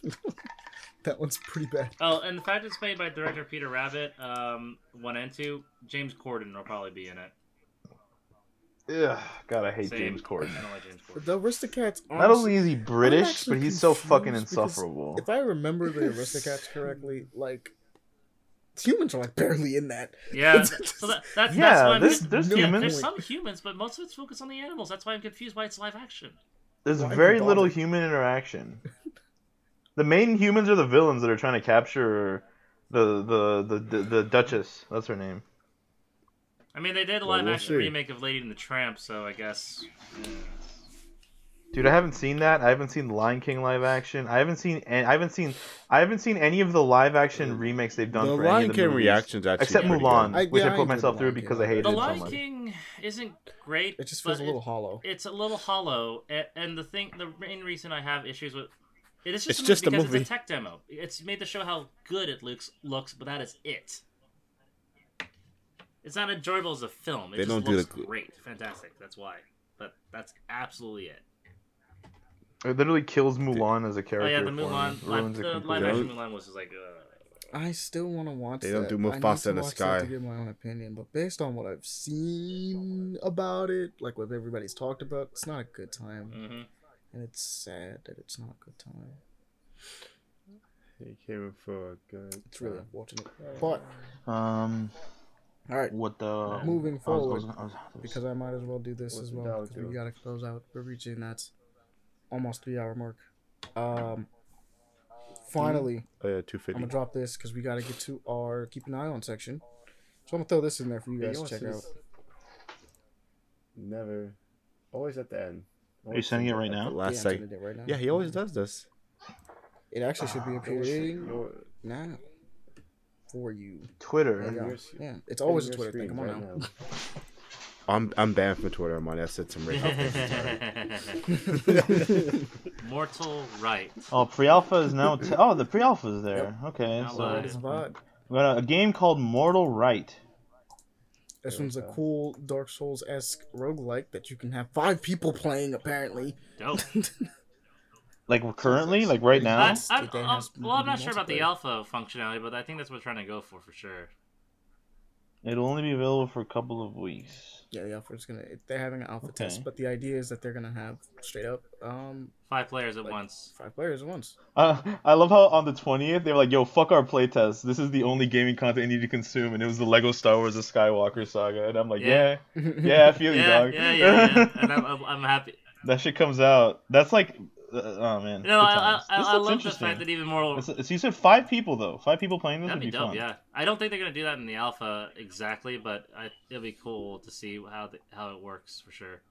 [SPEAKER 1] that one's pretty bad.
[SPEAKER 4] Oh, and the fact it's made by director Peter Rabbit, um, one and two, James Corden will probably be in it.
[SPEAKER 5] Ugh, God, I hate
[SPEAKER 4] Same.
[SPEAKER 5] James Corden.
[SPEAKER 4] I don't like James Corden.
[SPEAKER 1] The Aristocats.
[SPEAKER 5] Not only is he
[SPEAKER 1] I'm
[SPEAKER 5] British, but he's so fucking insufferable.
[SPEAKER 1] If I remember the Aristocats correctly, like humans are like barely in that.
[SPEAKER 4] Yeah, so that, that's,
[SPEAKER 5] Yeah,
[SPEAKER 4] that's why
[SPEAKER 5] there's- there's
[SPEAKER 4] yeah,
[SPEAKER 5] humans.
[SPEAKER 4] There's some humans, but most of it's focused on the animals. That's why I'm confused why it's live action.
[SPEAKER 5] There's
[SPEAKER 1] Why
[SPEAKER 5] very little human interaction. the main humans are the villains that are trying to capture the the the, the, the Duchess. That's her name.
[SPEAKER 4] I mean, they did a
[SPEAKER 3] Well,
[SPEAKER 4] live
[SPEAKER 3] we'll
[SPEAKER 4] action
[SPEAKER 3] see.
[SPEAKER 4] remake of Lady and the Tramp, so I guess.
[SPEAKER 5] Dude, I haven't seen that. I haven't seen the Lion King live action. I haven't seen. And I haven't seen. I haven't seen any of the live action remakes they've done
[SPEAKER 3] The
[SPEAKER 5] for any
[SPEAKER 3] Lion
[SPEAKER 5] of the
[SPEAKER 3] King
[SPEAKER 5] movies.
[SPEAKER 3] reactions actually
[SPEAKER 5] except Mulan,
[SPEAKER 3] good.
[SPEAKER 1] I-
[SPEAKER 5] which
[SPEAKER 1] yeah,
[SPEAKER 5] I
[SPEAKER 1] I
[SPEAKER 5] put
[SPEAKER 1] enjoyed
[SPEAKER 5] myself through because I hated
[SPEAKER 4] The
[SPEAKER 5] it so
[SPEAKER 4] Lion
[SPEAKER 5] much.
[SPEAKER 4] King isn't great.
[SPEAKER 1] It just feels a little hollow.
[SPEAKER 4] It's a little hollow, and the thing, the main reason I have issues with it is just,
[SPEAKER 3] It's
[SPEAKER 4] a
[SPEAKER 3] just a
[SPEAKER 4] because
[SPEAKER 3] movie.
[SPEAKER 4] It's a tech demo. It's made to show how good it looks, looks, but that is it. It's not enjoyable as a film. It
[SPEAKER 3] They
[SPEAKER 4] just
[SPEAKER 3] don't do the-
[SPEAKER 4] great, fantastic. That's why. But that's absolutely it.
[SPEAKER 5] It literally kills Mulan as a
[SPEAKER 4] Oh
[SPEAKER 5] character.
[SPEAKER 4] yeah, the. Mulan,
[SPEAKER 5] Ruins
[SPEAKER 4] live,
[SPEAKER 5] it
[SPEAKER 4] the live action Mulan was just like. Uh,
[SPEAKER 1] I still want to watch.
[SPEAKER 3] They don't
[SPEAKER 1] that.
[SPEAKER 3] do
[SPEAKER 1] I need
[SPEAKER 3] Mufasa
[SPEAKER 1] to
[SPEAKER 3] in the
[SPEAKER 1] watch
[SPEAKER 3] sky.
[SPEAKER 1] to get my own opinion, but based on what I've seen about it, like what everybody's talked about, it's not a good time,
[SPEAKER 4] mhm.
[SPEAKER 1] and it's sad that it's not a good time.
[SPEAKER 3] He came for a good.
[SPEAKER 1] It's really unfortunate. But
[SPEAKER 5] Um,
[SPEAKER 1] all right,
[SPEAKER 5] what the
[SPEAKER 1] Moving
[SPEAKER 5] I was-
[SPEAKER 1] forward,
[SPEAKER 5] I was- I was-
[SPEAKER 1] because I might as well do this as well because we
[SPEAKER 3] do?
[SPEAKER 1] gotta close out. We're reaching that almost three hour mark. Um, finally,
[SPEAKER 3] Oh yeah,
[SPEAKER 1] I'm
[SPEAKER 3] 250.
[SPEAKER 1] gonna drop this because we gotta get to our keep an eye on section. So I'm gonna throw this in there for you guys
[SPEAKER 3] you
[SPEAKER 1] to check out.
[SPEAKER 3] Never. Always at the end.
[SPEAKER 5] Are you
[SPEAKER 3] Always
[SPEAKER 5] sending it right now?
[SPEAKER 3] Last
[SPEAKER 1] yeah,
[SPEAKER 3] second.
[SPEAKER 1] right now.
[SPEAKER 3] Yeah, he always does this.
[SPEAKER 1] It actually should be appearing
[SPEAKER 3] Your-
[SPEAKER 1] now for you.
[SPEAKER 5] Twitter.
[SPEAKER 1] There you go.
[SPEAKER 3] yours-
[SPEAKER 1] Yeah, it's always a Twitter thing. Come on
[SPEAKER 3] right
[SPEAKER 1] now.
[SPEAKER 3] I'm I'm banned from Twitter. I'm on that said some racist.
[SPEAKER 4] Mortal Rite.
[SPEAKER 5] Oh, pre-alpha is now. T- oh, the pre-alpha is there. Okay,
[SPEAKER 4] Now
[SPEAKER 5] so
[SPEAKER 4] live.
[SPEAKER 1] It's
[SPEAKER 5] we got a, a game called Mortal Rite.
[SPEAKER 1] This one's a cool Dark Souls esque roguelike that you can have five people playing apparently.
[SPEAKER 4] Dope.
[SPEAKER 5] Like currently, like right now.
[SPEAKER 4] I, I,
[SPEAKER 1] It then has
[SPEAKER 4] well, I'm not sure about the alpha functionality, but I think that's what we're trying to go for for sure.
[SPEAKER 5] It'll only be available for a couple of weeks.
[SPEAKER 1] Yeah, the alpha is gonna. They're having an alpha
[SPEAKER 5] Okay.
[SPEAKER 1] test, but the idea is that they're gonna have straight up um
[SPEAKER 4] Five players at
[SPEAKER 1] Like-
[SPEAKER 4] once.
[SPEAKER 1] five players at once.
[SPEAKER 5] Uh, I love how on the 20th they were like, "Yo, fuck our playtest. This is the only gaming content you need to consume," and it was the Lego Star Wars: The Skywalker Saga, and I'm like,
[SPEAKER 4] Yeah.
[SPEAKER 5] "Yeah, yeah, I feel you,
[SPEAKER 4] Yeah,
[SPEAKER 5] dog."
[SPEAKER 4] yeah, yeah, yeah. And I'm, I'm, I'm happy.
[SPEAKER 5] that shit comes out. That's like, Uh, uh, oh man.
[SPEAKER 4] You know,
[SPEAKER 5] good
[SPEAKER 4] I, I. I, I love the
[SPEAKER 5] interesting.
[SPEAKER 4] fact that even more.
[SPEAKER 5] It's, it's, you said five people though. Five people playing this
[SPEAKER 4] That'd
[SPEAKER 5] would
[SPEAKER 4] be
[SPEAKER 5] be,
[SPEAKER 4] dope,
[SPEAKER 5] fun.
[SPEAKER 4] yeah. I don't think they're gonna do that in the alpha exactly, but I, it'll be cool to see how the, how it works for sure.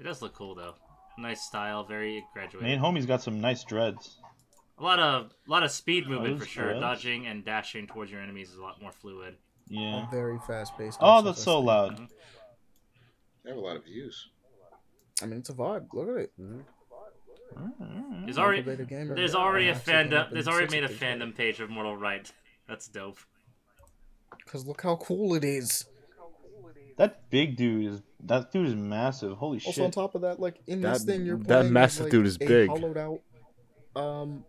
[SPEAKER 4] It does look cool though. Nice style, very graduated.
[SPEAKER 5] Main homie's got some nice dreads.
[SPEAKER 4] A lot of a lot of speed movement
[SPEAKER 5] Those
[SPEAKER 4] for sure.
[SPEAKER 5] threads?
[SPEAKER 4] Dodging and dashing towards your enemies is a lot more fluid.
[SPEAKER 5] Yeah.
[SPEAKER 1] A very fast paced.
[SPEAKER 5] Oh, that's so loud. Mm-hmm.
[SPEAKER 2] They have a lot of views.
[SPEAKER 1] I mean, it's a vibe. Look at it.
[SPEAKER 4] Mm-hmm.
[SPEAKER 1] There's
[SPEAKER 4] already
[SPEAKER 1] Beta Gamer.
[SPEAKER 4] there's already a
[SPEAKER 1] Actually
[SPEAKER 4] fandom. There's already made a fandom page of Mortal Rite. That's dope.
[SPEAKER 1] Because look how cool it is.
[SPEAKER 5] That big dude is that dude is massive. Holy shit.
[SPEAKER 1] Also, on top of that, like in this thing, you're
[SPEAKER 3] that massive
[SPEAKER 1] like,
[SPEAKER 3] dude is
[SPEAKER 1] a
[SPEAKER 3] big.
[SPEAKER 1] hollowed out, um,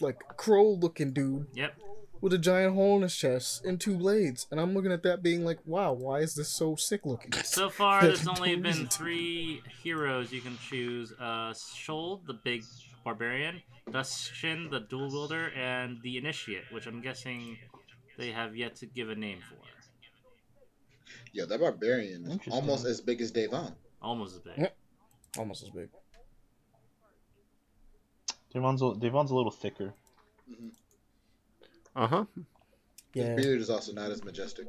[SPEAKER 1] like crow-looking dude
[SPEAKER 4] Yep.
[SPEAKER 1] With a giant hole in his chest and two blades, and I'm looking at that, being like, "Wow, why is this so sick looking?"
[SPEAKER 4] So far, there's only been three heroes you can choose: uh, Shold, the big barbarian, Dushin, the dual wielder, and the initiate, which I'm guessing they have yet to give a name for.
[SPEAKER 2] Yeah, that barbarian is almost as big as Devon.
[SPEAKER 4] Almost as big.
[SPEAKER 1] Yep. Almost as big.
[SPEAKER 5] Devon's a, Devon's a little thicker.
[SPEAKER 3] Uh huh.
[SPEAKER 1] Yeah,
[SPEAKER 2] His beard is also not as majestic.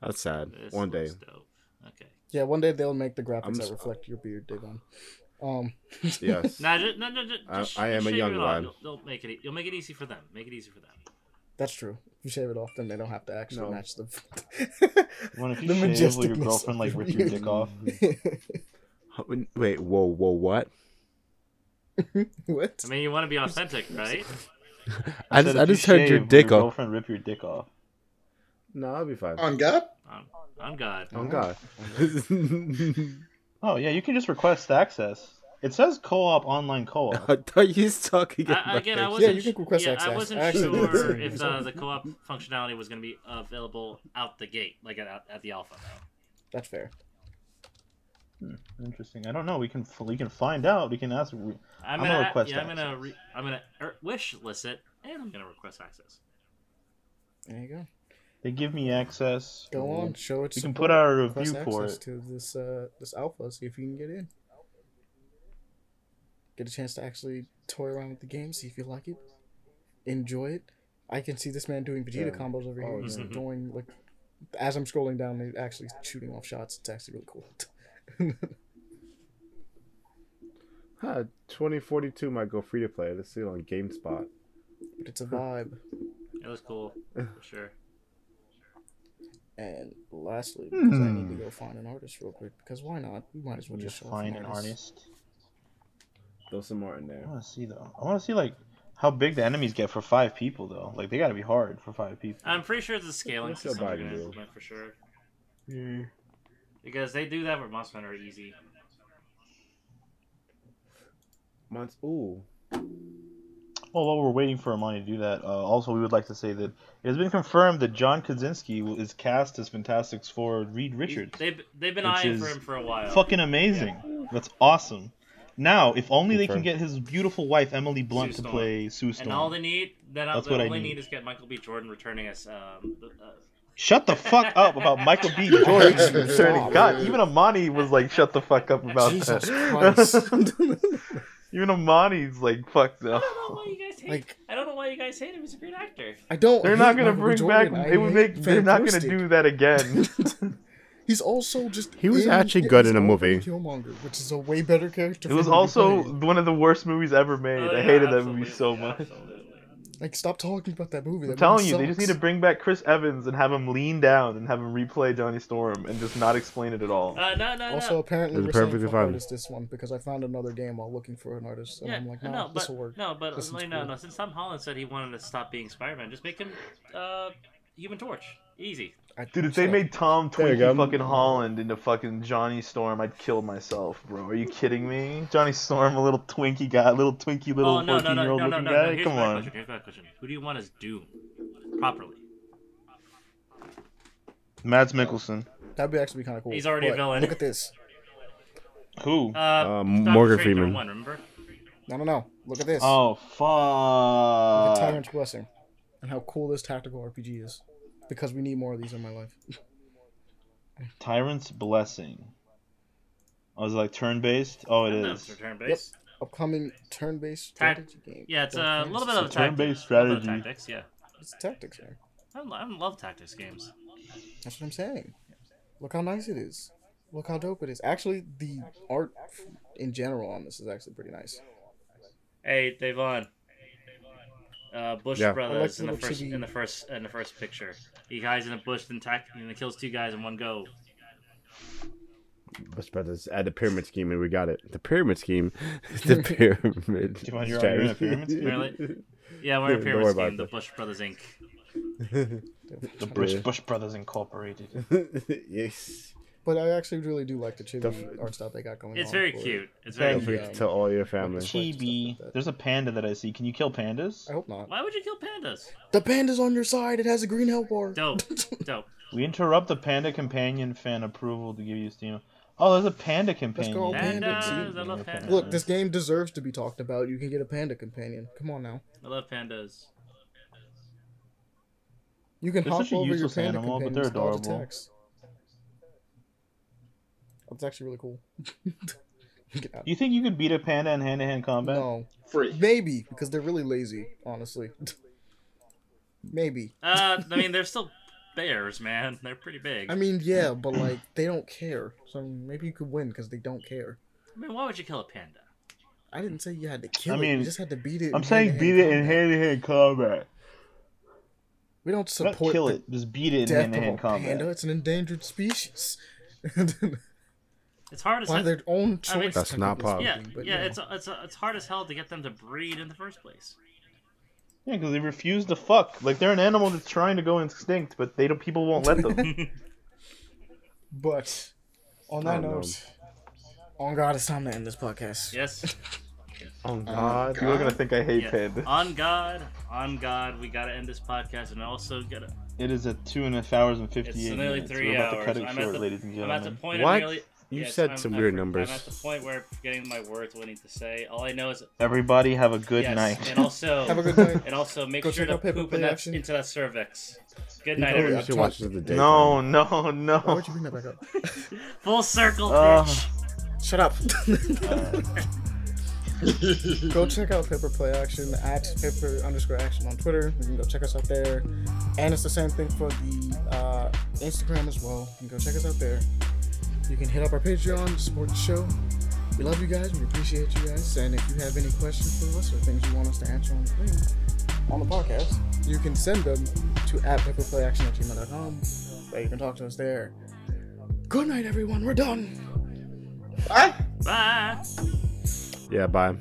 [SPEAKER 3] That's sad.
[SPEAKER 4] This
[SPEAKER 3] One day.
[SPEAKER 4] dope. Okay.
[SPEAKER 1] yeah. One day they'll make the graphics that reflect your beard, Devon. Um,
[SPEAKER 3] Yes.
[SPEAKER 4] Nah, just, no, no, just,
[SPEAKER 3] I- I am a young
[SPEAKER 4] it off.
[SPEAKER 3] lad.
[SPEAKER 4] You'll, you'll make it. You'll make it easy for them. Make it easy for them.
[SPEAKER 1] that's true. If you shave it off, then they don't have to actually
[SPEAKER 3] No.
[SPEAKER 1] match the.
[SPEAKER 5] When if you
[SPEAKER 1] the
[SPEAKER 5] shave, will your girlfriend like
[SPEAKER 1] your
[SPEAKER 5] rip your dick off?
[SPEAKER 3] Wait. Whoa. Whoa. What?
[SPEAKER 1] what?
[SPEAKER 4] I mean, you want to be authentic, right?
[SPEAKER 3] I
[SPEAKER 5] Said
[SPEAKER 3] just
[SPEAKER 5] if
[SPEAKER 3] I
[SPEAKER 5] you
[SPEAKER 3] just heard your dick
[SPEAKER 5] your
[SPEAKER 3] off.
[SPEAKER 5] girlfriend rip your dick off.
[SPEAKER 3] No, I'll be fine.
[SPEAKER 2] On God?
[SPEAKER 4] On, on God.
[SPEAKER 3] Oh God.
[SPEAKER 5] Oh yeah, you can just request access. It says co-op online co-op.
[SPEAKER 3] I thought you was talking
[SPEAKER 4] I,
[SPEAKER 3] about
[SPEAKER 4] again, I wasn't.
[SPEAKER 1] you can request
[SPEAKER 4] yeah, I
[SPEAKER 1] access.
[SPEAKER 4] wasn't
[SPEAKER 1] Actually,
[SPEAKER 4] sure if the, uh, uh, the co-op functionality was going to be available out the gate, like at, at the alpha. Though.
[SPEAKER 1] That's fair.
[SPEAKER 5] Interesting. I don't know. We can we can find out. We can ask.
[SPEAKER 4] I'm,
[SPEAKER 5] I'm
[SPEAKER 4] gonna,
[SPEAKER 5] gonna request
[SPEAKER 4] yeah, I'm gonna re, I'm gonna er, wish list it, and I'm gonna request access.
[SPEAKER 1] There you go.
[SPEAKER 5] They give me access.
[SPEAKER 1] Go on, show it.
[SPEAKER 5] We can put our
[SPEAKER 1] request
[SPEAKER 5] review for
[SPEAKER 1] access
[SPEAKER 5] it.
[SPEAKER 1] to this uh this alpha. See if you can get in. Get a chance to actually toy around with the game. See if you like it. Enjoy it. I can see this man doing Vegeta
[SPEAKER 3] Yeah.
[SPEAKER 1] combos over here.
[SPEAKER 3] Oh,
[SPEAKER 1] He's
[SPEAKER 4] yeah.
[SPEAKER 1] doing like as I'm scrolling down, he's actually shooting off shots. It's actually really cool.
[SPEAKER 3] Huh, 2042 might go free to play. Let's see it on GameSpot.
[SPEAKER 1] but it's a vibe.
[SPEAKER 4] It was cool for sure.
[SPEAKER 1] And lastly, because I need to go find an artist real quick. Because why not? We might as well
[SPEAKER 5] You
[SPEAKER 1] just
[SPEAKER 5] find
[SPEAKER 1] an
[SPEAKER 5] an artist.
[SPEAKER 3] Throw some more in there.
[SPEAKER 5] I want to see though. I want to see like how big the enemies get for five people though. Like they got to be hard for five people.
[SPEAKER 4] I'm pretty sure it's a scaling
[SPEAKER 3] Let's go
[SPEAKER 4] system they're
[SPEAKER 3] Biden
[SPEAKER 4] gonna
[SPEAKER 3] deal.
[SPEAKER 4] implement for sure,
[SPEAKER 5] Yeah.
[SPEAKER 4] Because they do that with Monster Hunter easy.
[SPEAKER 3] Months. Ooh.
[SPEAKER 5] Well, while we're waiting for Amani to do that, uh, also we would like to say that it has been confirmed that John Krasinski will- is cast as Fantastic Four Reed Richards.
[SPEAKER 4] They've they've been eyeing for him for a while.
[SPEAKER 5] Fucking amazing. That's awesome. Now, if only they can get his beautiful wife Emily Blunt
[SPEAKER 4] Sue
[SPEAKER 5] to play Sue Storm.
[SPEAKER 4] And all
[SPEAKER 5] Storm.
[SPEAKER 4] they need, then
[SPEAKER 5] That's
[SPEAKER 4] all
[SPEAKER 5] what I
[SPEAKER 4] they only
[SPEAKER 5] need.
[SPEAKER 4] need is get Michael B. Jordan returning as um, uh,
[SPEAKER 5] Shut the fuck up about Michael B. Jordan concerning God. Even Amani was like, "Shut the fuck up about
[SPEAKER 1] Jesus
[SPEAKER 5] that." Even Amani's like, "Fuck no."
[SPEAKER 4] I don't know why you guys hate.
[SPEAKER 1] Like-
[SPEAKER 4] I don't know why you guys hate him. He's a great actor.
[SPEAKER 1] I don't.
[SPEAKER 5] They're not gonna
[SPEAKER 1] Michael
[SPEAKER 5] bring
[SPEAKER 1] Jordan.
[SPEAKER 5] back.
[SPEAKER 1] I
[SPEAKER 5] they would make. They're not gonna do that again.
[SPEAKER 1] He's also just.
[SPEAKER 3] He was
[SPEAKER 1] in-
[SPEAKER 3] actually good in a movie.
[SPEAKER 1] Killmonger, which is a way better character.
[SPEAKER 5] It was
[SPEAKER 1] him to be
[SPEAKER 5] also one of the worst movies ever made.
[SPEAKER 4] Oh,
[SPEAKER 5] I
[SPEAKER 4] yeah,
[SPEAKER 5] hated that movie so
[SPEAKER 4] yeah,
[SPEAKER 5] much.
[SPEAKER 4] absolutely.
[SPEAKER 1] Like stop talking about that movie. That
[SPEAKER 5] I'm telling
[SPEAKER 1] movie
[SPEAKER 5] you, they just need to bring back Chris Evans and have him lean down and have him replay Johnny Storm and just not explain it at all.
[SPEAKER 4] Uh, no, no,
[SPEAKER 1] Also,
[SPEAKER 4] no.
[SPEAKER 1] apparently,
[SPEAKER 3] It
[SPEAKER 1] we're saying
[SPEAKER 3] perfectly
[SPEAKER 1] fuck
[SPEAKER 3] fine.
[SPEAKER 1] artist this one because I found another game while looking for an artist, and
[SPEAKER 4] Yeah,
[SPEAKER 1] I'm like,
[SPEAKER 4] no,
[SPEAKER 1] no,
[SPEAKER 4] but
[SPEAKER 1] this will work.
[SPEAKER 4] no, but like,
[SPEAKER 1] is
[SPEAKER 4] no,
[SPEAKER 1] cool.
[SPEAKER 4] no. Since Tom Holland said he wanted to stop being Spider-Man, just make him uh, Human Torch. Easy.
[SPEAKER 1] I,
[SPEAKER 5] Dude, if they made Tom
[SPEAKER 3] There you
[SPEAKER 5] Twinkie
[SPEAKER 3] go.
[SPEAKER 5] fucking Holland into fucking Johnny Storm, I'd kill myself, bro. Are you kidding me? Johnny Storm, a little Twinkie guy, a little Twinkie little
[SPEAKER 4] oh no, no,
[SPEAKER 5] 14
[SPEAKER 4] no,
[SPEAKER 5] year old
[SPEAKER 4] no, no,
[SPEAKER 5] looking
[SPEAKER 4] no, no.
[SPEAKER 5] guy?
[SPEAKER 4] Here's
[SPEAKER 5] Come
[SPEAKER 4] my
[SPEAKER 5] on.
[SPEAKER 4] question. Here's my question. Who do you want as Doom properly?
[SPEAKER 5] Mads Mikkelsen.
[SPEAKER 1] that'd be actually kind of cool.
[SPEAKER 4] He's already a
[SPEAKER 1] but
[SPEAKER 4] villain.
[SPEAKER 1] Look at this.
[SPEAKER 5] Who?
[SPEAKER 4] Uh,
[SPEAKER 3] Uh,
[SPEAKER 4] Doctor
[SPEAKER 3] Morgan
[SPEAKER 4] Strange number
[SPEAKER 3] Freeman.
[SPEAKER 4] One, remember?
[SPEAKER 1] No, no, no. Look at this.
[SPEAKER 5] Oh,
[SPEAKER 1] Look at. Tyrant's Blessing, and how cool this tactical RPG is. Because we need more of these in my life.
[SPEAKER 5] Tyrant's Blessing. Oh, is it like turn based? Oh, it
[SPEAKER 4] No,
[SPEAKER 5] is.
[SPEAKER 4] it's
[SPEAKER 1] Upcoming turn-based
[SPEAKER 4] Tac-
[SPEAKER 1] strategy game.
[SPEAKER 4] Yeah, it's
[SPEAKER 1] uh,
[SPEAKER 4] a little bit of a
[SPEAKER 5] turn-based
[SPEAKER 4] tactics. a little bit of
[SPEAKER 5] strategy.
[SPEAKER 4] Tactics, yeah.
[SPEAKER 1] It's tactics, man.
[SPEAKER 4] I, I love tactics games.
[SPEAKER 1] That's what I'm saying. Look how nice it is. Look how dope it is. Actually, the art in general on this is actually pretty nice.
[SPEAKER 4] Hey, Devon. Uh, Bush
[SPEAKER 3] Yeah.
[SPEAKER 1] I like
[SPEAKER 4] Brothers in the first
[SPEAKER 1] chibi-
[SPEAKER 4] in the first in the first picture. He hides in a bush and tack and kills two guys in one go.
[SPEAKER 3] Bush Brothers add the pyramid scheme, and we got it. The pyramid scheme. the pyramid.
[SPEAKER 5] Devon, you're- you're in a pyramid scheme?
[SPEAKER 4] Really? Yeah, we're in a pyramid scheme, the. Bush Brothers Inc.
[SPEAKER 5] The Bush, Bush Brothers Incorporated.
[SPEAKER 3] yes.
[SPEAKER 1] But I actually really do like the chibi
[SPEAKER 3] Def-
[SPEAKER 1] art style they got going
[SPEAKER 4] It's
[SPEAKER 1] on.
[SPEAKER 4] very
[SPEAKER 1] for
[SPEAKER 4] cute. It's
[SPEAKER 1] Very
[SPEAKER 4] very cute.
[SPEAKER 3] forget to all your family.
[SPEAKER 5] Chibi. There's a panda that I see. Can you kill pandas?
[SPEAKER 1] I hope not.
[SPEAKER 4] Why would you kill pandas?
[SPEAKER 1] The panda's on your side. It has a green health bar.
[SPEAKER 4] Dope, dope.
[SPEAKER 5] We interrupt the panda companion fan approval to give you Steam. Oh, there's a panda companion.
[SPEAKER 1] Let's go, Panda.
[SPEAKER 4] Pandas, I love pandas.
[SPEAKER 1] Look, this game deserves to be talked about. You can get a panda companion. Come on now.
[SPEAKER 4] I love pandas.
[SPEAKER 1] You can
[SPEAKER 5] They're
[SPEAKER 1] hop
[SPEAKER 5] such a
[SPEAKER 1] over your panda
[SPEAKER 5] animal, but they're
[SPEAKER 1] and dodge
[SPEAKER 5] adorable.
[SPEAKER 1] attacks. That's actually really cool. Get.
[SPEAKER 5] You think you could beat a panda in hand-to-hand combat?
[SPEAKER 1] No,
[SPEAKER 2] Free.
[SPEAKER 1] maybe because they're really lazy. Honestly, maybe.
[SPEAKER 4] Uh, I mean, they're still bears, man. They're pretty big.
[SPEAKER 1] I mean, yeah, but like they don't care. So maybe you could win because they don't care.
[SPEAKER 4] I mean, why would you kill a panda?
[SPEAKER 1] I didn't say you had to kill
[SPEAKER 5] I
[SPEAKER 1] it.
[SPEAKER 5] mean,
[SPEAKER 1] You just had to beat it.
[SPEAKER 5] I'm saying beat it in hand-to-hand combat.
[SPEAKER 1] We don't
[SPEAKER 5] Not
[SPEAKER 1] support
[SPEAKER 5] kill it. Just beat it in
[SPEAKER 1] death of a
[SPEAKER 5] hand-to-hand combat.
[SPEAKER 1] panda. It's an endangered species.
[SPEAKER 4] It's hard as
[SPEAKER 1] By
[SPEAKER 4] hell.
[SPEAKER 1] their own choice.
[SPEAKER 4] I mean-
[SPEAKER 3] That's not
[SPEAKER 1] technically
[SPEAKER 3] pop.
[SPEAKER 4] Yeah,
[SPEAKER 1] but,
[SPEAKER 4] yeah.
[SPEAKER 1] you know.
[SPEAKER 4] It's it's it's hard as hell to get them to breed in the first place.
[SPEAKER 5] Yeah, because they refuse to fuck. Like they're an animal that's trying to go extinct, but they don't. People won't let them.
[SPEAKER 1] But on that
[SPEAKER 3] don't know.
[SPEAKER 1] note, on God, it's time to end this podcast.
[SPEAKER 4] Yes.
[SPEAKER 3] On God.
[SPEAKER 5] People are gonna think I hate
[SPEAKER 4] Yeah.
[SPEAKER 5] pandas.
[SPEAKER 4] On God, on God, we gotta end this podcast, and also gotta.
[SPEAKER 5] It is at two and a hours and
[SPEAKER 4] It's
[SPEAKER 5] fifty-eight
[SPEAKER 4] nearly
[SPEAKER 5] minutes.
[SPEAKER 4] three
[SPEAKER 5] We're about
[SPEAKER 4] hours.
[SPEAKER 5] to cut it
[SPEAKER 4] I'm,
[SPEAKER 5] short,
[SPEAKER 4] at the,
[SPEAKER 5] ladies and
[SPEAKER 4] I'm at the
[SPEAKER 5] gentlemen.
[SPEAKER 4] point.
[SPEAKER 3] What?
[SPEAKER 4] Of nearly,
[SPEAKER 3] You
[SPEAKER 4] yes,
[SPEAKER 3] said
[SPEAKER 4] I'm-
[SPEAKER 3] some
[SPEAKER 4] I'm-
[SPEAKER 3] weird
[SPEAKER 4] I'm
[SPEAKER 3] numbers.
[SPEAKER 4] at the point where I'm forgetting my words, what I need to say. All I know is
[SPEAKER 5] Everybody have a good
[SPEAKER 4] yes,
[SPEAKER 5] night.
[SPEAKER 4] and also
[SPEAKER 1] Have a good night.
[SPEAKER 4] and also make
[SPEAKER 1] Go
[SPEAKER 4] sure
[SPEAKER 1] check
[SPEAKER 4] to
[SPEAKER 1] out Paper
[SPEAKER 4] poop in
[SPEAKER 1] Play
[SPEAKER 4] that,
[SPEAKER 1] Action.
[SPEAKER 4] into that cervix. Good night,
[SPEAKER 1] Oh,
[SPEAKER 3] You
[SPEAKER 1] yeah.
[SPEAKER 4] everyone.
[SPEAKER 3] should watch this the day.
[SPEAKER 5] No, no,
[SPEAKER 1] Why
[SPEAKER 5] no.
[SPEAKER 1] would you bring that back up?
[SPEAKER 4] Full circle,
[SPEAKER 5] Uh,
[SPEAKER 4] bitch.
[SPEAKER 1] Shut up. go check out Paper Play Action at Paper underscore Action on Twitter. You can go check us out there. And it's the same thing for the uh, Instagram as well. You can go check us out there. You can hit up our Patreon to support the show. We love you guys. We appreciate you guys. And if you have any questions for us or things you want us to answer on the thing, on the podcast, you can send them to at paperplayaction at gmail.com. Or you can talk to us there. Good night, everyone. We're done.
[SPEAKER 2] Bye.
[SPEAKER 4] Bye.
[SPEAKER 3] Yeah. Bye.